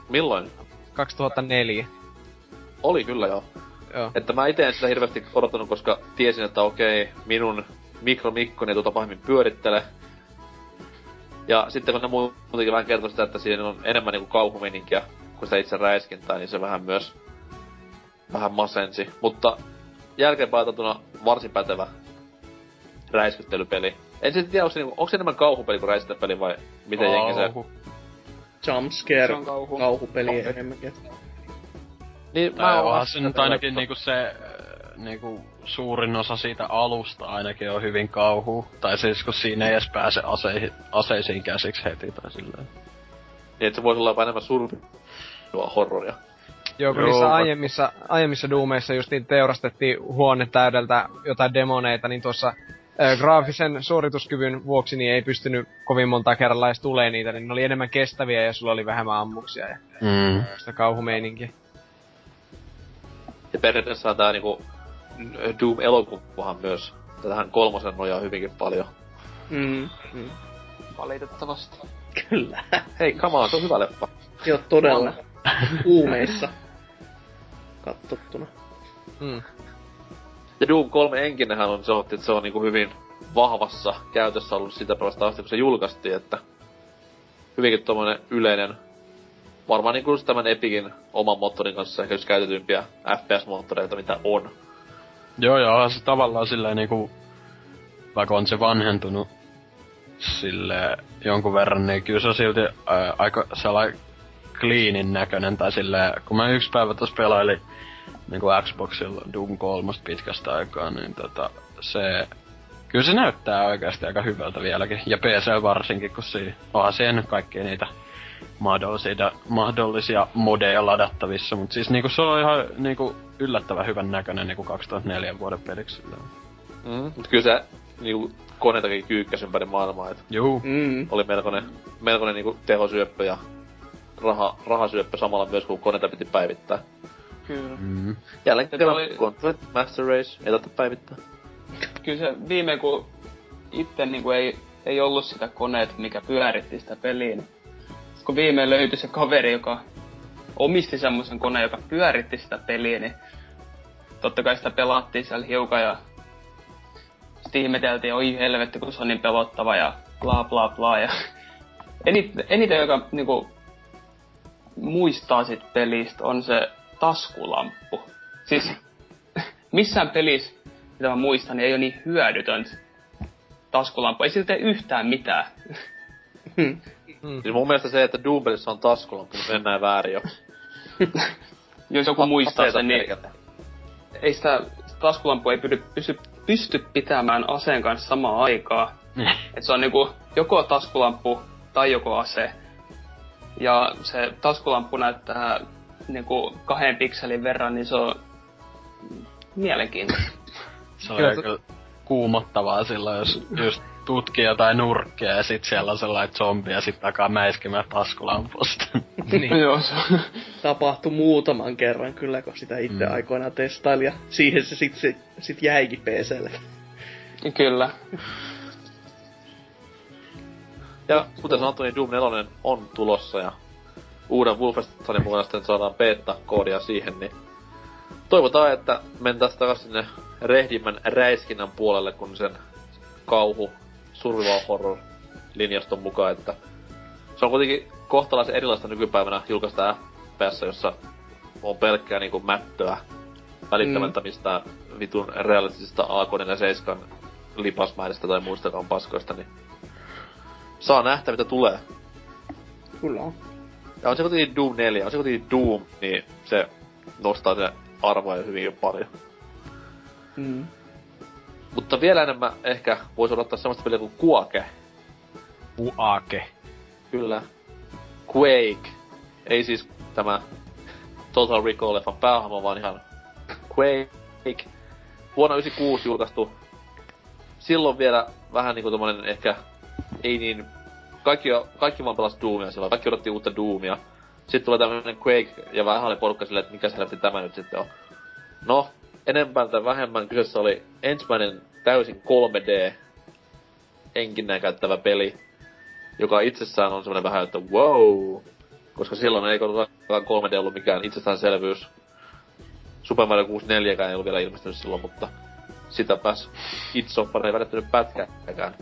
B: Milloin?
C: 2004.
B: Oli kyllä joo.
C: Joo.
B: Että mä itse en sitä hirveästi odottanut, koska tiesin, että okei, minun mikromikko ei tuota pahemmin pyörittele. Ja sitten kun ne muutenkin vähän kertoi sitä, että siinä on enemmän niinku kauhumeninkiä kuin sitä itse räiskintää, niin se vähän myös vähän masensi. Mutta jälkeenpäin varsin pätevä räiskyttelypeli. En sitten tiedä, onko se, niinku, onko se enemmän kauhupeli kuin räiskyttelypeli vai miten jengi se...
C: Kauhu.
E: Jumpscare,
G: Se on kauhu.
E: kauhupeli enemmänkin.
B: Niin,
H: Tai
B: oon
H: onhan
B: vasta
H: se nyt ainakin niinku se, äh, niinku suurin osa siitä alusta ainakin on hyvin kauhu. Tai siis kun siinä ei edes pääse aseihin, aseisiin käsiksi heti tai silleen.
B: Niin, että se voisi olla jopa enemmän survia horroria.
C: Joo, kun
H: Joo,
C: niissä aiemmissa, aiemmissa Doomeissa justiin teurastettiin huone täydeltä jotain demoneita, niin tuossa ö, graafisen suorituskyvyn vuoksi niin ei pystynyt kovin monta kerralla edes tulee niitä, niin ne oli enemmän kestäviä ja sulla oli vähemmän ammuksia ja
H: Mm.
C: sitä kauhumeininkiä.
B: Ja periaatteessa tää niinku Doom-elokuvahan myös tähän kolmosen nojaa hyvinkin paljon.
E: Mm, mm.
G: valitettavasti.
E: Kyllä.
B: Hei, come on, se on hyvä leffa.
E: Joo, todella. Kuumeissa. Kattottuna.
C: Mm.
B: Ja Doom 3 enkinenhän on se, että se on niinku hyvin vahvassa käytössä ollut sitä päivästä asti, kun se julkaistiin, että hyvinkin tommonen yleinen, varmaan niinku tämän Epicin oman moottorin kanssa ehkä just käytetympiä FPS-moottoreita, mitä on.
H: Joo, joo, se tavallaan silleen niinku, vaikka on se vanhentunut sille jonkun verran, niin kyllä se on silti ää, aika sellainen cleanin näköinen, tai silleen, kun mä yksi päivä tuossa pelailin niinku Xboxilla Doom 3 pitkästä aikaa, niin tota, se Kyllä se näyttää oikeasti aika hyvältä vieläkin. Ja PC varsinkin, kun siinä onhan siihen nyt kaikkia niitä mahdollisia, mahdollisia modeja ladattavissa. Mutta siis niinku se on ihan niinku yllättävän hyvän näköinen niinku 2004 vuoden peliksi.
B: Mm. Mut kyllä se niinku koneitakin kyykkäs ympäri maailmaa, et
H: Juu.
E: Mm.
B: oli melkoinen, melkoinen niinku tehosyöppö ja raha, rahasyöppö samalla myös, kun koneita piti päivittää.
G: Kyllä.
H: Mm.
B: Jälleen kerran
G: oli-
B: Gauntlet Master Race, ei tarvitse päivittää.
G: Kyllä se viime kun itse niinku ei, ei ollut sitä koneet, mikä pyöritti sitä peliä, niin kun viimein löytyi se kaveri, joka omisti semmoisen koneen, joka pyöritti sitä peliä, niin totta kai sitä pelattiin siellä hiukan ja sitten ihmeteltiin, oi helvetti, kun se on niin pelottava ja bla bla bla. Ja eniten, eniten joka niinku, muistaa sit pelistä on se taskulamppu. Siis missään pelissä, mitä mä muistan, niin ei ole niin hyödytöntä taskulamppu. Ei siltä yhtään mitään.
E: Mm.
B: Siis mun mielestä se, että Doombelissä on taskulamppu, niin mennään väärin jo. <laughs>
G: Jos joku muistaa sen, niin ei sitä taskulampua ei pysty, pysty, pysty pitämään aseen kanssa samaan aikaa. <laughs> Et se on niinku joko taskulamppu tai joko ase. Ja se taskulamppu näyttää niinku kahden pikselin verran, niin se on mielenkiintoista.
H: Se on
C: kyllä
H: kuumottavaa silloin, jos just tutkii jotain nurkkia ja sit siellä on sellainen zombi ja sit takaa mäiskimään taskulampusta. <laughs>
C: niin.
G: Joo, se.
E: Tapahtui muutaman kerran kyllä, kun sitä itse
H: Mm.
E: aikoinaan testaili ja siihen se sit, se, sit jäikin PClle.
G: Kyllä.
B: Ja kuten sanottu, niin Doom 4 on tulossa ja uuden Wolfensteinin mukana sitten saadaan beta-koodia siihen, niin toivotaan, että mentäis takas sinne rehdimmän räiskinnän puolelle, kun sen kauhu survival horror linjaston mukaan, että se on kuitenkin kohtalaisen erilaista nykypäivänä julkaista FPS, jossa on pelkkää niinku mättöä välittämättä mistään vitun realistisista A47 lipasmäistä tai muistakaan paskoista, niin saa nähdä mitä tulee.
E: Kyllä on.
B: Ja on se kuitenkin Doom 4, on se kuitenkin Doom, niin se nostaa se arvoja hyvinkin paljon.
E: Mm.
B: Mutta vielä enemmän ehkä voisi odottaa semmoista peliä kuin Quake.
C: Uake.
B: Kyllä. Quake. Ei siis tämä Total Recall-leffan päähahmo, vaan ihan Quake. Vuonna 96 julkaistu. Silloin vielä vähän niinku tommonen ehkä ei niin... Kaikki, kaikki vaan pelas Doomia silloin, kaikki odotti uutta Doomia. Sitten tulee tämmönen Quake, ja vähän oli porukka silleen, että mikä se tämä nyt sitten on. No, enempää tai vähemmän kyseessä oli ensimmäinen täysin 3D enkinnää käyttävä peli, joka itsessään on semmoinen vähän, että wow, koska silloin ei todellakaan 3D ollut mikään itsestäänselvyys. Super Mario 64 ei ollut vielä ilmestynyt silloin, mutta sitäpäs Itsoppar ei välittänyt pätkääkään.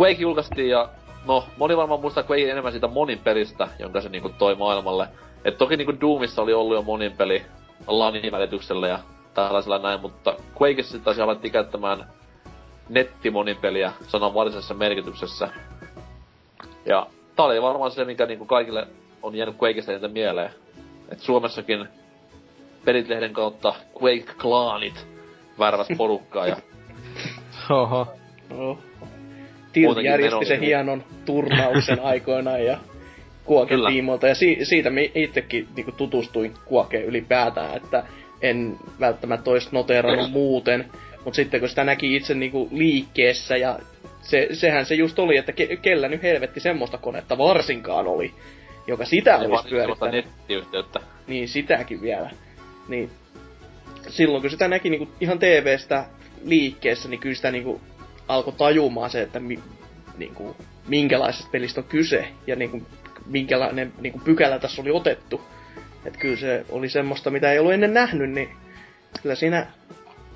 B: Quake julkaistiin ja no, moni varmaan muistaa Quake enemmän siitä monin pelistä, jonka se niinku toi maailmalle. Et toki niinku Doomissa oli ollut jo monin peli LANin välityksellä ja tällaisella näin, mutta Quakeissa sitten taas alettiin käyttämään nettimonipeliä sanan varsinaisessa merkityksessä. Ja tää oli varmaan se, mikä niinku kaikille on jäänyt Quakeista eniten mieleen. Et Suomessakin Pelit-lehden kautta Quake-klaanit värväs porukkaa ja <laughs>
C: Oho.
E: Tilt
B: Muutenkin
E: järjesti sen hienon turnauksen <laughs> aikoinaan ja Kuoken
B: Kyllä.
E: tiimoilta. Ja si- siitä mi- itsekin niinku tutustuin Kuokeen ylipäätään, että en välttämättä olisi noteerannut <clears throat> muuten. Mutta sitten kun sitä näki itse niinku liikkeessä ja se, sehän se just oli, että ke- kellä nyt helvetti semmoista konetta varsinkaan oli, joka sitä
B: ja
E: olisi
B: sellaista
E: pyörittänyt.
B: nettiyhteyttä.
E: Niin, sitäkin vielä. Niin, silloin kun sitä näki niinku ihan TV-stä liikkeessä, niin kyllä sitä niinku alkoi tajumaan se, että mi- niinku, minkälaisesta pelistä on kyse ja niinku, minkälainen niinku, pykälä tässä oli otettu. Et kyllä se oli semmoista, mitä ei ollut ennen nähnyt, niin kyllä siinä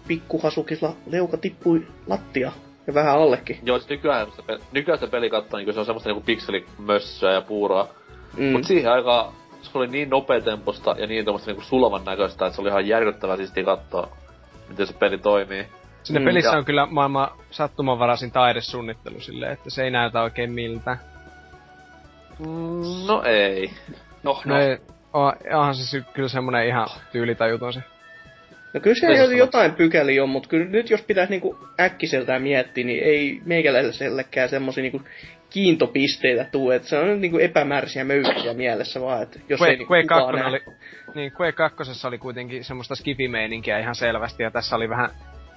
E: pikkuhasukilla leuka tippui lattia ja vähän allekin.
B: Joo, siis nykyään, nykyään sitä peli katsoo, niin se on semmoista niinku pikselimössöä ja puuroa.
E: Mm.
B: Mut siihen aikaan se oli niin nopeatemposta ja niin tommoista niinku sulavan näköistä, että se oli ihan järkyttävää siistiä katsoa, miten se peli toimii.
C: Sinne
E: Mm,
C: pelissä
B: ja-
C: on kyllä maailman sattumanvaraisin taidesuunnittelu silleen, että se ei näytä oikein miltä.
B: Mm, no ei.
F: No,
C: No, ei, on, onhan se sy- kyllä semmonen ihan tyylitajuton se.
E: No kyllä se
B: Meissä
E: jotain pykäliä on, mutta kyllä nyt jos pitäisi niinku äkkiseltään miettiä, niin ei meikäläisellekään semmosia niinku kiintopisteitä tuu, että se on nyt niinku epämääräisiä möykkiä mielessä vaan, että jos ei
C: Quake,
E: niinku
C: Quake
E: kukaan
C: 2
E: näe.
C: oli, niin Quake 2 oli kuitenkin semmoista skifimeininkiä ihan selvästi, ja tässä oli vähän,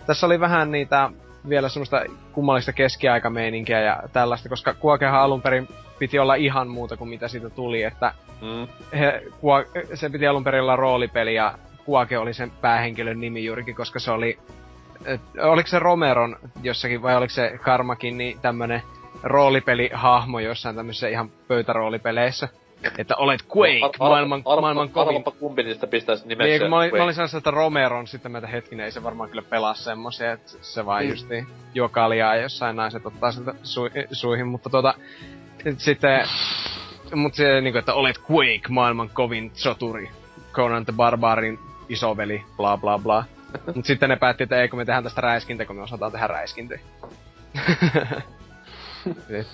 C: tässä oli vähän niitä vielä semmoista kummallista keskiaikameininkiä ja tällaista, koska Quakehan alun perin piti olla ihan muuta kuin mitä siitä tuli, että
B: Mm.
C: he, Kua, se piti alun perin olla roolipeli ja Kuake oli sen päähenkilön nimi juurikin, koska se oli... Et, oliko se Romeron jossakin vai oliko se Karmakin niin tämmönen roolipelihahmo jossain tämmöisessä ihan pöytäroolipeleissä. Että olet Quake,
B: Ar- ar-
C: maailman,
B: arva-
C: maailman kovin...
B: Arvapa kumpi niistä pistäisi nimeksi.
C: Niin, kun mä, olin, mä olin sanonut, että Romeron, sitten mä hetkinen, ei se varmaan kyllä pelaa semmosia, että se vaan
E: Mm.
C: mm. justiin juo kaljaa ja jossain naiset ottaa sitä su, suihin, mutta sit- sitten, mut se niinku, että olet Quake, maailman kovin soturi, Conan the Barbarin isoveli, bla bla bla. <laughs> mut sitten ne päätti, että eikö me tehdään tästä räiskintä, kun me osataan tehdä räiskintä. <laughs>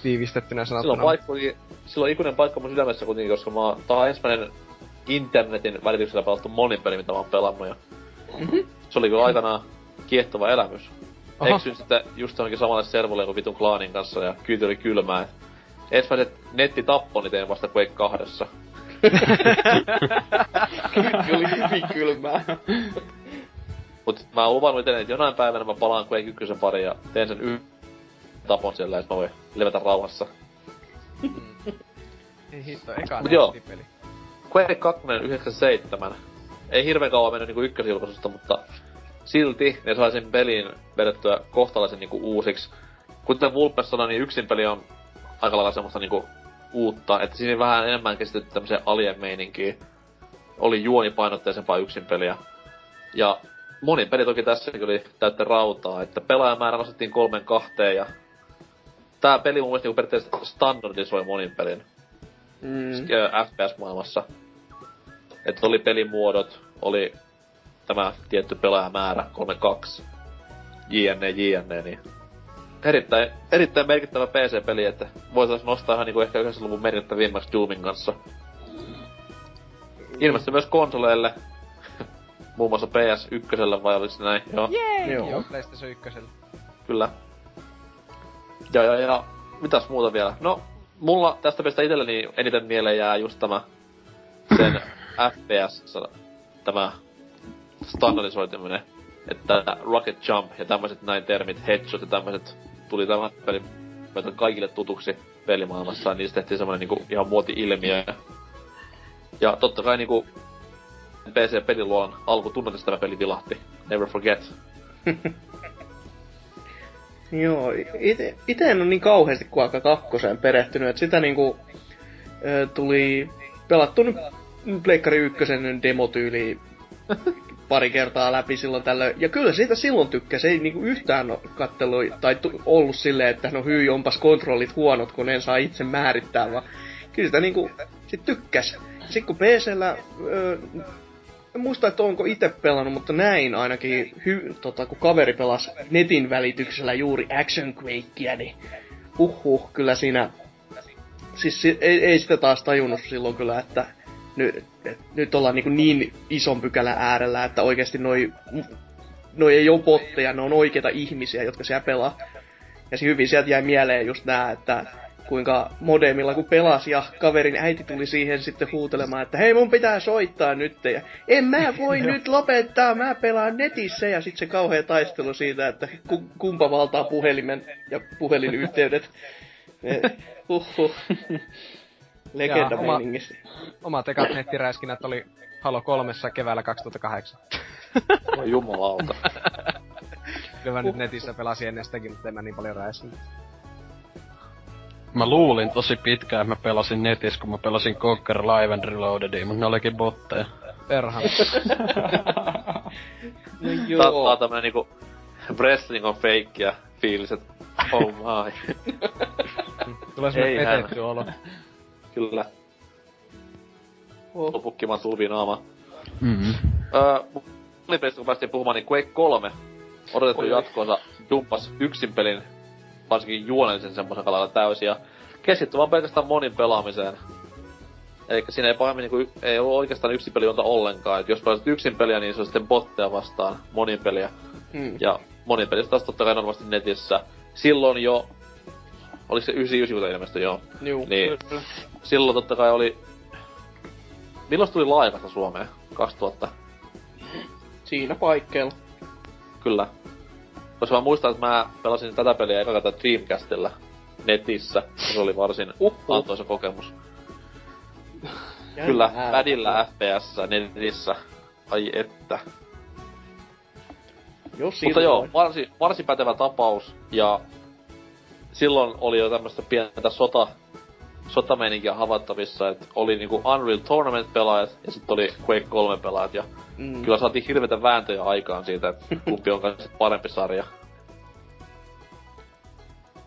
C: Tiivistettynä
B: Silloin
C: sanottuna.
B: paikka oli, silloin ikuinen paikka mun sydämessä kuitenkin, koska mä oon, tää on ensimmäinen internetin välityksellä pelattu monipeli, mitä mä oon pelannut ja
E: Mhm.
B: se oli kyllä aikanaan kiehtova elämys.
C: Oho.
B: Eksyin sitten just johonkin samalle servolle kuin vitun klaanin kanssa ja kyyti oli kylmää. Ensimmäiset nettitapponi tein vasta Quake 2. <laughs>
E: Kyllä hyvin kylmää.
B: Mut mä oon luvannut itselleen, että jonain päivänä mä palaan Quake 1 pariin ja teen sen yhden tapon siellä, että mä voin levätä rauhassa.
C: Ei hitto, eka
B: Mut joo.
C: nettipeli.
B: Quake 2 97. Ei hirveän kauan mennyt niinku ykkösjulkaisusta, mutta silti ne sai sen pelin vedettyä kohtalaisen niinku uusiksi. Kuten Wolfenstein, niin yksin peli on aika lailla semmoista niinku uutta, että siinä vähän enemmän keskitytty tämmöiseen alien meininkiin. Oli juonipainotteisempaa yksin peliä. Ja moni peli toki tässäkin oli täyttä rautaa, että pelaajamäärä nostettiin kolmen kahteen ja tää peli mun mielestä niinku periaatteessa standardisoi monin pelin
E: Mm.
B: ö, FPS-maailmassa. Että oli pelimuodot, oli tämä tietty pelaajamäärä, 32, jne, jne, niin erittäin, erittäin merkittävä PC-peli, että voitaisiin nostaa ihan niinku ehkä 90-luvun merkittävimmäksi Doomin kanssa. Ilmestyi myös konsoleille, <laughs> muun muassa PS1 vai oliko se näin? Joo,
E: Joo.
C: Joo, PlayStation 1.
B: kyllä. Ja, ja, ja, mitäs muuta vielä? No, mulla tästä pelistä itselleni eniten mieleen jää just tämä sen <clears throat> FPS, tämä standardisoituminen, että Rocket Jump ja tämmöiset näin termit, headshot ja tämmöiset tuli tämän pelin myötä kaikille tutuksi pelimaailmassa, ja niistä tehtiin semmoinen niinku ihan muoti-ilmiö. Ja totta kai niinku PC-peliluolan alkutunnetista tämä peli vilahti. Never forget. <laughs>
E: Joo, ite, ite en ole niin kauheasti kuin aika kakkoseen perehtynyt, että sitä niinku ö, tuli pelattu nyt Pleikkari ykkösen demotyyli <laughs> pari kertaa läpi silloin tällöin. Ja kyllä siitä silloin tykkäsi, ei niinku yhtään kattelu, tai tu, ollut silleen, että no hyi, onpas kontrollit huonot, kun en saa itse määrittää, vaan kyllä sitä niinku sit tykkäs. Sitten kun PCllä, ö, en muista, että onko itse pelannut, mutta näin ainakin, hy, tota, kun kaveri pelasi netin välityksellä juuri Action Quakea, niin huhhuh, kyllä siinä... Siis si- ei, ei sitä taas tajunnut silloin kyllä, että nyt, et, nyt ollaan niin, niin ison pykälän äärellä, että oikeasti noi, noi ei ole botteja, ne on oikeita ihmisiä, jotka siellä pelaa. Ja se hyvin sieltä jäi mieleen just nää, että kuinka modemilla kun pelasi ja kaverin äiti tuli siihen sitten huutelemaan, että hei mun pitää soittaa nyt ja en mä voi <laughs> nyt lopettaa, mä pelaan netissä ja sitten se kauhea taistelu siitä, että ku, kumpa valtaa puhelimen ja puhelinyhteydet. <laughs> Huhhuh. <laughs> Legenda
C: oma-. Omat ekat nettiräiskinnät oli Halo 3 keväällä 2008. <laughs>
B: Oi jumalauta. <laughs>
C: Kyllä mä nyt netissä pelasin ennen sitäkin, mutta en mä niin paljon räiskin.
H: Mä luulin tosi pitkään, että mä pelasin netissä, kun mä pelasin Conquer Live and Reloadedia, mutta ne olikin botteja.
C: Perhana. <laughs>
E: No
B: Tää, tää
E: joo.
B: on tämmönen niinku wrestling on feikkiä fiilis, et oh my.
C: Tulee semmonen petetty olo.
B: Kyllä.
E: Oh.
B: Lopukkimaan tulviin naama.
H: Mm-hmm.
B: Öö, monipelistä kun päästiin puhumaan, niin Quake 3 odotettu
E: Oi,
B: jatkoonsa dumpas yksin pelin, varsinkin juonellisen semmoisen kalalla täysin, ja keskittyi vaan pelkästään monin pelaamiseen. Eli siinä ei pahemmin niinku, ei ollut oikeastaan yksin peli ollenkaan, et jos pelasit yksin peliä, niin se on sitten botteja vastaan monin peliä.
E: Mm.
B: Ja monin pelistä taas totta kai normaalisti netissä. Silloin jo, oliko se 99 kun ilmestyi joo,
E: Juu.
B: niin silloin totta kai oli... Milloin tuli laajasta Suomeen? 2000?
E: Siinä paikkeilla.
B: Kyllä. Koska mä muistan, että mä pelasin tätä peliä eka kertaa Dreamcastilla netissä. Se oli varsin
E: Uhuh.
B: antoisa kokemus. Kyllä, pädillä FPS netissä. Ai että.
E: Jo
B: Mutta joo, varsin, varsin pätevä tapaus. Ja silloin oli jo tämmöistä pientä sota, sotameininkiä havaittavissa, että oli niinku Unreal Tournament-pelaajat ja sitten oli Quake 3-pelaajat. Ja
E: Mm.
B: kyllä saatiin hirveitä vääntöjä aikaan siitä, että <laughs> kumpi on kanssa parempi sarja.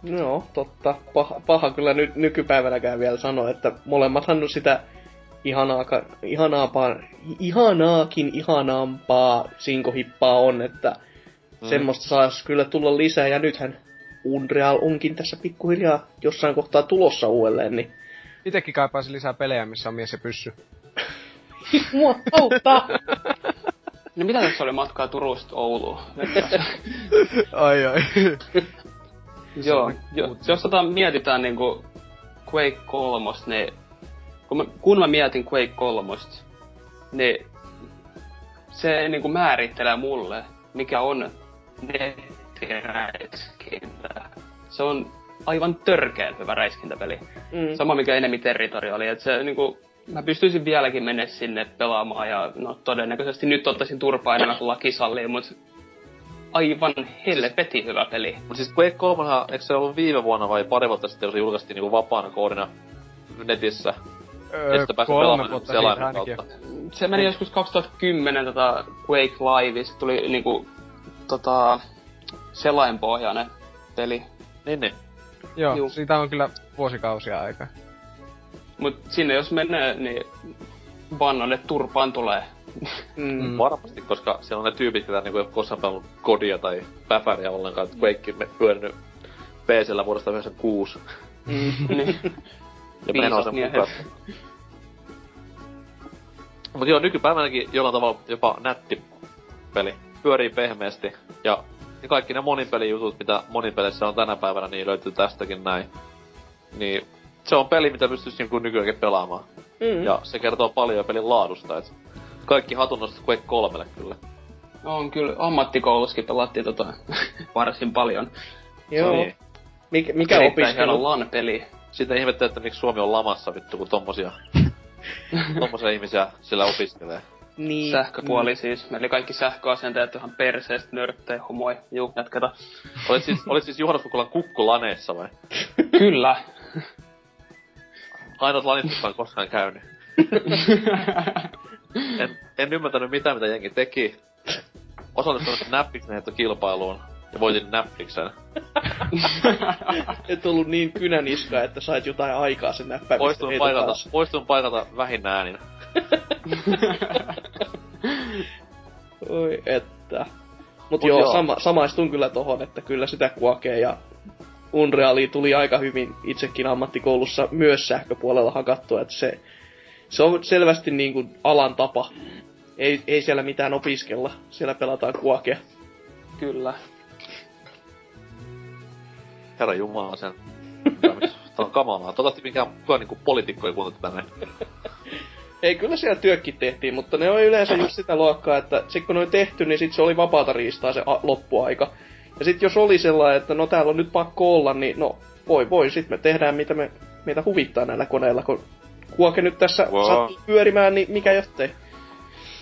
E: Joo, totta. Paha, paha kyllä nyt nykypäivänäkään vielä sanoa, että molemmathan on sitä ihanaa, ihanaampaa, ihanaakin ihanaampaa sinkohippaa on, että
B: Mm.
E: semmoista saisi kyllä tulla lisää, ja nythän Unreal onkin tässä pikkuhiljaa jossain kohtaa tulossa uudelleen, niin
C: Itekin kaipaisin lisää pelejä, missä on mies ja pyssy. <laughs>
E: mua auttaa!
G: No mitä tässä oli matkaa Turusta Ouluun?
C: ai ai. <laughs>
G: Joo, jo, jos tota mietitään niinku Quake 3, niin kun mä, kun mä mietin Quake 3, niin se niinku määrittelee mulle, mikä on nettiräiskintä. Se on aivan törkeän hyvä räiskintäpeli.
E: Mm.
G: Sama mikä Enemy Territory oli, että se niinku, mä pystyisin vieläkin mennä sinne pelaamaan ja no todennäköisesti nyt ottaisin turpaa enemmän kuin laki sallii, mut aivan helvetin hyvä peli.
B: Mut siis Quake 3, eikö se ollut viime vuonna vai pari vuotta sitten, kun se julkaistiin niinku vapaana koodina netissä?
C: Öö,
B: Että pääsi pelaamaan selaimen
C: ainakin.
B: kautta.
G: Se meni joskus 2010 tota Quake Live, se tuli niinku tota selainpohjainen peli.
B: Niin, niin.
C: Joo,
G: Juu.
C: siitä on kyllä vuosikausia aikaa.
G: Mut sinne jos menee, niin vannalle turpaan tulee.
E: Mm.
C: Mm. <laughs>
B: Varmasti, koska siellä on ne tyypit, jotka niinku ei ole koskaan pelannut kodia tai päpäriä ollenkaan, että Quake me pyörinyt PCllä vuodesta 96.
E: Mm. <laughs>
G: niin.
B: Ja
G: Viisas
B: meno sen mukaan. Mut joo, nykypäivänäkin jollain tavalla jopa nätti peli. Pyörii pehmeästi. Ja, ja kaikki ne monipelijutut, mitä monipeleissä on tänä päivänä, niin löytyy tästäkin näin. Niin se on peli, mitä pystyisi niinku nykyäänkin pelaamaan.
E: Mm.
B: Ja se kertoo paljon pelin laadusta, et kaikki hatunnosta Quake 3 kyllä.
G: On kyllä, ammattikoulussakin pelattiin tota <laughs> varsin paljon.
E: Joo.
B: Niin.
E: Mikä, mikä opiskelu?
G: LAN-peli.
B: Sitten ihmettelee, että miksi Suomi on lamassa vittu, kun tommosia, <laughs> tommosia ihmisiä siellä opiskelee.
E: Niin.
G: Sähköpuoli siis. Meillä kaikki sähköasentajat ihan perseestä, nörttejä, homoi. Juu, jatketa.
B: Olit siis, olit siis Juhannus Kukkulan kukkulaneessa vai? <laughs>
G: Kyllä.
B: Ainoat lanit, jotka on koskaan käynyt. <laughs> En, en ymmärtänyt mitään, mitä jengi teki. Osallistunut näppiksen heittokilpailuun ja voitin näppiksen. <laughs>
E: Et ollut niin kynäniska, että sait jotain aikaa sen näppäimistä.
B: Poistun paikalta, poistun paikalta vähin äänin. <laughs>
E: Oi että. Mut,
B: Mut
E: joo,
B: joo.
E: Sama, samaistun kyllä tohon, että kyllä sitä kuokee ja Unreali tuli aika hyvin itsekin ammattikoulussa myös sähköpuolella hakattua, että se, se on selvästi niin kuin alan tapa. Ei, ei siellä mitään opiskella, siellä pelataan kuokea.
G: Kyllä.
B: Herra Jumala sen. Tää on kamalaa. Toivottavasti mikään kukaan niinku poliitikko ei kuuntele tänne.
E: Ei, kyllä siellä työkkin tehtiin, mutta ne on yleensä just sitä luokkaa, että sit kun ne on tehty, niin sit se oli vapaata riistaa se a- loppuaika. Ja sit jos oli sellainen, että no täällä on nyt pakko olla, niin no voi voi, sit me tehdään mitä me, meitä huvittaa näillä koneilla, kun kuoke nyt tässä
B: Wow.
E: sattuu pyörimään, niin mikä jottei.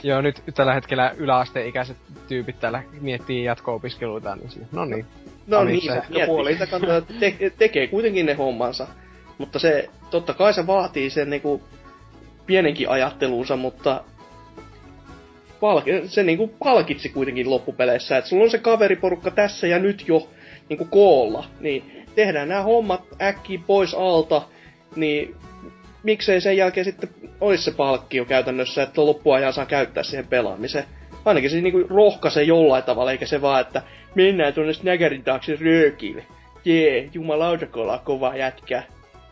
C: Joo, nyt tällä hetkellä yläasteikäiset tyypit täällä miettii jatko-opiskeluita, niin sille, no niin.
E: No
C: Oli
E: niin,
C: se
E: miettii
G: puoli.
E: sitä kantaa, te- tekee kuitenkin ne hommansa. Mutta se, totta kai se vaatii sen niinku pienenkin ajattelunsa, mutta se niinku palkitsi kuitenkin loppupeleissä, että sulla on se kaveriporukka tässä ja nyt jo niinku koolla, niin tehdään nämä hommat äkkiä pois alta, niin miksei sen jälkeen sitten olisi se palkkio käytännössä, että loppuajan saa käyttää siihen pelaamiseen. Ainakin se niinku rohkaisee jollain tavalla, eikä se vaan, että mennään tuonne Snaggerin taakse röökille. Jee, jumalauta, kun ollaan kova jätkä.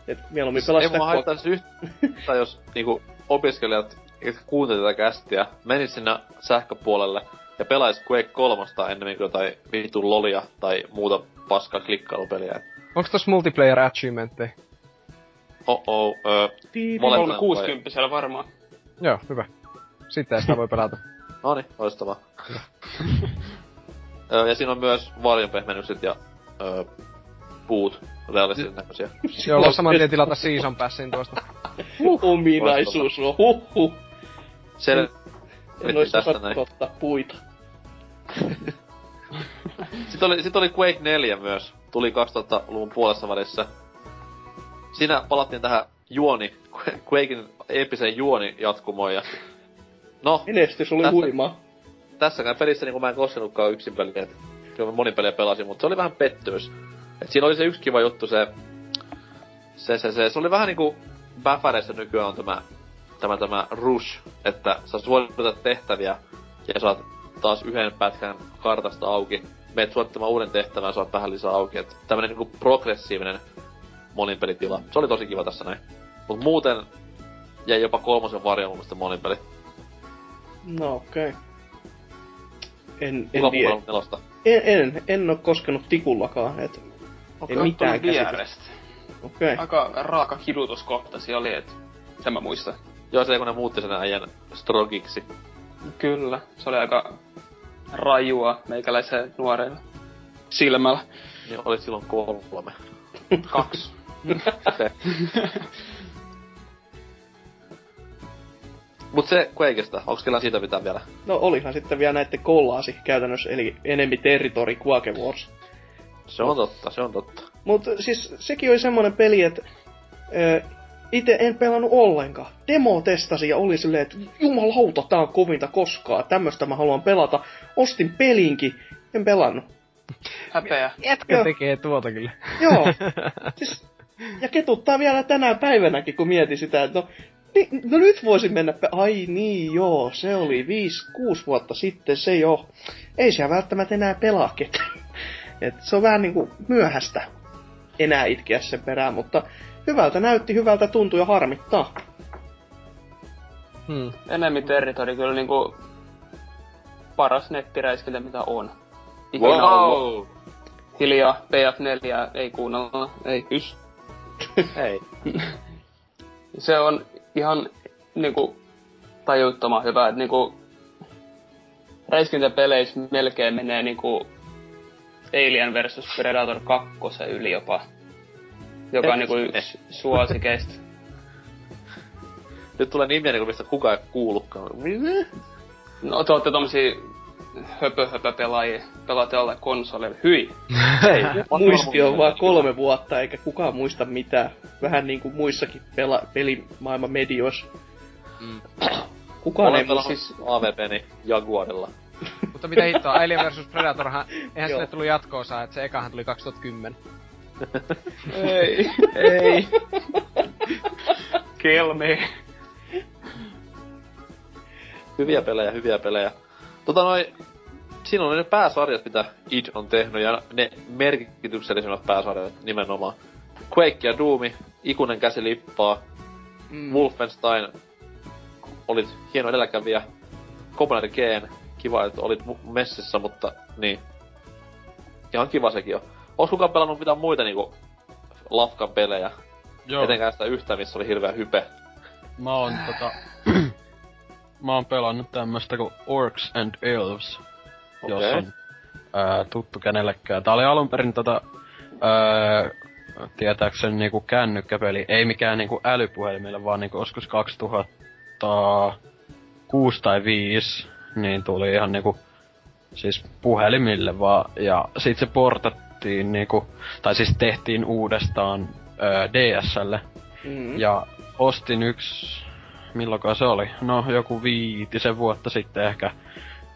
E: Et mieluummin pelaa
B: Ei
E: sitä
B: mua
E: ko-
B: haittaisi yhtään, jos niinku opiskelijat, jotka kuuntelivat tätä kästiä, menis sinne sähköpuolelle ja pelais Quake 3 ennemmin kuin jotain vitun lolia tai muuta paskaa klikkailupeliä.
C: Onks tossa multiplayer achievementteja?
B: Oh oh, öö,
E: Tiiri-
B: molemmat
G: 360 varmaan.
C: Joo, hyvä. Sitten sitä voi pelata. <laughs>
B: Noni, loistavaa. öö, <laughs> ja siinä on myös varjonpehmennykset ja öö, puut realistisen näköisiä.
C: Joo, voi saman tien tilata season passin tuosta.
E: Ominaisuus on huhhuh.
B: Sel...
E: En ois
B: näin.
E: ottaa puita. <laughs>
B: Sitten oli, sit oli Quake 4 myös. Tuli 2000-luvun puolessa välissä. Siinä palattiin tähän juoni, Quakein eeppiseen juoni jatkumoon ja... No,
E: Menestys oli
B: Tässä-
E: huima.
B: tässäkään pelissä niin mä en koskenutkaan yksin peliä, kyllä mä monin peliä pelasin, mutta se oli vähän pettymys. Et siinä oli se yksi kiva juttu, se, se, se, se, se oli vähän niinku Bäfäreissä nykyään on tämä, tämä, tämä rush, että sä suoritat tehtäviä ja saat taas yhden pätkän kartasta auki. Meet suorittamaan uuden tehtävän, saat vähän lisää auki. Et tämmönen niinku progressiivinen moninpelitila. Se oli tosi kiva tässä näin. Mut muuten jäi jopa kolmosen varjoon mun mielestä moninpeli.
E: No okei. Okay. En, en
B: Kuka nelosta?
E: En, en, en oo koskenut tikullakaan, et ei mitään käsitystä.
G: vierestä.
E: Okei. Okay.
G: Aika raaka kidutuskohtasi oli, et sen mä muistan.
B: Joo, se kun ne muutti sen äijän strogiksi.
G: Kyllä, se oli aika rajua meikäläisen nuorella silmällä.
B: Niin olit silloin kolme.
G: Kaksi. <laughs>
B: Mut se Quakeista, onks kellään siitä pitää vielä?
E: No olihan sitten vielä näette kollaasi käytännössä, eli enemmän Territory Quake Wars.
B: Se on totta, se on totta.
E: Mutta siis sekin oli semmonen peli, että itse en pelannut ollenkaan. Demo testasi ja oli silleen, että jumalauta, tää on kovinta koskaan. Tämmöstä mä haluan pelata. Ostin pelinkin, en pelannut.
G: Häpeä.
C: Jätkä
E: Joo.
C: tekee tuota kyllä.
E: Joo. <laughs> siis, ja ketuttaa vielä tänä päivänäkin, kun mietin sitä, että no, ni, no nyt voisin mennä, pe- ai niin joo, se oli 5-6 vuotta sitten, se jo. Ei siellä välttämättä enää pelaa ketään. Et se on vähän niinku myöhäistä enää itkeä sen perään, mutta hyvältä näytti, hyvältä tuntui ja harmittaa.
C: Hmm.
G: Enemy Territory kyllä niinku paras nettiräiskintä mitä on. Ikinä ollut. Hiljaa, PF4 ei kuunnella, ei hys.
B: Ei. <laughs>
G: Se on ihan niinku tajuttoman hyvä, että niinku räiskintäpeleissä melkein menee niinku Alien versus Predator 2 yli jopa. Joka on niinku yksi <laughs> suosikeista.
B: Nyt tulee nimiä, niin mistä kukaan ei kuullutkaan.
G: No te ootte tommosia höpö höpö pelaajia, pelaatte alle konsolille. Hyi!
B: Ei.
E: Muisti on vaan kolme vuotta, eikä kukaan muista mitään. Vähän niin kuin muissakin pela- pelimaailman medioissa.
C: Mm.
E: Kukaan
B: Olen
E: ei muista.
B: pelannut siis AVPni Jaguarilla.
C: Mutta mitä hittoa, Alien vs Predatorhan, eihän sinne tullut jatko-osaa, että se ekahan tuli 2010.
G: Ei, ei. Kelme.
B: Hyviä pelejä, hyviä pelejä. Tota noin, siinä on ne pääsarjat, mitä id on tehnyt, ja ne merkityksellisimmät pääsarjat nimenomaan. Quake ja Doomi, Ikuinen käsi lippaa,
E: Mm.
B: Wolfenstein, olit hieno edelläkävijä, Command Gen, kiva, että olit messissä, mutta niin. Ihan kiva sekin on. Ois kukaan pelannut mitään muita niinku lafkan pelejä?
H: Joo,
B: Etenkään sitä yhtä, missä oli hirveä hype.
H: mä oon tota... <clears throat> mä oon pelannut tämmöstä kuin Orcs and Elves, jos
B: Okei.
H: on ää, tuttu kenellekään. Tää oli alun perin tota... Ää, tietääkseni niinku kännykkäpeli, ei mikään niinku älypuhelimille, vaan niinku joskus 2006 tai 5, niin tuli ihan niinku siis puhelimille vaan, ja sit se portattiin niinku, tai siis tehtiin uudestaan
D: öö, DSlle.
E: Mm.
D: Ja ostin yksi, milloinkaan se oli? No joku viitisen vuotta sitten ehkä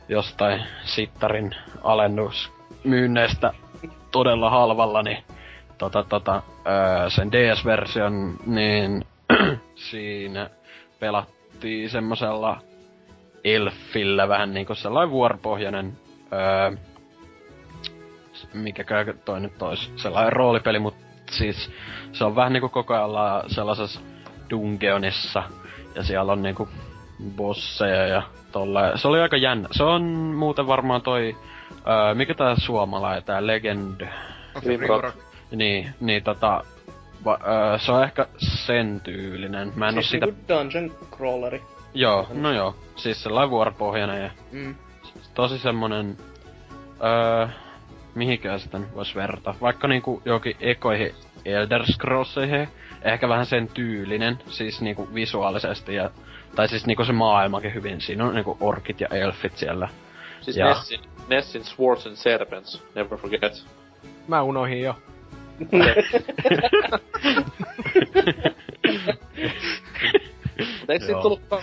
D: jostain sittarin alennusmyynneistä todella halvalla, niin tota, tota, öö, sen DS-version, niin <clears throat> siinä pelattiin semmosella elfillä vähän niinku sellainen vuoropohjainen öö, mikäkään toi nyt ois, sellainen roolipeli, mut siis se on vähän niinku koko ajan sellaisessa dungeonissa ja siellä on niinku bosseja ja tolla. Se oli aika jännä. Se on muuten varmaan toi, öö, mikä tää suomalainen, tää Legend, niin, niin tota, va, öö, se on ehkä sen tyylinen. Mä en oo
E: siis
D: sitä...
E: niinku dungeon crawleri.
D: Joo, no joo. Siis sellainen vuoropohjainen ja
E: Mm.
D: tosi semmonen... Öö, mihinkään sitä nyt vois verrata. Vaikka niinku jokin ekoihin Elder Scrollseihin, ehkä vähän sen tyylinen, siis niinku visuaalisesti ja... Tai siis niinku se maailmakin hyvin, siinä on niinku orkit ja elfit siellä.
B: Siis
D: Ja.
B: Nessin, Nessin Swords and Serpents, never forget.
C: Mä unohin jo. <laughs> <laughs> <laughs>
B: Mutta eikö siitä tullut ka-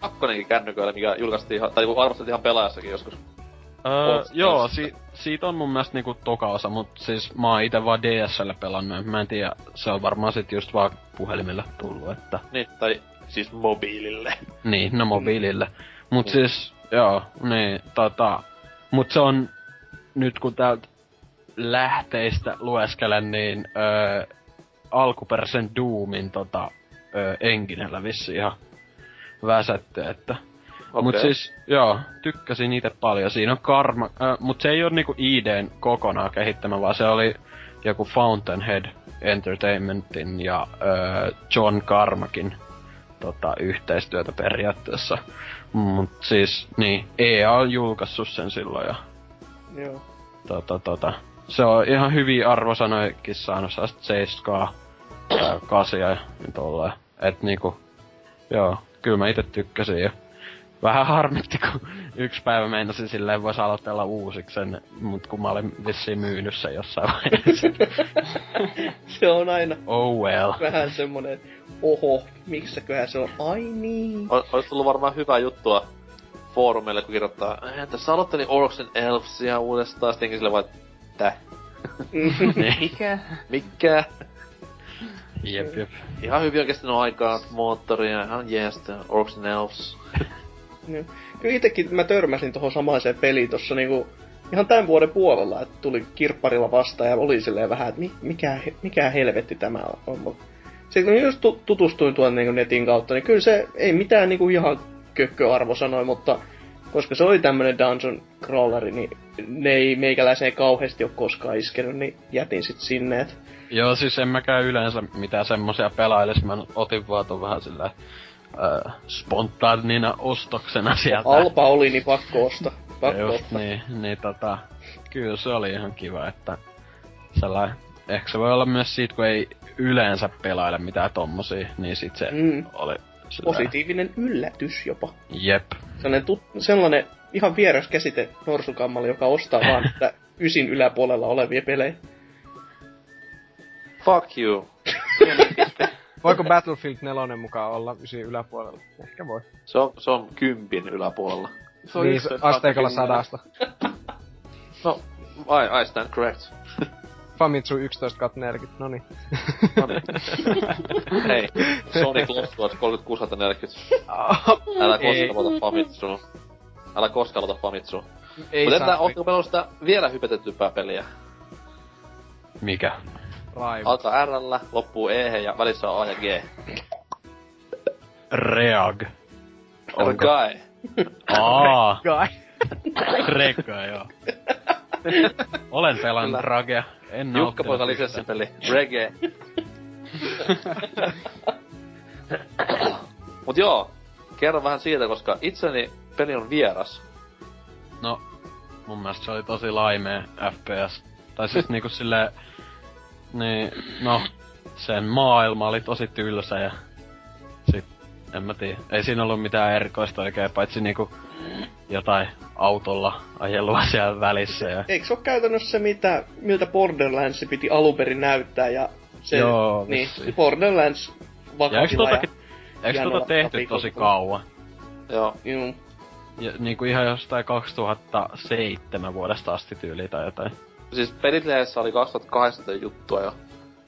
B: kakkonenkin kännyköillä, mikä julkaistiin ihan, tai arvosteltiin ihan pelaajassakin joskus?
D: Öö, joo, si- siitä on mun mielestä niinku toka osa, mut siis mä oon ite vaan DSL pelannut, mä en tiedä, se on varmaan sit just vaan puhelimelle tullut, että...
B: Niin, tai siis mobiilille.
D: Niin, no mobiilille. Mut
B: Mm.
D: siis, joo, niin, tota... Mut se on, nyt kun täältä lähteistä lueskelen, niin öö, alkuperäisen Doomin tota, öö, enginellä vissi ihan väsätty, että...
B: Okei.
D: Mut siis, joo, tykkäsin itse paljon. Siinä on Karma, äh, mut se ei ole niinku IDn kokonaan kehittämä, vaan se oli joku Fountainhead Entertainmentin ja äh, John Karmakin tota, yhteistyötä periaatteessa. Mut siis, niin, EA on julkaissut sen silloin ja
E: Joo.
D: tota, tota, se on ihan hyviä arvosanojakin saanut, sellaista 7 8 ja tolleen. Et niinku, joo, kyllä mä itse tykkäsin ja vähän harmitti, kun yksi päivä meinasin silleen vois aloitella uusiksi sen, mut kun mä olin vissiin myynyt sen jossain vaiheessa. <laughs>
E: se on aina
D: oh well.
E: vähän semmonen, että oho, mikssäköhän se on? Ai niin.
B: O- Ois tullut varmaan hyvää juttua foorumeille, kun kirjoittaa, "Eh, tässä aloittelin Orcs and Elfsia uudestaan, sittenkin sille vaan, että <laughs> <laughs>
G: Mikä?
B: mikä?
D: Jep, jep.
B: Ihan hyvin on kestänyt aikaa, moottoria, ihan jees, Orcs and Elves.
E: Joo. <laughs> Kyllä itekin mä törmäsin tuohon samaiseen peliin tossa niinku ihan tämän vuoden puolella, että tuli kirpparilla vastaan ja oli silleen vähän, että mi- mikä, mikä helvetti tämä on. Sitten kun just tu- tutustuin tuon niinku netin kautta, niin kyllä se ei mitään niinku ihan kökköarvo sanoi, mutta koska se oli tämmönen dungeon crawleri, niin ne ei meikäläiseen kauheasti ole koskaan iskenyt, niin jätin sit sinne, et
D: Joo, siis en mäkään yleensä mitään semmosia pelailis, mä otin vaan ton vähän sillä äh, spontaanina ostoksena sieltä.
E: Alpa oli, niin pakko ostaa. Pakko
D: Just
E: ostaa.
D: niin, niin tota, kyllä se oli ihan kiva, että sellainen, ehkä se voi olla myös siitä, kun ei yleensä pelaile mitään tommosia, niin sit se
E: Mm.
D: oli
E: Positiivinen yllätys jopa.
D: Jep.
E: sellainen, tut, sellainen ihan vieras käsite norsukammalle, joka ostaa vaan <laughs> että ysin yläpuolella olevia pelejä.
B: Fuck you. <laughs>
C: Voiko Battlefield 4 mukaan olla ysin yläpuolella? Ehkä voi.
B: Se on, se on kympin yläpuolella.
I: Se on
C: niin,
I: 11
C: asteikolla sadasta.
B: No, I, I stand correct. <laughs>
C: Famitsu 11 kautta 40, noni. <laughs>
B: Hei, Sonic Lost Wars 3640. Älä
C: Ei.
B: koskaan aloita Famitsua. Älä koskaan aloita Famitsua.
C: Ei
B: Mutta entä, ootteko pelannut sitä vielä hypetettympää peliä?
D: Mikä?
C: raivo.
B: Alkaa R, loppuu E ja välissä on A ja G.
D: Reag. Onko?
B: Guy.
D: Aa,
C: Kai.
D: Rega, joo. <laughs> Olen pelannut
B: Kyllä.
D: Ragea. En
B: Jukka poika
D: yhtään.
B: lisenssipeli. Reggae. Mut joo, kerro vähän siitä, koska itseni peli on vieras.
D: No, mun mielestä se oli tosi laimea FPS. Tai siis <laughs> niinku silleen... Niin, no, sen maailma oli tosi tylsä ja... Sit, en mä tiedä. Ei siinä ollut mitään erikoista oikein, paitsi niinku jotain autolla ajelua siellä välissä ja...
E: Eikö se ole käytännössä se, mitä, miltä Borderlands piti alun perin näyttää, ja Se,
D: Joo,
E: niin,
D: vissiin.
E: Borderlands
D: Ja eikö
E: vakavilla ja,
D: eikö tota tehty tosi kauan?
B: Joo.
E: Juu.
D: Ja, niinku ihan jostain 2007 vuodesta asti tyyliin tai jotain.
B: Siis pelitlehdessä oli 2018 juttua jo.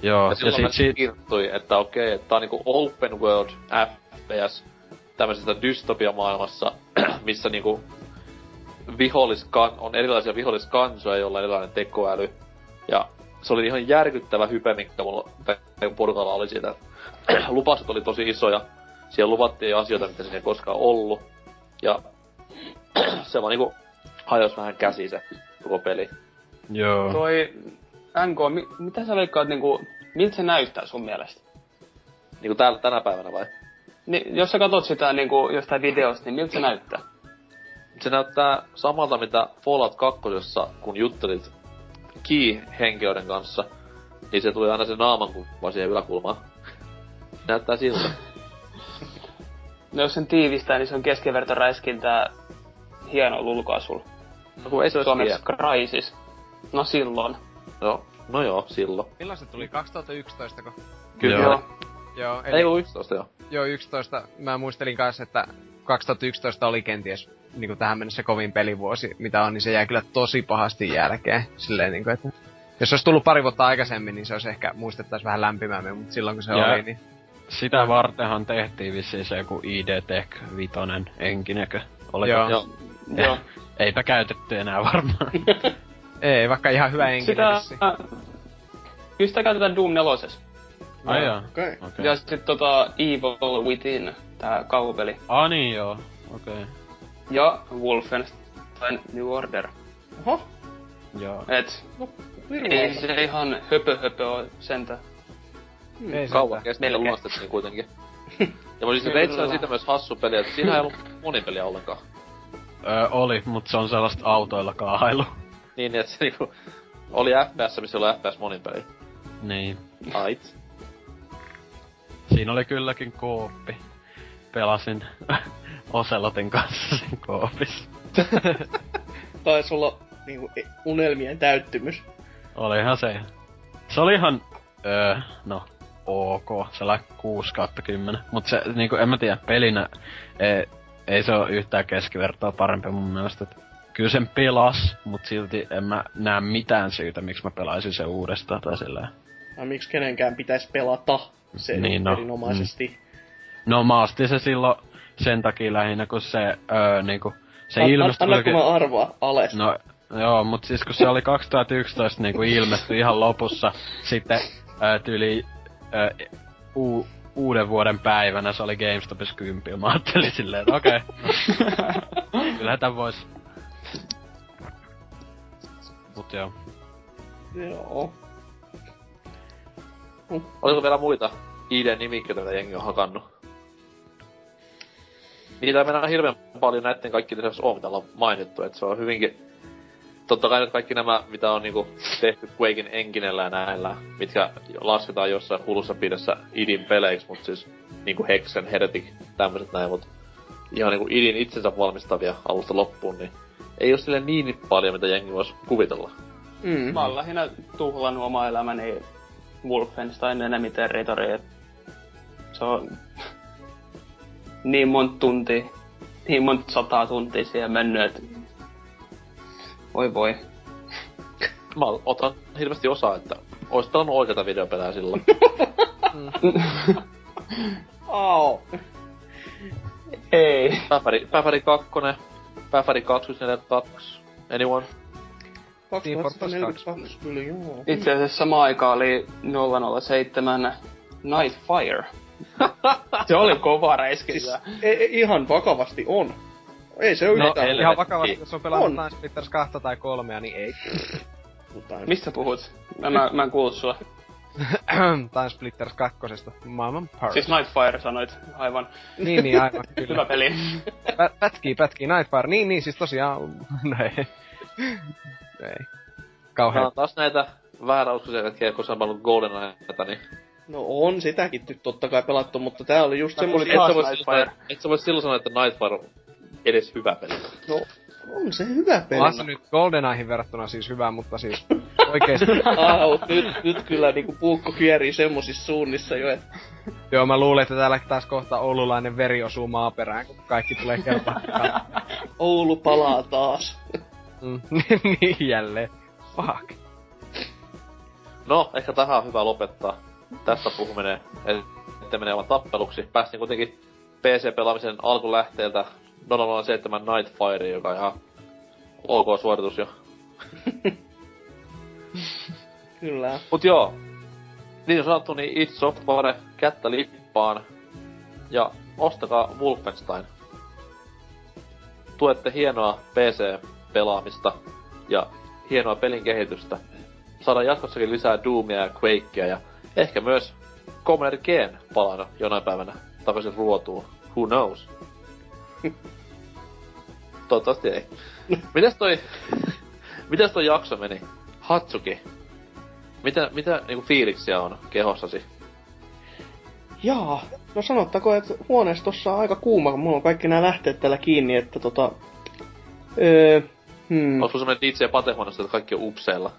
D: Joo,
B: Ja
D: ja,
B: silloin
D: sit,
B: mä
D: sit,
B: kirjoittui, että okei, että tää on niinku open world FPS tämmöisessä dystopia-maailmassa, <clears throat> missä niinku viholliskan, on erilaisia viholliskansoja, joilla on erilainen tekoäly. Ja se oli ihan järkyttävä hype, mikä mulla tai porukalla oli siitä. <clears throat> Lupaukset oli tosi isoja. Siellä luvattiin asioita, mitä siinä ei koskaan ollut. Ja <clears throat> se vaan niinku hajosi vähän käsi se koko peli.
D: joo.
G: Toi NK, mi- mitä sä veikkaat niinku, miltä se näyttää sun mielestä?
B: Niinku täällä tänä päivänä vai?
G: Niin, jos sä katot sitä niinku jostain videosta, niin miltä se näyttää?
B: Se näyttää samalta mitä Fallout 2, kun juttelit Key-henkilöiden kanssa, niin se tuli aina se naamankuva siihen yläkulmaan. <laughs> Näyttää siltä. <laughs>
G: No jos sen tiivistää, niin se on keskivertoräiskintää hienolla ulkoasulla.
B: No kun ei se olisi
G: Suomeksi
B: hieno.
G: Crysis. No silloin.
B: No, no joo, silloin.
C: Milloin se tuli? 2011 ko?
B: Kyllä.
D: Joo.
B: Joo.
C: Joo, eli
B: Ei kun 11 joo.
C: Joo 11. Mä muistelin kanssa, että 2011 oli kenties niinku tähän mennessä kovin pelivuosi, mitä on, niin se jää kyllä tosi pahasti jälkeen. Silleen niinku, että jos se olisi tullut pari vuotta aikaisemmin, niin se olisi ehkä muistettais vähän lämpimämmin, mutta silloin kun se
D: Ja-
C: oli, niin
D: Sitä vartenhan tehtiin vissiin se joku ID Tech vitonen enkinekö. Oliko?
C: Joo.
B: Joo.
G: Joo.
D: Eipä käytetty enää varmaan. <laughs>
C: ei, vaikka ihan hyvä enkinen
G: Sitä...
C: vissiin.
G: Kyllä sitä käytetään Doom 4.
D: Ai joo.
E: Okei.
D: Okei.
G: Ja sit tota Evil Within, tää kauhupeli.
D: Ah niin joo. Okei. Okay.
G: Ja Wolfenstein New Order.
E: Oho,
D: Joo.
G: Et ei
E: virua.
G: se ihan höpö höpö oo sentä.
C: Ei se
B: Kauan kesti lunastettiin kuitenkin. <laughs> Ja mä siis
G: Kyllä.
B: Rage on siitä myös hassu peli, että siinä ei ollut monipeliä ollenkaan.
D: Öö, oli, mutta se on sellaista autoilla kaahailu.
B: Niin, että se niinku oli FPS, missä oli FPS monipeli.
D: Niin.
B: Ait.
D: Siinä oli kylläkin kooppi. Pelasin <laughs> Oselotin kanssa sen koopissa. <laughs>
E: Taisi olla niinku unelmien täyttymys.
D: Olihan se. Se oli ihan, öö, no, ok. Se oli 6 kautta 10. Mut se, niinku, en mä tiedä, pelinä ei, ei se oo yhtään keskivertoa parempi mun mielestä. Et kyllä sen pelas, mut silti en mä näe mitään syytä, miksi mä pelaisin sen uudestaan tai silleen.
E: Tai miksi kenenkään pitäisi pelata se
D: Niin, no,
E: erinomaisesti.
D: No mä ostin se silloin sen takia lähinnä, kun se, öö, niinku, se
E: An-
D: ilmestyi...
E: Anna kun mä arvaa, Ales.
D: No, joo, mut siis kun se oli 2011 niinku ilmestyi ihan lopussa, sitten ää, tyyli ää, u- uuden vuoden päivänä se oli GameStopissa kympi, ja mä ajattelin silleen, että okei, no, <laughs> kyllähän tän vois. Mut joo.
E: Joo.
B: Oliko vielä muita ID-nimikkeitä, mitä jengi on hakannut? Niitä ei mennä hirveän paljon näitten kaikki lisäksi on, mitä ollaan mainittu, että se on hyvinkin... Totta kai nyt kaikki nämä, mitä on niinku tehty Quakein enkinellä ja näillä, mitkä lasketaan jossain hulussa piirissä idin peleiksi, mut siis niinku Hexen, Heretic, tämmöset näin, mut ihan niinku idin itsensä valmistavia alusta loppuun, niin ei oo sille niin paljon, mitä jengi vois kuvitella.
E: Mm.
G: Mä oon lähinnä tuhlannut oma elämäni Wolfenstein Enemy Territory. et Se on niin monta tuntia, niin monta sataa tuntia siihen mennyt, et voi voi.
B: Mä otan hirveästi osaa, että ois pelannut oikeita videopelejä silloin. <laughs>
E: Au.
G: Ei.
B: Päfäri, Päfäri 2, Päfäri 242, anyone?
C: Team Fortress
E: 2042, kyllä joo.
G: Itse asiassa sama aika oli 007 Nightfire. <laughs> se oli kova räiskintä.
E: Siis, e- e- ihan vakavasti on. Ei se ole
C: No,
E: yhtään.
C: ihan vakavasti, jos on pelannut. Time Splitters 2 tai 3, niin ei.
G: Mistä puhut? Mä, mä, mä en kuullut sua. <clears throat>
C: Time Splitters 2. Maailman paras.
G: Siis Nightfire sanoit aivan.
C: Niin, niin, aivan, <laughs>
G: Hyvä
C: kyllä.
G: peli.
C: Pä- pätkii, pätkii, Nightfire. Niin, niin, siis tosiaan... <laughs> No ei. Kauhean.
B: on taas näitä vääräuskoisia, ei koskaan pelannut Golden Knightita, niin...
E: No on sitäkin nyt totta kai pelattu, mutta tää oli just
G: Mä
E: semmosia...
B: Et sä, et sä vois silloin sanoa, että Nightfire on edes hyvä peli.
E: No, on se hyvä peli.
C: On se nyt GoldenEyehin verrattuna siis hyvä, mutta siis Oikeesti. <laughs>
E: Au, nyt, nyt kyllä niinku puukko kierii semmosissa suunnissa jo, että
C: Joo, mä luulen, että täällä taas kohta oululainen veri osuu maaperään, kun kaikki tulee kelpaamaan. <laughs>
E: Oulu palaa taas.
C: Mm. <laughs> niin jälleen. Fuck.
B: No, ehkä tähän on hyvä lopettaa. Tästä puhuminen, että menee aivan tappeluksi. Päästiin kuitenkin PC-pelaamisen alkulähteeltä 007 Nightfire, joka on ihan ok suoritus jo. <laughs>
E: Kyllä.
B: Mut joo, niin sanottu, niin id Software kättä lippaan ja ostakaa Wolfenstein. Tuette hienoa PC-pelaamista ja hienoa pelin kehitystä. Saadaan jatkossakin lisää Doomia ja Quakea ja ehkä myös Commander Keen palana jonain päivänä takaisin ruotuun. Who knows? <laughs> Toivottavasti ei. Mites toi... <laughs> Mites toi jakso meni? Hatsuki. Mitä, mitä niinku fiiliksiä on kehossasi?
E: Jaa, no sanottako, että huoneistossa on aika kuuma, kun mulla on kaikki nämä lähteet täällä kiinni, että tota... Öö, hmm,
B: Onko semmonen DJ patehuoneessa, että kaikki on upseilla?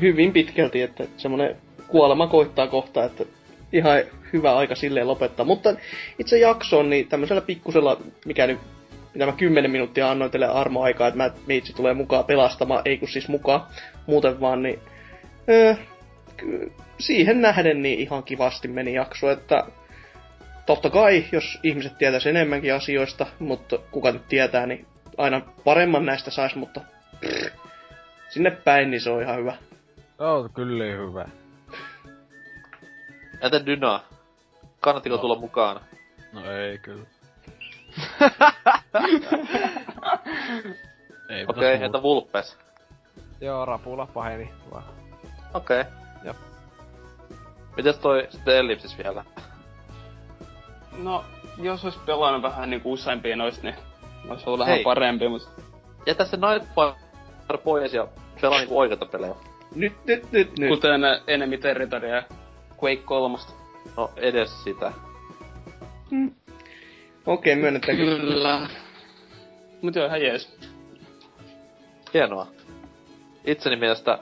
E: hyvin pitkälti, että semmonen kuolema koittaa kohta, että ihan hyvä aika silleen lopettaa. Mutta itse jaksoon, niin tämmöisellä pikkusella, mikä nyt, mitä mä 10 minuuttia annoin teille armoaikaa, että mä meitsi tulee mukaan pelastamaan, ei kun siis mukaan, muuten vaan, niin öö, siihen nähden niin ihan kivasti meni jakso, että totta kai, jos ihmiset tietäisi enemmänkin asioista, mutta kuka nyt tietää, niin aina paremman näistä saisi, mutta <clears throat> sinne päin, niin se on ihan hyvä.
C: Joo, kyllä hyvä.
B: Entä Dyna? Kannattiko
H: No.
B: tulla mukaan?
H: No ei kyllä. <laughs> ei
B: Okei, okay, entä Vulpes?
C: Joo, rapula paheni. Vaan.
B: Okei. Okay.
C: Joo.
B: Mites toi sitten Ellipsis vielä?
G: No, jos olisi pelannut vähän niinku useampia noista, niin olisi ollut vähän
B: Hei.
G: parempi, mutta
B: Jätä se Nightfire pois ja pelaa niinku oikeita pelejä.
E: Nyt, nyt, nyt, nyt.
G: kuten Enemy Territory ja Quake 3.
B: No edes sitä.
E: Okei, myönnetään kyllä.
G: Kyllä. Mut joo, ihan jees.
B: Hienoa. Itseni mielestä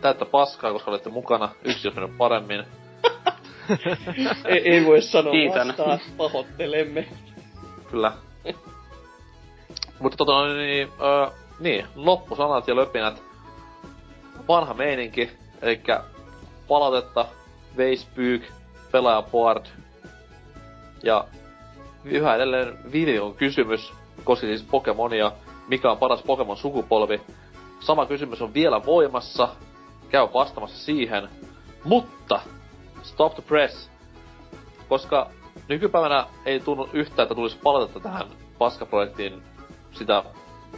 B: täyttä paskaa, koska olette mukana. Yksi jos mennyt paremmin. <laughs>
E: ei, ei voi sanoa
G: Kiitän.
E: vastaan, pahoittelemme.
B: Kyllä. Mutta tota noin, niin, öö, niin, loppusanat ja löpinät. Vanha meininki, eli palautetta, Veisbyk, pelaaja Board. Ja yhä edelleen videon kysymys, koski siis Pokemonia, mikä on paras Pokemon sukupolvi. Sama kysymys on vielä voimassa, käy vastaamassa siihen. Mutta, stop the press, koska nykypäivänä ei tunnu yhtään, että tulisi palautetta tähän paskaprojektiin sitä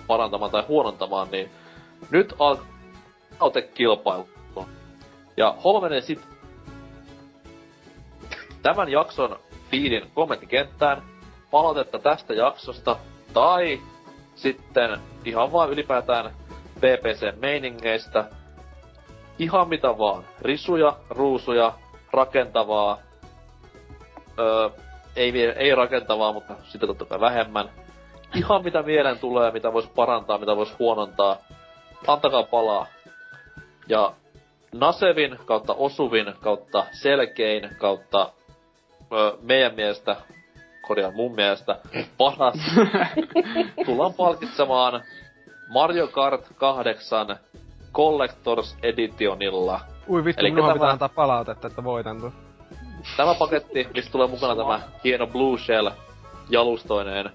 B: parantamaan tai huonontamaan, niin nyt alkaa kilpailu. Ja homma menee sit tämän jakson feedin kommenttikenttään palautetta tästä jaksosta tai sitten ihan vaan ylipäätään PPC-meiningeistä. Ihan mitä vaan. Risuja, ruusuja, rakentavaa, öö, ei, ei rakentavaa, mutta sitä totta kai vähemmän. Ihan mitä mieleen tulee, mitä vois parantaa, mitä vois huonontaa. Antakaa palaa. Ja Nasevin kautta osuvin kautta selkein kautta öö, meidän mielestä, korjaan mun mielestä, paras <laughs> tullaan palkitsemaan Mario Kart 8 Collectors Editionilla.
C: Ui vittu,
B: Elikkä tämä-
C: pitää antaa palautetta, että voitan tuon.
B: Tämä paketti, mistä tulee mukana tämä hieno Blue Shell jalustoineen,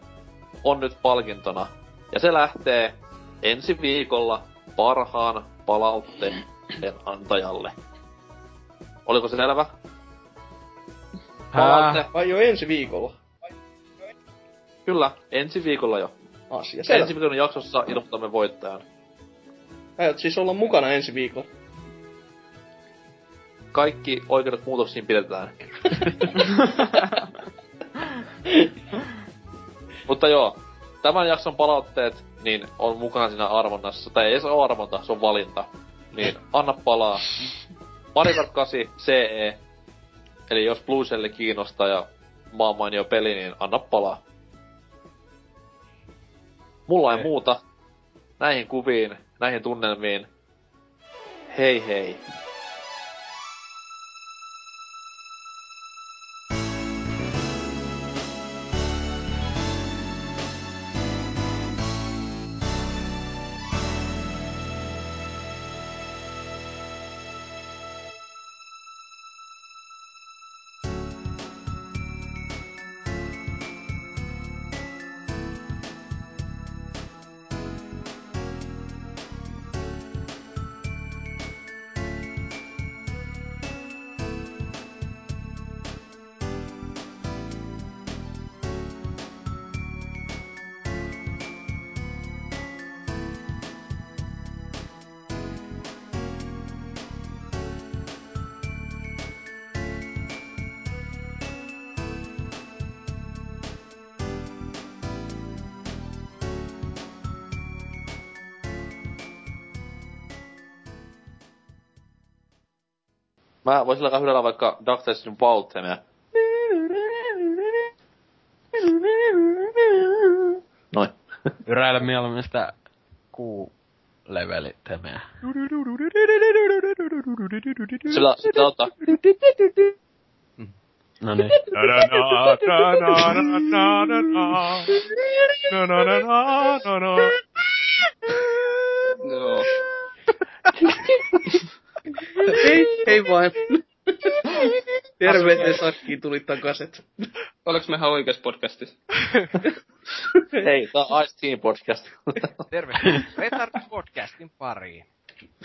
B: on nyt palkintona. Ja se lähtee ensi viikolla parhaan palautteen antajalle. Oliko se selvä? Palautte.
E: Vai jo ensi viikolla?
B: Kyllä, ensi viikolla jo.
E: Asia
B: Ensi
E: selvä.
B: viikon jaksossa ilmoitamme voittajan.
E: Aiot siis olla mukana ensi viikolla.
B: Kaikki oikeudet muutoksiin pidetään. <laughs> Mutta joo, tämän jakson palautteet niin on mukana siinä arvonnassa. Tai ei se ole arvonta, se on valinta. Niin anna palaa. Mario Kart 8 CE. Eli jos Blue Shell kiinnostaa ja maan mainio peli, niin anna palaa. Mulla ei
C: Ei.
B: muuta. Näihin kuviin, näihin tunnelmiin. Hei hei. Mä voisin alkaa hylällä vaikka Dark Session Vaultemia. Noin.
D: Yräillä mieluummin sitä kuu leveli.
B: Sillä, sillä ottaa.
D: No, niin.
C: no
B: niin. <laughs>
E: Ei, ei vaan. ne Sakkiin tuli takaset.
G: Oliko mehän oikeassa podcastissa?
B: Hei, tää on Ice Team podcast.
C: Tervetuloa Retard podcastin pariin.